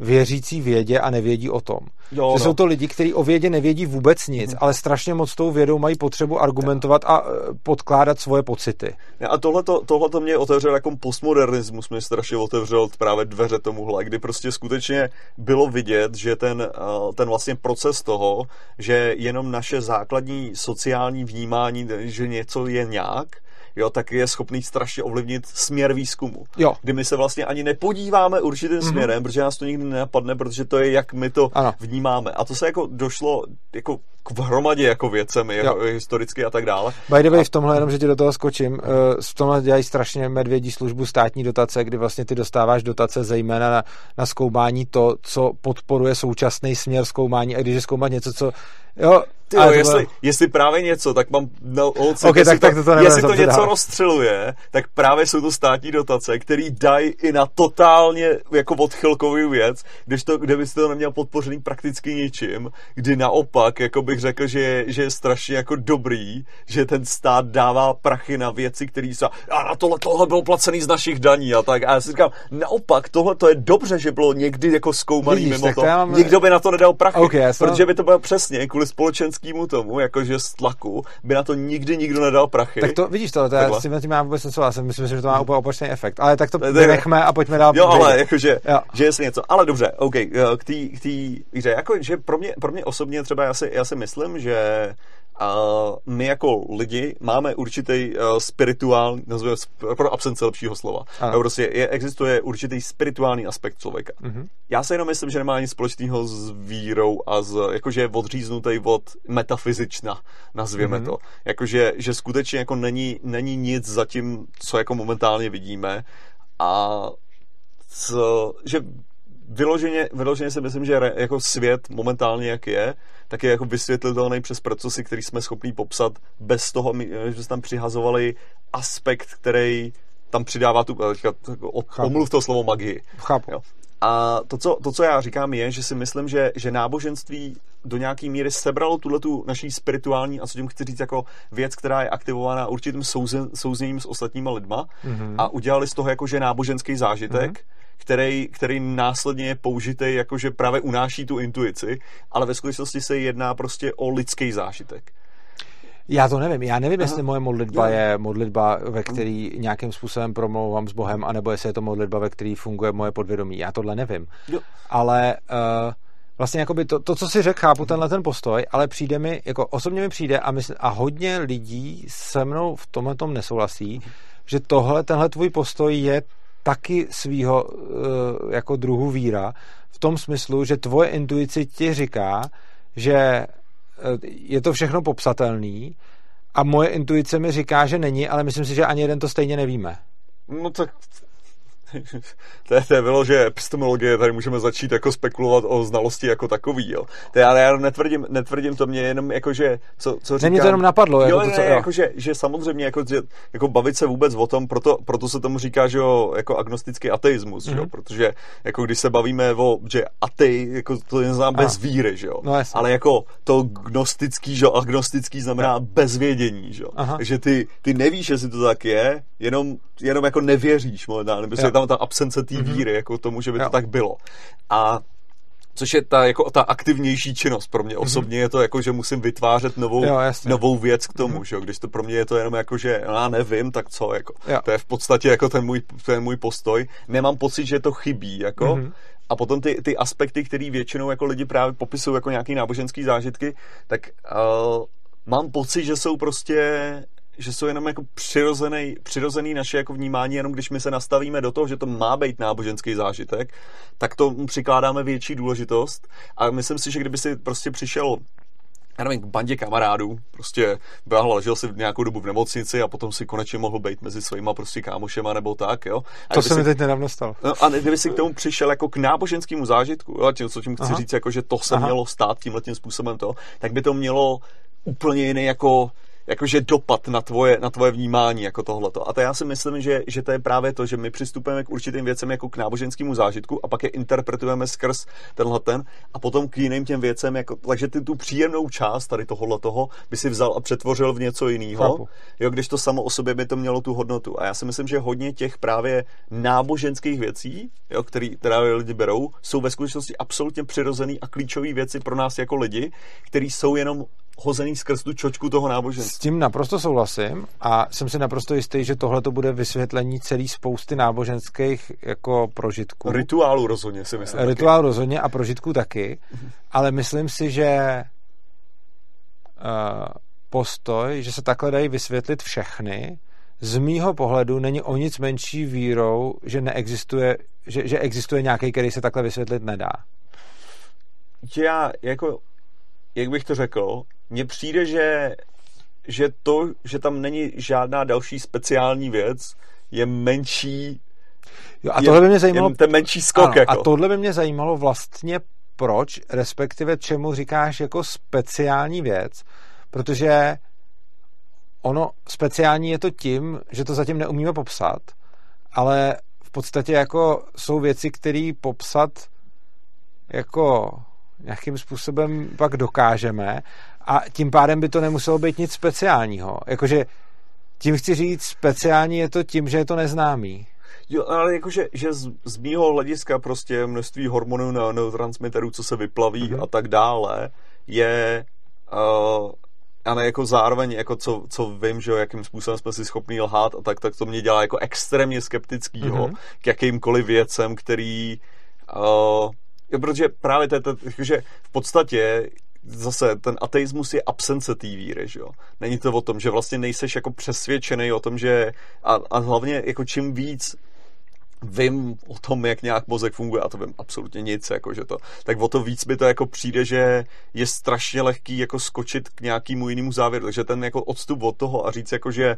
věřící vědě a nevědí o tom. Jo, že no. jsou to lidi, kteří o vědě nevědí vůbec nic, hmm. ale strašně moc tou vědou mají potřebu argumentovat a e, podkládat svoje pocity. A tohleto, tohleto mě otevřel jako postmodernismus, mě strašně otevřel právě dveře tomuhle, kdy prostě skutečně bylo vidět, že ten, e, ten vlastně proces toho, že jenom naše základní sociální vnímání, že něco je nějak, jo, tak je schopný strašně ovlivnit směr výzkumu. Jo. Kdy my se vlastně ani nepodíváme určitým mm-hmm. směrem, protože nás to nikdy nenapadne, protože to je, jak my to ano. vnímáme. A to se jako došlo jako k hromadě jako věcemi, jako historicky a tak dále. By the way, a... v tomhle jenom, že ti do toho skočím, uh, v tomhle dělají strašně medvědí službu státní dotace, kdy vlastně ty dostáváš dotace zejména na, na zkoumání to, co podporuje současný směr zkoumání. A když je zkoumat něco, co Jo, ty jo, jestli, bylo... jestli právě něco, tak mám no, holce, okay, tak, to, tak to, jestli to něco rozstřeluje, tak právě jsou to státní dotace, které dají i na totálně jako odchylkovou věc, když to, kde byste to neměl podpořený prakticky ničím, kdy naopak, jako bych řekl, že, že je strašně jako dobrý, že ten stát dává prachy na věci, které se a na tohle, tohle bylo placený z našich daní a tak. A já si říkám, naopak, tohle to je dobře, že bylo někdy jako zkoumaný Vidíš, mimo to. Mám... Nikdo by na to nedal prachy, okay, protože by to bylo přesně kvůli společenskému tomu, jakože z tlaku, by na to nikdy nikdo nedal prachy. Tak to vidíš to, to já s tím, tím mám vůbec nesouhlasím, myslím si, že to má úplně opačný efekt. Ale tak to nechme a pojďme dál. Jo, ale jakože, jo. že jestli něco. Ale dobře, OK, k té tý, jako, že pro mě, pro mě osobně třeba já si, já si myslím, že a my jako lidi máme určitý uh, spirituální, nazveme pro absence lepšího slova. Ano. Prostě je, existuje určitý spirituální aspekt člověka. Mm-hmm. Já se jenom myslím, že nemá nic společného s vírou a z, jakože je odříznutý od metafyzična, nazvěme mm-hmm. to. Jakože že skutečně jako není, není nic za tím, co jako momentálně vidíme a co, že vyloženě, vyloženě si myslím, že re, jako svět momentálně jak je, tak je jako vysvětlitelný přes procesy, který jsme schopni popsat bez toho, že jsme tam přihazovali aspekt, který tam přidává tu, teďka, omluv to slovo magii. Chápu. Jo. A to co, to, co já říkám, je, že si myslím, že, že náboženství do nějaké míry sebralo tuhle tu naší spirituální, a co tím chci říct, jako věc, která je aktivovaná určitým souzen, souzněním s ostatníma lidma mm-hmm. a udělali z toho jakože náboženský zážitek, mm-hmm který, který následně je použitý, jakože právě unáší tu intuici, ale ve skutečnosti se jedná prostě o lidský zážitek. Já to nevím. Já nevím, Aha. jestli moje modlitba jo. je modlitba, ve který nějakým způsobem promlouvám s Bohem, anebo jestli je to modlitba, ve který funguje moje podvědomí. Já tohle nevím. Jo. Ale uh, vlastně jakoby to, to, co si řekl, chápu tenhle ten postoj, ale přijde mi, jako osobně mi přijde a, mysl, a hodně lidí se mnou v tomhle tom nesouhlasí, že tohle, tenhle tvůj postoj je taky svýho uh, jako druhu víra, v tom smyslu, že tvoje intuice ti říká, že je to všechno popsatelný a moje intuice mi říká, že není, ale myslím si, že ani jeden to stejně nevíme. No tak to je, to je bylo, že epistemologie, tady můžeme začít jako spekulovat o znalosti jako takový, jo. To já, já netvrdím, netvrdím to mě jenom jako, že co, co říkám. Mě to jenom napadlo. Jako jo, to, co, jo. Jako, že, že samozřejmě jako, že, jako bavit se vůbec o tom, proto, proto se tomu říká, že jo, jako agnostický ateismus, mm-hmm. jo, mhm. protože jako když se bavíme o, že atei, jako to neznamená bez víry, že jo, no, ale jako to gnostický, že jo, agnostický znamená no. bez vědění, že jo, takže ty, ty nevíš, jestli to tak je, jenom, jenom jako nevěříš možná, nebo je tam ta absence té mm-hmm. víry, jako tomu, že by jo. to tak bylo. A což je ta, jako ta aktivnější činnost pro mě. Mm-hmm. Osobně je to jako, že musím vytvářet novou, jo, novou věc k tomu, mm-hmm. že jo? když to pro mě je to jenom jako, že já nevím, tak co, jako. To je v podstatě jako ten můj, ten můj postoj. Nemám pocit, že to chybí, jako. Mm-hmm. A potom ty, ty aspekty, které většinou jako lidi právě popisují jako nějaký náboženský zážitky, tak uh, mám pocit, že jsou prostě že jsou jenom jako přirozený, přirozený naše jako vnímání, jenom když my se nastavíme do toho, že to má být náboženský zážitek, tak to přikládáme větší důležitost a myslím si, že kdyby si prostě přišel já nevím, k bandě kamarádů, prostě byl, ležel si v nějakou dobu v nemocnici a potom si konečně mohl být mezi svýma prostě kámošema nebo tak, jo. A to se mi si, teď nedávno stalo. No, a kdyby si k tomu přišel jako k náboženskému zážitku, jo, tím, co tím chci Aha. říct, jako že to se Aha. mělo stát tímhle tím způsobem to, tak by to mělo úplně jiný jako jakože dopad na tvoje, na tvoje vnímání jako tohleto. A to já si myslím, že, že to je právě to, že my přistupujeme k určitým věcem jako k náboženskému zážitku a pak je interpretujeme skrz tenhle ten a potom k jiným těm věcem, jako, takže ty tu příjemnou část tady tohohle toho by si vzal a přetvořil v něco jiného. Jo, když to samo o sobě by to mělo tu hodnotu. A já si myslím, že hodně těch právě náboženských věcí, jo, který, které lidi berou, jsou ve skutečnosti absolutně přirozený a klíčové věci pro nás jako lidi, které jsou jenom hozený skrz tu čočku toho náboženství. S tím naprosto souhlasím a jsem si naprosto jistý, že tohle to bude vysvětlení celý spousty náboženských jako prožitků. Rituálů rozhodně si myslím. Rituál taky. rozhodně a prožitků taky, mhm. ale myslím si, že uh, postoj, že se takhle dají vysvětlit všechny, z mýho pohledu není o nic menší vírou, že neexistuje, že, že existuje nějaký, který se takhle vysvětlit nedá. Já jako, jak bych to řekl, mně přijde, že, že to, že tam není žádná další speciální věc, je menší Jo, a tohle by mě zajímalo... ten menší skok. Ano, jako. A tohle by mě zajímalo vlastně proč, respektive čemu říkáš jako speciální věc, protože ono speciální je to tím, že to zatím neumíme popsat, ale v podstatě jako jsou věci, které popsat jako nějakým způsobem pak dokážeme a tím pádem by to nemuselo být nic speciálního. Jakože tím chci říct, speciální je to tím, že je to neznámý. Jo, ale jakože že z, z mýho hlediska prostě množství hormonů na neurotransmiterů, co se vyplaví mm-hmm. a tak dále, je uh, a ne jako zároveň, jako co, co vím, že jakým způsobem jsme si schopni lhát a tak, tak to mě dělá jako extrémně skeptickýho mm-hmm. k jakýmkoliv věcem, který uh, jo, protože právě to, to, že v podstatě zase ten ateismus je absence té víry, že jo. Není to o tom, že vlastně nejseš jako přesvědčený o tom, že a, a hlavně jako čím víc vím o tom, jak nějak mozek funguje, a to vím absolutně nic, jako že to, tak o to víc mi to jako přijde, že je strašně lehký jako skočit k nějakému jinému závěru, takže ten jako odstup od toho a říct jako, že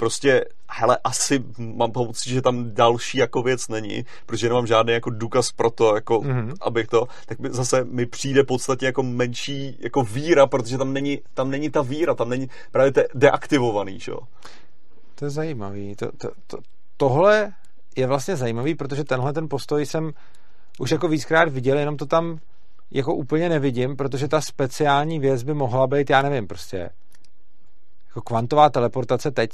prostě, hele, asi mám pocit, že tam další jako věc není, protože nemám žádný jako důkaz pro to, jako, mm-hmm. abych to, tak mi zase mi přijde v podstatě jako menší jako víra, protože tam není, tam není ta víra, tam není právě te deaktivovaný, že jo. To je zajímavý. To, to, to, tohle je vlastně zajímavý, protože tenhle ten postoj jsem už jako víckrát viděl, jenom to tam jako úplně nevidím, protože ta speciální věc by mohla být, já nevím, prostě jako kvantová teleportace teď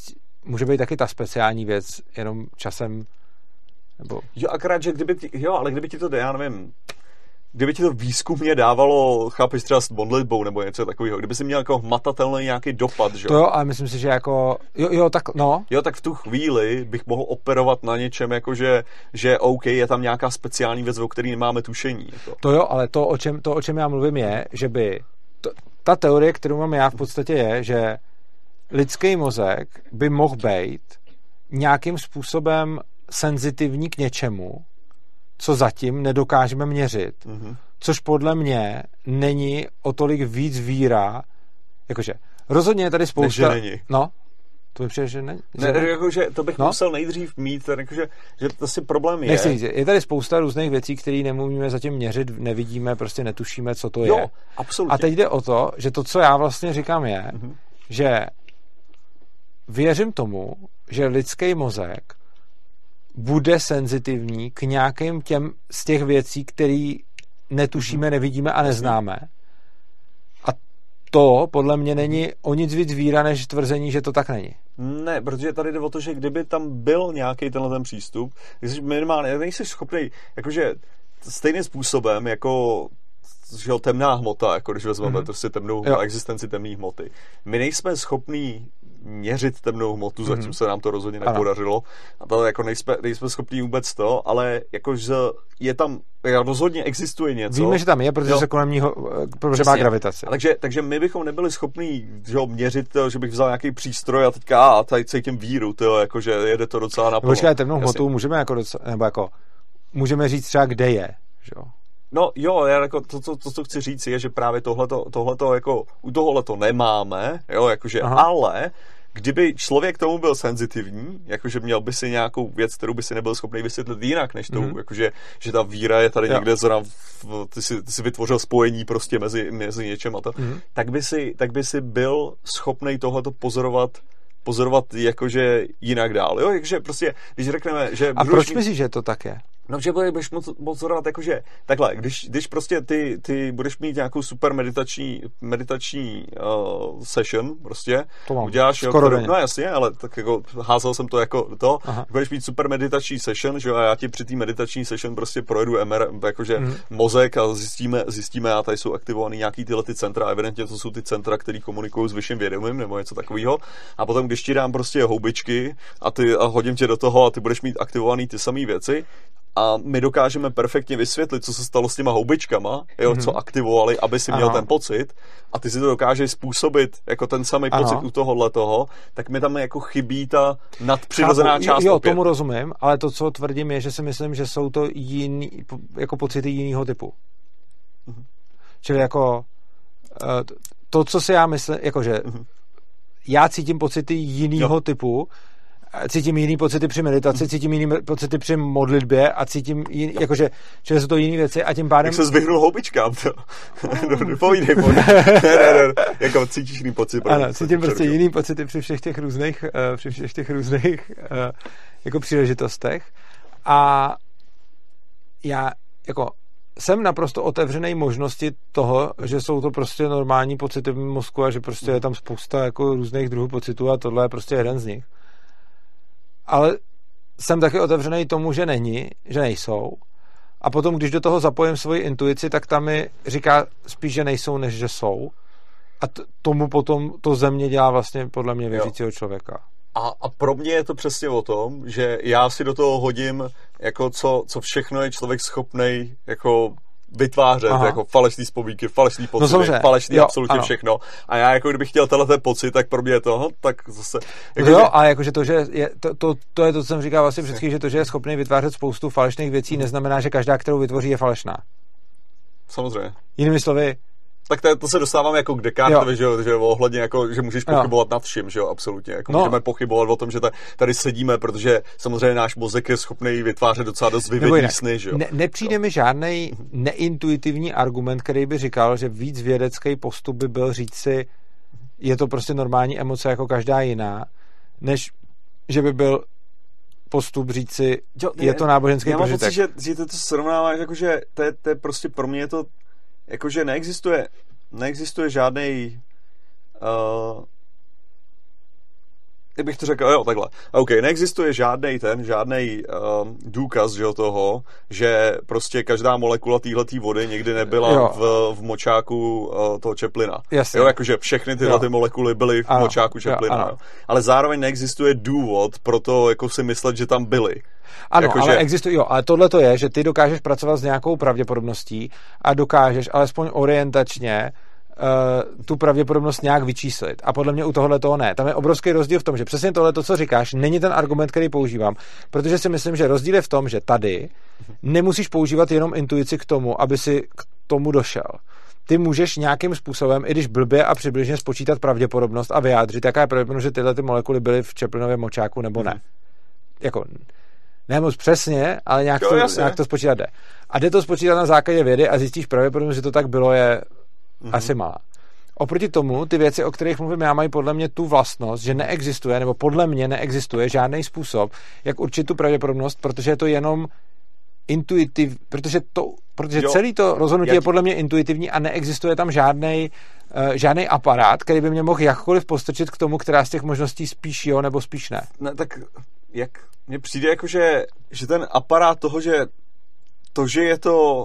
může být taky ta speciální věc, jenom časem nebo... Jo, akorát, že kdyby ti, jo, ale kdyby ti to, já nevím, kdyby ti to výzkumně dávalo, chápeš třeba s modlitbou nebo něco takového, kdyby si měl jako hmatatelný nějaký dopad, že To jo, ale myslím si, že jako, jo, jo, tak no. Jo, tak v tu chvíli bych mohl operovat na něčem, jako že, že OK, je tam nějaká speciální věc, o který nemáme tušení. Jako. To jo, ale to, o čem, to, o čem já mluvím, je, že by, to, ta teorie, kterou mám já v podstatě je, že lidský mozek by mohl být nějakým způsobem senzitivní k něčemu, co zatím nedokážeme měřit. Mm-hmm. Což podle mě není o tolik víc víra, jakože rozhodně je tady spousta... Než, že není. No, to mi přijde, že ne. Že ne, ne? Jakože to bych no? musel nejdřív mít, jakože, že to si problém je. Nechci je tady spousta různých věcí, které nemůžeme zatím měřit, nevidíme, prostě netušíme, co to jo, je. absolutně. A teď jde o to, že to, co já vlastně říkám, je, mm-hmm. že věřím tomu, že lidský mozek bude senzitivní k nějakým těm z těch věcí, které netušíme, nevidíme a neznáme. A to podle mě není o nic víc víra, než tvrzení, že to tak není. Ne, protože tady jde o to, že kdyby tam byl nějaký tenhle ten přístup, když minimálně nejsi schopný, jakože stejným způsobem, jako že jo, temná hmota, jako když vezmeme mm-hmm. prostě temnou jo. existenci temné hmoty. My nejsme schopní měřit temnou hmotu, mm-hmm. zatím se nám to rozhodně nepodařilo. A to jako nejsme, nejsme schopni vůbec to, ale jakože je tam, rozhodně existuje něco. Víme, že tam je, protože jo. se kolem něho, protože má gravitaci. Takže, takže my bychom nebyli schopni že ho, měřit, že bych vzal nějaký přístroj a teďka a tady cítím víru, to jakože jede to docela naplno. Počkej, temnou hmotu můžeme jako docela, nebo jako, můžeme říct třeba, kde je, že jo? No jo, já jako to, to, to, co chci říct, je, že právě tohleto, tohleto jako u tohohle nemáme, jo, jakože, Aha. ale kdyby člověk tomu byl senzitivní, jakože měl by si nějakou věc, kterou by si nebyl schopný vysvětlit jinak, než tou, mm-hmm. jakože, že ta víra je tady jo. někde zrovna, ty, si, ty si vytvořil spojení prostě mezi, mezi něčem a to, mm-hmm. tak, by si, tak by si byl schopný tohleto pozorovat pozorovat jakože jinak dál. Jo, takže prostě, když řekneme, že... A proč myslíš, že to tak je? No, že budeš moc pozorovat, jakože takhle, když, když prostě ty, ty budeš mít nějakou super meditační, meditační uh, session, prostě, to mám. uděláš, Skoro jo, no jasně, ale tak jako házel jsem to jako to, Aha. budeš mít super meditační session, že jo, a já ti při té meditační session prostě projedu MR, jakože mm. mozek a zjistíme, zjistíme, a tady jsou aktivovaný nějaký tyhle ty centra, a evidentně to jsou ty centra, které komunikují s vyšším vědomím nebo něco takového. A potom, když ti dám prostě houbičky a, ty, a hodím tě do toho a ty budeš mít aktivovaný ty samé věci, a my dokážeme perfektně vysvětlit, co se stalo s těma houbičkama, jo, mm-hmm. co aktivovali, aby si měl Aha. ten pocit a ty si to dokážeš způsobit jako ten samý Aha. pocit u tohohle toho, tak mi tam jako chybí ta nadpřirozená část Jo, opět. tomu rozumím, ale to, co tvrdím, je, že si myslím, že jsou to jiný, jako pocity jiného typu. Mm-hmm. Čili jako eh, to, co si já myslím, jakože mm-hmm. já cítím pocity jiného typu, cítím jiný pocity při meditaci, cítím jiný pocity při modlitbě a cítím jiný, jakože, že jsou to jiné věci a tím pádem... Jak se zvyhnul houbičkám, to. no, povídej, povídej. ne, ne, ne, jako cítíš jiný pocit. Ano, cítím prostě jiný pocity při všech těch různých, uh, při všech těch různých uh, jako příležitostech a já jako jsem naprosto otevřený možnosti toho, že jsou to prostě normální pocity v mozku a že prostě je tam spousta jako různých druhů pocitů a tohle je prostě jeden z nich ale jsem taky otevřený tomu, že není, že nejsou. A potom, když do toho zapojím svoji intuici, tak tam mi říká spíš, že nejsou, než že jsou. A t- tomu potom to země dělá vlastně podle mě věřícího člověka. A, a pro mě je to přesně o tom, že já si do toho hodím, jako co, co všechno je člověk schopný jako vytvářet Aha. jako falešný vzpomínky, falešný no pocity, no, falešný jo, absolutně ano. všechno. A já jako kdybych chtěl tenhle ten pocit, tak pro mě je to, tak zase... Jako, no jo, že... a jakože to, že je, to, to, to, je to, co jsem říkal vlastně předtím, že to, že je schopný vytvářet spoustu falešných věcí, hmm. neznamená, že každá, kterou vytvoří, je falešná. Samozřejmě. Jinými slovy, tak to, to se dostávám jako k Descartovi, že, že ohledně jako, že můžeš pochybovat jo. nad vším, že jo, absolutně. Jako no. Můžeme pochybovat o tom, že tady sedíme, protože samozřejmě náš mozek je schopný vytvářet docela dost vyvědný sny, že jo. Ne, nepřijde no. mi žádný neintuitivní argument, který by říkal, že víc vědecký postup by byl říct si, je to prostě normální emoce jako každá jiná, než že by byl postup říct si, jo, je to náboženský já mám Pocit, že, že to, to srovnáváš, jakože to je, to je prostě pro mě to, jakože neexistuje, neexistuje žádný uh, jak bych to řekl, jo, takhle. OK, neexistuje žádný ten, žádný um, důkaz že toho, že prostě každá molekula téhletý vody někdy nebyla v, v močáku uh, toho Čeplina. Jasně. Jo, jakože všechny tyhle jo. ty molekuly byly v ano. močáku Čeplina. Jo, jo. Ale zároveň neexistuje důvod pro to jako si myslet, že tam byly. Ano, jako, ale že... existuje, jo, ale tohle to je, že ty dokážeš pracovat s nějakou pravděpodobností a dokážeš alespoň orientačně uh, tu pravděpodobnost nějak vyčíslit. A podle mě u tohohle toho ne. Tam je obrovský rozdíl v tom, že přesně tohle, to, co říkáš, není ten argument, který používám, protože si myslím, že rozdíl je v tom, že tady nemusíš používat jenom intuici k tomu, aby si k tomu došel. Ty můžeš nějakým způsobem, i když blbě a přibližně spočítat pravděpodobnost a vyjádřit, jaká je pravděpodobnost, že tyhle ty molekuly byly v Čeplinovém močáku nebo ne. Hmm. Jako, ne moc přesně, ale nějak, jo, to, nějak to spočítat jde. A jde to spočítat na základě vědy a zjistíš pravděpodobnost, že to tak bylo, je mm-hmm. asi malá. Oproti tomu, ty věci, o kterých mluvím já, mají podle mě tu vlastnost, že neexistuje, nebo podle mě neexistuje žádný způsob, jak určit tu pravděpodobnost, protože je to jenom intuitiv, protože, to, protože jo, celý to rozhodnutí je podle mě intuitivní a neexistuje tam žádný uh, eh, žádný aparát, který by mě mohl jakkoliv postrčit k tomu, která z těch možností spíš jo, nebo spíš ne. Ne, tak jak mně přijde jako, že, že ten aparát toho, že to, že je to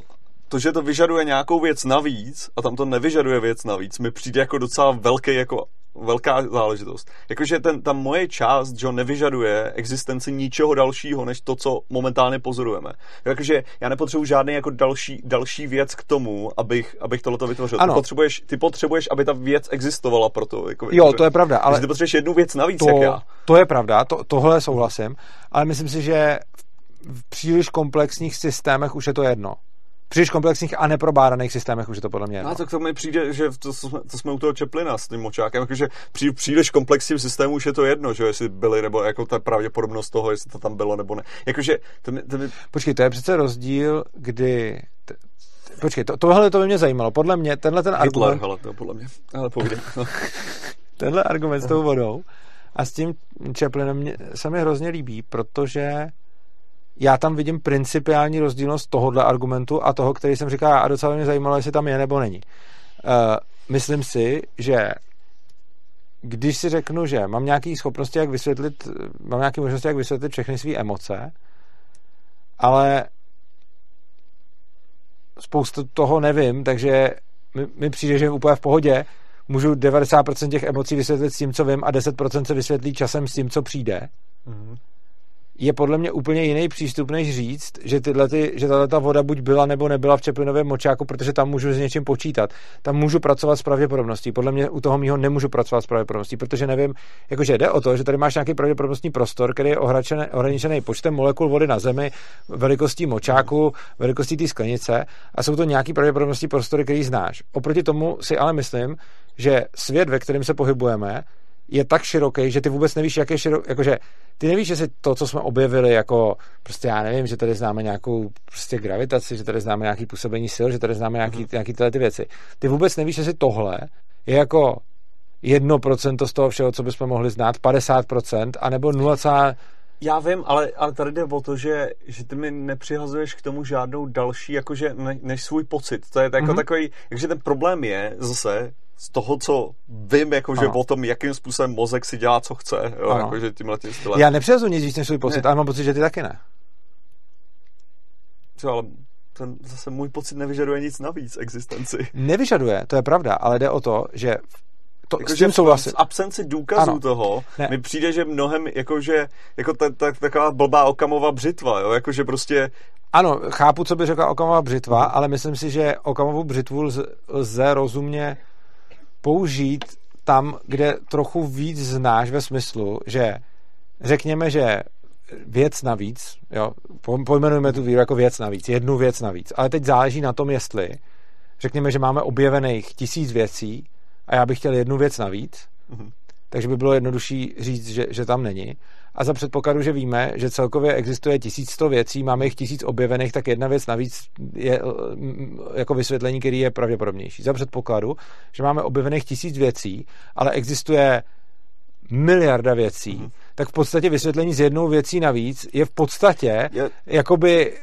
to, že to vyžaduje nějakou věc navíc a tam to nevyžaduje věc navíc, mi přijde jako docela velký, jako velká záležitost. Jakože ten, ta moje část, že nevyžaduje existenci ničeho dalšího, než to, co momentálně pozorujeme. Jakože já nepotřebuji žádný jako další, další věc k tomu, abych, abych tohleto vytvořil. Ano. Ty, potřebuješ, ty potřebuješ, aby ta věc existovala pro to. Jako, jo, to je pravda. Ale ty potřebuješ jednu věc navíc, to, jak já. To je pravda, to, tohle souhlasím, ale myslím si, že v příliš komplexních systémech už je to jedno příliš komplexních a neprobádaných systémech už je to podle mě. No. A to k tomu mi přijde, že to, jsme, to jsme u toho Čeplina s tím močákem, jakože při příliš komplexním systému už je to jedno, že jestli byly, nebo jako ta pravděpodobnost toho, jestli to tam bylo nebo ne. Jakože to mi, to mi... Počkej, to je přece rozdíl, kdy Počkej, to, tohle to by mě zajímalo. Podle mě tenhle ten Hitler, argument... hele, to podle mě. Ale povídej. No. tenhle argument s tou vodou a s tím Chaplinem mě, se mi hrozně líbí, protože já tam vidím principiální rozdílnost tohohle argumentu a toho, který jsem říkal, a docela mě zajímalo, jestli tam je nebo není. Uh, myslím si, že když si řeknu, že mám nějaké schopnosti, jak vysvětlit, mám nějaké možnosti, jak vysvětlit všechny své emoce, ale spoustu toho nevím, takže mi, mi přijde, že úplně v pohodě můžu 90% těch emocí vysvětlit s tím, co vím a 10% se vysvětlí časem s tím, co přijde. Mm-hmm je podle mě úplně jiný přístup, než říct, že, tyhle ty, že tato ta voda buď byla nebo nebyla v Čeplinovém močáku, protože tam můžu s něčím počítat. Tam můžu pracovat s pravděpodobností. Podle mě u toho mýho nemůžu pracovat s pravděpodobností, protože nevím, jakože jde o to, že tady máš nějaký pravděpodobnostní prostor, který je ohraničený počtem molekul vody na Zemi, velikostí močáku, velikostí té sklenice a jsou to nějaký pravděpodobnostní prostory, který znáš. Oproti tomu si ale myslím, že svět, ve kterém se pohybujeme, je tak široký, že ty vůbec nevíš, jak je široký, jakože ty nevíš, jestli to, co jsme objevili, jako prostě já nevím, že tady známe nějakou prostě gravitaci, že tady známe nějaký působení sil, že tady známe nějaký, mm-hmm. nějaký tyhle ty věci. Ty vůbec nevíš, jestli tohle je jako jedno procento z toho všeho, co bychom mohli znát, 50%, anebo 0, já vím, ale, ale tady jde o to, že, že ty mi nepřihazuješ k tomu žádnou další, jakože ne, než svůj pocit. To je jako mm-hmm. takový, takže ten problém je zase, z toho, co vím, jakože o tom, jakým způsobem mozek si dělá, co chce, jo, jakože tímhle tím stylem. Já nepřihazu nic víc než svůj pocit, ne. ale mám pocit, že ty taky ne. Co, ale ten, zase můj pocit nevyžaduje nic navíc existenci. Nevyžaduje, to je pravda, ale jde o to, že to, jako, s tím souhlasím. V absenci důkazů ano. toho ne. mi přijde, že mnohem, jakože, jako ta, ta, taková blbá okamová břitva, jo, jakože prostě ano, chápu, co by řekla okamová břitva, ale myslím si, že okamovou břitvu lze rozumně použít tam, kde trochu víc znáš ve smyslu, že řekněme, že věc navíc, jo, pojmenujeme tu víru jako věc navíc, jednu věc navíc, ale teď záleží na tom, jestli řekněme, že máme objevených tisíc věcí a já bych chtěl jednu věc navíc, mm-hmm. takže by bylo jednodušší říct, že, že tam není a za předpokladu, že víme, že celkově existuje 1100 věcí, máme jich tisíc objevených, tak jedna věc navíc je jako vysvětlení, který je pravděpodobnější. Za předpokladu, že máme objevených tisíc věcí, ale existuje miliarda věcí, mm-hmm. tak v podstatě vysvětlení s jednou věcí navíc je v podstatě je... jakoby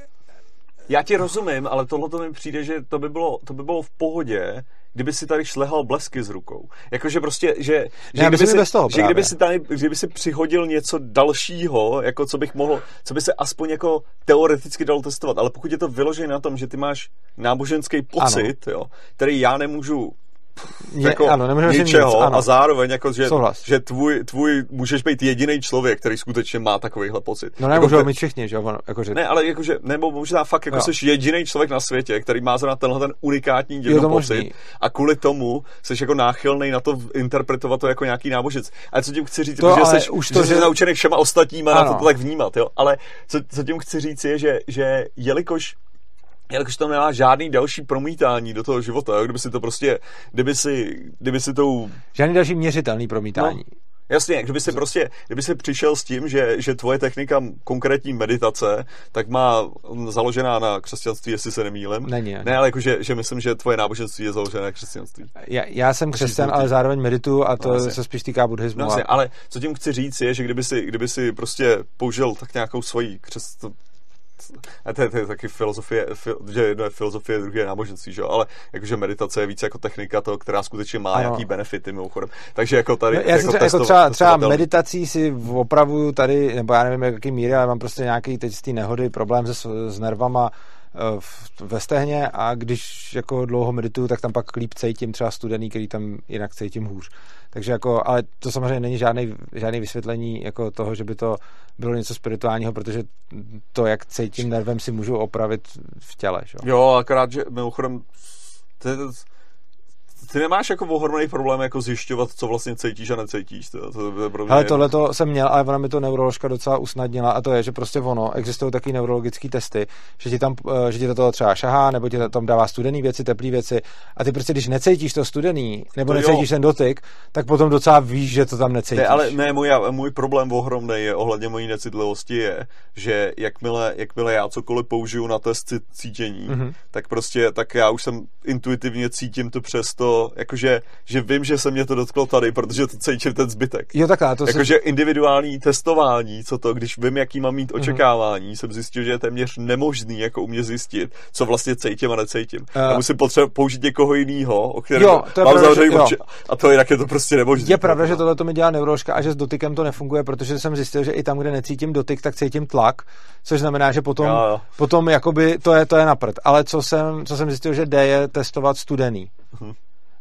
já ti rozumím, ale tohle to mi přijde, že to by bylo, to by bylo v pohodě, kdyby si tady šlehal blesky z rukou. Jakože prostě, že, že, kdyby, si, bez toho že kdyby, si tady, kdyby si přihodil něco dalšího, jako co bych mohl, co by se aspoň jako teoreticky dalo testovat, ale pokud je to vyložené na tom, že ty máš náboženský pocit, jo, který já nemůžu je, jako ano, nemůžeme ničeho nic, ano. a zároveň jako, že, Souhlas. že tvůj, tvůj, můžeš být jediný člověk, který skutečně má takovýhle pocit. No nemůžou jako, mít všichni, že jo? Jako, že... Ne, ale jakože, nebo možná fakt jako jsi jediný člověk na světě, který má zrovna tenhle ten unikátní dělno pocit možný. a kvůli tomu jsi jako náchylný na to interpretovat to jako nějaký náboženství. Ale co tím chci říct, to, že jsi, už to, že, jsi naučený všema ostatníma ano. na to tak vnímat, jo? Ale co, co tím chci říct je, že, že jelikož jelikož tam nemá žádný další promítání do toho života, jo? kdyby si to prostě, kdyby si, kdyby si tou... Žádný další měřitelný promítání. No, Jasně, kdyby si prostě, kdyby si přišel s tím, že, že tvoje technika konkrétní meditace, tak má založená na křesťanství, jestli se nemýlím. Není. Ne, ale jako, že, že myslím, že tvoje náboženství je založené na křesťanství. Já, já jsem křesťan, ale zároveň medituju a to no, se spíš týká buddhismu. No, a... ale co tím chci říct je, že kdyby si, kdyby si prostě použil tak nějakou svoji křes, a to je, to je taky filozofie, fil, že jedno je filozofie, druhé je náboženství, že jo? ale jakože meditace je více jako technika, to, která skutečně má ano. nějaký benefity mimochodem. Takže jako tady... No, já jako, třeba, jako třeba, třeba meditací si opravuju tady, nebo já nevím, jaký míry, ale mám prostě nějaký teď z té nehody problém se, s nervama Eh, ve stehně a když jako dlouho medituju, tak tam pak líp cítím třeba studený, který tam jinak cítím hůř. Takže jako, ale to samozřejmě není žádný, žádný vysvětlení jako toho, že by to bylo něco spirituálního, protože to, jak cítím nervem, si můžu opravit v těle. Že? Jo, akorát, že mimochodem to je, ty nemáš jako ohromný problém jako zjišťovat, co vlastně cítíš a necítíš. To, to, je pro mě Ale tohle to jsem měl, ale ona mi to neuroložka docela usnadnila a to je, že prostě ono, existují taky neurologické testy, že ti tam, eh, že ti to toho třeba šahá, nebo ti tam dává studený věci, teplý věci a ty prostě, když necítíš to studený, nebo to necítíš jo. ten dotyk, tak potom docela víš, že to tam necítíš. Ne, ale ne, můj, můj problém ohromný je ohledně mojí necitlivosti je, že jakmile, jakmile já cokoliv použiju na test cítění, mm-hmm. tak prostě, tak já už jsem intuitivně cítím to přesto jakože, že vím, že se mě to dotklo tady, protože to cítím ten zbytek. Jo, tak to Jakože se... individuální testování, co to, když vím, jaký mám mít mhm. očekávání, mm-hmm. jsem zjistil, že je téměř nemožný, jako u mě zjistit, co vlastně cítím a necítím. Uh... Já musím potřeba použít někoho jiného, o kterém jo, to mám zavřený oči. A to jinak je to prostě nemožné. Je pravda, že tohle to mi dělá neuroložka a že s dotykem to nefunguje, protože jsem zjistil, že i tam, kde necítím dotyk, tak cítím tlak, což znamená, že potom, jo, jo. potom jakoby to je, to je na prd. Ale co jsem, co jsem zjistil, že jde, je testovat studený. Uh-huh.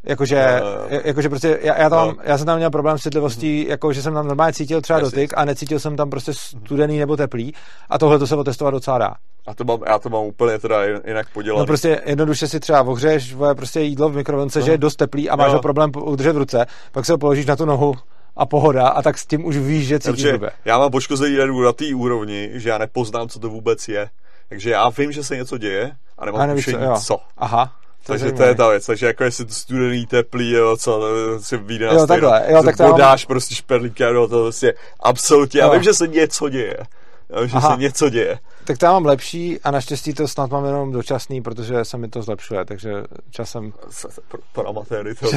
Jakože, no, jakože prostě já, já, tam, no. já jsem tam měl problém s citlivostí, mm. jako že jsem tam normálně cítil třeba dotyk a necítil jsem tam prostě studený nebo teplý a tohle to se otestovat docela dá. A to mám, já to mám úplně teda jinak podělané. No prostě jednoduše si třeba ohřeješ prostě jídlo v mikrovlnce, no. že je dost teplý a máš ho problém udržet v ruce, pak se ho položíš na tu nohu a pohoda a tak s tím už víš, že cítíš blbě. Já mám poškození na té úrovni, že já nepoznám, co to vůbec je. Takže já vím, že se něco děje a nemám a nevíš, co, co. Aha. Takže to je ta věc, takže jako jestli to studený, teplý, jo, co si vyjde na jo, takhle, jo, tak tam... Podáš prostě šperlíka, no, to prostě absolutně, já vím, že se něco děje. Já vím, že Aha. se něco děje. Tak tam mám lepší a naštěstí to snad mám jenom dočasný, protože se mi to zlepšuje, takže časem... Pro, pro amatéry to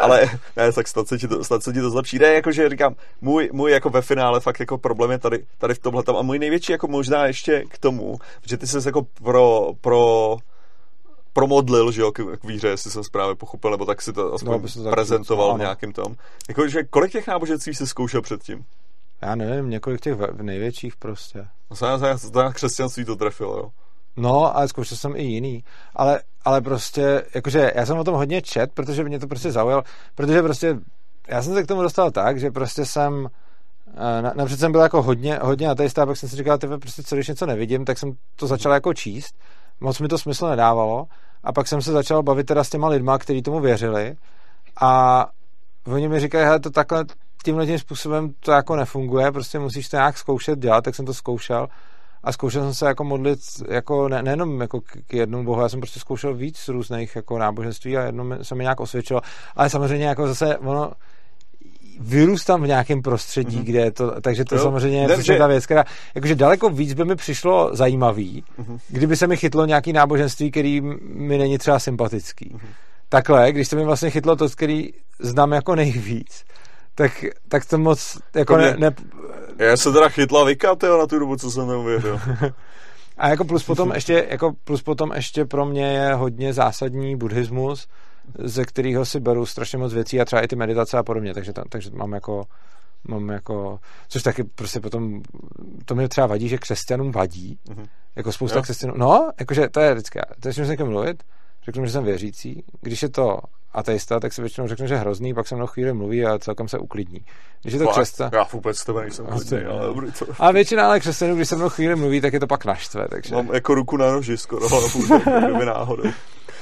Ale ne, tak snad se ti to, snad se ti to zlepší. Ne, jakože říkám, můj, můj jako ve finále fakt jako problém je tady, tady v tomhle tam. A můj největší jako možná ještě k tomu, že ty jsi jako pro, pro promodlil, že jo, k, k víře, jestli jsem správně pochopil, nebo tak si to aspoň no, to prezentoval v nějakým tom. Jako, že kolik těch náboženství jsi zkoušel předtím? Já nevím, několik těch největších prostě. No, já, já, křesťanství to trefilo, jo. No, ale zkoušel jsem i jiný. Ale, ale prostě, jakože já jsem o tom hodně čet, protože mě to prostě zaujalo, protože prostě já jsem se k tomu dostal tak, že prostě jsem eh, napřed jsem byl jako hodně, hodně ateista a pak jsem si říkal, tebe prostě co když něco nevidím, tak jsem to začal jako číst moc mi to smysl nedávalo. A pak jsem se začal bavit teda s těma lidma, kteří tomu věřili. A oni mi říkají, hele, to takhle tímhle tím způsobem to jako nefunguje, prostě musíš to nějak zkoušet dělat, tak jsem to zkoušel. A zkoušel jsem se jako modlit jako ne, nejenom jako k, jednomu bohu, já jsem prostě zkoušel víc různých jako náboženství a jedno se mi nějak osvědčilo, ale samozřejmě jako zase ono vyrůstám v nějakém prostředí, mm-hmm. kde je to, takže to jo. samozřejmě je prostě ta věc, která, jakože daleko víc by mi přišlo zajímavý, mm-hmm. kdyby se mi chytlo nějaký náboženství, který mi není třeba sympatický. Mm-hmm. Takhle, když se mi vlastně chytlo to, který znám jako nejvíc, tak, tak to moc jako ne, ne... Já se teda chytla vyka, na tu dobu, co jsem neuvěřil. A jako plus potom ještě, jako plus potom ještě pro mě je hodně zásadní buddhismus, ze kterého si beru strašně moc věcí a třeba i ty meditace a podobně, takže, tam, takže mám jako mám jako, což taky prostě potom, to mi třeba vadí, že křesťanům vadí, mm-hmm. jako spousta jo. křesťanů, no, jakože to je vždycky, to je, s někým mluvit, řeknu, že jsem věřící, když je to ateista, tak si většinou řeknu, že hrozný, pak se mnou chvíli mluví a celkem se uklidní. Když je to křesťan... Já vůbec s tebe nejsem klidný, ale to... A většina ale křesťanů, když se mnou chvíli mluví, tak je to pak naštve, takže... Mám jako ruku na noži skoro, ale půjde, kdyby náhodou.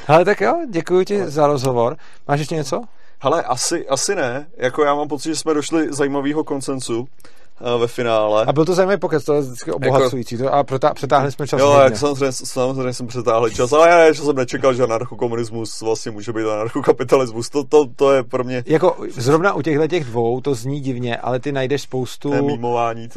Ale tak jo, děkuji ti ale... za rozhovor. Máš ještě něco? Hele, asi, asi ne. Jako já mám pocit, že jsme došli zajímavého koncensu ve finále. A byl to zajímavý pokec, to je vždycky jako- obohacující. To, a protá, přetáhli jsme čas. Jo, jak samozřejmě, samozřejmě jsem přetáhl čas, ale já, já jsem nečekal, že anarchokomunismus vlastně může být anarchokapitalismus. To, to, to je pro mě... Jako zrovna u těchto těch dvou to zní divně, ale ty najdeš spoustu... To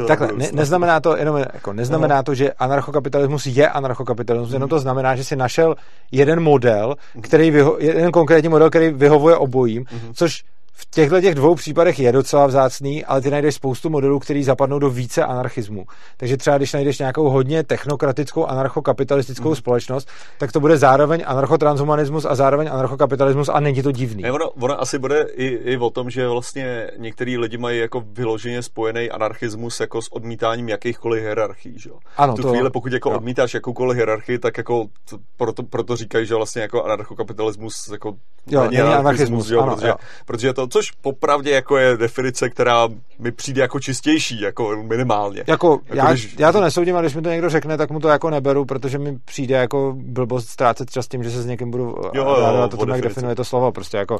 Takhle, ne, neznamená to, jenom, jako, neznamená to, že anarchokapitalismus je anarchokapitalismus, jenom to znamená, že si našel jeden model, který vyho, jeden konkrétní model, který vyhovuje obojím, mm-hmm. což v těchto těch dvou případech je docela vzácný, ale ty najdeš spoustu modelů, který zapadnou do více anarchismu. Takže třeba když najdeš nějakou hodně technokratickou anarchokapitalistickou mm. společnost, tak to bude zároveň anarchotranshumanismus a zároveň anarchokapitalismus a není to divný. Ne, ono, ono asi bude i, i o tom, že vlastně některý lidi mají jako vyloženě spojený anarchismus jako s odmítáním jakýchkoliv hierarchií. Že? Ano, v tu to, chvíli, pokud jako jo. odmítáš jakoukoliv hierarchii, tak jako to, proto, proto říkají, že vlastně jako anarchokapitalismus jako jo, není, není anarchismus, anarchismus jo, ano, protože, jo. protože to což popravdě jako je definice, která mi přijde jako čistější, jako minimálně. Jako, jako já, když... já to nesoudím, ale když mi to někdo řekne, tak mu to jako neberu, protože mi přijde jako blbost ztrácet čas tím, že se s někým budu jo, to, jak definuje to slovo. Prostě jako,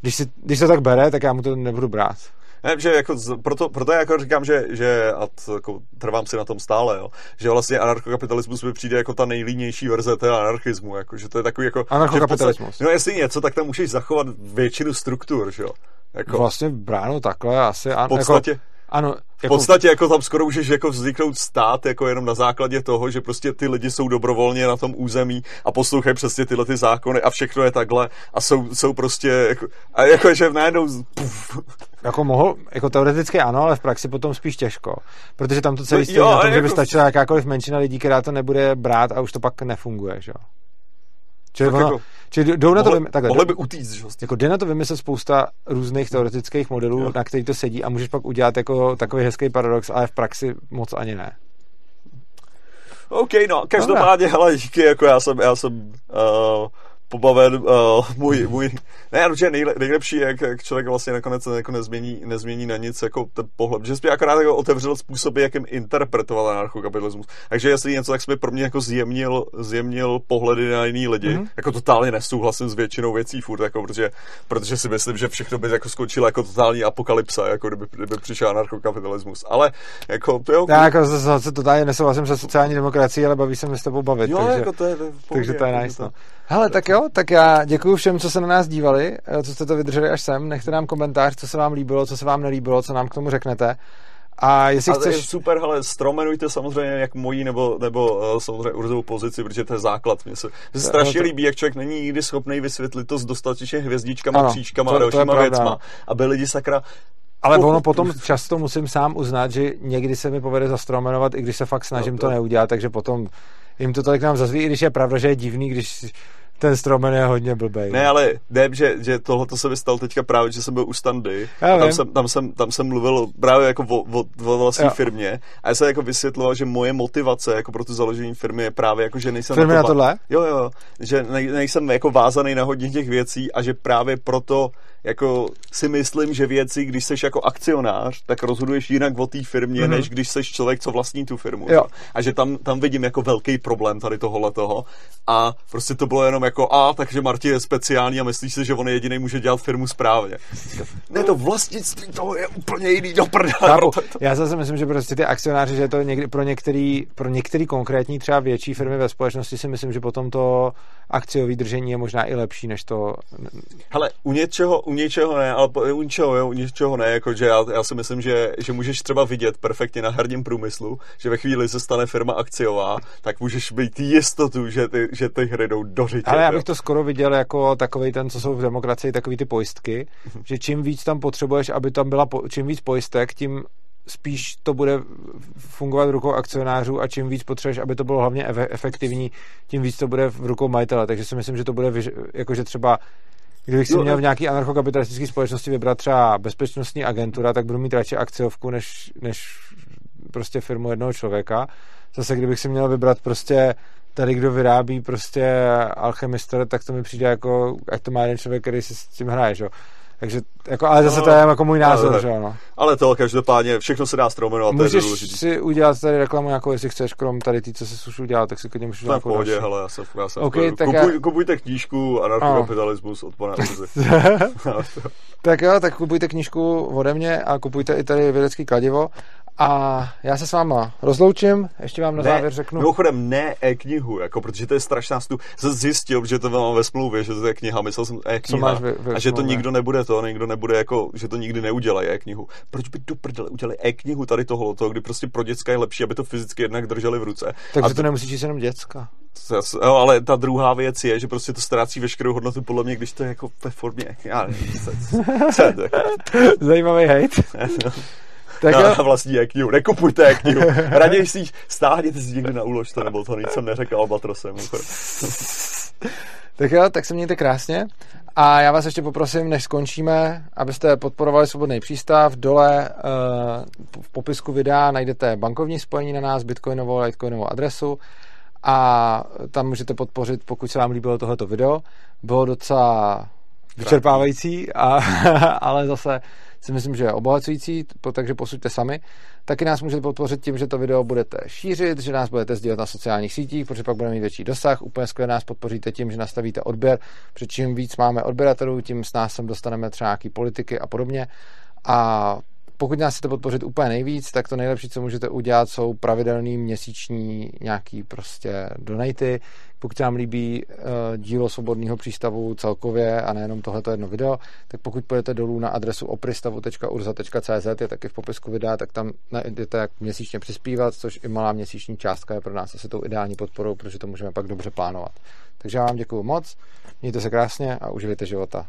když, si, když se tak bere, tak já mu to nebudu brát. Ne, že jako, proto, proto jako říkám, že, že a t, jako, trvám si na tom stále, jo, že vlastně anarchokapitalismus mi přijde jako ta nejlínější verze toho anarchismu, jako, že to je takový jako... Anarchokapitalismus. Podstatě, no jestli něco, tak tam můžeš zachovat většinu struktur, že jo. Jako, vlastně bráno takhle asi. V podstatě, jako, ano, v jako... podstatě jako tam skoro můžeš jako vzniknout stát jako jenom na základě toho, že prostě ty lidi jsou dobrovolně na tom území a poslouchají přesně tyhle ty zákony a všechno je takhle a jsou, jsou prostě jako, a jako že najednou puf. Jako mohl, jako teoreticky ano, ale v praxi potom spíš těžko, protože tam to celý no, stojí na tom, jako... že by stačila jakákoliv menšina lidí, která to nebude brát a už to pak nefunguje, že jo. Čili, ono, jako, čili jdou na to vymyslet, takhle, mohli by utíct, že? Jako jde na to vymyslet spousta různých teoretických modelů, jo. na který to sedí a můžeš pak udělat jako takový hezký paradox, ale v praxi moc ani ne. OK, no, každopádně, hele, díky, jako já jsem, já jsem uh, pobaven uh, můj, můj, ne, určitě nejle, nejlepší, jak, jak člověk vlastně nakonec jako nezmění, nezmění na nic jako ten pohled, že jsi akorát jako otevřel způsoby, jakým interpretoval anarchokapitalismus. Takže jestli něco, tak jsi pro mě jako zjemnil, zjemnil pohledy na jiný lidi. Mm-hmm. Jako totálně nesouhlasím s většinou věcí furt, jako, protože, protože si myslím, že všechno by jako skončilo jako totální apokalypsa, jako kdyby, kdyby přišel anarchokapitalismus. Ale jako to jo. Já jako zase totálně nesouhlasím se sociální demokracií, ale baví se mi s tebou bavit. Jo, takže, jako to je, to je takže to je nice. No. Hele, tak jo, tak já děkuji všem, co se na nás dívali, eh, co jste to vydrželi až sem. Nechte nám komentář, co se vám líbilo, co se vám nelíbilo, co nám k tomu řeknete. A jestli a chceš... Je super, ale stromenujte samozřejmě jak mojí nebo, nebo uh, samozřejmě urzovou pozici, protože to je základ. Mně se, mně se strašně to... líbí, jak člověk není nikdy schopný vysvětlit to s dostatečně hvězdičkama, ano, křížkama to, a dalšíma věcma, aby lidi sakra ale ono potom často musím sám uznat, že někdy se mi povede zastromenovat, i když se fakt snažím no to... to neudělat, takže potom jim to tolik nám zazví, i když je pravda, že je divný, když ten stromen je hodně blbej. Ne, ale ne, že, že tohle se mi stalo teďka právě, že jsem byl u standy a tam jsem, tam, jsem, tam jsem mluvil právě jako o, o, o vlastní jo. firmě a já jsem jako vysvětloval, že moje motivace jako pro to založení firmy je právě jako, že nejsem Firmy na, to, na tohle? Jo, jo, že ne, nejsem jako vázaný na hodně těch věcí a že právě proto jako si myslím, že věci, když jsi jako akcionář, tak rozhoduješ jinak o té firmě, mm-hmm. než když jsi člověk, co vlastní tu firmu. Jo. A že tam, tam vidím jako velký problém tady tohohle toho. A prostě to bylo jenom jako, a takže Marti je speciální a myslíš si, že on jediný může dělat firmu správně. Ne, to vlastnictví toho je úplně jiný do prdele. Já zase myslím, že prostě ty akcionáři, že to někdy pro některý, pro některý konkrétní třeba větší firmy ve společnosti si myslím, že potom to akciový držení je možná i lepší, než to... Hele, u něčeho, u něčeho ne, ale u něčeho, jo, u něčeho ne, jakože já, já si myslím, že, že můžeš třeba vidět perfektně na herním průmyslu, že ve chvíli se stane firma akciová, tak můžeš být jistotu, že ty, že ty hry jdou do. Ale já bych to skoro viděl jako takový ten, co jsou v demokracii, takový ty pojistky, mm-hmm. že čím víc tam potřebuješ, aby tam byla, čím víc pojistek, tím spíš to bude fungovat v rukou akcionářů a čím víc potřebuješ, aby to bylo hlavně efektivní, tím víc to bude v rukou majitele. Takže si myslím, že to bude, jakože třeba Kdybych si měl v nějaký anarchokapitalistické společnosti vybrat třeba bezpečnostní agentura, tak budu mít radši akciovku, než, než prostě firmu jednoho člověka. Zase kdybych si měl vybrat prostě tady, kdo vyrábí prostě alchemistor, tak to mi přijde jako, ať to má jeden člověk, který si s tím hraje, že? Takže, jako, ale zase no, to je jako můj názor, ale, že ano. Ale to každopádně, všechno se dá stromenovat, Můžeš to je si udělat tady reklamu, jako jestli chceš, krom tady ty, co se už udělal, tak si klidně můžeš udělat. pohodě, hele, já jsem, já jsem okay, tak Kupuj, já... Kupujte knížku Anarchokapitalismus od pana Tak jo, tak kupujte knížku ode mě a kupujte i tady vědecký kladivo a já se s váma rozloučím, ještě vám na ne, závěr řeknu. Mimochodem ne e-knihu, jako, protože to je strašná stu. Jsem zjistil, že to mám ve smlouvě, že to je kniha, myslel jsem e-kniha. Ve, ve a že to nikdo nebude to, nikdo nebude jako, že to nikdy neudělají e-knihu. Proč by do prdele udělali e-knihu tady tohle, to, kdy prostě pro děcka je lepší, aby to fyzicky jednak drželi v ruce. Takže to nemusí číst jenom děcka. Jo, ale ta druhá věc je, že prostě to ztrácí veškerou hodnotu podle mě, když to je jako ve formě. Já nevím, co, co, co, Zajímavý hate. tak na, na vlastní e-knihu. Nekupujte e-knihu. Raději si stáhněte si někdy na úložce, nebo to nic jsem neřekl Albatrosem. tak jo, tak se mějte krásně. A já vás ještě poprosím, než skončíme, abyste podporovali Svobodný přístav. Dole uh, v popisku videa najdete bankovní spojení na nás, bitcoinovou, litecoinovou adresu a tam můžete podpořit, pokud se vám líbilo tohleto video. Bylo docela vyčerpávající, a, ale zase si myslím, že je obohacující, takže posuďte sami. Taky nás můžete podpořit tím, že to video budete šířit, že nás budete sdílet na sociálních sítích, protože pak budeme mít větší dosah. Úplně skvěle nás podpoříte tím, že nastavíte odběr, protože čím víc máme odběratelů, tím s nás sem dostaneme třeba nějaký politiky a podobně. A pokud nás chcete podpořit úplně nejvíc, tak to nejlepší, co můžete udělat, jsou pravidelný měsíční nějaký prostě donaty. Pokud se vám líbí uh, dílo Svobodného přístavu celkově a nejenom tohleto jedno video, tak pokud půjdete dolů na adresu opristavu.urza.cz, je taky v popisku videa, tak tam najdete jak měsíčně přispívat, což i malá měsíční částka je pro nás asi tou ideální podporou, protože to můžeme pak dobře plánovat. Takže já vám děkuji moc, mějte se krásně a uživejte života.